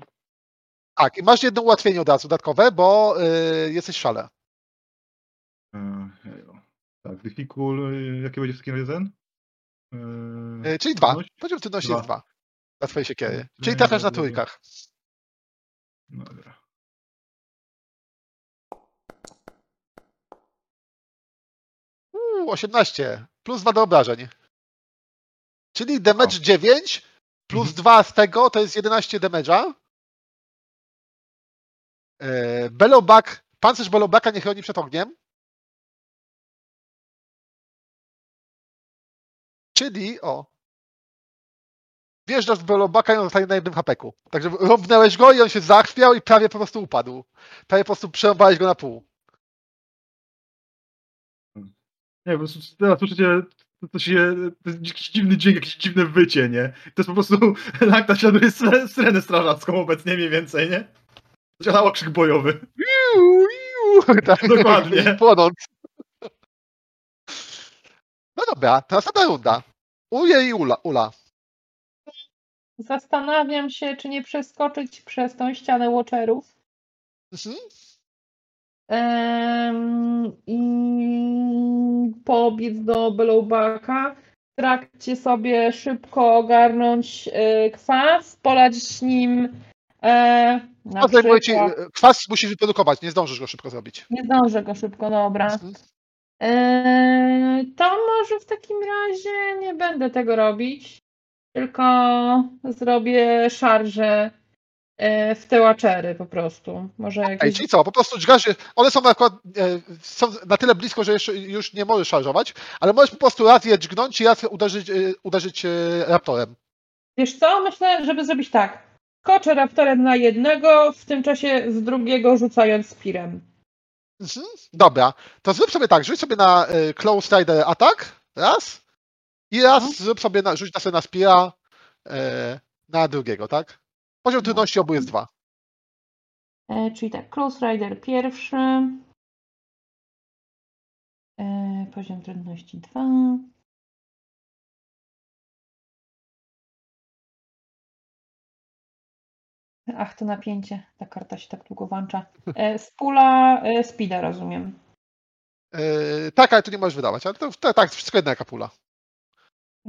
Tak, i masz jedno ułatwienie od razu dodatkowe, bo e, jesteś w szale. Tak, difficult, jakie będzie w takim razie ten? E, czyli dwa. Poziom trudności jest dwa. Dla twojej siekiery. Okej, Czyli trafiasz na dobra. trójkach. Dobra. Uuu, 18. Plus 2 do obrażeń. Czyli damage 9 plus Mhm. 2 z tego to jest 11 damage'a. E, Bellowback, pancerz Bellowbacka nie chroni przed ogniem. Czyli, o. Wjeżdżasz w Bellowbacka i on zostaje na jednym hapeku. Także robnęłeś go i on się zachwiał i prawie po prostu upadł. Prawie po prostu przerąbałeś go na pół. Nie, po prostu teraz słyszycie, to, to się, to jest jakiś dziwny dźwięk, jakieś dziwne wycie, nie? To jest po prostu Lakta siaduje syrenę, strażacką obecnie mniej więcej, nie? Działa okrzyk bojowy. Iu, iu, tak, Dokładnie. Płonąc. No dobra, to następna runda. Uje i Ula. Ula. Zastanawiam się, czy nie przeskoczyć przez tą ścianę watcherów. Mhm. I pobiec do Bellowbacka. W trakcie sobie szybko ogarnąć e, kwas, polać nim e, na No, zajmuje ci, przykład. kwas musisz wyprodukować, nie zdążysz go szybko zrobić. Nie zdążę go szybko, dobra. Mhm. E, to może w takim razie nie będę tego robić, tylko zrobię szarże e, w te łaczery po prostu. Może Ej, jakieś... czyli co, po prostu dźgasz, one są na, przykład, e, są na tyle blisko, że już nie możesz szarżować, ale możesz po prostu raz je dźgnąć i raz uderzyć, e, uderzyć raptorem. Wiesz co? Myślę, żeby zrobić tak. Skoczę raptorem na jednego, w tym czasie z drugiego rzucając spirem. Mhm. Dobra, to zrób sobie tak, rzuć sobie na Close Rider atak, raz, i raz Mhm. zrób sobie, na, rzuć na sobie na Spira e, na drugiego, tak? Poziom trudności obu jest dwa. E, czyli tak, Close Rider pierwszy. E, poziom trudności 2. Ach, to napięcie. Ta karta się tak długo włącza. E, Spula e, Speeda, rozumiem. E, tak, ale tu nie możesz wydawać, ale to tak, wszystko jedna jaka pula.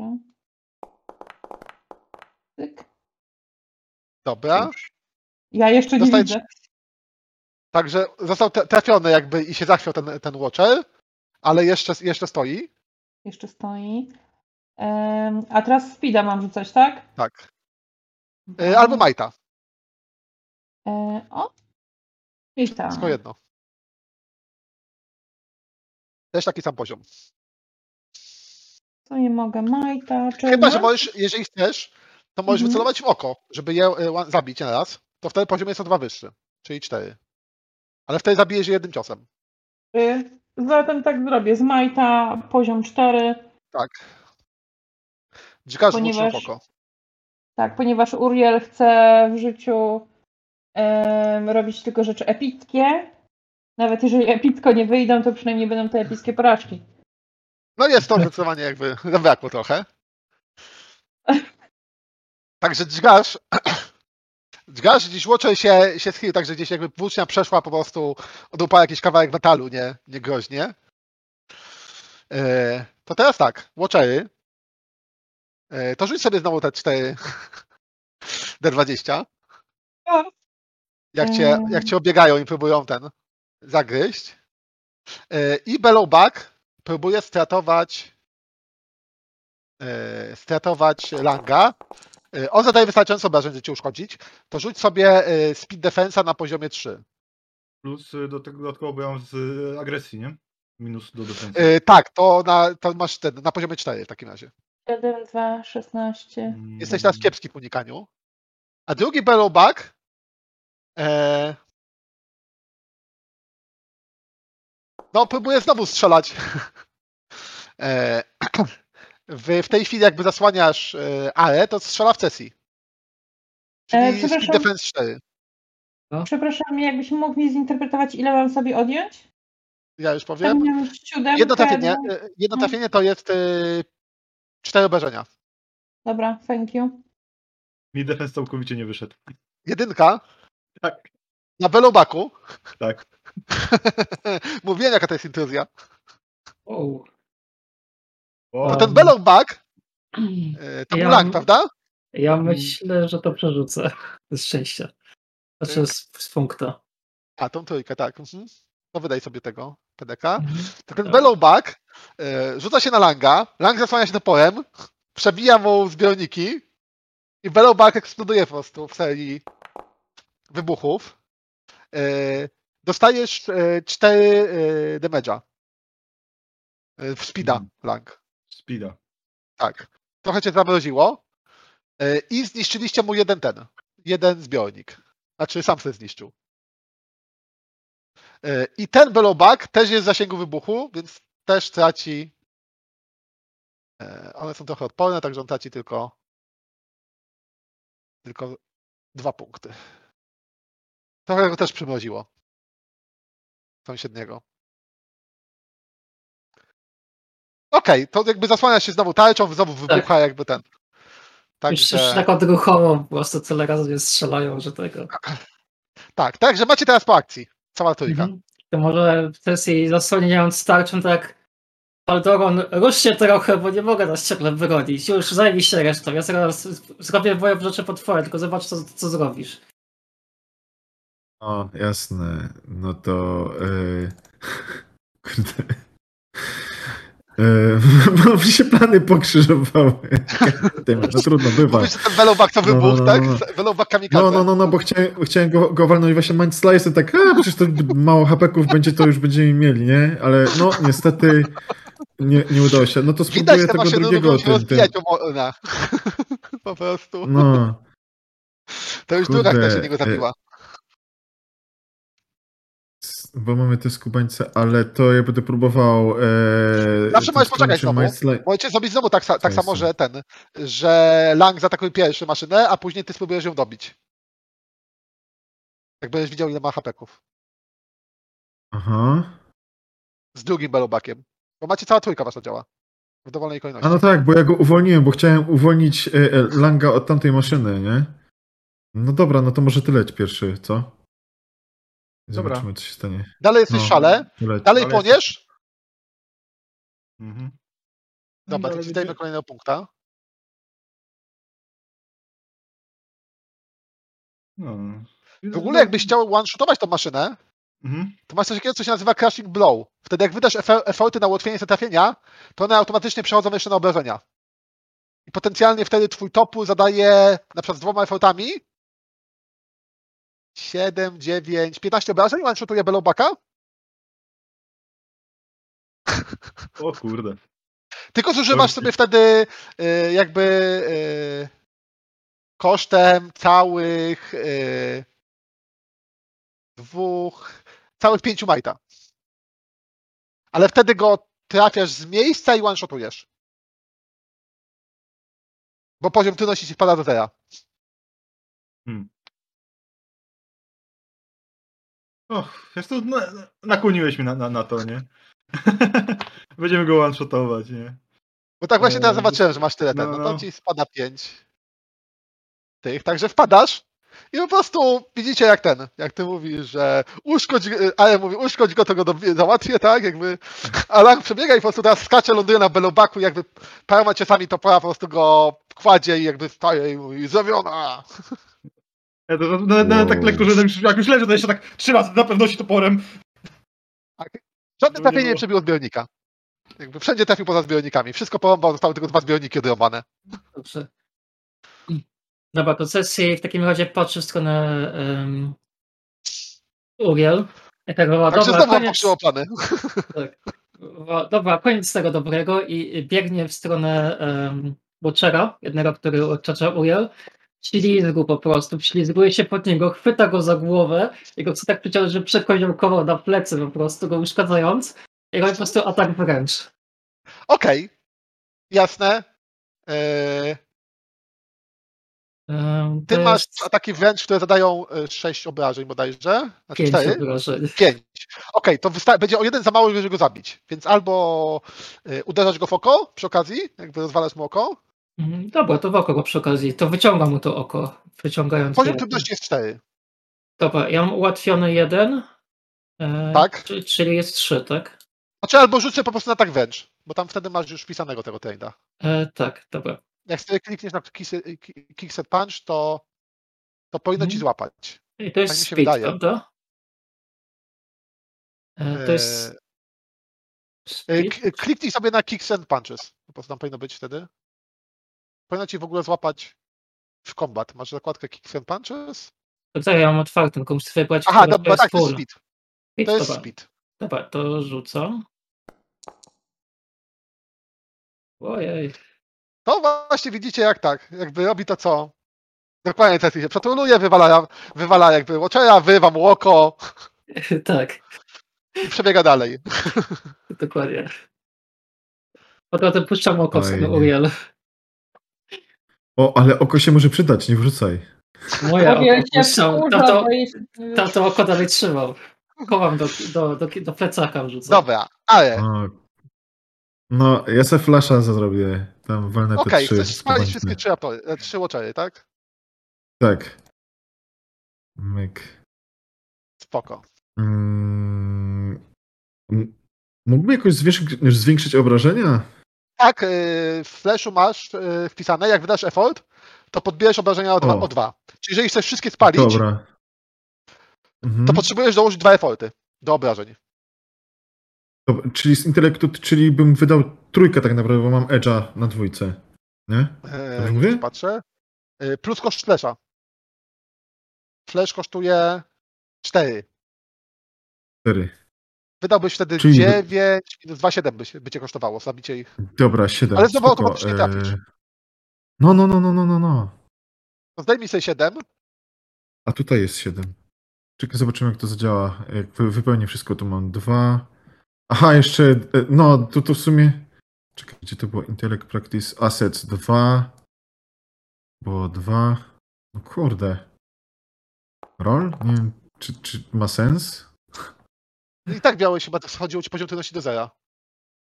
Dobra. Tyk. Dobra. Ja jeszcze nie widzę. Także został trafiony jakby i się zachwiał ten, ten Watcher, ale jeszcze, jeszcze stoi. Jeszcze stoi. Em, a teraz Speeda mam rzucać, tak? Tak. E, albo Majta. E, o. I tak. Wszystko jedno. Też taki sam poziom. To nie mogę. Majta, czy Chyba, że możesz, jeżeli chcesz, to możesz Mhm. wycelować w oko, żeby je e, zabić na raz. To wtedy poziom jest o dwa wyższy, czyli cztery. Ale wtedy zabijesz je jednym ciosem. Y, Zatem tak zrobię. Z Majta poziom 4. Tak. Dźgasz Ponieważ- w oko. Tak, ponieważ Uriel chce w życiu em, robić tylko rzeczy epickie. Nawet jeżeli epicko nie wyjdą, to przynajmniej będą te epickie porażki. No jest to zdecydowanie jakby zabrakło trochę. Także dźgasz, dźgasz, gdzieś Watcher się, się schylił, także gdzieś jakby włócznia przeszła po prostu, odupała jakiś kawałek metalu, nie, nie groźnie. E, to teraz tak, Watchery. E, to rzuć sobie znowu te 4 D20. Jak cię, jak cię obiegają i próbują ten zagryźć. E, I Bellowback próbuje stratować e, stratować Langa. E, On zadaje wystarczająco obrażeń, żeby cię uszkodzić. To rzuć sobie e, speed defensa na poziomie 3. Plus do tego dodatkowo, bo ja mam z agresji, nie? Minus do defensy. E, Tak, to, na, to masz ten, na poziomie 4 w takim razie. 7, 2, 16. Mm, Jesteś teraz kiepski w unikaniu. A drugi Bellowback e, no próbuje znowu strzelać. E, w, w tej chwili jakby zasłaniasz e, Ale, to strzela w sesji. Czyli E, speed przepraszam. defense 4. Przepraszam, jakbyś mógł mi zinterpretować, ile mam sobie odjąć? Ja już powiem. siódemkę, Jedno trafienie, no. e, jedno trafienie to jest e, cztery obrażenia. Dobra, thank you. Mi defens całkowicie nie wyszedł. Jedynka Tak, na Bellowbacku. tak. Mówiłem jaka to jest intruzja. O. O, To ten Bellowback e, to Ja- był Lang, prawda? Ja myślę, że to przerzucę. Z szczęścia. Znaczy z, z punkta. A, tą trójkę, tak. Mhm. To wydaj sobie tego PDK. Mhm. To ten Bellowback e, rzuca się na Langa, Lang zasłania się toporem, przebija mu zbiorniki i Bellowback eksploduje po prostu w serii wybuchów. E, dostajesz e, 4 e, damage'a. E, w speeda, Mhm. Lang. Speeda. Tak. Trochę cię zamroziło. I zniszczyliście mu jeden ten. Jeden zbiornik. Znaczy sam się zniszczył. I ten Bellowback też jest w zasięgu wybuchu, więc też traci. One są trochę odporne, także on traci tylko. Tylko dwa punkty. Trochę go też przymroziło. Sąsiedniego. Okej, to jakby zasłania się znowu tarczą, znowu wybucha jakby ten. Już, już Także, tak odruchowo po prostu tyle razy nie strzelają, że tego. tak, także macie teraz po akcji. Cała trójka. Mhm. To może w sesji zasłaniając tarczą tak Baldoron, rusz się trochę, bo nie mogę nas ciągle wyronić. Już zajmij się resztą. Ja zaraz zrobię wojownicze potwory, tylko zobacz co, co zrobisz. O, jasne. No to. Yy... Kurde. Yy, bo mi się plany pokrzyżowały. No trudno, bywa. Ten Bellowback to No, no, wybuch, no, tak? no. Bellowback kamikaze. No, no, no, no, bo chciałem, chciałem go, go walnąć właśnie Mind Slice, tak, a przecież to mało hapeków będzie, to już będziemy mieli, nie? Ale no, niestety nie, nie udało się. No to Widać spróbuję te tego drugiego. się o na. Po prostu. No, To już druga, która się kurde, niego e, zabiła. Bo mamy te skubańce, ale to ja będę próbował. E, Zawsze możesz poczekać znowu. Mindslay- Możecie zrobić znowu tak, tak samo, że ten, że Lang zaatakuje pierwszy maszynę, a później ty spróbujesz ją dobić. Jak będziesz widział, ile ma hapeków. Aha. Z drugim belobakiem. Bo macie cała trójka wasza działa. W dowolnej kolejności. A no tak, bo ja go uwolniłem, bo chciałem uwolnić e, e, Langa od tamtej maszyny, nie? No dobra, no to może ty leć pierwszy, co? Dobra. Zobaczymy, co się stanie. Dalej jesteś No. w szale, dalej Ale płoniesz. Mhm. Dobra, wiecie- zdajemy kolejnego punkta. No. W ogóle jakbyś chciał one-shotować tą maszynę, Mhm. to masz coś takiego, co się nazywa crashing blow. Wtedy jak wydasz efforty na ułatwienie trafienia, to one automatycznie przechodzą jeszcze na obrażenia. I potencjalnie wtedy twój topu zadaje na przykład z dwoma effortami 7, 9, 15 obrażeń, one-shotuje bellowbacka, O kurde. tylko zużywasz sobie wtedy y, jakby y, kosztem całych y, dwóch, całych pięciu majta. Ale wtedy go trafiasz z miejsca i one-shotujesz. Bo poziom trudności ci wpada do zera. O, wiesz to na, nakłoniłeś mnie na, na, na to, nie? Będziemy go one-shotować, nie? Bo tak właśnie teraz Eee, zobaczyłem, że masz tyle no, ten. No no. to ci spada pięć tych, także wpadasz i po prostu widzicie jak ten, jak ty mówisz, że uszkodź, ale mówi uszkodź go, to go do- załatwię, tak, jakby Alarm przebiega i po prostu teraz skacze, ląduje na belobaku, jakby paroma ciosami topora po prostu go kładzie i jakby staje i mówi zrobiona. Ja to, na, na, tak lekko, że jak już leżę, to jeszcze tak trzyma na pewności toporem. Tak. Żadne nie trafienie nie było. przebiło zbiornika. Jakby wszędzie trafił poza zbiornikami. Wszystko porąbał, zostały tylko dwa zbiorniki odrąbane. Dobrze. Dobra, to sesji w takim razie patrzy w stronę um, Uriel. I tak woła, Także dobra, znowu mam koniec, tak. Dobra, koniec tego dobrego i biegnie w stronę um, Watchera, jednego, który odczacza Uriel. Ślizgu po prostu, ślizguje się pod niego, chwyta go za głowę i go chce tak przyciągnąć, że przekoziołkował na plecy po prostu, go uszkadzając. I robi po prostu atak wręcz. Okej. Jasne. Eee, Um, Ty to masz jest ataki wręcz, które zadają 6 obrażeń bodajże. Znaczy pięć 4? obrażeń. 5. Okej, to wysta- będzie o jeden za mało, żeby go zabić. Więc albo uderzasz go w oko przy okazji, jakby rozwalasz mu oko. Mhm, Dobra, to w oko go przy okazji. To wyciąga mu to oko, wyciągając Poziom trudności jest 4. Dobra, ja mam ułatwiony jeden. E, Tak. czy- Czyli jest trzy, tak? Znaczy albo rzucę po prostu na tak wręcz, bo tam wtedy masz już wpisanego tego trade'a. E, tak, dobra. Jak sobie klikniesz na kick- kick- kick set punch, to, to powinno ci Mhm. złapać. I to jest Tak speed, wydaje. prawda? E, to jest y, speed. Kliknij sobie na kicks and punches. Po prostu tam powinno być wtedy. Powinno ci w ogóle złapać w combat. Masz zakładkę kicks and punches? To tak, ja mam otwarty, tylko muszę sobie wybrać, Aha, dobra, tak, to jest speed. Speed, To jest dobra. speed. Dobra, to rzucam. Ojej. To właśnie widzicie jak tak, jakby robi to co. Dokładnie tak się przetroluje, wywala, wywala jakby watchera, wywa mu oko tak, i przebiega dalej. dokładnie. Potem puszczam oko sobie Uriel. O, ale oko się może przydać, nie wrzucaj. Oko puszczam. wkurza, Tamto, bo jest... tamto oko dalej trzymał. Chowam do, do, do, do plecaka wrzucam. Dobra, ale O. No, ja se flasha zrobię. Tam walnę te okej, trzy. chcesz spalić wszystkie trzy, apory- e, trzy watchery, tak? Tak. Myk. Spoko. Mm, mógłby jakoś zwiększyć, zwiększyć obrażenia? Tak, yy, w flashu masz yy, wpisane, jak wydasz effort, to podbierzesz obrażenia o dwa. O. O. Czyli jeżeli chcesz wszystkie spalić, Dobra. Mhm. to potrzebujesz dołożyć dwa efforty do obrażeń. Dobra, Czyli z intelektu, czyli bym wydał trójkę tak naprawdę, bo mam edge'a na dwójce. Nie? Dobrze mówię? Patrzę. Yy, plus koszt flasha. Flash kosztuje 4. Cztery. Wydałbyś wtedy Czyli- 9 minus 2, 7 by, się, by cię kosztowało zabicie ich. Dobra, siedem. Ale znowu spoko. automatycznie trafisz. e, No, no, no, no, no, no, no. To zdejmij sobie 7. A tutaj jest siedem. Czekaj, zobaczymy jak to zadziała. Jak wy- wypełnię wszystko, to mam dwa. Aha, jeszcze, e, no, to, to w sumie... Czekaj, gdzie to było? Intellect Practice Assets 2. Było dwa. No kurde. Roll? Nie wiem, czy, czy ma sens? I tak miałeś chyba, to chodziło ci poziom trudności do zera.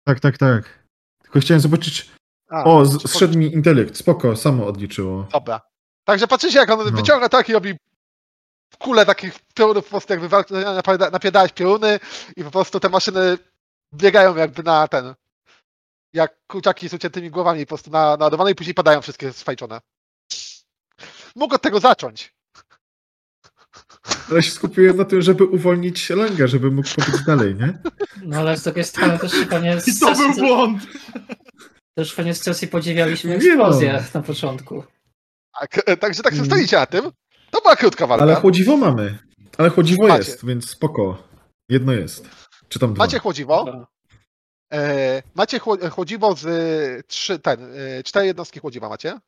Tak, tak, tak. Tylko chciałem zobaczyć... A, O, z, zszedł mi intelekt. Spoko, samo odliczyło. Dobra. Także patrzycie, jak on No. wyciąga tak i robi kulę takich piorunów, po prostu jakby napierdalać pioruny i po prostu te maszyny biegają jakby na ten, jak kurczaki z uciętymi głowami po prostu na- naładowane i później padają wszystkie sfajczone. Mógł od tego zacząć. Ale się skupiłem na tym, żeby uwolnić Langa, żeby mógł pobiec dalej, nie? No ale z drugiej strony też fajnie I to był błąd! też fajnie z sesji podziwialiśmy Nie eksplozję na początku. Tak, e, także tak sobie Mm. stoicie na tym. To była krótka walka. Ale chłodziwo mamy. Ale chłodziwo Macie. jest, więc spoko. Jedno jest. Czy tam dwa? Macie chłodziwo. Dobra. E, macie chło- chłodziwo z e, trzy, ten, e, cztery jednostki chłodziwa macie.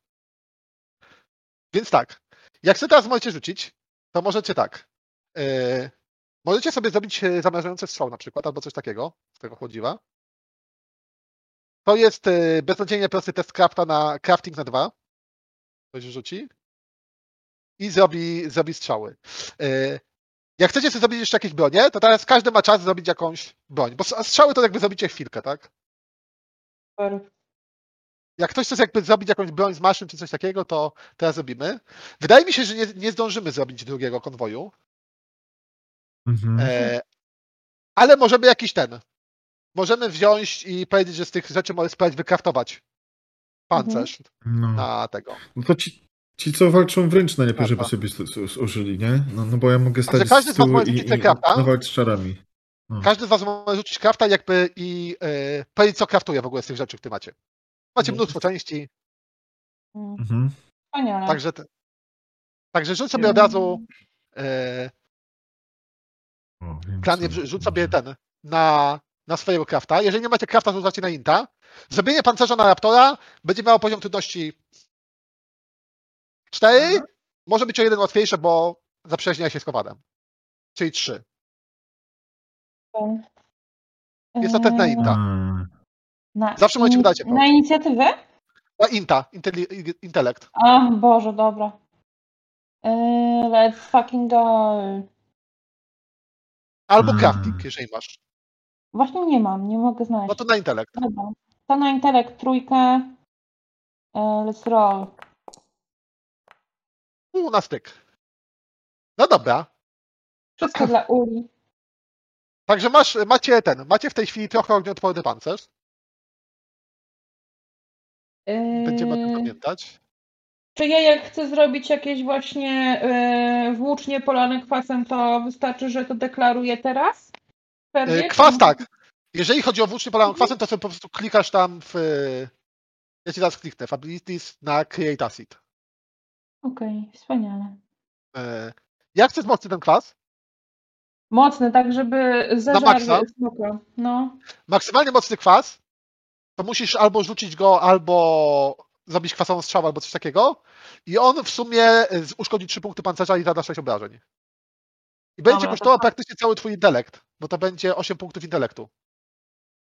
Więc tak, jak chcecie teraz możecie rzucić, to możecie tak. E, możecie sobie zrobić e, zamrażający strzał na przykład, albo coś takiego z tego chłodziwa. To jest e, beznadziejnie prosty test crafta na crafting na dwa. Ktoś rzuci. I zrobi, zrobi strzały. E, jak chcecie sobie zrobić jeszcze jakieś bronie, to teraz każdy ma czas zrobić jakąś broń. Bo strzały to jakby zrobicie chwilkę, tak? Super. Jak ktoś chce jakby zrobić jakąś broń z maszyn czy coś takiego, to teraz zrobimy. Wydaje mi się, że nie, nie zdążymy zrobić drugiego konwoju. Mhm. E, ale możemy jakiś ten. Możemy wziąć i powiedzieć, że z tych rzeczy możemy spróbować wykraftować pancerz No. na tego. no to ci, ci, co walczą wręcz najlepiej, żeby sobie użyli, nie? No, no bo ja mogę stać każdy z z was tyłu może i, rzucić i, i nawalczyć czarami. No. Każdy z was może rzucić krafta jakby i e, powiedzieć, co kraftuje w ogóle z tych rzeczy, które macie. Macie Mhm. mnóstwo części, Mhm. Wspaniale. także, te, także rzuć sobie od razu e, O, wiem, planie, co- rzuć sobie ten na, na swojego krafta. Jeżeli nie macie krafta, to rzucacie na inta. Zrobienie pancerza na raptora będzie miało poziom trudności 4. Może być o jeden łatwiejsze, bo zaprzyjaźnia się z kowadem. Czyli 3. Ten. Jest to ten na inta. Na, Zawsze możecie jako- Na inicjatywę? Na inta, inteli- intelekt. A, Boże, dobra. Yy, let's fucking go. Albo Hmm. crafting, jeżeli masz. Właśnie nie mam, nie mogę znaleźć. No to na intelekt. Dobra. To na intelekt trójkę. Yy, let's roll. U, na styk. No dobra. Wszystko dla Uli. Także masz, macie ten, macie w tej chwili trochę ognioodporny pancerz. Będziemy o tym Yy, pamiętać. czy ja jak chcę zrobić jakieś właśnie yy, włócznie polane kwasem, to wystarczy, że to deklaruję teraz? Pewnie? E, Kwas tak. Jeżeli chodzi o włócznie polaną kwasem, to sobie po prostu klikasz tam w... Ja ci teraz kliknę. w Abilities na Create Acid. Okej, wspaniale. E, Jak chcesz mocny ten kwas? Mocny, tak żeby zażarły spoko. No. Maksymalnie mocny kwas, to musisz albo rzucić go, albo zrobić kwasową strzałę, albo coś takiego. I on w sumie z- uszkodzi 3 punkty pancerza i zada 6 obrażeń. I będzie Dobra, to kosztował tak. praktycznie cały twój intelekt, bo to będzie 8 punktów intelektu.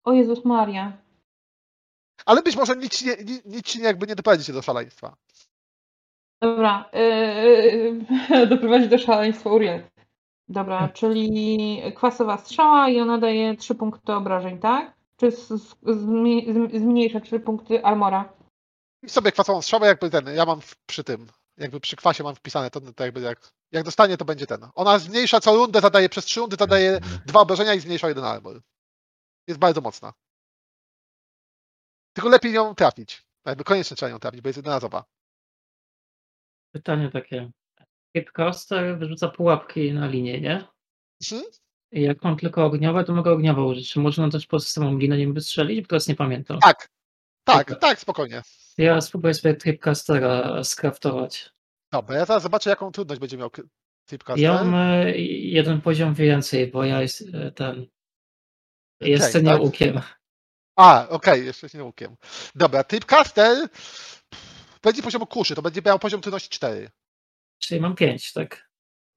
O Jezus Maria. Ale być może nic, nie, ni- nic nie- jakby nie doprowadzi cię do szaleństwa. Dobra. Yy, doprowadzi do szaleństwa Uriel. Dobra, czyli kwasowa strzała i ona daje 3 punkty obrażeń, tak? Czy z, zmniejsza 3 punkty armora? I sobie kwasową strzałę jakby ten, ja mam w, przy tym, jakby przy kwasie mam wpisane, to, to jakby jak, jak dostanie, to będzie ten. Ona zmniejsza co rundę, zadaje przez 3 rundy, zadaje dwa obrażenia i zmniejsza jeden armor. Jest bardzo mocna. Tylko lepiej ją trafić. Jakby koniecznie trzeba ją trafić, bo jest jednorazowa. Pytanie takie. Capecaster wyrzuca pułapki na linię, nie? Mhm. Jak mam tylko ogniowe, to mogę ogniowe użyć. Czy można też po systemom linę nim wystrzelić? Bo teraz nie pamiętam. Tak. Tak, Dobra. tak, spokojnie. Ja spróbuję sobie Tripcastera skraftować. Dobra, ja zaraz zobaczę, jaką trudność będzie miał Tripcaster. Ja mam e, jeden poziom więcej, bo ja jest e, ten. Jestem tak? nieukiem. A, okej, jeszcze nie łukiem. Dobra, Tripcaster będzie poziomu kuszy, to będzie miał poziom trudności 4. Czyli mam pięć, tak?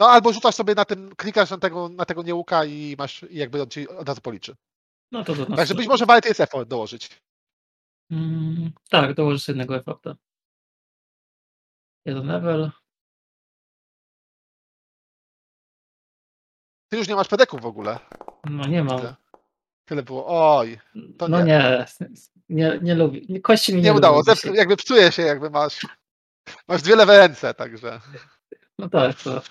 No albo rzucasz sobie na tym, klikasz na tego, na tego niełuka i masz, i jakby on ci od razu policzy. No to to Także być może warto jest effort dołożyć. Mm, tak, dołożysz jednego efekta. Jeden level. Ty już nie masz pedeków w ogóle. No nie mam. Tyle. Tyle było. Oj, To no nie. nie. nie, nie lubię. Nie- Kości mi nie, nie udało. jakby psuje się, jakby masz. Masz dwie lewe ręce, także. No tak, to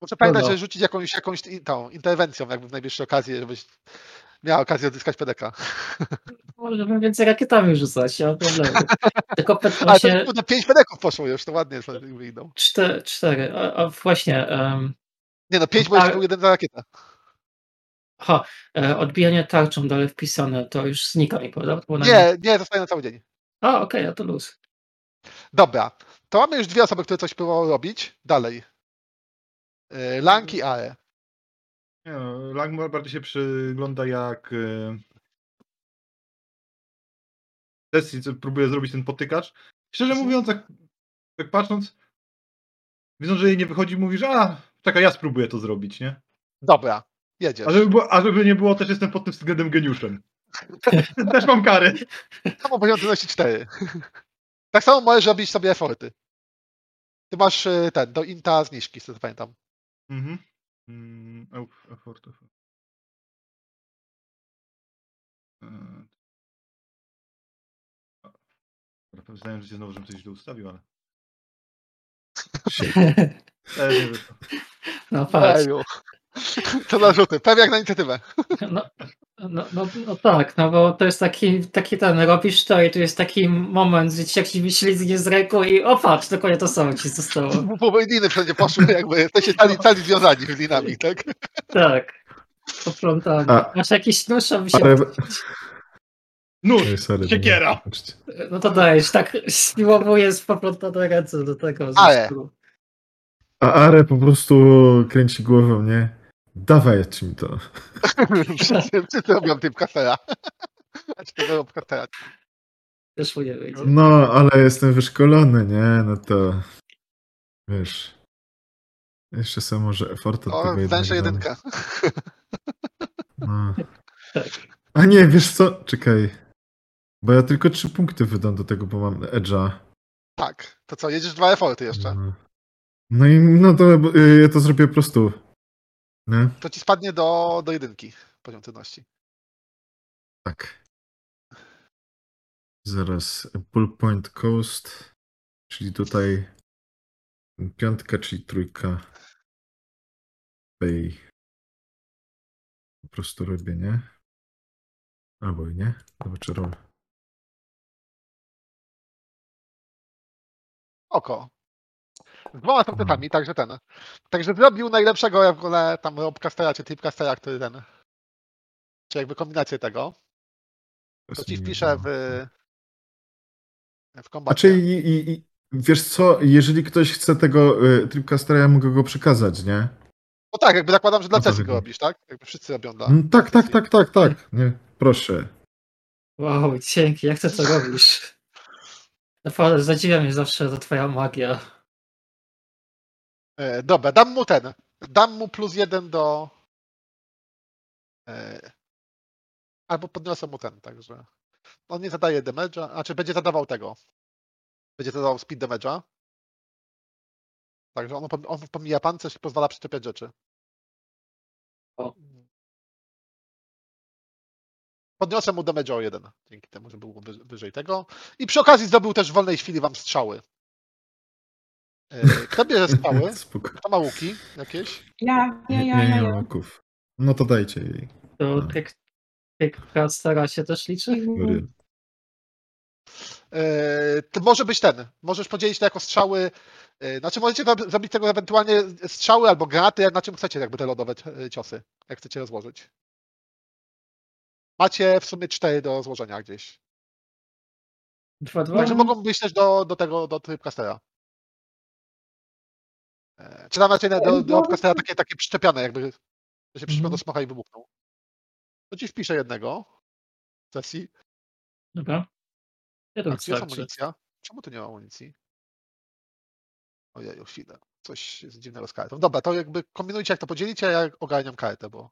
Muszę pamiętać, Dobra. że rzucić jakąś, jakąś tą interwencją, jakby w najbliższej okazji, żebyś miał okazję odzyskać pedeka. może bym więcej rakietami rzucać, nie ma problemu. Tylko pytam Ale się, to kurde, pięć pedeków poszło już, to ładnie sobie wyjdą. cztery, cztery. A, a właśnie, em, Nie no, pięć, bo jeszcze był jeden za rakietę. aha, e, odbijanie tarczą dalej wpisane, to już znika mi, prawda? Było na- Nie, nie, zostaje na cały dzień. A, okej, a to luz. Dobra, to mamy już dwie osoby, które coś próbowały robić. Dalej. Yy, Lang i Ae. Nie no, Langmore bardziej się przygląda jak e, sesji, co próbuje zrobić ten potykacz. Szczerze mówiąc, tak, tak patrząc, widząc, że jej nie wychodzi, mówisz, a czekaj, ja spróbuję to zrobić, nie? Dobra, jedziesz. A żeby, było, a żeby nie było, też jestem pod tym względem geniuszem. też mam kary. Samo poziom trudności 4. tak samo możesz robić sobie eforty. Ty masz yy, ten, do inta zniżki, co pamiętam. Mhm. Mm, euf, effort, effort. Eee. Dobra, Zdałem, że się znowu, żebym coś źle ustawił, ale... E, nie wyszło. No patrz. To na rzuty. Pewnie jak na inicjatywę. No, no, no, no tak, no bo to jest taki, taki ten, robisz to i tu jest taki moment, że ci jakiś wyślizgnie z ręką i o patrz, dokładnie to samo ci zostało. Bo liny wszędzie poszły, jakby jesteście cali, cali związani z linami, tak? Tak. Poplątane. A- Masz jakiś nóż, aby się... Ale... Nóż! Ej, sorry, Siekiera. No to dajesz, tak siłowuję z poplątane ręce do tego. Ale-. A Are po prostu kręci głową, nie? Dawaj mi to. wszyscy, robią tego kafela. Też mu nie wyjdzie. No, ale jestem wyszkolony, nie? No to... Wiesz... Jeszcze sobie może effort od O, tego dam. jedynka. No. Tak. A nie, wiesz co? Czekaj. Bo ja tylko trzy punkty wydam do tego, bo mam edge'a. Tak. To co, jedziesz dwa eforty jeszcze. No. No i no to y, ja to zrobię po prostu. Nie? To ci spadnie do, do jedynki poziom trudności. Tak. Zaraz. Pull point coast. Czyli tutaj piątka, czyli trójka. Tej. Po prostu robię, nie? Albo i nie. Zobaczę roll. Oko. Z dwoma sukcesami, także ten. Także zrobił najlepszego jak w ogóle tam Rob Castella czy Tip Castella, który ten. Czy jakby kombinację tego. To ci wpiszę w. W kombacie. Znaczy, i, i, i, wiesz co, jeżeli ktoś chce tego y, Tripcastera, ja mogę go przekazać, nie? No tak, jakby zakładam, że dla O co sesji go robisz, tak? Jakby wszyscy robią dla. Mm, tak, tak, tak, tak, tak. Nie, proszę. Wow, dzięki, jak to robisz? Naprawdę zadziwia mnie zawsze ta twoja magia. E, dobra, dam mu ten. Dam mu plus jeden do. E, albo podniosę mu ten, także. On nie zadaje damage'a, a czy będzie zadawał tego? Będzie zadawał speed damage'a. Także on, on pomija pancerz i pozwala przyczepiać rzeczy. O. Podniosę mu damage o jeden, dzięki temu, że był wy- wyżej tego. I przy okazji zdobył też w wolnej chwili wam strzały. E, Kto bierze strzały? Spoko. Kto ma łuki jakieś? Ja, Nie, ja, nie, ja, nie ja. ma łuków. No to dajcie jej. To Tak. piekka stara się też liczy? Gloria. Eee, to może być ten. Możesz podzielić to jako strzały. e, Znaczy możecie rob- zrobić tego ewentualnie strzały albo granaty, jak na czym chcecie, jakby te lodowe e, ciosy, jak chcecie rozłożyć. Macie w sumie cztery do złożenia gdzieś. Dwa, dwa? Także mogą być też do, do tego, do Tripcastera. E, Czy tam raczej do, do Tripcastera takie, takie przyczepione, jakby, się przyczepią do Mhm. smoka i wybuchną. To ci wpiszę jednego w sesji. Dobra. Gdzie jest starczy. amunicja? Czemu tu nie ma amunicji? Ojeju, chwilę. coś jest dziwnego z kartą. Dobra, to jakby kombinujcie jak to podzielicie, a ja ogarniam kartę, bo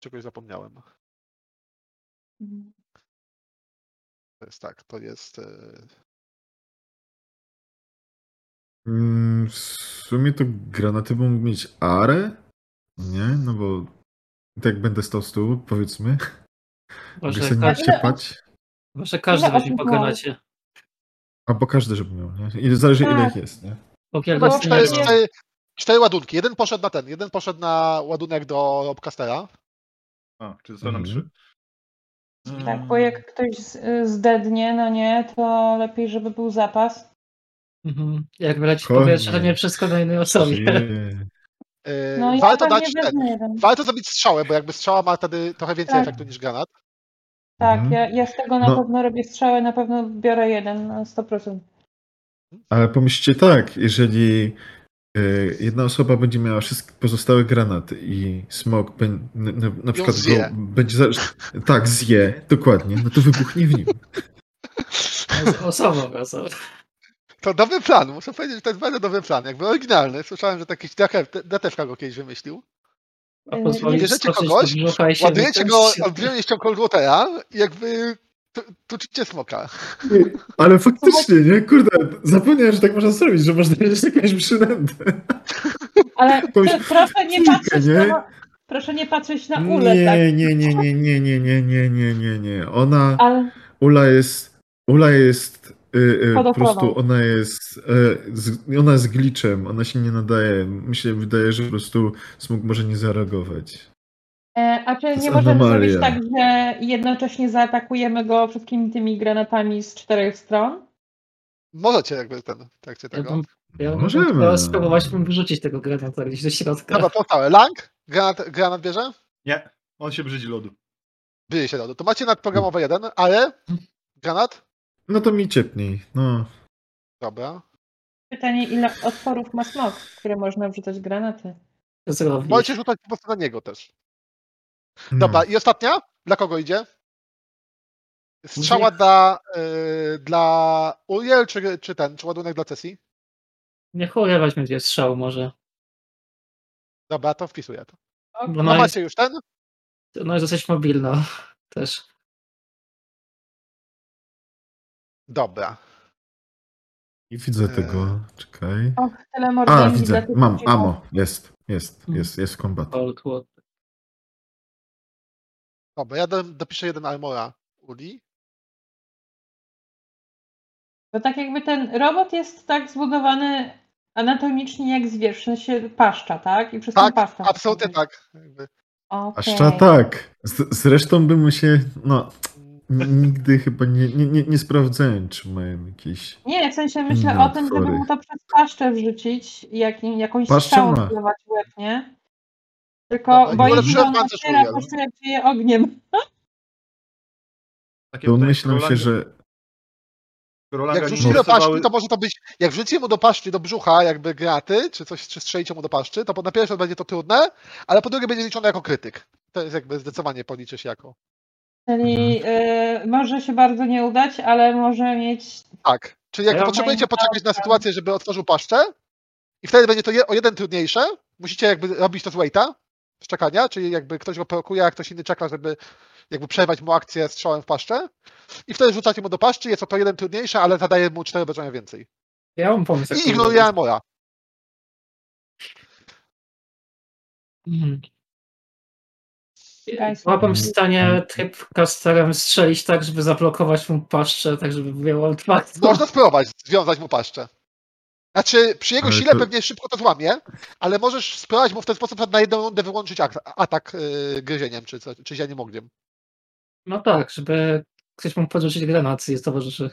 czegoś zapomniałem. Mhm. To jest tak, to jest... Mm, W sumie to granaty mogą mieć arę? Nie, no bo tak będę stał z tyłu, powiedzmy. Mogę Może, sobie nie każdy, Ile- ciepać. może każdy ile weźmie osób po miało? granacie. Albo każdy, żeby miał, nie? I zależy ile Tak. ich jest, nie? Chyba gości cztery, ładunki. Jeden poszedł na ten, jeden poszedł na ładunek do Robcastera. A, czy zostały nam Mhm. trzy? Tak, bo jak ktoś z- zdednie, no nie, to lepiej, żeby był zapas. Mhm. Jak wyleci powietrze, to nie wszystko na innej osobie. E, No ja warto pewnie dać ten, jeden. warto zrobić strzałę, bo jakby strzała ma wtedy trochę więcej Tak. efektu niż granat. Tak, Mhm. ja, ja z tego na No. pewno robię strzałę, na pewno biorę jeden na 100%. Ale pomyślcie tak, jeżeli y, jedna osoba będzie miała wszystkie pozostałe granaty i smok bę- na, na, na przykład go będzie za, tak zje, dokładnie, no to wybuchnie w nim. Osobą, osobą. To dobry plan, muszę powiedzieć, że to jest bardzo dobry plan. Jakby oryginalny. Słyszałem, że taki Datewka go kiedyś wymyślił. A bierzecie kogoś, Ładujecie go olbrzymią Lutera i jakby tu- tuczycie smoka. Ale faktycznie, nie? Kurde, zapomniałem, że tak można zrobić, że można mieć jakąś przynętę. Ale proszę nie patrzeć na, proszę nie patrzeć na ulę, Nie, tak? nie, nie, nie, nie, nie, nie, nie, nie, nie, nie. Ona, Ale Ula jest, Ula jest, y, y, po prostu ona jest, z, ona jest glitchem, ona się nie nadaje. Mi się wydaje, że po prostu smok może nie zareagować. E, A czy nie możemy anomalia. zrobić tak, że jednocześnie zaatakujemy go wszystkimi tymi granatami z czterech stron? Możecie jakby ten w trakcie Ja tego. bym, ja bym Możemy. chciał spróbować bym wyrzucić tego granata gdzieś do środka. Dobra, pozostałe. Lang? Granat, granat bierze? Nie, on się brzydzi lodu. Bierze się lodu. To macie nadprogramowe jeden, ale granat? No to mi ciepniej, no. Dobra. Pytanie, ile otworów ma smok, które można wrzucać granaty? Zrobić. Możecie rzucać po prostu na niego też. no. Dobra, i ostatnia? Dla kogo idzie? Strzała dla, y, dla Uriel, czy, czy ten, czy ładunek dla Cesji? Niech Uriel weźmie dwie strzał może. Dobra, to wpisuję to. Bo No no jest, macie już ten? no jest dosyć mobilna też. Dobra. I widzę Eee. tego, czekaj. Tyle A, widzę, mam, amo, jest, jest, Hmm. jest, jest kombat. Dobra, ja do, dopiszę jeden armora Uli. Bo tak jakby ten robot jest tak zbudowany anatomicznie jak zwierz, w sensie paszcza, tak? I przez Tak, paszczę. absolutnie tak. Jakby. Okej. Aszcza tak. Z, zresztą bym się, no, nigdy chyba nie, nie, nie, nie sprawdzałem, czy mają jakieś... Nie, w sensie myślę o tym, żeby mu to przez paszczę wrzucić i jak, jakąś Paszczę strzałą w łeb, nie? Tylko nie się, że on otwiera jak dzieje ogniem. Takie To skoro się, że Jak wrzucicie do paszczy, to może to być. Jak wrzucicie mu do paszczy, do brzucha, jakby graty, czy coś, czy strzelicie mu do paszczy, to po- na pierwsze będzie to trudne, ale po drugie będzie liczone jako krytyk. To jest jakby zdecydowanie policzy się jako. Czyli y, może się bardzo nie udać, ale może mieć. Tak. Czyli jak Ja potrzebujecie poczekać na sytuację, żeby otworzył paszczę i wtedy będzie to je, o jeden trudniejsze, musicie jakby robić to z waita, z czekania, czyli jakby ktoś go prokuje, a ktoś inny czeka, żeby jakby przerwać mu akcję strzałem w paszczę i wtedy rzucacie mu do paszczy, jest to to jeden trudniejsze, ale zadaje mu cztery obrażenia więcej. Ja mam pomysł. I ignoruje armora. Mhm. Byłabym w stanie tryb casterem strzelić tak, żeby zablokować mu paszczę, tak żeby było otwarte. Można spróbować związać mu paszczę. Znaczy, przy jego Ale sile to- pewnie szybko to złamie, ale możesz spróbować mu w ten sposób na jedną rundę wyłączyć ak- atak yy, gryzieniem, czy, czy zianiem ogniem. No tak, żeby ktoś mógł podrzucić granat i towarzyszy.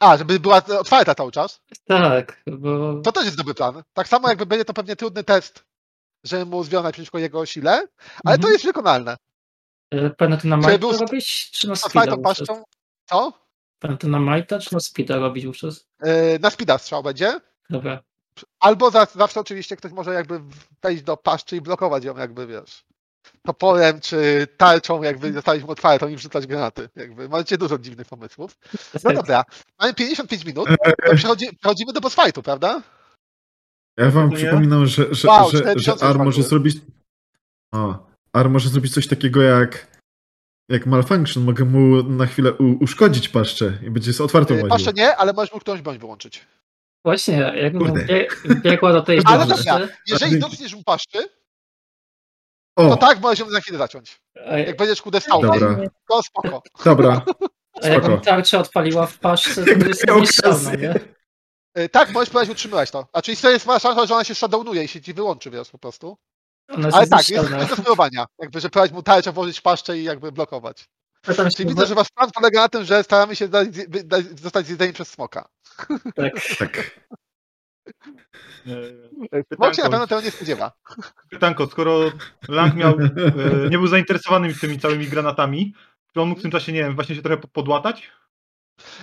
A, żeby była otwarta cały czas. Tak, bo To też jest dobry plan. Tak samo jakby będzie to pewnie trudny test, żeby mu związać przeciwko jego sile, ale to Mhm. jest wykonalne. e, Pamiętam na Majta robić, czy na speeda paszczą. Co? Pamiętam na Majta, czy na speeda robić wówczas? Yy, na speeda strzał będzie. Dobra. Albo za, zawsze oczywiście ktoś może jakby wejść do paszczy i blokować ją jakby, wiesz, toporem czy tarczą, jakby zostawić mu otwartą i wrzucać granaty. Jakby macie dużo dziwnych pomysłów. No dobra, mamy 55 minut, to przechodzi, przechodzimy do boss fightu, prawda? Ja wam Nie? przypominam, że, że, Wow, że, 4000 że Ar może zrobić. A, Ar może zrobić coś takiego jak. Jak malfunction, mogę mu na chwilę u, uszkodzić paszczę i będzie z otwartą Yy, łaził. Paszczę nie, ale możesz mu którąś broń wyłączyć. Właśnie, jakbym Kurde. bie, biegła do tej Ale paszczy, dobra, jeżeli dotkniesz mu paszczy, O, to tak możesz ją za chwilę zaciąć. Jak będziesz kudę stał, Dobra. to spoko. dobra. a jakbym spoko. tarczę odpaliła w paszce, to jest okazję. nie? Yy, Tak, możesz próbować utrzymywać to. A czyli to jest ma szansa, że ona się shutdownuje i się ci wyłączy, wiesz, po prostu. Ona Ale tak, jest jest do spróbowania. Jakby, że próbować mu tarczę włożyć paszczę i jakby blokować. Pytam się, Czyli widzę, że wasz plan polega na tym, że staramy się dać, dać, zostać zjedzeni przez smoka. tak, Tak. E, Smok się na Pytanko, pewno tego nie spodziewa. pytanko, skoro Lang miał, e, nie był zainteresowany tymi całymi granatami, czy on mógł w tym czasie, nie wiem, właśnie się trochę po- podłatać?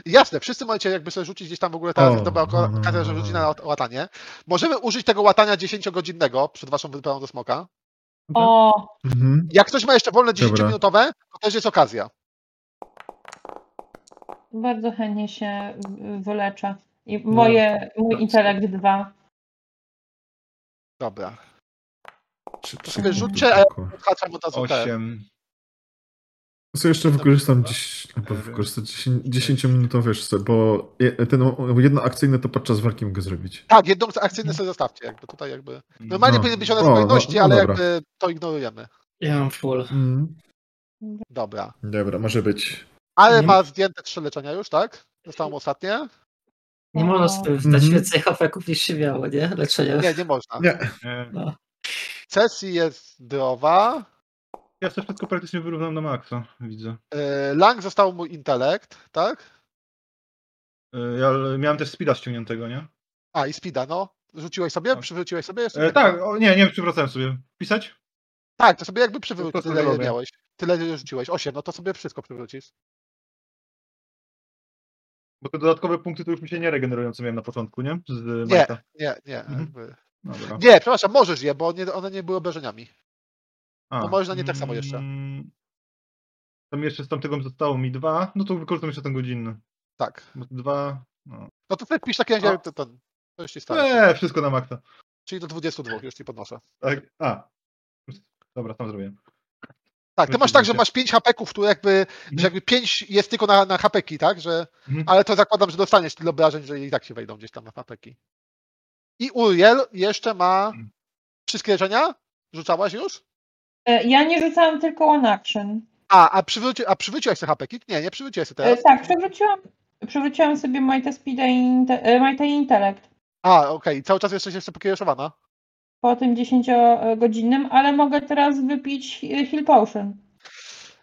Jasne, wszyscy możecie jakby sobie rzucić gdzieś tam w ogóle ta jest dobra okazja, że rzuci na łatanie. Możemy użyć tego łatania 10-godzinnego przed waszą wyprawą do smoka. O. Mhm. Jak ktoś ma jeszcze wolne 10-minutowe, to też jest okazja. Bardzo chętnie się wyleczę. I moje, no. mój intelekt 2. Dobra. Czy, czy, Rzućcie, a ja odhaczam od razu 8. Co jeszcze wykorzystam dziś, albo wykorzystam 10, 10-minutowy jeszcze, bo ten jednoakcyjny to podczas walki mogę zrobić. Tak, jedną akcyjną sobie zostawcie, jakby tutaj jakby. Normalnie No. powinny być one w O, no- kolejności, no ale dobra. jakby to ignorujemy. ja mam full. Mm. Dobra. Dobra, może być. Ale Nie- ma zdjęte trzy leczenia już, tak? Zostało ostatnie? Nie można sobie wdać Mhm. więcej hafeków niż się miało, nie? Leczenie. Nie, nie można. Nie. Nie. No. Sesji jest zdrowa. Ja sobie wszystko praktycznie wyrównam na maksa, widzę. Yy, Lang został mu intelekt, tak? E, Ja miałem też speeda ściągniętego, nie? A, i speeda, no. Rzuciłeś sobie? Tak. Przywróciłeś sobie? E, tak, o, nie, nie, przywracałem sobie. Pisać? Tak, to sobie jakby przywróć, To- to tyle ile miałeś. Tyle ile rzuciłeś. Osiem, no to sobie wszystko przywrócisz. Bo te dodatkowe punkty to już mi się nie regenerują, co miałem na początku, nie? Z Nie, Majta. nie, nie. Mhm. Nie, przepraszam, możesz je, bo nie, one nie były obrażeniami. A, to możesz na nie tak samo jeszcze. mm, Tam jeszcze z tamtego zostało mi dwa, no to wykorzystam jeszcze ten godzinny. Tak. Dwa. No. No to ty pisz takie, że to, to, to już ci starczy. Eee, wszystko na maksa. Czyli do 22 już ci podnoszę. Tak. A. Dobra, tam zrobiłem. Tak, ty No masz tak, że masz 5 hapeków, które jakby, że jakby 5 jest tylko na, na hapeki, tak? Że, Mhm. ale to zakładam, że dostaniesz tyle obrażeń, że i tak się wejdą gdzieś tam na hapeki. I Uriel jeszcze ma Mhm. wszystkie leczenia? Rzucałaś już? E, Ja nie rzucałam tylko one action. A, a, przywróci, a przywróciłaś? Nie, nie przywróciłaś sobie E, teraz. Tak, przewróciłam, przewróciłam sobie Mighty Speed i inte, e, Mighty Intellect A, okej, cały czas jesteś jeszcze pokiereszowana. po tym 10-godzinnym, ale mogę teraz wypić Heal Potion.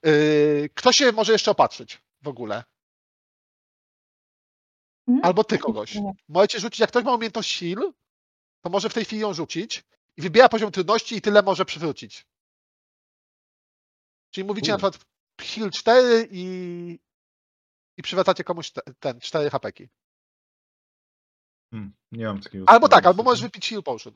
Yy, kto się może jeszcze opatrzyć w ogóle? Mhm. Albo ty kogoś. Możecie rzucić, jak ktoś ma umiejętność heal, to może w tej chwili ją rzucić i wybiera poziom trudności i tyle może przywrócić. Czyli mówicie na przykład heal 4 i, i przywracacie komuś te, ten 4 hapeki. Hmm, nie mam takiego. Albo tak, albo możesz wypić heal potion.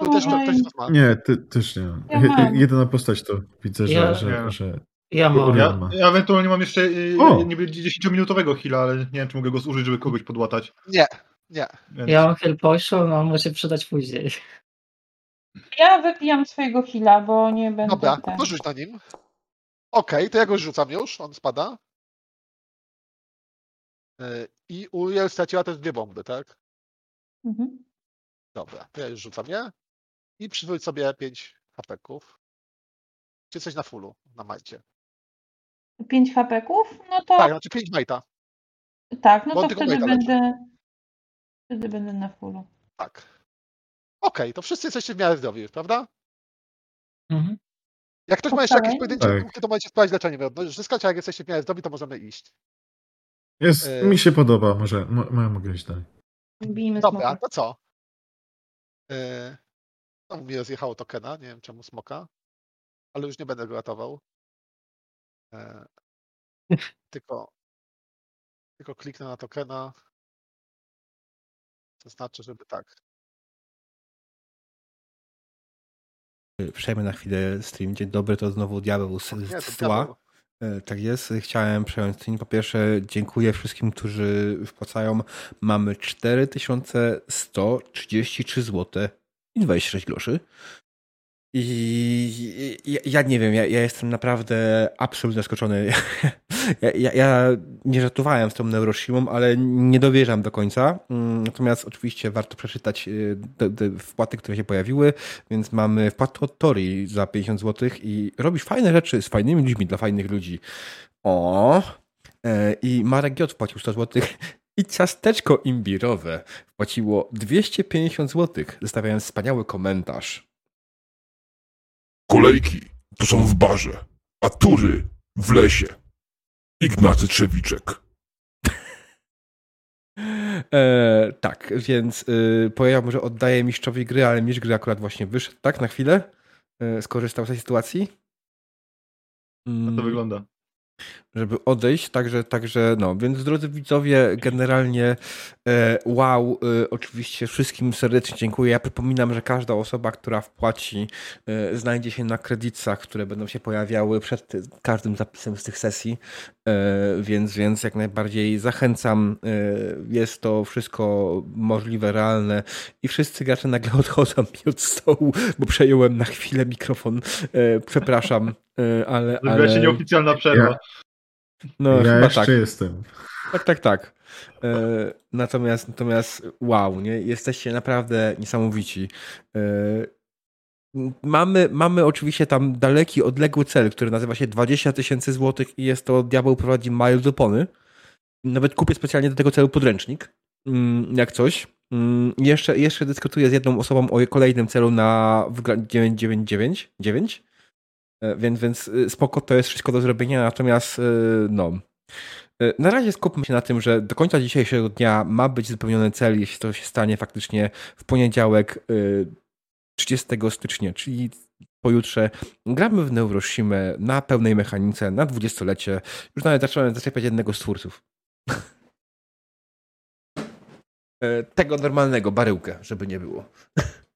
Tu też ktoś ma. Nie, ty też nie. Ja mam. Je- Jedyna postać to widzę, że. Ja- że, Nie. że... Ja mam. Ja- Ja, ja ewentualnie mam jeszcze y, O! niby 10-minutowego heala, ale nie wiem, czy mogę go zużyć, żeby kogoś podłatać. Nie, nie. Więc... Ja mam heal potion, a on może się przydać później. Ja wypijam swojego heala, bo nie będę Dobra, ten. to rzuć na nim. Okej, to ja go rzucam już, on spada. Yy, I Uriel straciła też dwie bomby, tak? Mhm. Dobra, to ja już rzucam je. I przywróć sobie 5 hapeków. Czy coś na fullu, na majcie. 5 hapeków? No to Tak, znaczy 5 majta. tak, no bo to wtedy leczy. będę wtedy będę na fullu. Tak. Okej, to wszyscy jesteście w miarę zdrowi prawda? Mhm. Jak ktoś ma jeszcze jakieś pojedyncze Tak. punkty, to możecie sprawdzić leczenie wyrodność. Zyskać, a jak jesteście w miarę zdrowi, to możemy iść. Jest, E- mi się podoba, może, mo, mo, mogę iść dalej. Bijmy Dobra, smoka. to co? Yy, znowu mi rozjechało tokena, nie wiem czemu smoka, ale już nie będę go ratował. Yy, tylko, tylko kliknę na tokena. To znaczy, żeby tak. Przejmę na chwilę stream. Dzień dobry, to znowu diabeł z, z tła. E, tak jest, chciałem przejąć screen. Po pierwsze, dziękuję wszystkim, którzy wpłacają. Mamy 4133 zł i 26 groszy. I ja, ja, nie wiem, ja, ja, jestem naprawdę absolutnie zaskoczony. Ja, ja, nie żartowałem z tą Neuroshimą, ale nie dowierzam do końca. Mm, natomiast oczywiście warto przeczytać te, te wpłaty, które się pojawiły, więc mamy wpłatę od Tori za 50 zł i robisz fajne rzeczy z fajnymi ludźmi dla fajnych ludzi. O! E, I Marek J wpłacił 100 zł i ciasteczko imbirowe wpłaciło 250 zł, zostawiając wspaniały komentarz. Kolejki to są w barze, a tury w lesie. Ignacy Trzewiczek. E, tak, więc y, że oddaję mistrzowi gry, ale mistrz gry akurat właśnie wyszedł, tak, na chwilę. E, skorzystał z tej sytuacji. Mm. to wygląda żeby odejść, także, także no, więc drodzy widzowie, generalnie e, wow, e, oczywiście wszystkim serdecznie dziękuję. Ja przypominam, że każda osoba, która wpłaci, e, znajdzie się na kredytach, które będą się pojawiały przed każdym zapisem z tych sesji, e, więc, więc jak najbardziej zachęcam. E, jest to wszystko możliwe, realne i wszyscy gracze nagle odchodzą mi od stołu, bo przejąłem na chwilę mikrofon. E, przepraszam, ale... Zrobiła się nieoficjalna przerwa. Ja... No, ja jeszcze tak. jestem. Tak, tak, tak. E, natomiast, natomiast wow, nie? jesteście naprawdę niesamowici. E, mamy, mamy oczywiście tam daleki, odległy cel, który nazywa się 20 tysięcy złotych i jest to Diabeł prowadzi Miles Opony. Nawet kupię specjalnie do tego celu podręcznik, mm, jak coś. Mm, jeszcze, jeszcze dyskutuję z jedną osobą o kolejnym celu na 999, 9, E, więc, więc y, spoko, to jest wszystko do zrobienia, natomiast y, no. Na razie skupmy się na tym, że do końca dzisiejszego dnia ma być wypełniony cel, jeśli to się stanie faktycznie w poniedziałek 30 stycznia, czyli pojutrze gramy w Neuroshimę na pełnej mechanice, na dwudziestolecie. Już nawet zacząłem zaczepiać jednego z twórców. E, tego normalnego, baryłkę, żeby nie było.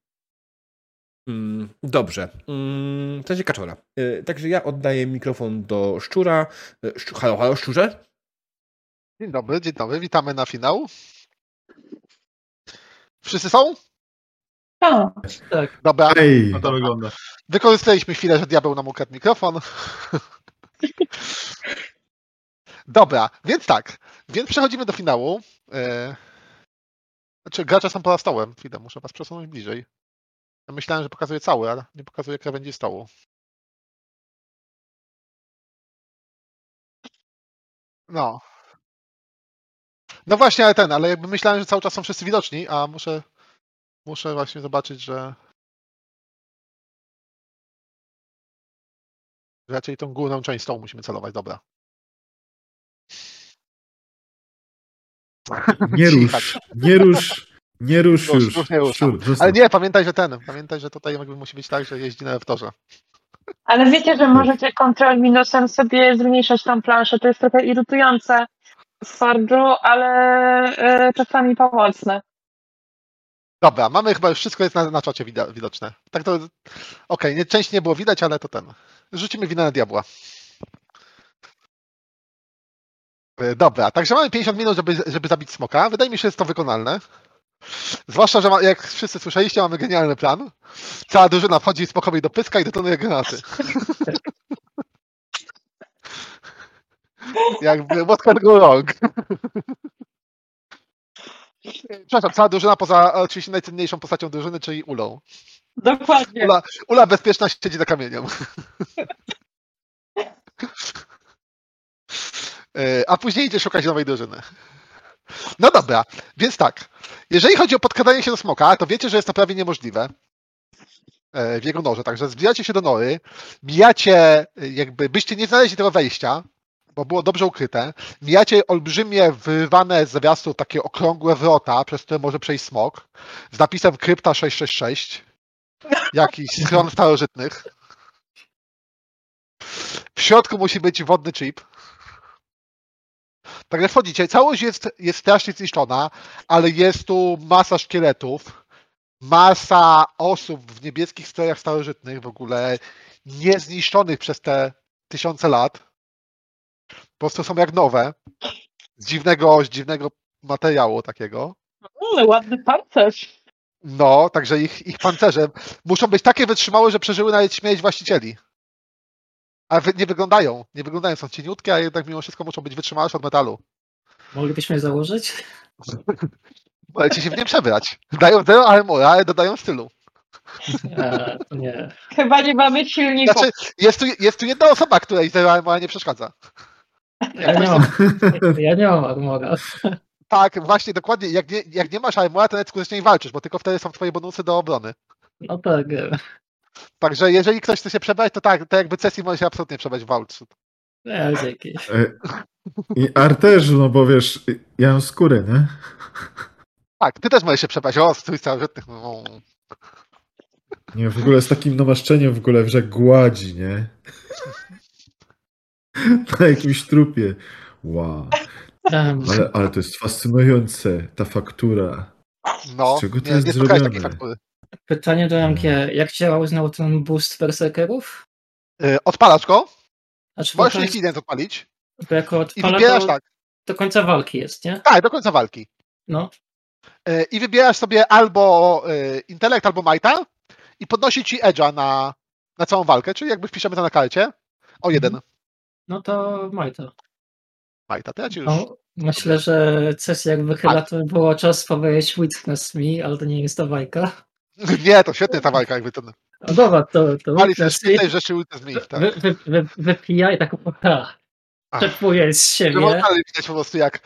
Mm, dobrze. Mm, to jest kaczora. E, także ja oddaję mikrofon do szczura. E, szczu halo, halo, szczurze? Dzień dobry, dzień dobry. Witamy na finał. Wszyscy są? Tak. tak. Dobra. Ej, no to wygląda. Wykorzystaliśmy chwilę, że diabeł nam ukradł mikrofon. Dobra, więc tak. Więc przechodzimy do finału. E, znaczy, gracze są poza stołem. Chwilę, muszę was przesunąć bliżej. Ja myślałem, że pokazuje cały, ale nie pokazuje krawędzi stołu. No. No właśnie, ale ten, ale jakby myślałem, że cały czas są wszyscy widoczni, a muszę, muszę właśnie zobaczyć, że raczej tą górną część stołu musimy celować, dobra. Nie rusz, nie rusz. Nie rusz już. już. już nie rusz. Ale nie, pamiętaj, że ten. Pamiętaj, że tutaj jakby musi być tak, że jeździ na wtorze. Ale wiecie, że możecie kontrol minusem sobie zmniejszać tą planszę. To jest trochę irytujące w Forge'u, ale e, czasami pomocne. Dobra, mamy chyba już wszystko jest na, na czacie widoczne. Tak to. Okej, okay, nie, część nie było widać, ale to ten. Rzucimy winę na diabła. E, dobra, także mamy 50 minut, żeby, żeby zabić smoka. Wydaje mi się, że jest to wykonalne. Zwłaszcza, że ma, jak wszyscy słyszeliście, mamy genialny plan. Cała drużyna wchodzi spokojnie do pyska i detonuje granaty. Jakby what can go wrong? Przepraszam, cała drużyna poza oczywiście najcenniejszą postacią drużyny, czyli Ulą. Dokładnie. Ula, Ula bezpieczna siedzi za kamieniem. E, a później idzie szukać nowej drużyny. No dobra, więc tak. Jeżeli chodzi o podkradanie się do smoka, to wiecie, że jest to prawie niemożliwe e, w jego norze. Także zbliżacie się do nory, mijacie, e, jakby byście nie znaleźli tego wejścia, bo było dobrze ukryte. Mijacie olbrzymie, wyrwane z zawiasu takie okrągłe wrota, przez które może przejść smok, z napisem Krypta 666, jakiś stron starożytnych. W środku musi być wodny chip. Także wchodzicie, całość jest, jest strasznie zniszczona, ale jest tu masa szkieletów, masa osób w niebieskich strojach starożytnych w ogóle niezniszczonych przez te tysiące lat. prostu są jak nowe. Z dziwnego, z dziwnego materiału takiego. Mm, ładny pancerz. No, także ich, ich pancerze muszą być takie wytrzymałe, że przeżyły nawet śmierć właścicieli. A wy, nie wyglądają, nie wyglądają, są cieniutkie, a jednak mimo wszystko muszą być wytrzymałe od metalu. Moglibyśmy je założyć? Możecie się w nie przebrać. Dają zero armora, ale dodają stylu. E, to nie. Chyba nie mamy silników. Znaczy, jest tu, jest tu jedna osoba, której zero armora nie przeszkadza. Ja nie mam, ja nie mam armora. Tak, właśnie, dokładnie. Jak nie, jak nie masz armora, to nawet skuteczniej walczysz, bo tylko wtedy są twoje bonusy do obrony. No tak, Także jeżeli ktoś chce się przebrać, to tak, to jakby Cecil może się absolutnie przebrać w dzięki. E, I Arterzu, no bo wiesz, ja mam skórę, nie? Tak, ty też możesz się przebrać. O, strój starożytnych. No. Nie, w ogóle z takim namaszczeniem w ogóle, że gładzi, nie? Na jakimś trupie. Wow. Ale, ale to jest fascynujące, ta faktura. no Z czego to nie, jest nie zrobione? Pytanie do MG. Jak działał znowu ten boost berserkerów? Yy, odpalasz go, Znaczy, możesz jest, ident odpalić bo jako i odpala wybierasz to tak. do końca walki jest, nie? Tak, do końca walki. No. Yy, I wybierasz sobie albo yy, intelekt, albo majta i podnosi ci edge'a na, na całą walkę, czyli jakby wpiszemy to na karcie. O jeden. No to Majta. Majta, to ja ci już... No, myślę, że sesja jak wychyla, to by było czas powiedzieć Witness Me, ale to nie jest ta bajka. Nie, to świetnie ta walka, jakby ten... No dobra, to, to Witness Me. szpitej rzeczy z nich, tak. Wy, wy, wy, wypija i tak ha, Ach. czepuje z siebie. można widać po prostu jak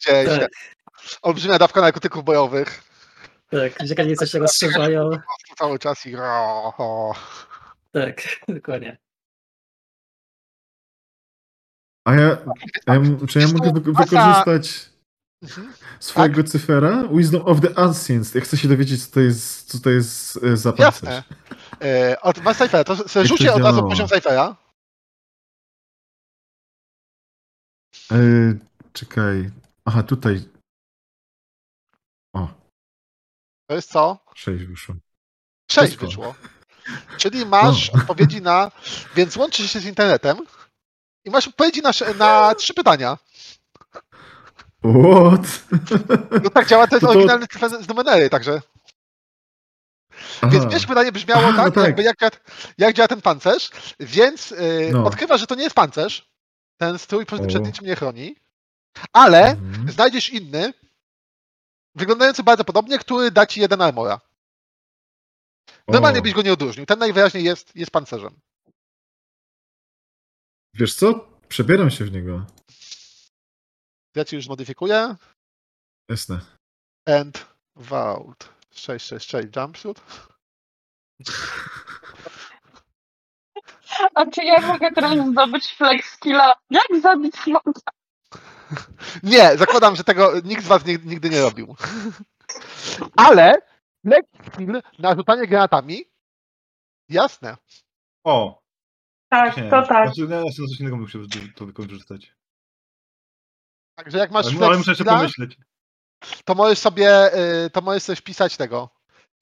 gdzieś Tak. olbrzymia dawka narkotyków bojowych. Tak, się rozszerzają. Po prostu cały czas i o, o. Tak, dokładnie. A ja, a ja czy ja mogę wykorzystać Mhm. swojego cyfera? Wisdom of the Ancients. Ja chcę się dowiedzieć, co to jest, co to jest e, za pancerz. Jasne. E, od, masz Cyphera, to sobie rzućcie od razu poziom Cyphera. E, czekaj. Aha, tutaj. O, To jest co? 6 wyszło. 6 Wszystko. wyszło. Czyli masz odpowiedzi na... Więc łączysz się z internetem i masz odpowiedzi na, na trzy pytania. What? No tak działa, to jest To to- oryginalny cyfr z numery, także... Więc Aha. pierwsze pytanie brzmiało Aha, tak, no tak. jakby jak, działa- jak działa ten pancerz, więc yy, No. odkrywasz, że to nie jest pancerz. Ten strój przed niczym nie chroni. Ale Mhm. znajdziesz inny, wyglądający bardzo podobnie, który da ci jeden armora. Normalnie O, byś go nie odróżnił. Ten najwyraźniej jest, jest pancerzem. Wiesz co? Przebieram się w niego. Ja ci już zmodyfikuję. Jasne. And Vault 666 jumpsuit. A czy ja mogę teraz zdobyć flex skilla? Jak zabić smoka? Nie, zakładam, że tego nikt z was nigdy nie robił. Ale flex skill na rzucanie granatami jasne. O, Tak, nie. to tak. Znaczy, ja jeszcze na coś innego muszę to wykorzystać. Także jak masz Ale, flex muszę jeszcze pomyśleć. to możesz sobie y, to możesz sobie wpisać tego.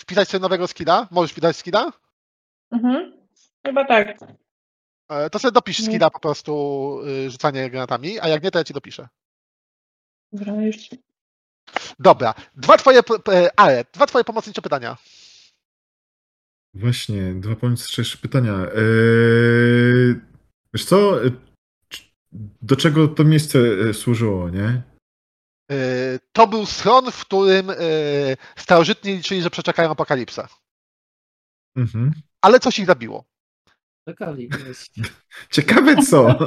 Wpisać sobie nowego skilla. Możesz wpisać skilla. Mhm. Chyba tak. E, To sobie dopisz skilla po prostu y, rzucanie granatami, a jak nie, to ja ci dopiszę. Dobra, już. Dobra. Dwa twoje, ale, dwa twoje pomocnicze pytania. Właśnie, dwa pomysły, pytania. Eee, wiesz co? E, Do czego to miejsce e, służyło, nie? Y, To był schron, w którym y, starożytni liczyli, że przeczekają apokalipsę. Mhm. Ale coś ich zabiło. Czekali. jest. Ciekawe co?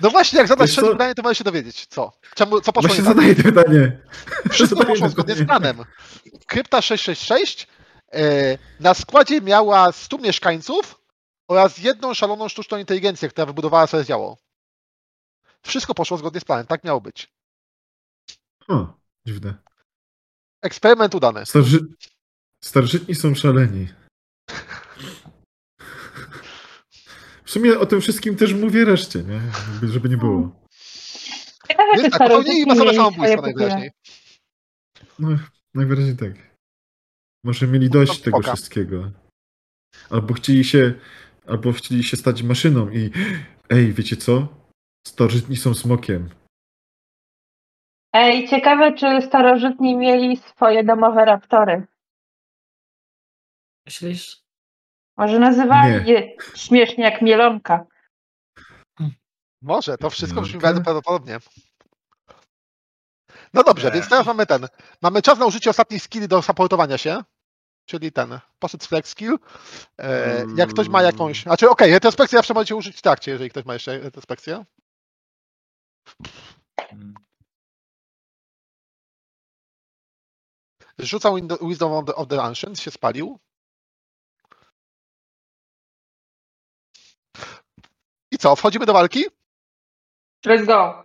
No właśnie, jak zadasz trzecie pytanie, to możesz się dowiedzieć. Co? Czemu, co poszło Właśnie nie tak? zadaję to pytanie. Wszystko poszło zgodnie z planem. Krypta 666 e, na składzie miała 100 mieszkańców oraz jedną szaloną sztuczną inteligencję, która wybudowała sobie działo. Wszystko poszło zgodnie z planem, tak miało być. O, dziwne. Eksperyment udany. Starzy... Starożytni są szaleni. W sumie o tym wszystkim też mówię reszcie, nie? Żeby nie było. Ciekawe, czy Więc tak, popełnili masowe pokóje. najwyraźniej. No, najwyraźniej tak. Może mieli dość To tego spoko. wszystkiego. Albo chcieli się, albo chcieli się stać maszyną i ej, wiecie co? Starożytni są smokiem. Ej, ciekawe, czy starożytni mieli swoje domowe raptory. Myślisz? Może nazywali Nie. je śmiesznie jak mielonka. Może, to wszystko brzmi bardzo prawdopodobnie. No dobrze, więc teraz mamy ten. Mamy czas na użycie ostatniej skilli do supportowania się, czyli ten posyt flex skill. E, jak ktoś ma jakąś. Znaczy, okej, retrospekcję zawsze możecie użyć w trakcie, jeżeli ktoś ma jeszcze retrospekcję. Rzucał Wind- Wisdom of the, of the Ancients, się spalił. I co, wchodzimy do walki? Let's go.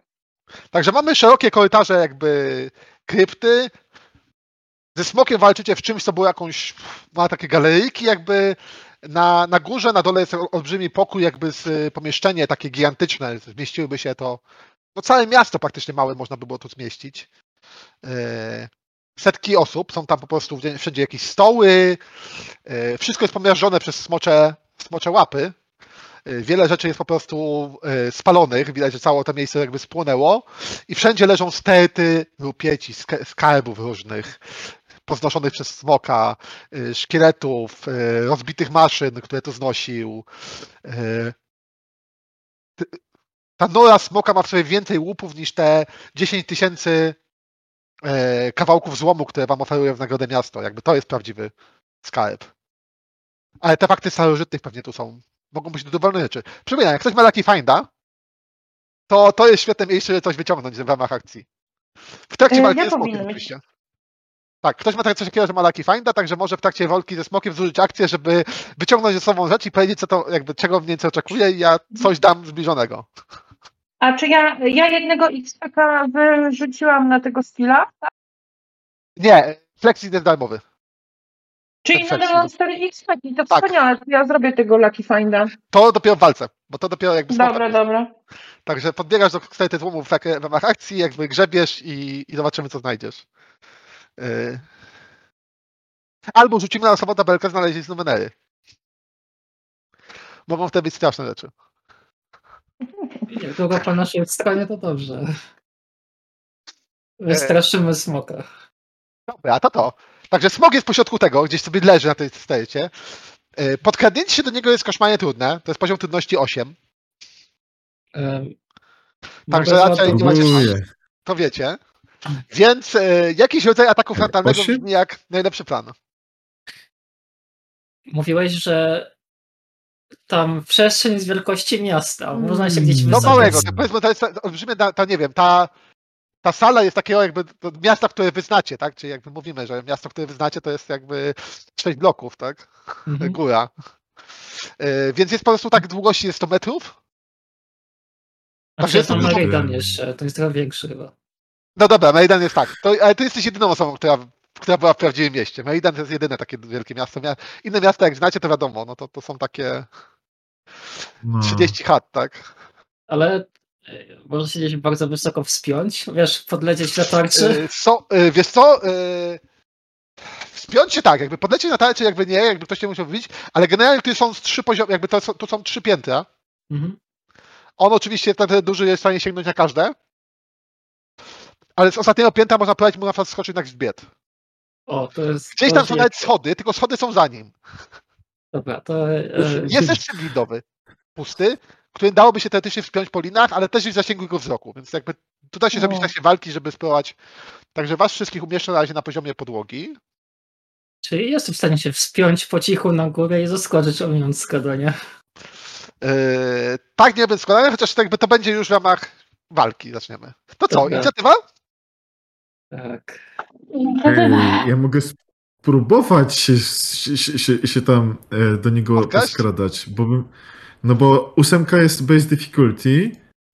Także mamy szerokie korytarze jakby krypty. Ze smokiem walczycie w czymś, co było jakąś, ma takie galeryjki jakby. Na, na górze, na dole jest olbrzymi pokój, jakby z y, pomieszczenie takie gigantyczne. Zmieściłyby się to, no całe miasto praktycznie małe można by było tu zmieścić. E, Setki osób, są tam po prostu wszędzie jakieś stoły. e, Wszystko jest pomiażdżone przez smocze, smocze łapy. E, Wiele rzeczy jest po prostu spalonych, widać, że całe to miejsce jakby spłonęło i wszędzie leżą sterty rupieci, sk- skarbów różnych, poznoszonych przez smoka, szkieletów, rozbitych maszyn, które tu znosił. Ta nora smoka ma w sobie więcej łupów niż te 10 tysięcy e, kawałków złomu, które wam oferuje w nagrodę miasto. Jakby to jest prawdziwy skarb. Ale artefakty starożytnych pewnie tu są. Mogą być dowolne rzeczy. Przypominam, jak ktoś ma Lucky Finda, to to jest świetne miejsce, żeby coś wyciągnąć w ramach akcji. W trakcie E, walki ja ze smokiem oczywiście. Tak, ktoś ma tak coś takiego, że ma Lucky Finda, także może w trakcie walki ze smokiem zużyć akcję, żeby wyciągnąć ze sobą rzecz i powiedzieć, co to, jakby czego mniej więcej oczekuje i ja coś dam zbliżonego. A czy ja, ja jednego XP wyrzuciłam na tego skilla? Nie, Flexi jest darmowy. Czyli Ten nadal mam 4 XP i to Tak. wspaniale, ja zrobię tego Lucky Finda. To dopiero w walce, bo to dopiero jakby Dobra, dobra. Także podbiegasz do kstajty złomu w, ramach akcji, jakby grzebiesz i, i zobaczymy, co znajdziesz. Yy. Albo rzucimy na osobą tabelkę, znaleźć numery. Mogą wtedy być straszne rzeczy. Jak długo po naszej stronie, to dobrze. Wystraszymy smoka. Dobra, to to. Także smog jest pośrodku tego, gdzieś sobie leży na tej stajecie. Yy, Podkradnięcie się do niego jest koszmarnie trudne. To jest poziom trudności 8. Em, Także mogę raczej nie macie szans. To wiecie. Więc yy, jakiś rodzaj ataku Tak, frontalnego brzmi jak najlepszy plan. Mówiłeś, że tam przestrzeń jest wielkości miasta. Można się gdzieś No No małego, to powiedzmy, to jest ta- olbrzymie, ta, ta nie wiem, ta, ta sala jest takiego jakby to miasta, które wyznacie, tak? Czyli jakby mówimy, że miasto, które wyznacie, to jest jakby sześć bloków, tak? Mhm. Góra. Yy, więc jest po prostu tak długości jest 100 metrów. A jest tam jest to Meridan jeszcze, to jest trochę większy chyba. No dobra, Meridan jest tak. To, ale ty jesteś jedyną osobą, która, która była w prawdziwym mieście. Meridan to jest jedyne takie wielkie miasto. Mia- Inne miasta, jak znacie, to wiadomo, no to, to są takie No. 30 chat, tak? Ale e, można się gdzieś bardzo wysoko wspiąć, wiesz, podlecieć na tarczy. Yy, so, yy, wiesz co? Yy, wspiąć się tak, jakby podlecieć na tarczę, jakby nie, jakby ktoś się musiał wybić, ale generalnie tu są trzy poziomy, jakby to, są- tu są trzy piętra. Mhm. On oczywiście ten duży jest w stanie sięgnąć na każde, ale z ostatniego piętra można próbować mu na przykład skoczyć na grzbiet. O, to jest. Gdzieś tam są nawet schody, tylko schody są za nim. Dobra, to. E, Jest też szyb windowy, pusty, który dałoby się teoretycznie wspiąć po linach, ale też jest w zasięgu jego wzroku, więc jakby tutaj się zrobić w O. trakcie walki, żeby spróbować. Także was wszystkich umieszczę na razie na poziomie podłogi. czyli jestem w stanie się wspiąć po cichu na górę i zaskoczyć, omijając skradanie. Yy, tak, nie będzie składane, chociaż jakby to będzie już w ramach walki. Zaczniemy. To co, Dobra. inicjatywa? Tak. Ej, ja mogę spróbować się, się, się, się tam e, do niego skradać, bo bym, no bo ósemka jest base difficulty,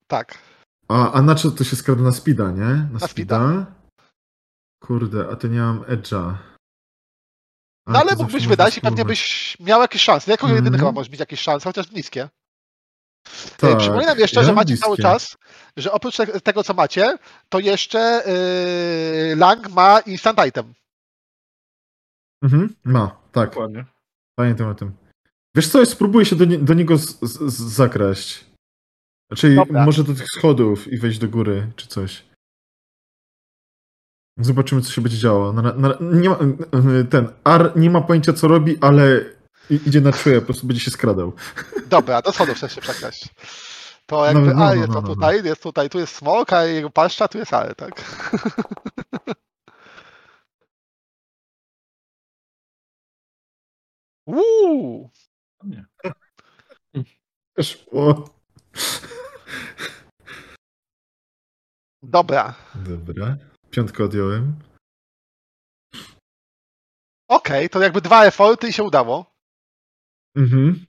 Tak. a, a na co to się skrada na speeda, nie? Na, Na speeda. Kurde, a to nie mam edge'a. No ale mógłbyś wydać i pewnie byś miał jakieś szanse. Jako Mhm. jedyny chyba możesz mieć jakieś szanse, chociaż niskie. Tak, Tak, Przypominam jeszcze, że macie cały czas, że oprócz te- tego, co macie, to jeszcze yy, Lang ma instant item. Mhm, ma, tak. Dokładnie. Pamiętam o tym. Wiesz co, spróbuję się do, nie, do niego z, z, z, zakraść. Czyli Dobra. może do tych schodów i wejść do góry, czy coś. Zobaczymy, co się będzie działo. Na, na, nie ma, ten Ar nie ma pojęcia, co robi, ale i- idzie na czuje, po prostu będzie się skradał. Dobra, do schodów chcesz się przekraść. To jakby, No, no, a no, jest no, to no, no. tutaj, jest tutaj, tu jest smok, a jego paszcza, tu jest ale, tak? Uuu, Nie. Szło. dobra. Dobra. Piątkę odjąłem. Okej, to jakby dwa eforty i się udało. Mhm.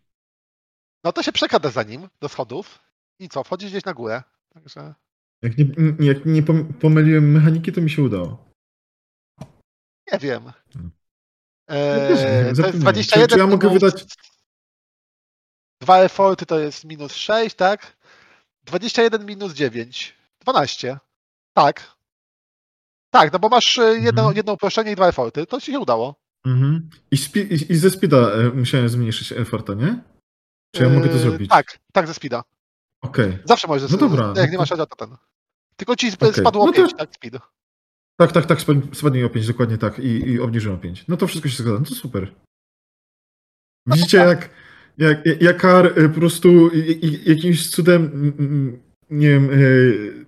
No to się przekrada za nim do schodów. I co, wchodzisz gdzieś na górę. Także Jak nie, jak nie pom- pomyliłem mechaniki, to mi się udało. nie wiem. Ja Eee, to jest zapomniałem. 21 Czy- czy ja mogę minus... wydać- Dwa eforty to jest minus 6, tak? 21 minus 9. 12. Tak. Tak, no bo masz e, jedno, Mhm. jedno uproszczenie i dwa eforty. To ci się udało. Mhm. I, i, I ze speeda e, musiałem zmniejszyć efforta, nie? Czy ja mogę to Eee, zrobić? Tak, tak ze speeda. Okej. Zawsze możesz No ze dobra, Jak no nie to- masz to ten. Tylko ci Okej. spadło No to- 5, tak, speed. Tak, tak, tak, spad- spadnie o 5, dokładnie tak. I, i obniżyłem o 5. No to wszystko się zgadza, no to super. Widzicie, jak, jak, jak Kar e, po prostu jakimś cudem, nie wiem, e,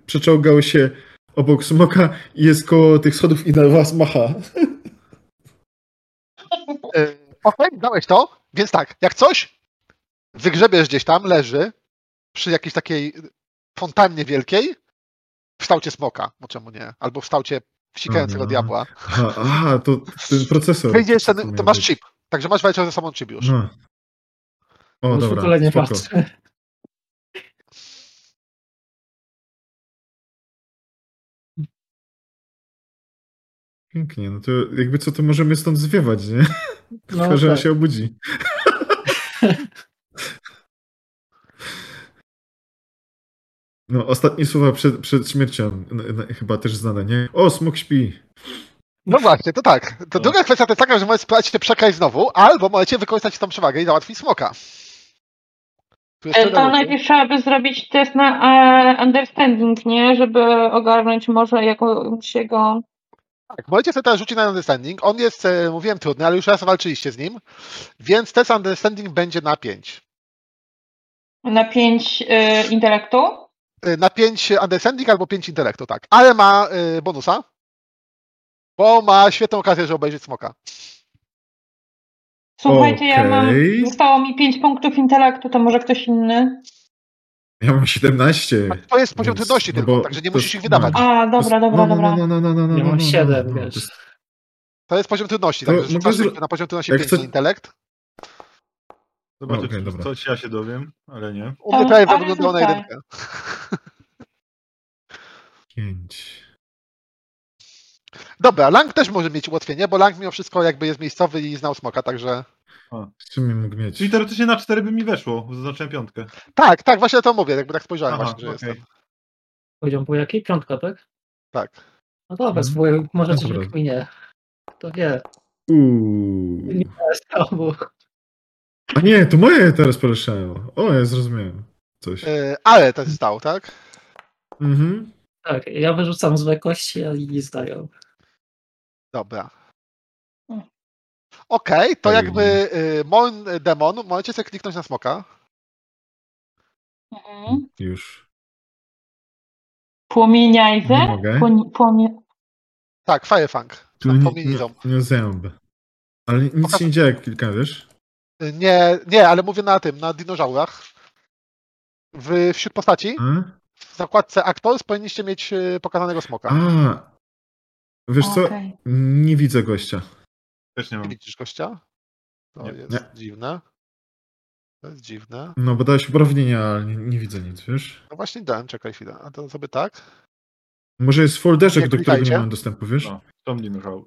przeczołgał się obok smoka i jest koło tych schodów i na was macha. Yy, Okej, dałeś to, więc tak, jak coś, wygrzebiesz gdzieś tam, leży przy jakiejś takiej fontannie wielkiej w kształcie smoka, bo czemu nie? Albo w kształcie wsikającego diabła. Aha, aha, to ten procesor. Wyjdziesz ten, to masz chip, także masz walczyć ze sobą chip już. No. O, Już dobra, nie patrzę. Pięknie, no to jakby co, to możemy stąd zwiewać, nie? No, Tylko, że on tak. się obudzi. No, ostatnie słowa przed, przed śmiercią, n- n- chyba też znane, nie? O, smok śpi. No właśnie, to tak. To No. druga kwestia to jest taka, że możecie spróbować się przekraść znowu, albo możecie wykorzystać tą przewagę i załatwić smoka. E, To najpierw trzeba by zrobić test na e, understanding, nie? Żeby ogarnąć może jakąś jego... Tak, możecie sobie teraz rzucić na understanding. On jest, e, mówiłem, trudny, ale już raz walczyliście z nim, więc test understanding będzie na 5. na pięć e, intelektu. Na 5 understanding albo 5 intelektu, tak. Ale ma e, bonusa, bo ma świetną okazję, żeby obejrzeć smoka. Słuchajcie, ja mam... Zostało mi pięć punktów intelektu, to może ktoś inny? Ja mam 17. To jest poziom trudności no tylko, także nie musisz jest- ich wydawać. no. A, dobra, dobra, no, dobra. No, no, no, no, no, Ja no, mam no, siedem, no, no. wiesz. To jest- poziom trudności, także rzucasz zro- na poziom trudności jak 5 chcę- intelekt. Zobaczę, dobra. coś ja się dowiem, ale nie. U mnie To- prawie ale wyglądało na jedynkę. 5. Dobra, Lang też może mieć ułatwienie, bo Lang mimo wszystko jakby jest miejscowy i znał smoka, także... W sumie mógł mieć. Czyli teoretycznie na 4 by mi weszło, bo zaznaczyłem piątkę. Tak, tak, właśnie to mówię, jakby tak spojrzałem Aha, właśnie, że okej. jestem. Poziom był jaki? Piątka, tak? Tak. No dobra, Mhm. spróbuję, może No coś wykminie. To wie. Uuu. Nie znowu. A nie, to moje teraz poleciało. O, ja zrozumiałem. Coś. Yy, ale to się stało, tak? Mhm. Tak, ja wyrzucam złe kości, a inni zdają. Dobra. Okej, to Fajnie. jakby y, Mon Demon, możecie sobie kliknąć na smoka. Mhm. Już. Płomieniajzy? Nie mogę. Płomi- płomie... Tak, Firefang. Tu Tam nie, nie, nie zęb. Ale nic się nie dzieje, jak kilka, wiesz? Y, Nie, nie, ale mówię na tym, na dinożaurach. W, wśród postaci, A? w zakładce Actors powinniście mieć y, pokazanego smoka. A. Wiesz co? Okej. Nie widzę gościa. Też nie mam. widzisz gościa? To Nie. jest Nie. dziwne. To jest dziwne. No, bo dałeś uprawnienia, ale nie, nie widzę nic, wiesz? No właśnie dałem, czekaj chwilę. A to sobie tak. Może jest folderze, Nie do którego nie mam dostępu, wiesz? No, są dinożaury.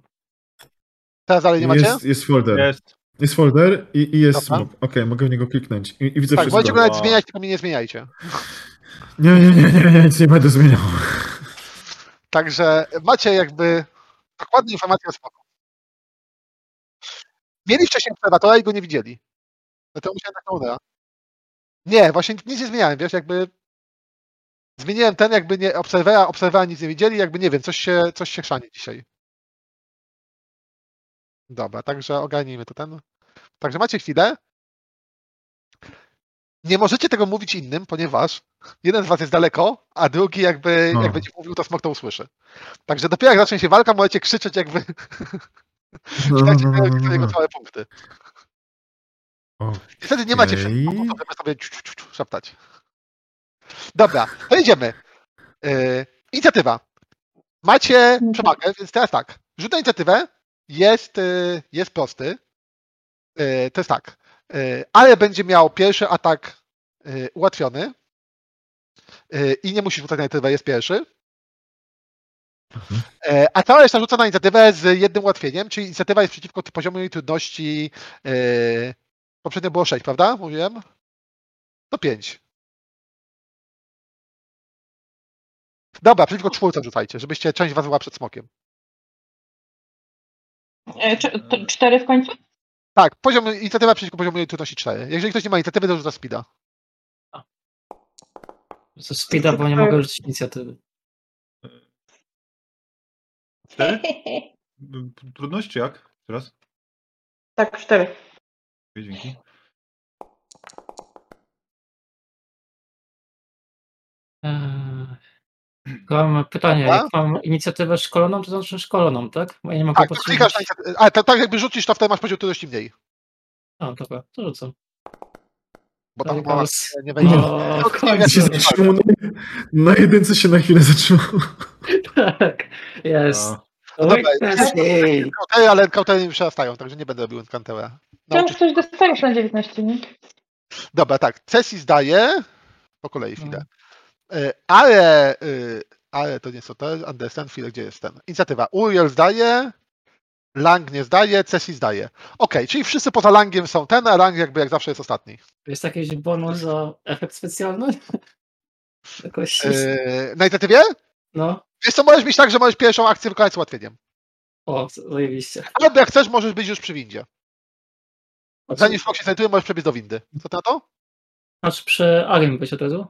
Teraz dalej nie macie? Jest, jest folder. Jest. Jest folder i, i jest Dobra. smok. Okej, mogę w niego kliknąć. I, i widzę tak, wszystko. możecie go nawet Wow. zmieniać, tylko mi nie zmieniajcie. Nie, nie, nie, nie, nie, nic nie będę zmieniał. Także macie jakby dokładne informacje o smoku. Mieliście się Predatora i go nie widzieli. Dlatego musiałem na Counera. Nie, właśnie nic nie zmieniałem, wiesz, jakby Zmieniłem ten, jakby nie obserwera, obserwera nic nie widzieli, jakby nie wiem, coś się, coś się chrzani dzisiaj. Dobra, także ogarnijmy to ten. Także macie chwilę. Nie możecie tego mówić innym, ponieważ jeden z was jest daleko, a drugi jakby, No. jak będzie mówił, to smok to usłyszy. Także dopiero jak zacznie się walka, możecie krzyczeć jakby No, i no, no, no, jego całe punkty. O, I wtedy nie macie punktów, żeby sobie ciu, ciu, ciu, ciu, szeptać. Dobra, to jedziemy. Yy, inicjatywa. Macie przewagę, więc teraz tak. Rzut na inicjatywę jest, yy, jest prosty. Yy, to jest tak. Yy, ale będzie miał pierwszy atak yy, ułatwiony. Yy, I nie musi rzucać na inicjatywę, jest pierwszy. Mhm. Yy, a cała reszta rzuca na inicjatywę z jednym ułatwieniem, czyli inicjatywa jest przeciwko poziomowi trudności. Yy, poprzednio było 6, prawda? Mówiłem? To 5. Dobra, przeciwko czwórce rzucajcie, żebyście część was była przed smokiem. E, to Cztery w końcu? Tak, poziom inicjatywa przeciwko poziomowi trudności 4. Jeżeli ktoś nie ma inicjatywy, to rzuca speeda. Ze speeda, bo nie mogę rzucić inicjatywy. Cztery? Trudności jak? Teraz? Tak, cztery. Dzięki. Eee, mam pytanie, Dobra. jak mam inicjatywę szkoloną, to znaczy szkoloną, tak? Bo ja nie mogę Tak, klikasz na inicjatywę. A, to, tak jakby rzucisz, to wtedy masz poziom trudności mniej. A, dobra, to rzucam. Bo tam Tak, chyba teraz- nie wejdzie. O, No, nie się zatrzymał na, na jedynce się na chwilę zatrzymał. Tak, jest. No dobra, Kautery, ale kautery mi przerastają, także nie będę robił encountera. Tam Nauczyć- coś dostajesz na 19, nie? Dobra, tak. Cesi zdaje. Po kolei No. chwilę. Y, Ale, y, ale to nie są te. Understand, chwilę, gdzie jest ten? Inicjatywa. Uriel zdaje. Lang nie zdaje, Cesi zdaje. Okej, czyli wszyscy poza Langiem są ten, a Lang jakby jak zawsze jest ostatni. Jest jakiś bonus za efekt specjalny? Jakoś... Yy, na inicjatywie? No, Wiesz co, możesz mieć tak, że możesz pierwszą akcję wykonać z ułatwieniem. o, zajebiście. Albo jak chcesz, możesz być już przy windzie. Znaczy, Zanim smok się znajduje, możesz przebiec do windy. Co ty na to? znaczy przy Arim być od razu?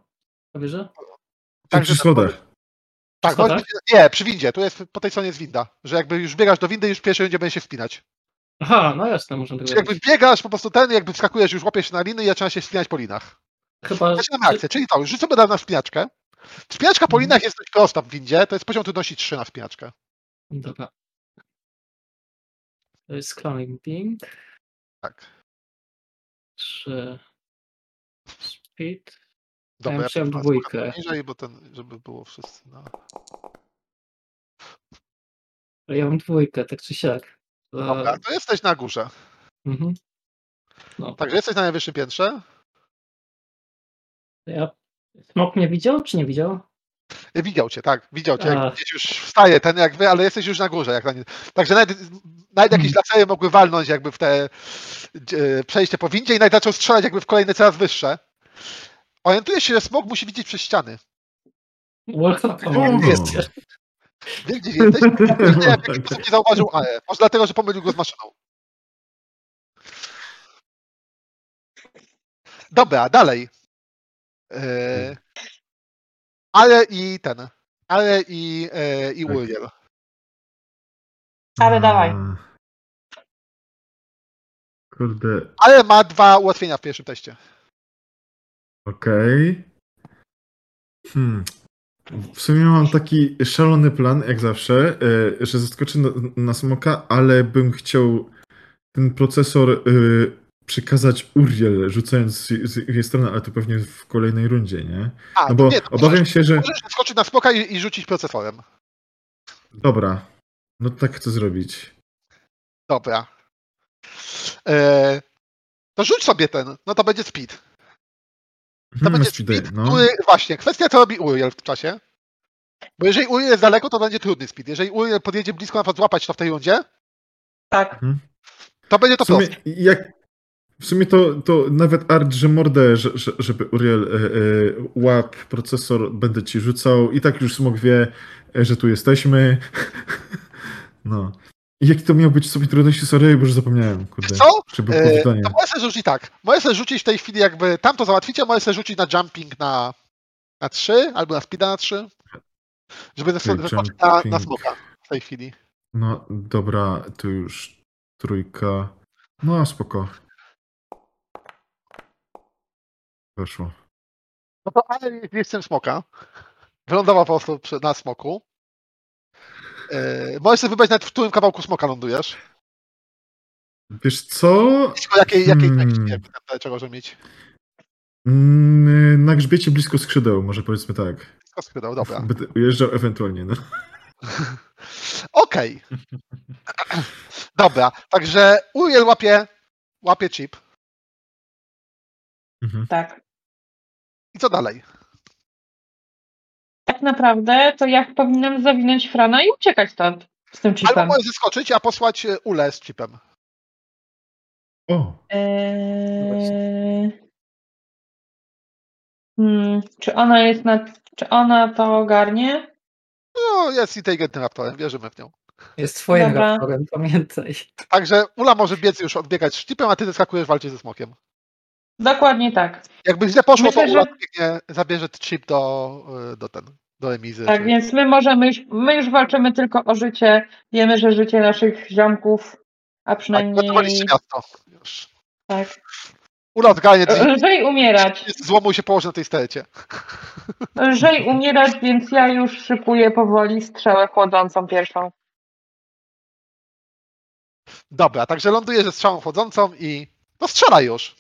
Że? Tak, przy schodach. Tak, schodach? możesz być, nie, przy windzie. Tu jest, po tej stronie jest winda. Że jakby już biegasz do windy, już w pierwszej rundzie będziesz się wspinać. Aha, no jasne, można Czyli tego jakby robić. biegasz po prostu ten, jakby wskakujesz, już łapiesz się na liny i zaczynasz się wspinać po linach. Chyba... Zaczynamy akcję, czyli to, rzuć sobie na wspinaczkę. Wspinaczka po Mhm. linach jest dość prosta w windzie, to jest poziom trudności 3 na wspinaczkę. Dobra. To jest climbing. Tak. 3. Speed. Dobra, Ja przepraszam, dwójkę. Niżej, bo ten, żeby było wszyscy na... Ja mam dwójkę, tak czy siak. Dobra, to jesteś na górze. Mhm. No, Także jesteś na najwyższym piętrze. ja... Smok mnie widział, czy nie widział? Widział cię, tak, widział cię. Jak gdzieś już wstaje ten jak wy, ale jesteś już na górze. Jak na nie... Także nawet, nawet jakieś Mhm. lasery mogły walnąć jakby w te e, przejście po windzie i nawet zaczął strzelać jakby w kolejne coraz wyższe. Orientujesz się, że smok musi widzieć przez ściany. Welcome. O. Jest. Wie gdzie jesteś? Nie, sposób nie zauważył Ale. Może dlatego, że pomylił go z maszyną. Dobra, dalej. E, ale i ten. Ale i, e, i Tak. Uriel. Ale dawaj. A. Kurde, Ale ma dwa ułatwienia w pierwszym teście. okej. Hmm. W sumie mam taki szalony plan, jak zawsze, e, że zaskoczę na, na smoka, ale bym chciał ten procesor e, przekazać Uriel, rzucając z, jej strony, ale to pewnie w kolejnej rundzie, nie? A, No bo nie, obawiam możesz, się, że... możesz skoczyć na smoka i, i rzucić procesorem. Dobra, no tak chcę zrobić. Dobra. E, to rzuć sobie ten. No to będzie speed. To Hmm, będzie speedy, speed, no. który, właśnie, kwestia co robi Uriel w czasie. Bo jeżeli Uriel jest daleko, to będzie trudny speed. Jeżeli Uriel podjedzie blisko, na przykład złapać to w tej rundzie, Tak. to będzie to W sumie, proste. jak, w sumie to, to nawet Art, że mordę, że, że, żeby Uriel e, e, łap procesor, będę ci rzucał i tak już smog wie, e, że tu jesteśmy. No. I jaki to miał być sobie trudności, sorry, bo już zapomniałem, kurde. Co? Żeby E, powitanie. to sobie rzucić tak. Możesz sobie rzucić w tej chwili jakby, tam to załatwicie, możesz sobie rzucić na jumping na, Na 3 albo na speeda na 3. Żeby Okej, zeskoczyć na, na smoka w tej chwili. No dobra, tu już trójka. No spoko. Weszło. No to ale jest miejscem smoka. Wylądował po prostu przy- na smoku. Yy, możesz sobie wybrać nawet w którym kawałku smoka lądujesz. Wiesz co? Jakiej, jakiej Hmm. hmm. jakby tam daleko może mieć. Mm, Na grzbiecie blisko skrzydeł, może powiedzmy tak. Blisko skrzydał, dobra. Będę ujeżdżał ewentualnie, no. Okej. Dobra, także Uriel łapie, łapie chip. Mhm. Tak. I co dalej? Tak naprawdę to ja powinnam zawinąć Frana i uciekać stąd z tym Albo chipem. możesz zeskoczyć, a posłać e, Ule z chipem. O, Eee... Hmm, czy ona jest na. Czy ona to ogarnie? No, jest inteligentnym raptorem, wierzymy w nią. Jest twoim Dobra. raptorem, pamiętaj. Także Ula może biec już odbiegać z chipem, a ty zeskakujesz walczyć ze smokiem. Dokładnie tak. Jakby źle poszło, Myślę, to Ula że- zabierze chip do, do ten, do emizy. Tak, więc my możemy my już walczymy tylko o życie. Wiemy, że życie naszych ziomków, a tak, przynajmniej ratowaliście miasto. Już. tak. Ula odgania drzwi, Lżej umierać. złomu się położy na tej sterecie. Lżej umierać, więc ja już szykuję powoli strzałę chłodzącą pierwszą. Dobra, także ląduje ze strzałą wchodzącą i no strzela już.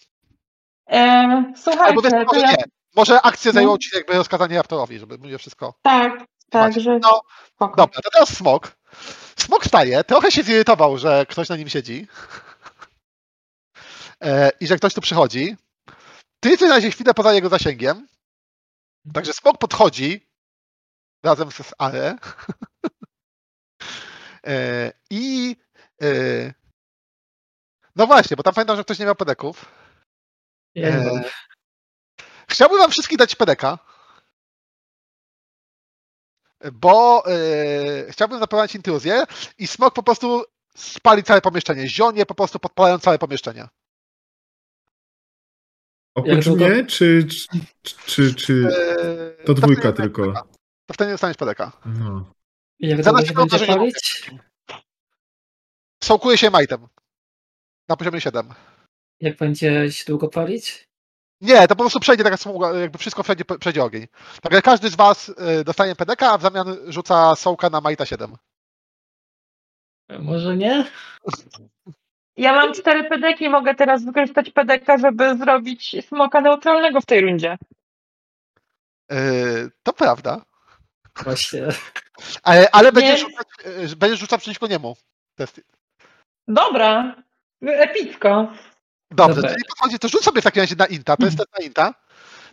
Albo słuchajcie, wiesz, to może ja... nie. Może akcję No. zajęło ci jakby rozkazanie raptorowi, żeby mimo wszystko. Tak, tak, że No, spoko. Dobra, to teraz smok. Smok wstaje, trochę się zirytował, że ktoś na nim siedzi. E, I że ktoś tu przychodzi. Ty jesteś na razie chwilę poza jego zasięgiem. Także smok podchodzi razem z Ale. E, I e, no właśnie, bo tam pamiętam, że ktoś nie miał pedeków. Eee. Chciałbym wam wszystkich dać pedeka. Bo e, chciałbym zaprowadzić intruzję i smok po prostu spali całe pomieszczenie. Zionie po prostu podpalają całe pomieszczenie. oprócz mnie, czy, czy, czy, czy E, to dwójka tylko? To wtedy nie dostaniesz pedeka. No. Jak Zaraz długo będzie palić? Sołkuje się majtem. Na poziomie 7. Jak będzie się długo palić? Nie, to po prostu przejdzie taka smuga, jakby wszystko przejdzie, przejdzie ogień. Także każdy z was e, dostanie pedeka, a w zamian rzuca sołka na majta 7. Może nie? Ja mam cztery pedeki, mogę teraz wykorzystać pedeka, żeby zrobić smoka neutralnego w tej rundzie. E, to prawda. Właśnie. Ale, ale będziesz, rzucać, e, będziesz rzucał przeciwko niemu. Test. Dobra, epicko. Dobrze, Dobra. czyli podchodzi, to rzuć sobie w takim razie na Inta, to jest test na Inta.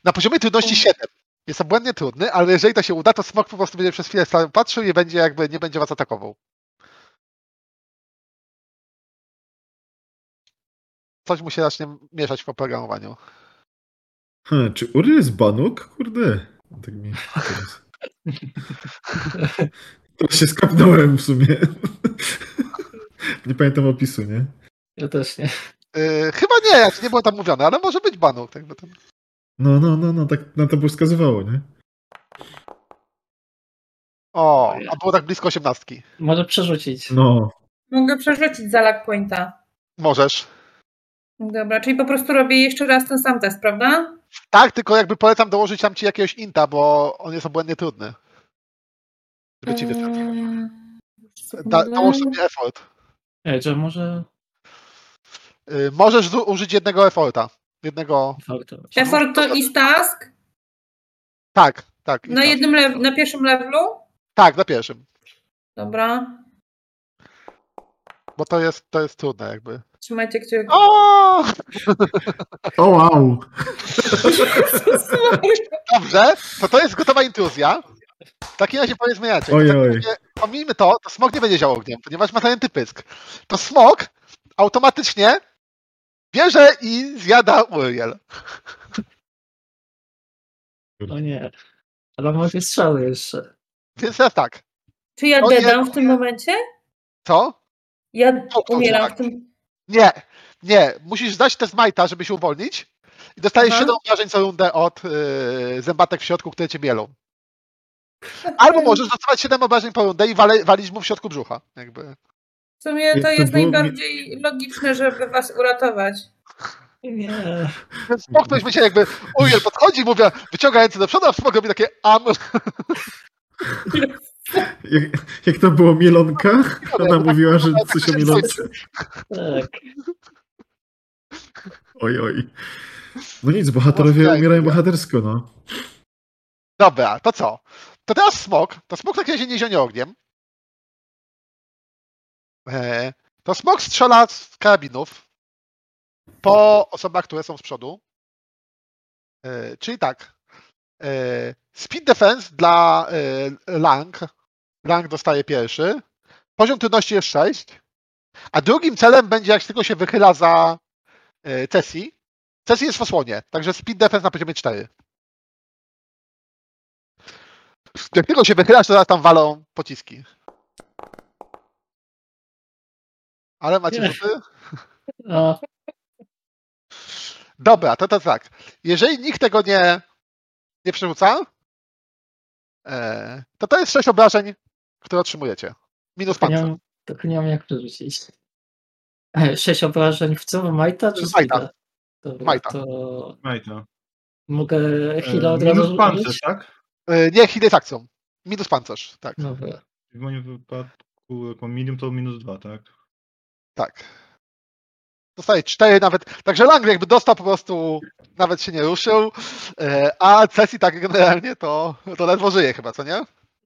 Na poziomie trudności 7. Jest obłędnie trudny, ale jeżeli to się uda, to smok po prostu będzie przez chwilę patrzył i będzie jakby nie będzie was atakował. Coś mu się zacznie mieszać w oprogramowaniu. Ha, czy Uri jest banuk? Kurde. Tak mi teraz. To się skapnąłem w sumie. Nie pamiętam opisu, nie? Ja też nie. Yy, chyba nie, jak nie było tam mówione, ale może być banuk. Tak, by to... No, no, no, no, tak na to by wskazywało, nie? O, a było tak blisko osiemnastki. Może przerzucić. No. Mogę przerzucić za lag pointa. Możesz. Dobra, czyli po prostu robię jeszcze raz ten sam test, prawda? Tak, tylko jakby polecam dołożyć tam ci jakiegoś Inta, bo on jest obłędnie trudny. Żeby ci. Eee, Da, dołóż sobie effort. Ej, że może Y, Możesz zu- użyć jednego efforta. Jednego. Effort to is task Tak, tak. na jednym na pierwszym levelu. Tak, na pierwszym. Dobra. Bo to jest, to jest trudne jakby. Trzymajcie kciuki. O! O, wow! Dobrze, to to jest gotowa intruzja. W takim razie powiedzmy inaczej. Oj, oj. Pomijmy to, to smok nie będzie działał ogniem, ponieważ ma zajęty pysk. To smok automatycznie bierze i zjada Uriel. No nie. Ale dwie strzały jeszcze. Więc teraz tak. Czy ja dedam w tym momencie? Co? Ja to umieram tak. w tym. Nie, nie. Musisz zdać test Majta, żeby się uwolnić i dostajesz Aha. 7 obrażeń co rundę od yy, zębatek w środku, które cię bielą. Albo możesz dostawać 7 obrażeń po rundę i wale, walić mu w środku brzucha. Jakby. W sumie to jest najbardziej logiczne, żeby was uratować. Nie. Więc smok ktoś myśli jakby Uriel podchodzi i mówi, wyciąga ręce do przodu, a smok robi takie am. Jak, jak to było Mielonka? Ona mówiła, że coś o Mielonce. Tak. Oj, oj. No nic, bohaterowie umierają bohatersko, no. Dobra, to co? To teraz smok. To smok takim razie nie zionie ogniem. E, to smok strzela z karabinów po osobach, które są z przodu. E, czyli tak. E, speed defense dla Lang. Lang dostaje pierwszy. Poziom trudności jest 6. A drugim celem będzie, jak tylko się wychyla za Cesi. Cesi jest w osłonie, także speed defense na poziomie 4. Jak tylko się wychylasz, to zaraz tam walą pociski. Ale macie rzuty? No, Dobra, to, to tak. Jeżeli nikt tego nie, nie przerzuca, e, to to jest 6 obrażeń, które otrzymujecie. Minus pancerz. tylko nie mam jak przerzucić. E, Sześć obrażeń w co? Majta czy W Majta. Dobra, Majta. to Majta. mogę E, chwilę od razu Minus pancerz, użyć? tak? E, nie, heal jest akcją. Minus pancerz, tak. Dobra. W moim wypadku, jak mam medium, to minus dwa, tak? Tak. Dostaje 4 nawet. Także Lang jakby dostał po prostu, nawet się nie ruszył, e, a Cesi tak generalnie to, to ledwo żyje chyba, co nie?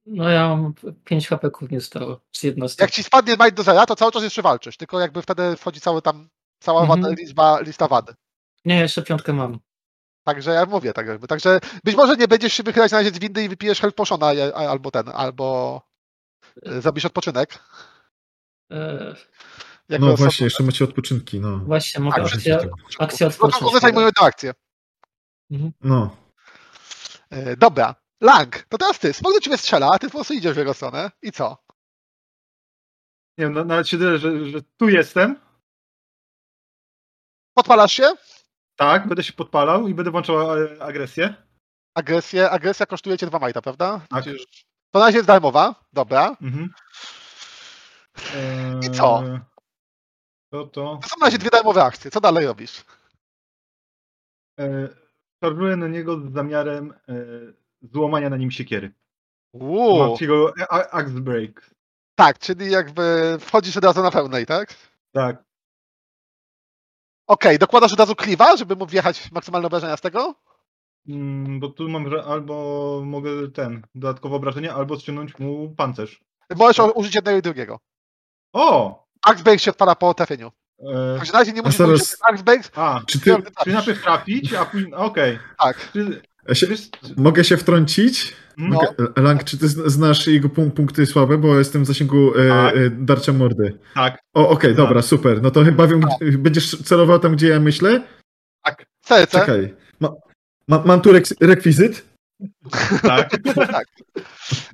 No ja mam 5 HP nie stało z jednostek. Jak ci spadnie majt do zera, to cały czas jeszcze walczysz, tylko jakby wtedy wchodzi cały tam, cała Mhm. wada, liczba, lista wady. Nie, jeszcze piątkę mam. Także ja mówię tak jakby. Także być może nie będziesz się wychylać na razie z windy i wypijesz help potiona, a- a- albo ten, albo e, zrobisz odpoczynek. E, Jako No osoba- właśnie, jeszcze macie odpoczynki, no. właśnie, mogę Tak, akcję, akcję No to odpocząć. one zajmują tę akcję. No. E, Dobra. Lang, to teraz ty. Smok do ciebie strzela, a ty po prostu idziesz w jego stronę. I co? Nie wiem, na- nawet się tyle, że, że tu jestem, Podpalasz się? tak, będę się podpalał i będę włączał e, agresję. Agresję. Agresja kosztuje cię dwa majta, prawda? Tak. Czy już- To na razie jest darmowa. Dobra. Mhm. I co? To to. To są na razie dwie darmowe akcje. Co dalej robisz? E, Szarżuję na niego z zamiarem e, złamania na nim siekiery. A- axe break. Tak, czyli jakby wchodzisz od razu na pełnej, tak? Tak. Okej, dokładasz od razu kliwa, żeby mógł wjechać maksymalne obrażenia z tego? Mm, bo tu mam, że albo mogę ten, dodatkowe obrażenia, albo ściągnąć mu pancerz. Możesz o- użyć jednego i drugiego. O! Axe break się odpala po trafieniu. E, Także na razie nie musisz Axe break. a, Czy ty, czyli najpierw trafić, a później. Okej. Tak. Czy- ja się, mogę się wtrącić? No. Lang, czy ty zn- znasz jego punk- punkty słabe, bo jestem w zasięgu e, Tak. e, darcia mordy. Tak, O, okej, Tak. dobra, super. No to chyba wiem, gdzie- będziesz celował tam, gdzie ja myślę? tak, Serce. Czekaj. Ma, ma, mam tu rek- rekwizyt? tak. tak.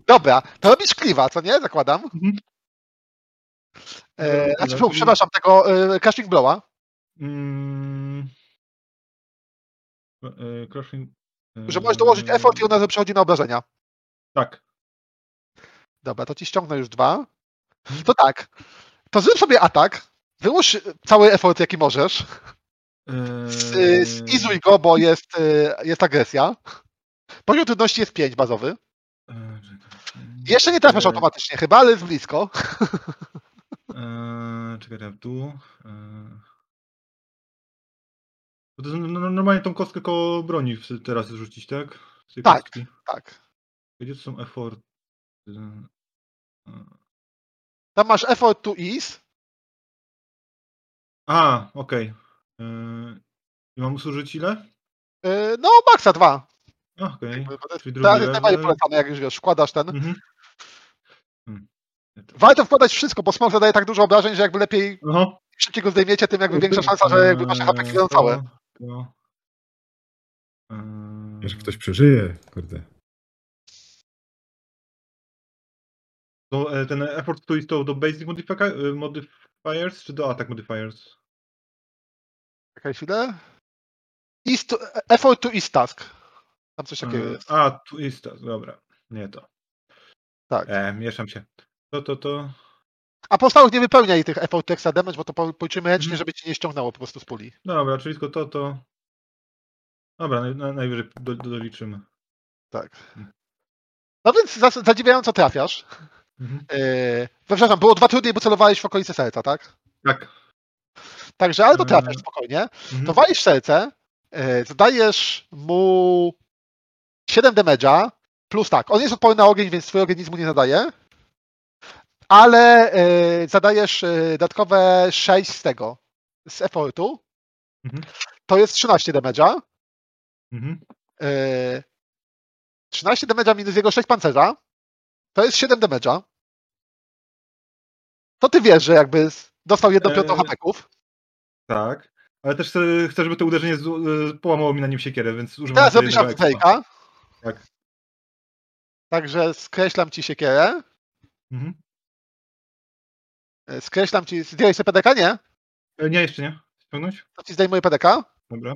Dobra, to robisz kliwa, co nie? Zakładam. Mhm. E, Dobra, znaczy, przepraszam, tego e, Crushing Blowa. Mm. E, Crushing. e, Że możesz dołożyć effort i ona razu przechodzi na obrażenia. Tak. Dobra, to ci ściągnę już dwa. To tak. To zrób sobie atak. Wyłóż cały effort, jaki możesz. Zizuj go, bo jest, e, jest agresja. Poziom trudności jest 5 bazowy. Jeszcze nie trafiasz automatycznie chyba, ale jest blisko. eee, Czekaj, tam tu. eee. To no- no- normalnie tą kostkę koło broni w- teraz rzucić, tak? Z tej Tak. kostki. Tak. Gdzie to są effort? Eee, Tam masz effort to ease. A, okej. Eee, I mam użyć ile? No, maksa dwa. Okej. Jest- Czyli drugi polecane, jak już wiesz, wkładasz ten. Mhm. Hmm. Warto wkładać wszystko, bo smok zadaje tak dużo obrażeń, że jakby lepiej Aha. szybciej go zdejmiecie, tym jakby większa szansa, że jakby wasze HP chwilą całe. Eee, to- eee, Że ktoś przeżyje, kurde. To e, ten effort tu jest to do basic e, modifiers, czy do attack modifiers? Czekaj chwilę. East, effort to East Task. Tam coś takiego E, jest. A, tu jest to, dobra. Nie to. Tak. E, mieszam się. To, to, to. A pozostałych nie wypełniaj tych effort extra damage, bo to po- policzymy ręcznie, Mhm. żeby ci nie ściągnęło po prostu z puli. Dobra, czyli tylko to, to. Dobra, naj, naj, najwyżej do, do, doliczymy. Tak. No więc za- zadziwiająco trafiasz. Mhm. Yy, przepraszam, było dwa trudniej, bo celowałeś w okolice serca, tak? Tak. Także, ale to trafiasz Mm. spokojnie. Mhm. To walisz serce, yy, zadajesz mu 7 damage'a, plus tak, on jest odporny na ogień, więc twój ogień nic mu nie zadaje, ale yy, zadajesz yy, dodatkowe 6 z tego, z effortu, Mhm. to jest 13 damage'a, Mhm. yy, 13 damage'a minus jego 6 pancerza, to jest 7 damage'a. To ty wiesz, że jakby dostał jedną piątą Eee, hapeków. Tak. Ale też chcę, żeby to uderzenie połamało mi na nim siekierę, więc używam Teraz robisz aftertake'a. Tak. Także skreślam ci siekierę. Mhm. E, Skreślam ci. Zdjąłeś sobie pedeka, nie? E, Nie, jeszcze nie. Ściągnąć? To ci zdejmuję pedeka. Dobra.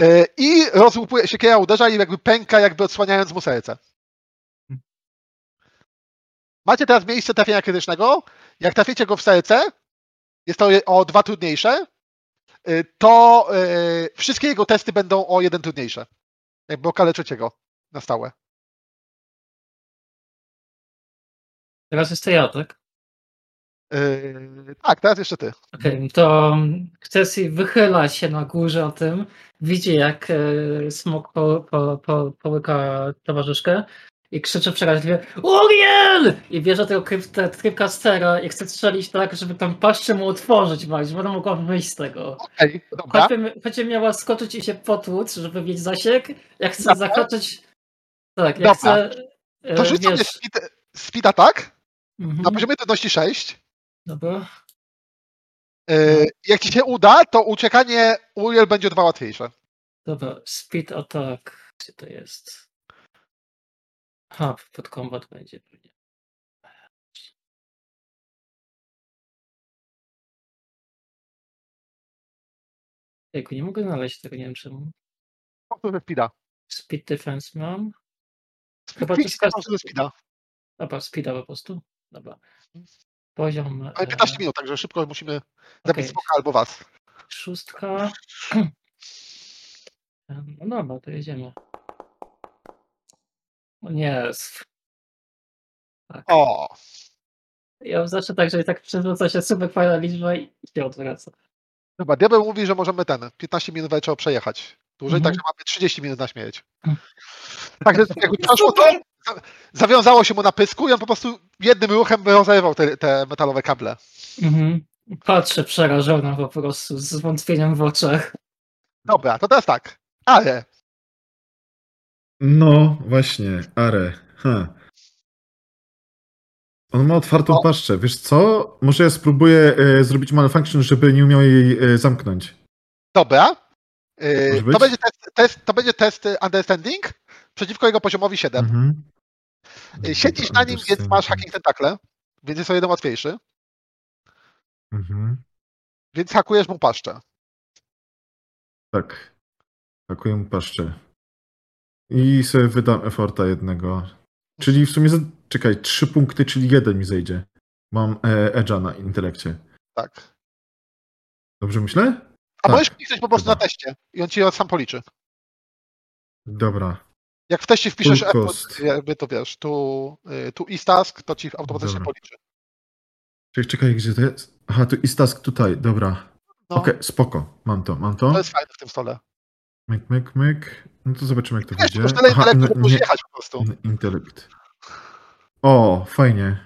E, I rozłupuje, siekiera uderza i jakby pęka, jakby odsłaniając mu serce. Macie teraz miejsce trafienia krytycznego. Jak traficie go w serce, jest to o dwa trudniejsze, to wszystkie jego testy będą o jeden trudniejsze. Jakby okaleczycie go na stałe. Teraz jest to ja, tak? E, Tak, teraz jeszcze ty. Okej, to Cesi wychyla się na górze o tym, widzi jak e, smok po, po, po, połyka towarzyszkę i krzyczy przeraźliwie Uriel! I bierze tego krypte- tripcastera i chce strzelić tak, żeby tam paszczę mu otworzyć, żeby ona mogła wyjść z tego. Okej, dobra. Choćby, choćby miała skoczyć i się potłuc, żeby mieć zasięg, ja chcę zahaczyć... Tak, ja Dobra. chcę... e, To sobie wiesz, speed, attack mhm, na poziomie trudności 6. Dobra. Yy, Jak ci się uda, to uciekanie Uriel będzie dwa łatwiejsze. Dobra, speed attack. Gdzie to jest? Aha, pod combat będzie pewnie. Jejku, nie mogę znaleźć tego, nie wiem czemu. Powtórzę speeda. Speed defense mam. Chyba to prostu speeda. Dobra, speeda po prostu. Dobra. Poziom. Ale e, 15 minut, także szybko musimy zabić okej, smoka albo was. Szóstka. No dobra, to jedziemy. O nie. Tak. O, Ja zawsze tak, że i tak przerzuca się super fajna liczba i się odwraca. chyba diabeł mówi, że możemy ten 15 minut trzeba przejechać. Dłużej, Mhm. także mamy 30 minut na śmierć. Mm. Także jakby przeszło to, zawiązało się mu na pysku i on po prostu jednym ruchem rozerwał te, te metalowe kable. Mhm. Patrzę przerażona po prostu, z zwątpieniem w oczach. Dobra, to teraz tak. Ale No, właśnie, Are. Ha. On ma otwartą O. paszczę. Wiesz co? Może ja spróbuję e, zrobić malfunction, żeby nie umiał jej e, zamknąć. dobra. Yy, Może to, będzie test, test, to będzie test y, understanding przeciwko jego poziomowi 7. Mhm. Y, Siedzisz na nim, więc masz hacking tentakle, więc jest o jeden łatwiejszy. Mhm. Więc hakujesz mu paszczę. Tak. Hakuję mu paszczę. I sobie wydam efforta jednego. Czyli w sumie, za... czekaj, trzy punkty, czyli jeden mi zejdzie. Mam e, edge'a na intelekcie. Tak. Dobrze myślę? A Tak, możesz kliknąć po prostu chyba. na teście i on ci sam policzy. Dobra. Jak w teście wpiszesz effort, jakby to wiesz, tu, y, tu is task, to ci automatycznie Dobra. policzy. Czekaj, czekaj, gdzie to jest? Aha, tu jest task tutaj, dobra. No, Okej, spoko. Mam to, mam to. To jest fajne w tym stole. Myk, myk, myk. No to zobaczymy, jak to Wiesz, masz tyle Aha, intelektu, nie- jechać po prostu. in- intelekt. O, fajnie.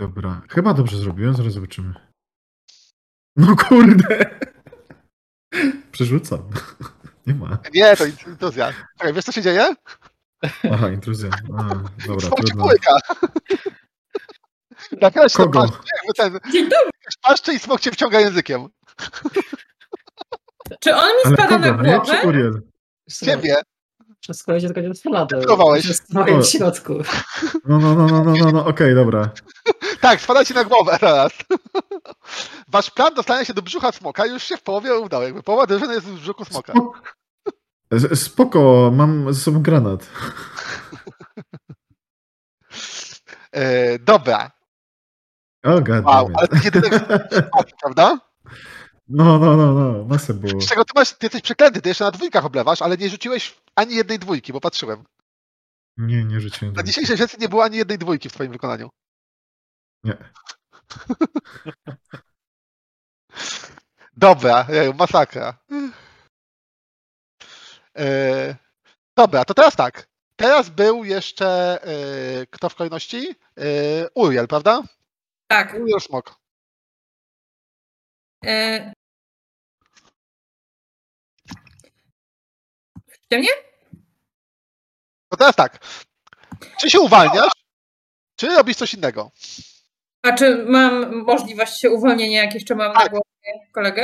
Dobra, chyba dobrze zrobiłem, zaraz zobaczymy. No kurde! Przerzucam. Nie ma. Nie, to intruzja. Czekaj, wiesz co się dzieje? Aha, intruzja. A, dobra, trudno. połyka. Napierasz się Kogo? paszczę, jakby ten... Dzień dobry! Paszczę i smok cię wciąga językiem. Czy on mi spada na? Nie, głowę? czy Uriel? Ciebie. Tylko nie fladę. Próbowałeś. Jest w moim środku. No, no, no, no, no, no, no okej, dobra. Tak, spada ci na głowę teraz. Wasz plan dostania się do brzucha smoka już się w połowie udał. Jakby połowa drużyny jest w brzuchu smoka. Spoko, mam ze sobą granat. E, dobra. O, god Wow, ale ty jedynego prawda? No, no, no, no, masę było. Z czego ty masz, ty jesteś przeklęty, ty jeszcze na dwójkach oblewasz, ale nie rzuciłeś ani jednej dwójki, bo patrzyłem. Nie, nie rzuciłem. Na dzisiejszej sesji nie było ani jednej dwójki w twoim wykonaniu. Nie. Dobra, jeju, masakra. E, dobra, to teraz tak. Teraz był jeszcze e, kto w kolejności? E, Uriel, prawda? Tak. Uriel Smok. E... Słyszycie mnie? To teraz tak. Czy się uwalniasz, czy robisz coś innego? A czy mam możliwość uwolnienia, jak jeszcze mam na Tak. głowie kolegę?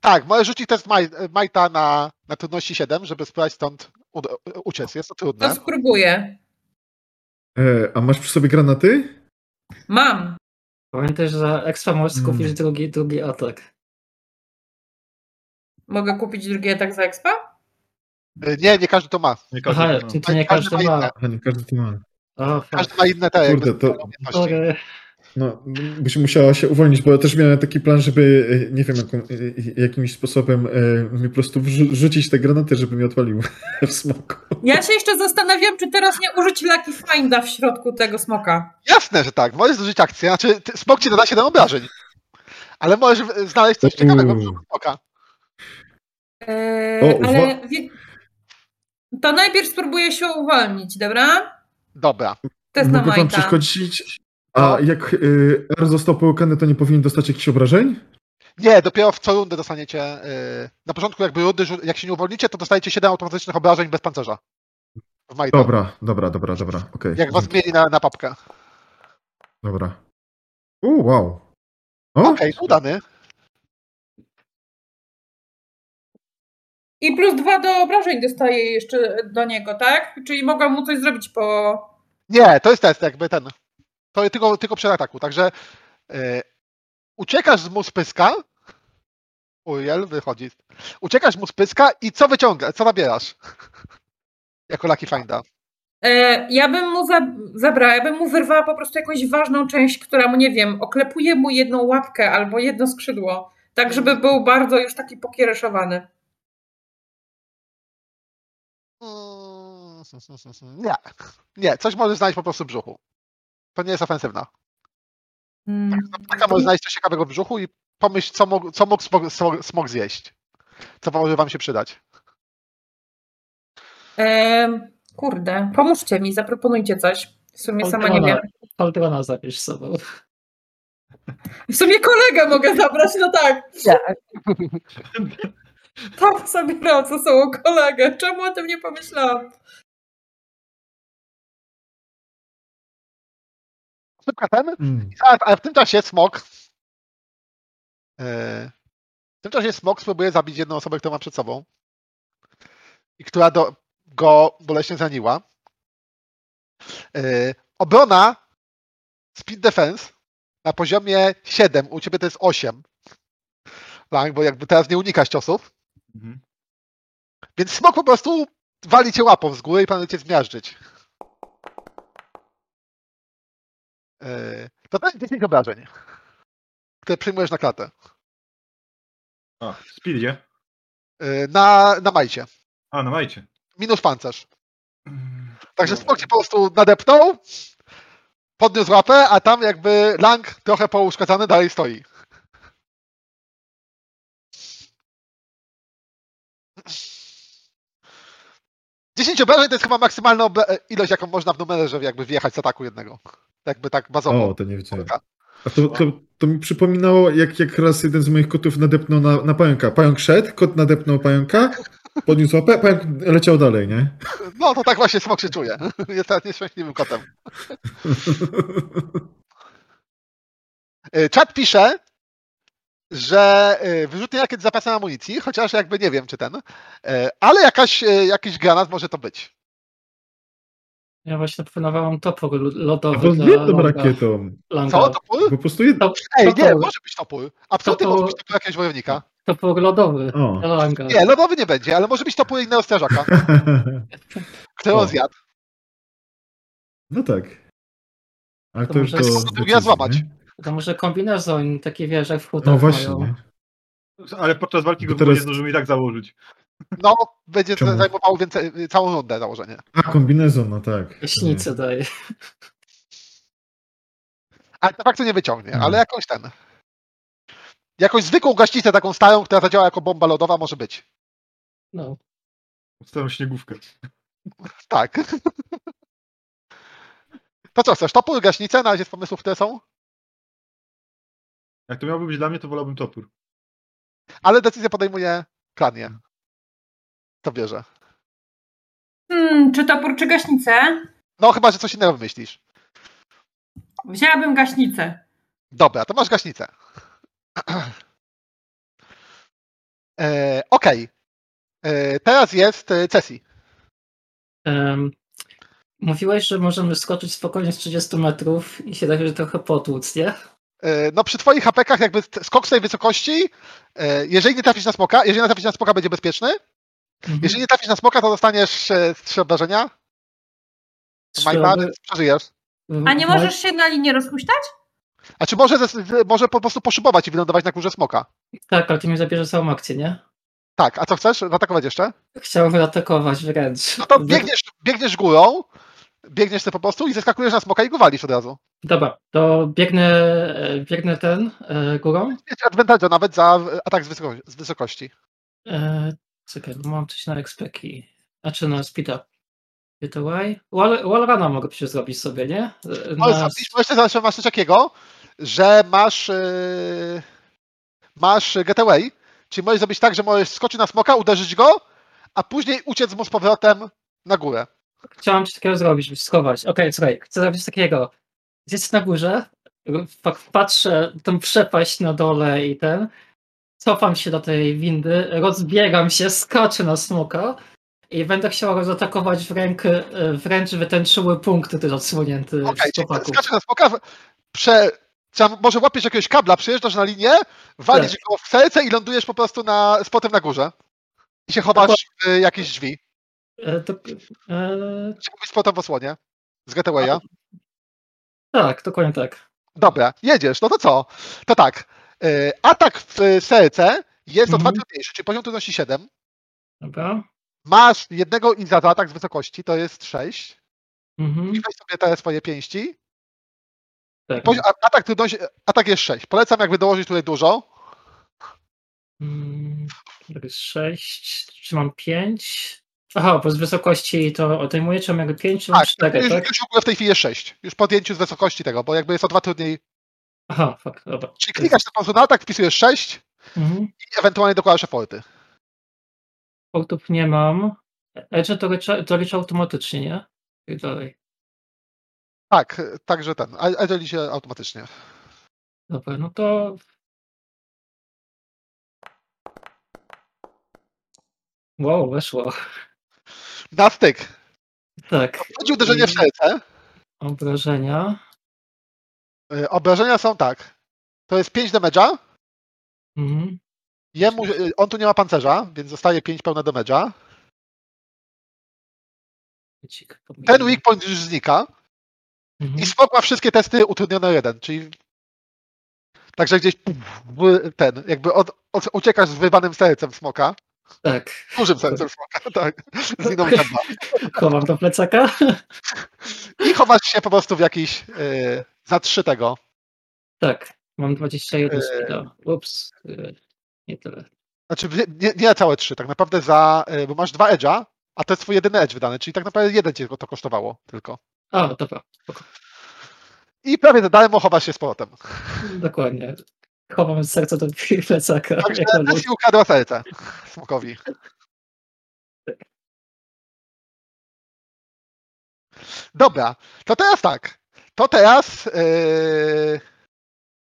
Tak, możesz rzucić test Maj- Majta na, na trudności 7, żeby spróbować stąd u, uciec. Jest to To trudne. spróbuję. E, a masz przy sobie granaty? Mam. Pamiętaj, że za expa możesz Mm. kupić drugi, drugi atak. Mogę kupić drugi atak za expa? E, Nie, nie każdy to ma. Nie każdy Aha, to ma. to, to nie Każdy każdy ma ma. nie każdy to ma. O, fuck. Każdy ma inne te Kurde, jakby, to-. No, byś musiała się uwolnić, bo ja też miałem taki plan, żeby, e, nie wiem, jaką, e, jakimś sposobem e, mi po prostu rzucić te granaty, żeby mi odpalił w smoku. Ja się jeszcze zastanawiam, czy teraz nie użyć Lucky Finda w środku tego smoka. Jasne, że tak. Możesz zużyć akcję. Znaczy, smok ci doda 7 obrażeń. Ale możesz znaleźć coś ciekawego w smoka. Eee, O, ale to najpierw spróbuję się uwolnić, dobra? Dobra. Test na Mogę wam przeszkodzić? A jak y, R został połykany, to nie powinien dostać jakichś obrażeń? Nie, dopiero w co rundę dostaniecie. Yy, na początku jakby rundy, jak się nie uwolnicie, to dostajecie 7 automatycznych obrażeń bez pancerza. W. Dobra, dobra, dobra, dobra, okej. Jak was mieli na, na papkę. Dobra. U, wow. O, Okej, udany. I plus dwa do obrażeń dostaję jeszcze do niego, tak? Czyli mogę mu coś zrobić po... Nie, to jest test jakby ten. To tylko, tylko przed ataku. Także yy, uciekasz z mu z pyska. Uriel wychodzi. Uciekasz mu z pyska i co wyciągasz? Co nabierasz? jako Lucky Finda. E, ja bym mu za, zabrała, ja bym mu wyrwała po prostu jakąś ważną część, która mu, nie wiem, oklepuje mu jedną łapkę albo jedno skrzydło. Tak, żeby był bardzo już taki pokiereszowany. Mm, Nie. Nie, coś możesz znaleźć po prostu w brzuchu. To nie jest ofensywna. Mm. Taka możesz znaleźć coś ciekawego w brzuchu i pomyśl, co mógł, co mógł smog, smog, smog zjeść. Co może wam się przydać. E, kurde, pomóżcie mi, zaproponujcie coś. W sumie sama nie wiem. Faltrona zabierz sobą. W sumie kolegę mogę zabrać, no tak. Tak sobie radzę sobą kolegę. Czemu o tym nie pomyślałam? Szybka ten. Mm. A, ale w tym czasie smok. e, W tym czasie smok spróbuje zabić jedną osobę, którą ma przed sobą. I która do, go boleśnie zraniła. E, Obrona Speed Defense na poziomie 7. U ciebie to jest 8. Tak, bo jakby teraz nie unikasz ciosów. Mhm. Więc smok po prostu wali cię łapą z góry i planuje cię zmiażdżyć. Yy, To to jest 10 obrażeń, które przyjmujesz na klatę. A, speed idzie. Yy, Na, na majcie. A, no majcie. Minus pancerz. Także smok cię po prostu nadepnął, podniósł łapę, a tam jakby lang trochę pouszkadzany dalej stoi. Dziesięć obrażeń to jest chyba maksymalna ilość, jaką można w numerze jakby wjechać z ataku jednego. Jakby tak bazowo. O, to nie wiedziałem. A to, to, to mi przypominało, jak, jak raz jeden z moich kotów nadepnął na, na pająka. Pająk szedł, kot nadepnął pająka, podniósł łapę, pająk leciał dalej, nie? No to tak właśnie smok się czuje. Jest teraz nieszczęśliwym kotem. Y, Czat pisze, że y, wyrzutnie rakiet z zapasem amunicji, chociaż jakby nie wiem, czy ten, y, ale jakaś, y, jakiś granat może to być. Ja właśnie proponowałam topór lodowy dla jedną rakietą. Langa. Co? Topór? Po prostu jed... To- Ej, nie, topór. może być topór. Absolutnie Topór- może być topór jakiegoś wojownika. Topór lodowy O. dla Langa. Nie, lodowy nie będzie, ale może być topór innego strażaka, który O. on zjadł. no tak. Ale To to, już jest- drugi złamać. nie? To może kombinezon, takie wiesz, jak w hutach No właśnie, mają. Ale podczas walki go teraz... nie zdążymy i tak założyć. No, będzie to Czemu? zajmowało więcej, całą rundę założenie. A, kombinezon, no tak. Gaśnicę daje. Ale de facto nie wyciągnie, Mhm. ale jakąś ten. Jakąś zwykłą gaśnicę, taką starą, która zadziała jako bomba lodowa, może być. No. Stałą śniegówkę. Tak. To co chcesz? Topór, gaśnicę? Na razie z pomysłów, które są? Jak to miałoby być dla mnie, to wolałbym topór. Ale decyzję podejmuje klanie. To bierze. Hmm, czy topór, czy gaśnicę? No chyba, że coś innego wymyślisz. Wzięłabym gaśnicę. Dobra, to masz gaśnicę. E, Okej. E, Teraz jest e, Cesi. Em, mówiłeś, że możemy skoczyć spokojnie z 30 metrów i się tak że trochę potłuc, nie? E, No przy twoich hapekach jakby skok z tej wysokości, e, jeżeli nie trafisz na smoka, jeżeli nie trafisz na smoka będzie bezpieczny, Mhm. jeżeli nie trafisz na smoka to dostaniesz e, trzy obrażenia, Trzy Majma, oby- więc przeżyjesz. A nie możesz się na linię rozpuściać? A czy może, może po prostu poszybować i wylądować na górze smoka? Tak, ale ty mi zabierzesz całą akcję, nie? Tak, a co chcesz? Zaatakować jeszcze? Chciałbym atakować wręcz. No to biegniesz, biegniesz górą, biegniesz sobie po prostu i zeskakujesz na smoka i go walisz od razu. Dobra, to biegnę, e, biegnę ten e, górą. Mieć advantage nawet za e, atak z, wysoko- z wysokości. E, czekaj, bo mam coś na expeki. Znaczy na speeda. Away. Wall, wallruna mogę przecież zrobić sobie, nie? Ale Na, zrobisz, bo jeszcze masz coś takiego, że masz yy, masz getaway, czyli możesz zrobić tak, że możesz skoczyć na smoka, uderzyć go, a później uciec mu z powrotem na górę. Chciałam coś takiego zrobić, schować. Okej, słuchaj, chcę zrobić takiego. Jest na górze, patrzę tą przepaść na dole i ten, cofam się do tej windy, rozbiegam się, skaczę na smoka i będę chciał go zaatakować w rękę, wręcz wytęczyły punkty też odsłonięty chłopaków. skaczesz na smoka, prze, trzeba, może łapiesz jakiegoś kabla, przyjeżdżasz na linię, walisz Tak. go w serce i lądujesz po prostu na, z potem na górze. I się chowasz w jakieś drzwi. E, to, e, Czy mówisz z potem w osłonie? Z getawaya? tak, dokładnie tak. Dobra, jedziesz, no to co? To tak. y, Atak w y, serce jest o dwa Mhm. trudniejszy, czyli poziom trudności 7. Dobra. Masz jednego i za atak z wysokości, to jest 6. Mhm. I weź sobie te swoje pięści. Tak. Poziom, atak trudności, atak jest 6. Polecam jakby dołożyć tutaj dużo. Mm, To jest 6. Czy mam 5? Aha, bo z wysokości to odejmuję, czy mam jakby 5, czy Tak, 4, już, tak? już w ogóle w tej chwili jest 6. Już po odjęciu z wysokości tego, bo jakby jest o dwa trudniej. Aha, fuck, dobra. Czyli klikasz po prostu na atak, wpisujesz 6 Mhm. i ewentualnie dokładasz eforty. Portów nie mam. Edge to licza, to licza automatycznie, nie? I dalej. Tak, także ten. dzieli się automatycznie. Dobra, no to. Wow, weszło. Na styk. Tak. Chodzi uderzenie w serce. Obrażenia. Y, Obrażenia są tak. To jest 5 damage'a. Mhm. Jemu, y, on tu nie ma pancerza, więc zostaje 5 pełne damage'a. Ten weak point już znika. Mhm. I smok ma wszystkie testy utrudnione jeden, czyli także gdzieś ten, jakby od, od, uciekasz z wybanym sercem smoka. Tak. Dużym sercem smoka, tak. Z inną. Chowam do plecaka. I chowasz się po prostu w jakiś y, za trzy tego. Tak. Mam 21 Eee. speeda. Ups. e, Nie tyle. Znaczy nie, nie, całe trzy, tak naprawdę za, y, bo masz dwa edge'a, a to jest twój jedyny edge wydany, czyli tak naprawdę jeden cię to kosztowało tylko. A, dobra. spoko. I prawie za darmo chowasz się z powrotem. Dokładnie. Chowam serce do plecaka. Także Nessie ukradła serce smokowi. Dobra, to teraz tak. To teraz yy,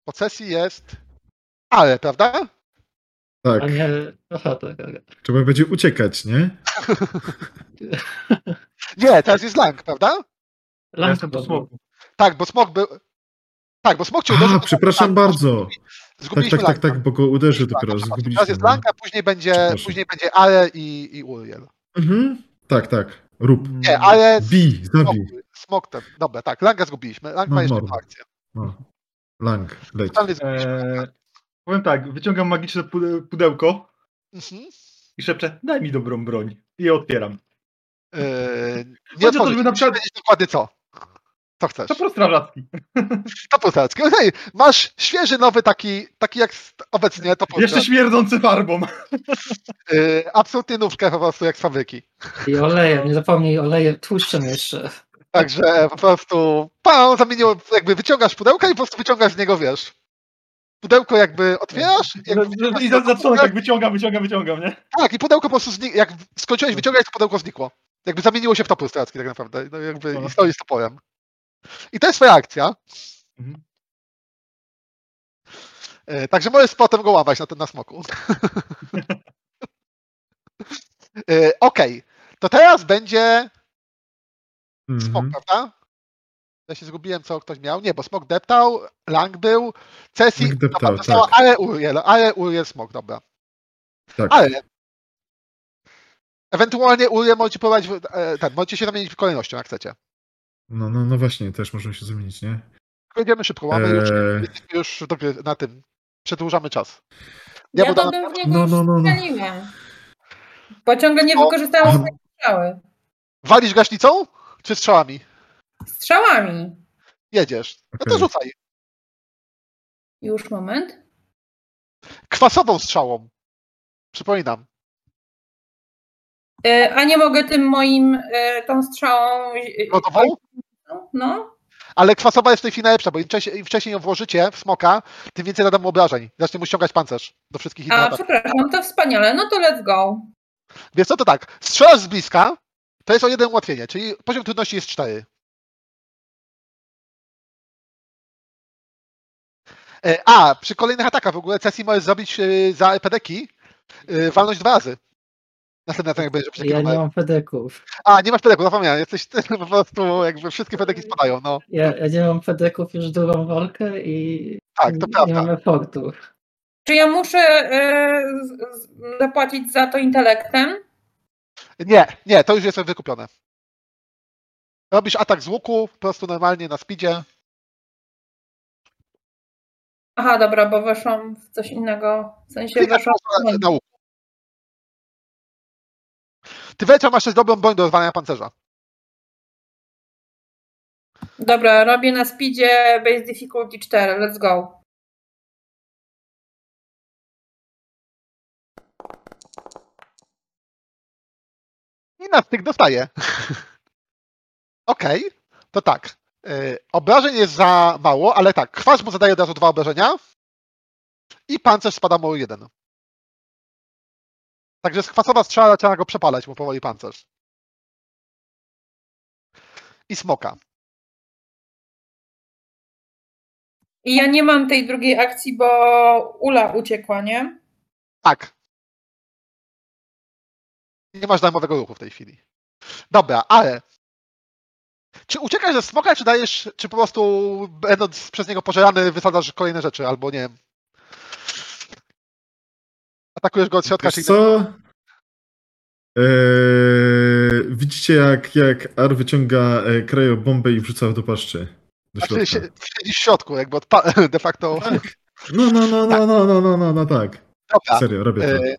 po sesji jest ale, prawda? Tak, A nie. Aha, tak. tak. trzeba będzie uciekać, nie? Nie, teraz jest lang, prawda? Lang jestem po smoku. Tak, bo smok był... Tak, bo smok cię A, uderzył. przepraszam tak, bardzo. Tak, tak, tak, tak, bo go uderzył dopiero, Lanka. zgubiliśmy. Teraz jest no. Lanka, później będzie, później będzie Ale i, i Uriel. Mhm. Tak, tak. Rób. Nie, ale Bij, smok, zabij. smok ten. Dobra, tak, Langa zgubiliśmy. Lang No, ma jeszcze jedną akcję. No. Lang, leć. Eee, powiem tak, wyciągam magiczne pude- pudełko Mhm. i szepczę, daj mi dobrą broń. I je otwieram. Eee, nie to, żeby na przykład- dokładnie co. Co chcesz? To strażacki. To posadzki. Okej, masz świeży, nowy taki, taki jak obecnie, to Jeszcze śmierdzący farbą. yy, Absolutnie nówkę po prostu jak z fabryki. I olejem, nie zapomnij olejem, tłuszczem jeszcze. Także po prostu pan zamienił, jakby wyciągasz pudełka i po prostu wyciągasz z niego, wiesz. Pudełko jakby otwierasz. Jakby I za, za pudełko, tak wyciągam, wyciągam, wyciągam, nie? Tak, i pudełko po prostu znik- jak skończyłeś wyciągać, to pudełko znikło. Jakby zamieniło się w topór stracki tak naprawdę. No jakby i stoi z toporem. I to jest twoja akcja. Mhm. E, Także możesz potem go łamać na, ten, na smoku. E, Okej, to teraz będzie smok, Mhm. prawda? Ja się zgubiłem, co ktoś miał. Nie, bo smok deptał, Lang był, Cesi deptał, tak. ale Uriel, ale Uriel smok, dobra. Tak. Ale ewentualnie Uriel możecie próbować, e, ten, możecie się zamienić w kolejnością, jak chcecie. No, no, no właśnie, też możemy się zamienić, nie? Tylko Idziemy szybko, mamy już, Eee, już na tym, przedłużamy czas. Ja, bo to na- bym w niego No, już no, no, no. Bo ciągle nie wykorzystałam a- swojej strzały. Walisz gaśnicą? Czy strzałami? Strzałami. Jedziesz. No to Okej. rzucaj. Już moment. Kwasową strzałą. Przypominam. E, A nie mogę tym moim, e, tą strzałą... Lodową? No. Ale kwasowa jest w tej chwili najlepsza, bo im wcześniej, im wcześniej ją włożycie w smoka, tym więcej nada mu obrażeń. Zacznie mu ściągać pancerz do wszystkich innych A, ataków. przepraszam, to wspaniale. No to let's go. Więc co to tak, strzelasz z bliska, to jest o jeden ułatwienie, czyli poziom trudności jest 4. E, A, przy kolejnych atakach w ogóle Cesi możesz zrobić e, za pedeki, e, walność dwa razy. Jak będziesz przy Ja nie mam pedeków. A, nie masz pedeku, zapomniałem, jesteś ty, po prostu jakby wszystkie pedeki spadają, no. Ja, ja nie mam pedeków już drugą walkę i Tak, to nie prawda. mam effortu. Czy ja muszę e, zapłacić za to intelektem? Nie, nie, to już jest wykupione. Robisz atak z łuku, po prostu normalnie na speedzie. Aha, dobra, bo weszłam w coś innego. W sensie Klikasz weszłam na, na łuku. Ty Welcza masz też dobrą broń do rozwalania pancerza. Dobra, robię na speedzie base difficulty 4. Let's go. I na styk dostaje. Okej, to tak. Yy, obrażeń jest za mało, ale tak, kwas mu zadaje od razu dwa obrażenia i pancerz spada mu jeden. Także z kwasowa strzała trzeba go przepalać mu powoli pancerz. I smoka. I ja nie mam tej drugiej akcji, bo Ula uciekła, nie? Tak. Nie masz darmowego ruchu w tej chwili. Dobra, ale czy uciekasz ze smoka, czy dajesz, czy po prostu będąc przez niego pożerany wysadzasz kolejne rzeczy, albo nie wiem. Atakujesz go od środka, Wiesz czyli co? Eee, widzicie, jak, jak Ar wyciąga e, krajobombę i wrzuca do paszczy. Do znaczy, środka. się- siedzisz w środku, jakby odpa- de facto. No, no, no, no, no, no, no, no, no, tak. Dobra. Serio, robię to. E,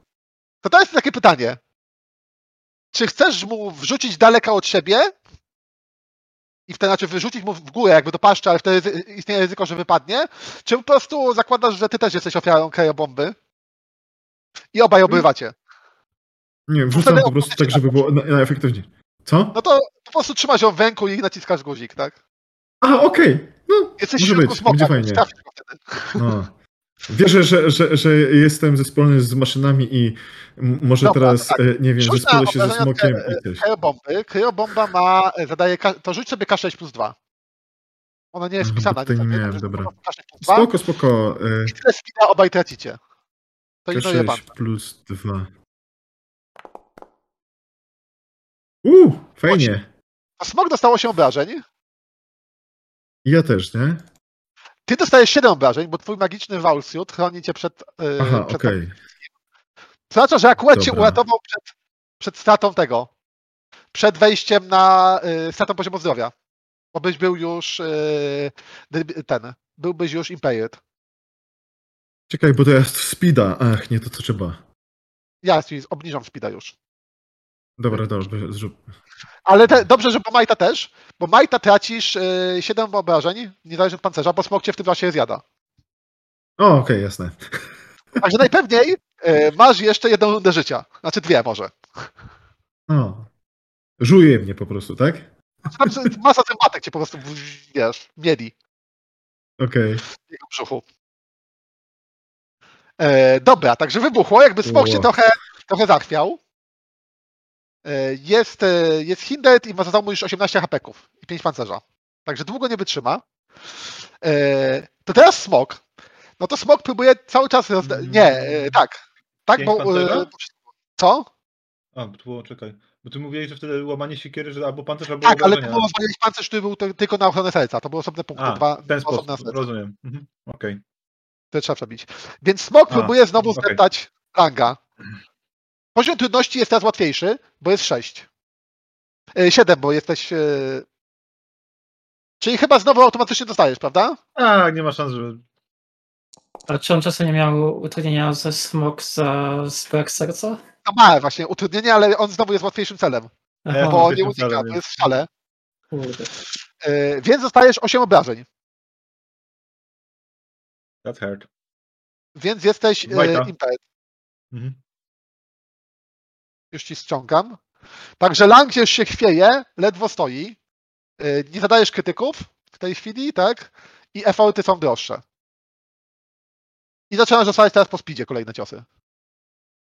To to jest takie pytanie. Czy chcesz mu wrzucić daleka od siebie i wtedy znaczy wyrzucić mu w górę, jakby do paszczy, ale wtedy istnieje ryzyko, że wypadnie? Czy po prostu zakładasz, że ty też jesteś ofiarą krajobomby i obaj obrywacie? Nie, wrzucam po prostu tak, żeby było na, na efektywnie. Co? No to po prostu trzymasz ją w ręku i naciskasz guzik, tak? A, okej. No, Jesteś może w środku być, smoka, będzie fajnie. No. Wierzę, że, że, że jestem zespolony z maszynami i może Dobra, teraz, tak. e, nie wiem, Rzuć zespolę się ze smokiem i coś. Krajobomby. Krajobomba ma, e, zadaje, to rzuć sobie K6 plus 2. Ona nie jest wpisana. tutaj nie miałem, dobra. po prostu K6 plus 2. Spoko, spoko. E, I tyle spina obaj tracicie. To. K6 plus 2. Uuu, fajnie. A smok dostało się obrażeń. Ja też, nie? Ty dostajesz 7 obrażeń, bo twój magiczny Wałsiut chroni cię przed. e, Aha, okej. To znaczy, że akurat cię uratował przed, przed stratą tego. Przed wejściem na y, stratą poziomu zdrowia. Bo byś był już y, dy- ten. Byłbyś już impaired. Czekaj, bo to jest speeda. Ach, nie to co trzeba. Ja obniżam speeda już. Dobra, dobra, zrób. Ale te, dobrze, że po Majta też, bo Majta tracisz y, 7 obrażeń, niezależnie od pancerza, bo smok cię w tym czasie zjada. O, okej, jasne. Także najpewniej y, masz jeszcze jedną rundę życia. Znaczy dwie może. O. Żuje mnie po prostu, tak? Tam masa zębatek cię po prostu, wiesz, mieli. Okej. w jego brzuchu. E, dobra, także wybuchło, jakby smok się trochę, trochę zachwiał. E, jest, e, jest hindered i ma za mu już 18 hapeków i 5 pancerza. Także długo nie wytrzyma. E, to teraz smok. No to smok próbuje cały czas rozda- Nie, e, tak. Tak, bo. E, co? A, bo tu było, czekaj. Bo ty mówiłeś, że wtedy łamanie siekiery, że albo pancerz, albo Tak, ale to było rozwalić pancerz, który był ty- tylko na ochronę serca. To były osobne punkty. A, dwa, w ten dwa sposób, rozumiem. Mhm. Okej. Które trzeba przebić. Więc smok A, próbuje znowu okej. zdeptać ranga. Poziom trudności jest teraz łatwiejszy, bo jest 6. 7, bo jesteś. e, Czyli chyba znowu automatycznie dostajesz, prawda? A, nie ma szans, żeby... A czy on czasem nie miał utrudnienia ze smok za zbrak serca? No ma właśnie utrudnienie, ale on znowu jest łatwiejszym celem, Ja bo nie celem, to jest w szale. Kurde. E, Więc dostajesz 8 obrażeń. That hurt. Więc jesteś e, Majta. impaired. Mhm. Już ci ściągam. Także Lang już się chwieje, ledwo stoi. E, Nie zadajesz krytyków w tej chwili, tak? I efekty są droższe. I zaczynasz dostawać teraz po speedzie kolejne ciosy.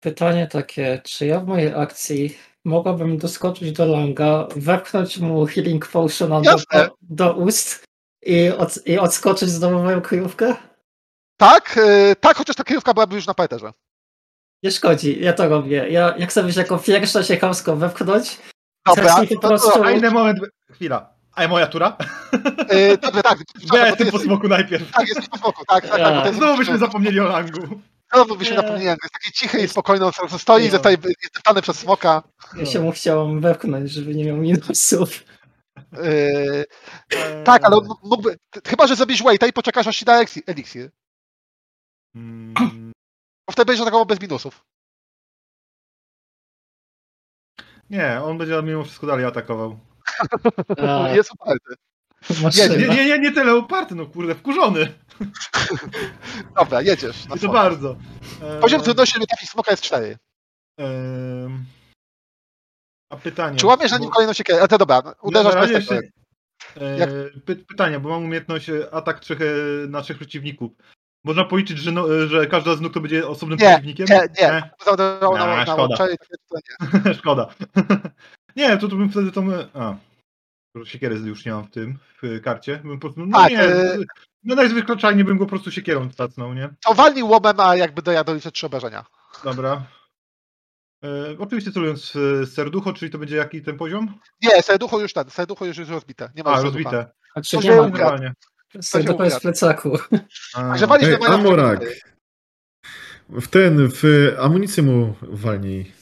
Pytanie takie, czy ja w mojej akcji mogłabym doskoczyć do Langa, wepchnąć mu healing potion do, do ust i, od, i odskoczyć znowu moją kryjówkę? Tak, e, tak, chociaż ta kryjówka byłaby już na parterze. Nie szkodzi, ja to robię. Ja, jak być jako pierwsza się chamsko wepchnąć, Dobra, mi po to- prostu- to- A inny moment... Chwila. A moja tura? e, Dobra, tak. Bo ja jestem po smoku najpierw. Tak, jesteś po smoku, tak, tak, tak. to jest- Znowu byśmy zapomnieli o Langu. Znowu byśmy Nie. zapomnieli, jest taki cichy i spokojny, on sobie stoi i zostaje jest deptany przez smoka. ja się mu chciałam wepchnąć, żeby nie miał minusów. E, Tak, ale on mógłby. Chyba, że zrobisz waita i poczekasz aż ci da elixir- eliksir. Mm, Bo wtedy będziesz atakował bez minusów. Nie, on będzie mimo wszystko dalej atakował. A, Jest uparty. maszyna. Nie, nie, nie, nie tyle uparty, no kurde, wkurzony. Dobra, jedziesz. Na I to bardzo. Eee, Poziom trudności, żeby trafić smoka jest 4. em, A pytanie. Czy łamiesz na nim bo- kolejną siekierę? A to dobra, uderzasz na bez Eee, Jak- py- pytanie, bo mam umiejętność e, atak trzech, e, na trzech przeciwników. Można policzyć, że, no, e, że każda z nóg to będzie osobnym Nie, przeciwnikiem? Nie, nie. A, na, na szkoda. nie. Nie. Szkoda. nie, to, to bym wtedy to... my- A. Skoro Siekiery już nie mam w tym, w karcie. Bym po prostu, no Tak, nie, e- no bym go po prostu siekierą stacnął, nie? To walnij łomem, a jakby do ja doliczę trzy obrażenia. Dobra. E, oczywiście celując w serducho, czyli to będzie jaki ten poziom? Nie, serducho już ten, serducho już jest rozbite. Nie ma A, rozbite. A nie się ma. Serducho jest w plecaku? A, Także walisz Ej. Amorak. W ten, w amunicję mu walnij.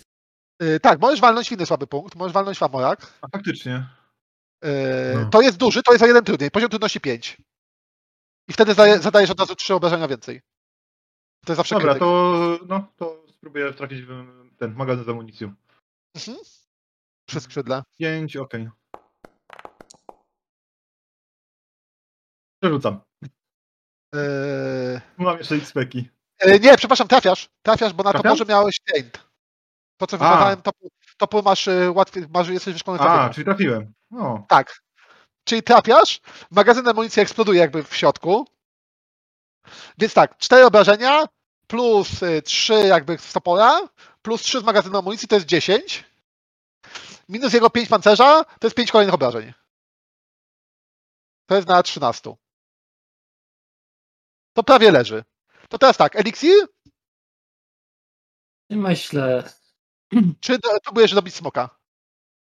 Y, Tak, możesz walnąć inny słaby punkt, możesz walnąć w Amorak. a faktycznie. Y, No. To jest duży, to jest o jeden trudniej. Poziom trudności 5. I wtedy zadaje, zadajesz od razu trzy obrażenia więcej. To jest zawsze Dobra, krytyk. to, no, to spróbuję trafić w ten magazyn z amunicją. Mhm. Przy skrzydle. 5, okej. Przerzucam. Y, Mam jeszcze X-Peki. y, Nie, przepraszam, trafiasz. Trafiasz, bo na Trafiam? toporze miałeś paint. To, co A. wykonałem, topór, topór masz y, łatwiej, masz, jesteś wyszkolony A, czyli trafiłem. O, Tak. Czyli trafiasz, magazyn amunicji eksploduje jakby w środku. Więc tak, cztery obrażenia, plus y, trzy jakby z topora, plus trzy z magazynu amunicji to jest 10. Minus jego 5 pancerza to jest 5 kolejnych obrażeń. To jest na 13. To prawie leży. To teraz tak, eliksir, Myślę, czy do, próbujesz dobić smoka?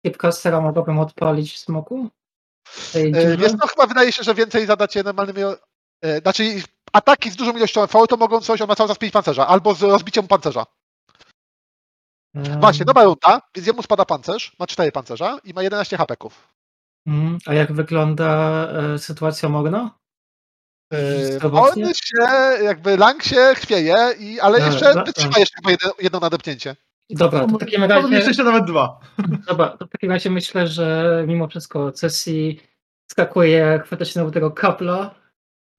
Hipcastera mogłabym odpalić w smoku? E, dziurze? Więc no chyba wydaje się, że więcej zadacie normalnymi. e, Znaczy ataki z dużą ilością FV to mogą coś, on ma cały czas 5 pancerza, albo z rozbiciem pancerza. Em, Właśnie, dobra runda, więc jemu spada pancerz, ma 4 pancerza i ma 11 hapeków. mhm. A jak wygląda e, sytuacja Morna? Yy? On się, jakby Lang się chwieje, i, ale No, jeszcze no, wytrzyma no. jeszcze chyba jedno, jedno nadepnięcie. Dobra, to w takim razie, jeszcze nawet dwa. dobra, to w takim razie myślę, że mimo wszystko Cesi skakuje, chwyta się do tego kapla,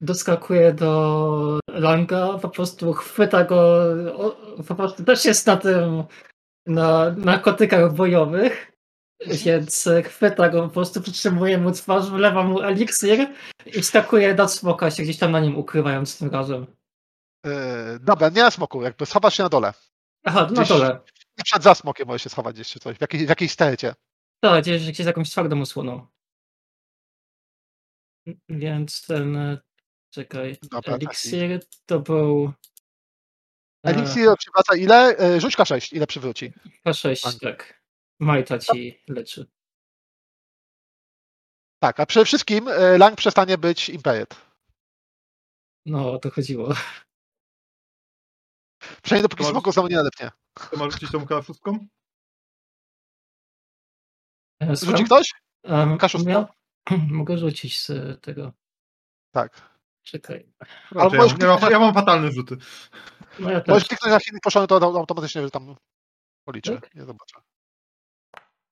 doskakuje do Langa, po prostu chwyta go, po prostu też jest na tym, na narkotykach bojowych, więc chwyta go, po prostu przytrzymuje mu twarz, wlewa mu eliksir i wskakuje do smoka, się gdzieś tam na nim ukrywając tym razem. Yy, dobra, nie na smoku, jakby schowasz się na dole. Aha, na Gdzieś- dole. Przed za smokiem możesz się schować gdzieś czy coś, w jakiej, w jakiejś sterecie. Tak, gdzieś, gdzieś jakąś twardą osłoną. Więc ten. e, Czekaj. Dobra, Eliksir to był. e, Eliksir przywraca ile? Rzuć K6, ile przywróci. K6, tak. Majta ci leczy. Tak, a przede wszystkim yy, Lang przestanie być Imperiet. No, o to chodziło. Przynajmniej dopóki To ma- smoku znowu nie nadepnie. To masz rzucić tą K6? E, Rzuci ktoś? Em, K6? ja- Mogę rzucić z tego. Tak. Czekaj. Możesz ja, ja, mam, ja mam fatalne rzuty. No ja Możesz kliknąć na silnik poszony, to auto- automatycznie tam policzę. Tak? Nie zobaczę.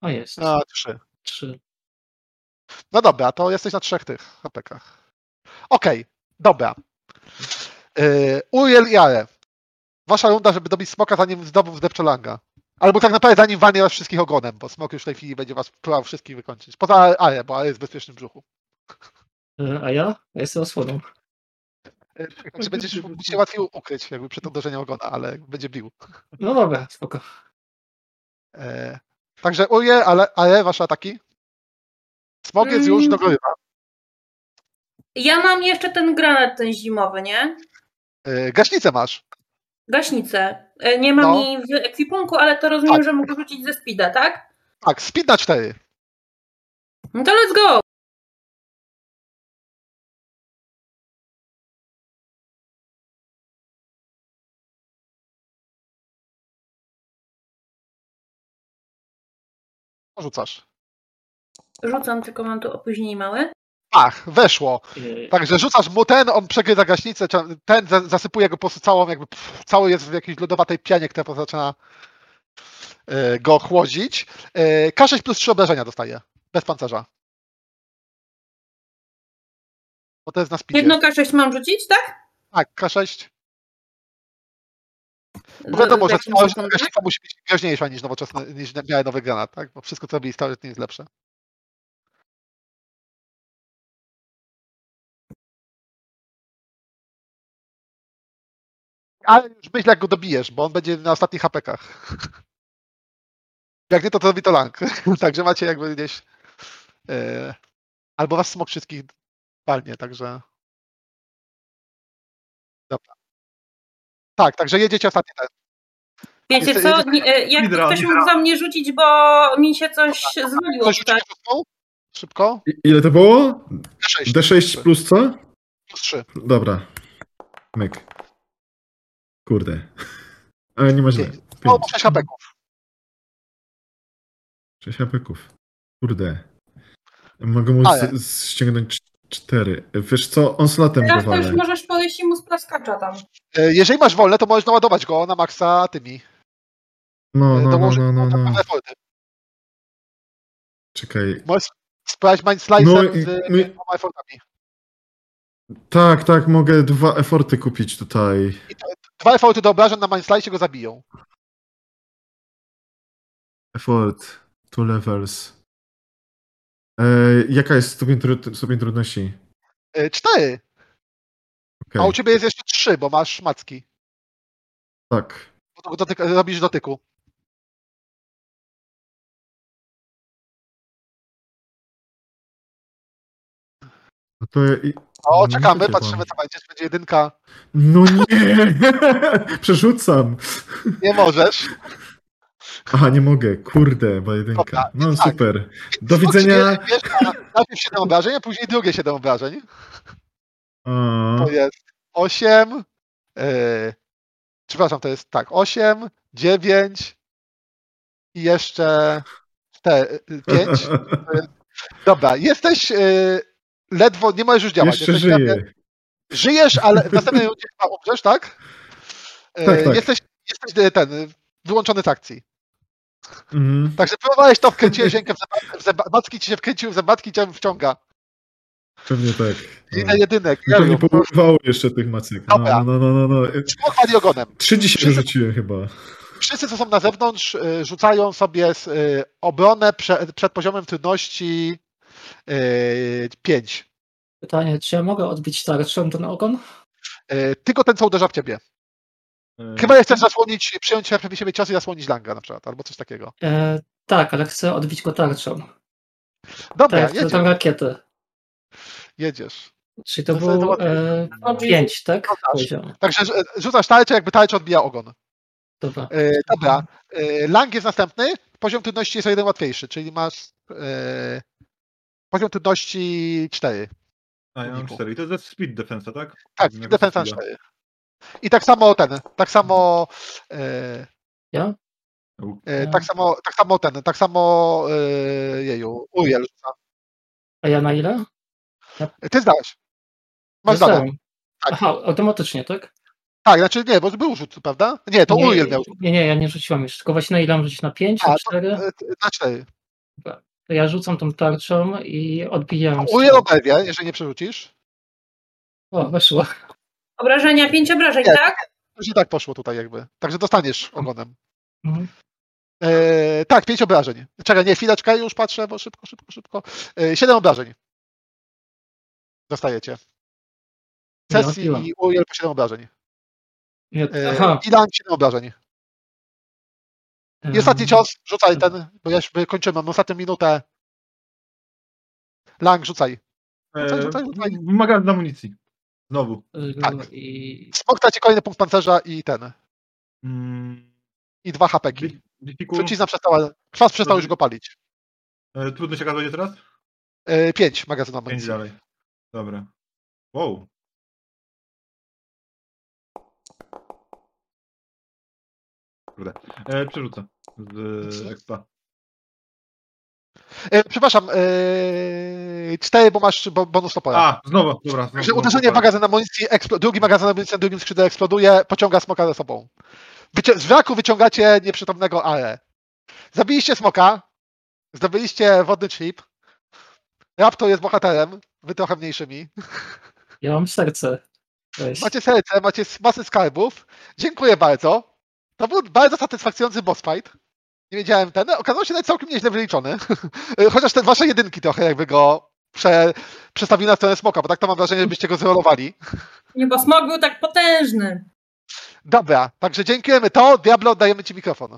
O, jest. A, trzy. Trzy. No dobra, to jesteś na trzech tych hapekach. Okej, dobra. Yy, Uriel i Ale. Wasza runda, żeby dobić smoka, zanim znowu zdepcze Langa. Albo tak naprawdę zanim walnie was wszystkich ogonem, bo smok już w tej chwili będzie was próbował wszystkich wykończyć. Poza Ale, bo Ale jest w bezpiecznym brzuchu. E, A ja? Ja jestem osłoną. Yy, Także będziesz mógł się łatwiej ukryć jakby przed uderzeniem ogona, ale będzie bił. No dobra, spoko. Yy, także Uriel, ale, ale wasze ataki? Smok jest już Mm. dogorywa. Ja mam jeszcze ten granat, ten zimowy, nie? Yy, gaśnicę masz. Gaśnicę. E, Nie mam No. jej w ekwipunku, ale to rozumiem, Tak. że mogę rzucić ze speeda, tak? Tak, speed na 4. No to let's go! Rzucasz. Rzucam, tylko mam tu opóźnienie małe. Ach, weszło. E, Także rzucasz mu ten, on przegryza gaśnicę, ten za- zasypuje go po prostu całą, jakby pff, cały jest w jakiejś lodowatej pianie, która zaczyna e, go chłodzić. E, K6 plus 3 obrażenia dostaje, bez pancerza. Bo to jest na speedzie. Jedno K6 mam rzucić, tak? Tak, K6. Bo wiadomo, że gaśnica musi być groźniejsza niż nowoczesny, niż miała nowy granat, tak? Bo wszystko co robi starożytnie jest lepsze. Ale już myśl jak go dobijesz, bo on będzie na ostatnich hapekach. Jak nie, to to robi to lang. Także macie jakby gdzieś... e, albo was smok wszystkich palnie, także... Dobra. Tak, także jedziecie ostatni ten. Wiecie co? e, Jakby ktoś mógł za mnie rzucić, bo mi się coś zwaliło tutaj. rzuci kostką? Szybko. Ile to było? D6. D6 plus co? Plus 3. Dobra. Myk. Kurde. Ale nie ma źle. O, 6 hapeków. 6 apeków. Kurde. Mogę mu Ale. ściągnąć 4. Wiesz co, on slatem Teraz go to już możesz podejść i mu splaskacza tam. E, Jeżeli masz wolne, to możesz naładować go na maksa tymi. No, E, no, no, no, no, no. foldy. Czekaj. Możesz sprawdzić mind slice'em No i- z my- dwoma effortami. Tak, tak, mogę dwa eforty kupić tutaj. Dwa efforty do obrażeń na mind slice go zabiją. Effort. Two levels. E, jaka jest stopień, tru- stopień trudności? E, Cztery. Okej, A u ciebie jest jeszcze trzy, bo masz macki. Tak. Dotyk, robisz dotyku. No to O, no, czekamy, patrzymy co będzie. Czy będzie jedynka. No nie! Przerzucam. Nie możesz. Aha, nie mogę, kurde, bo jedynka. No tak. super. Do widzenia. Najpierw 7 obrażeń, a później drugie 7 obrażeń. A, To jest 8. Yy, przepraszam, to jest tak, 8, 9 i jeszcze 5. Dobra, jesteś yy, ledwo, nie możesz już działać. Jeszcze jesteś prawie- żyję. Żyjesz, ale w następnej rundzie chyba umrzesz, tak? Yy, Tak, tak. Jesteś, jesteś ten, wyłączony z akcji. Mhm. Także próbowałeś to, wkręciłeś rękę w zęba- w zębatki, ci się wkręcił w zębatki, cię wciąga. Pewnie tak. I No. na jedynek. I pewnie połowało jeszcze tych macek. No, Dobra. no, no, no, no. Ogonem. Trzy dzisiaj Wszyscy- rzuciłem chyba. Wszyscy, co są na zewnątrz, y, rzucają sobie y, obronę prze, przed poziomem trudności 5. Pytanie, czy ja mogę odbić tarczą ten ogon? Tylko ten, co uderza w ciebie. E, Chyba jak chcesz zasłonić, przyjąć przed siebie cios i zasłonić langa na przykład, albo coś takiego. E, tak, ale chcę odbić go tarczą. Dobra, Tak, jedziesz. tam rakiety. jedziesz. Czyli to To sobie był zobaczymy. e, No, pięć, tak? Poziom. Także rzu- rzucasz tarczę, jakby tarcza odbija ogon. Dobra. E, dobra. E, lang jest następny. Poziom trudności jest o jeden łatwiejszy, czyli masz e, poziom trudności 4. A ja mam Niku. cztery. I to jest speed defensa, tak? Tak, Jako defensa speeda. 4. I tak samo ten, tak samo e, Ja? E, tak samo, tak samo ten, tak samo e, jeju, Uriel. A ja na ile? Ty zdałeś. Masz dane. Tak. Aha, automatycznie, tak? Tak, znaczy nie, bo był rzut, prawda? Nie, to nie, Uriel miał. Nie, nie, ja nie rzuciłam jeszcze. Tylko właśnie na ile mam rzucić? Na 5, A, na to, 4? e, na cztery. To ja rzucam tą tarczą i odbijam. Uriel oberwie, jeżeli nie przerzucisz. O, weszło. Obrażenia, pięć obrażeń, Nie. tak? Już i tak poszło tutaj jakby. Także dostaniesz ogonem. Mhm. E, tak, pięć obrażeń. Czekaj, nie, chwileczkę, już patrzę, bo szybko, szybko, szybko. E, siedem obrażeń. Dostajecie. Sesji odbiłam. i Uriel po siedem obrażeń. Nie, E, aha. I Lang siedem obrażeń. I ostatni em, cios, rzucaj ten, bo ja już kończymy, mam ostatnią minutę. Lang, rzucaj. Rzucaj, E, rzucaj, rzucaj. magazyn amunicji. Znowu. tak. I Smok traci kolejny punkt pancerza i ten. Mm, I dwa hapeki. Trucizna przestała, kwas przestał już go palić. E, trudność jaka będzie teraz? E, pięć magazyn Pięć amunicji. dalej. Dobra. Wow. Kurde. E, przerzucę. Z expa. E, przepraszam, e, cztery, bo masz bo, bonus topora. A, znowu, dobra. Znowu, Także znowu uderzenie w magazyn amunicji, eksplo- drugi magazyn amunicji na drugim skrzydle eksploduje, pociąga smoka za sobą. Wycie- z wraku wyciągacie nieprzytomnego Ale. Zabiliście smoka, zdobyliście wodny chip. Raptor jest bohaterem, wy trochę mniejszymi. ja mam serce. Weź. Macie serce, macie masę skarbów. Dziękuję bardzo. To był bardzo satysfakcjonujący boss fight. Nie wiedziałem ten. Okazał się nawet całkiem nieźle wyliczony. Chociaż te wasze jedynki trochę jakby go prze, przestawiły na stronę smoka, bo tak to mam wrażenie, żebyście go zrolowali. Nie, bo smog był tak potężny. Dobra, także dziękujemy. To Diablo oddajemy ci mikrofon.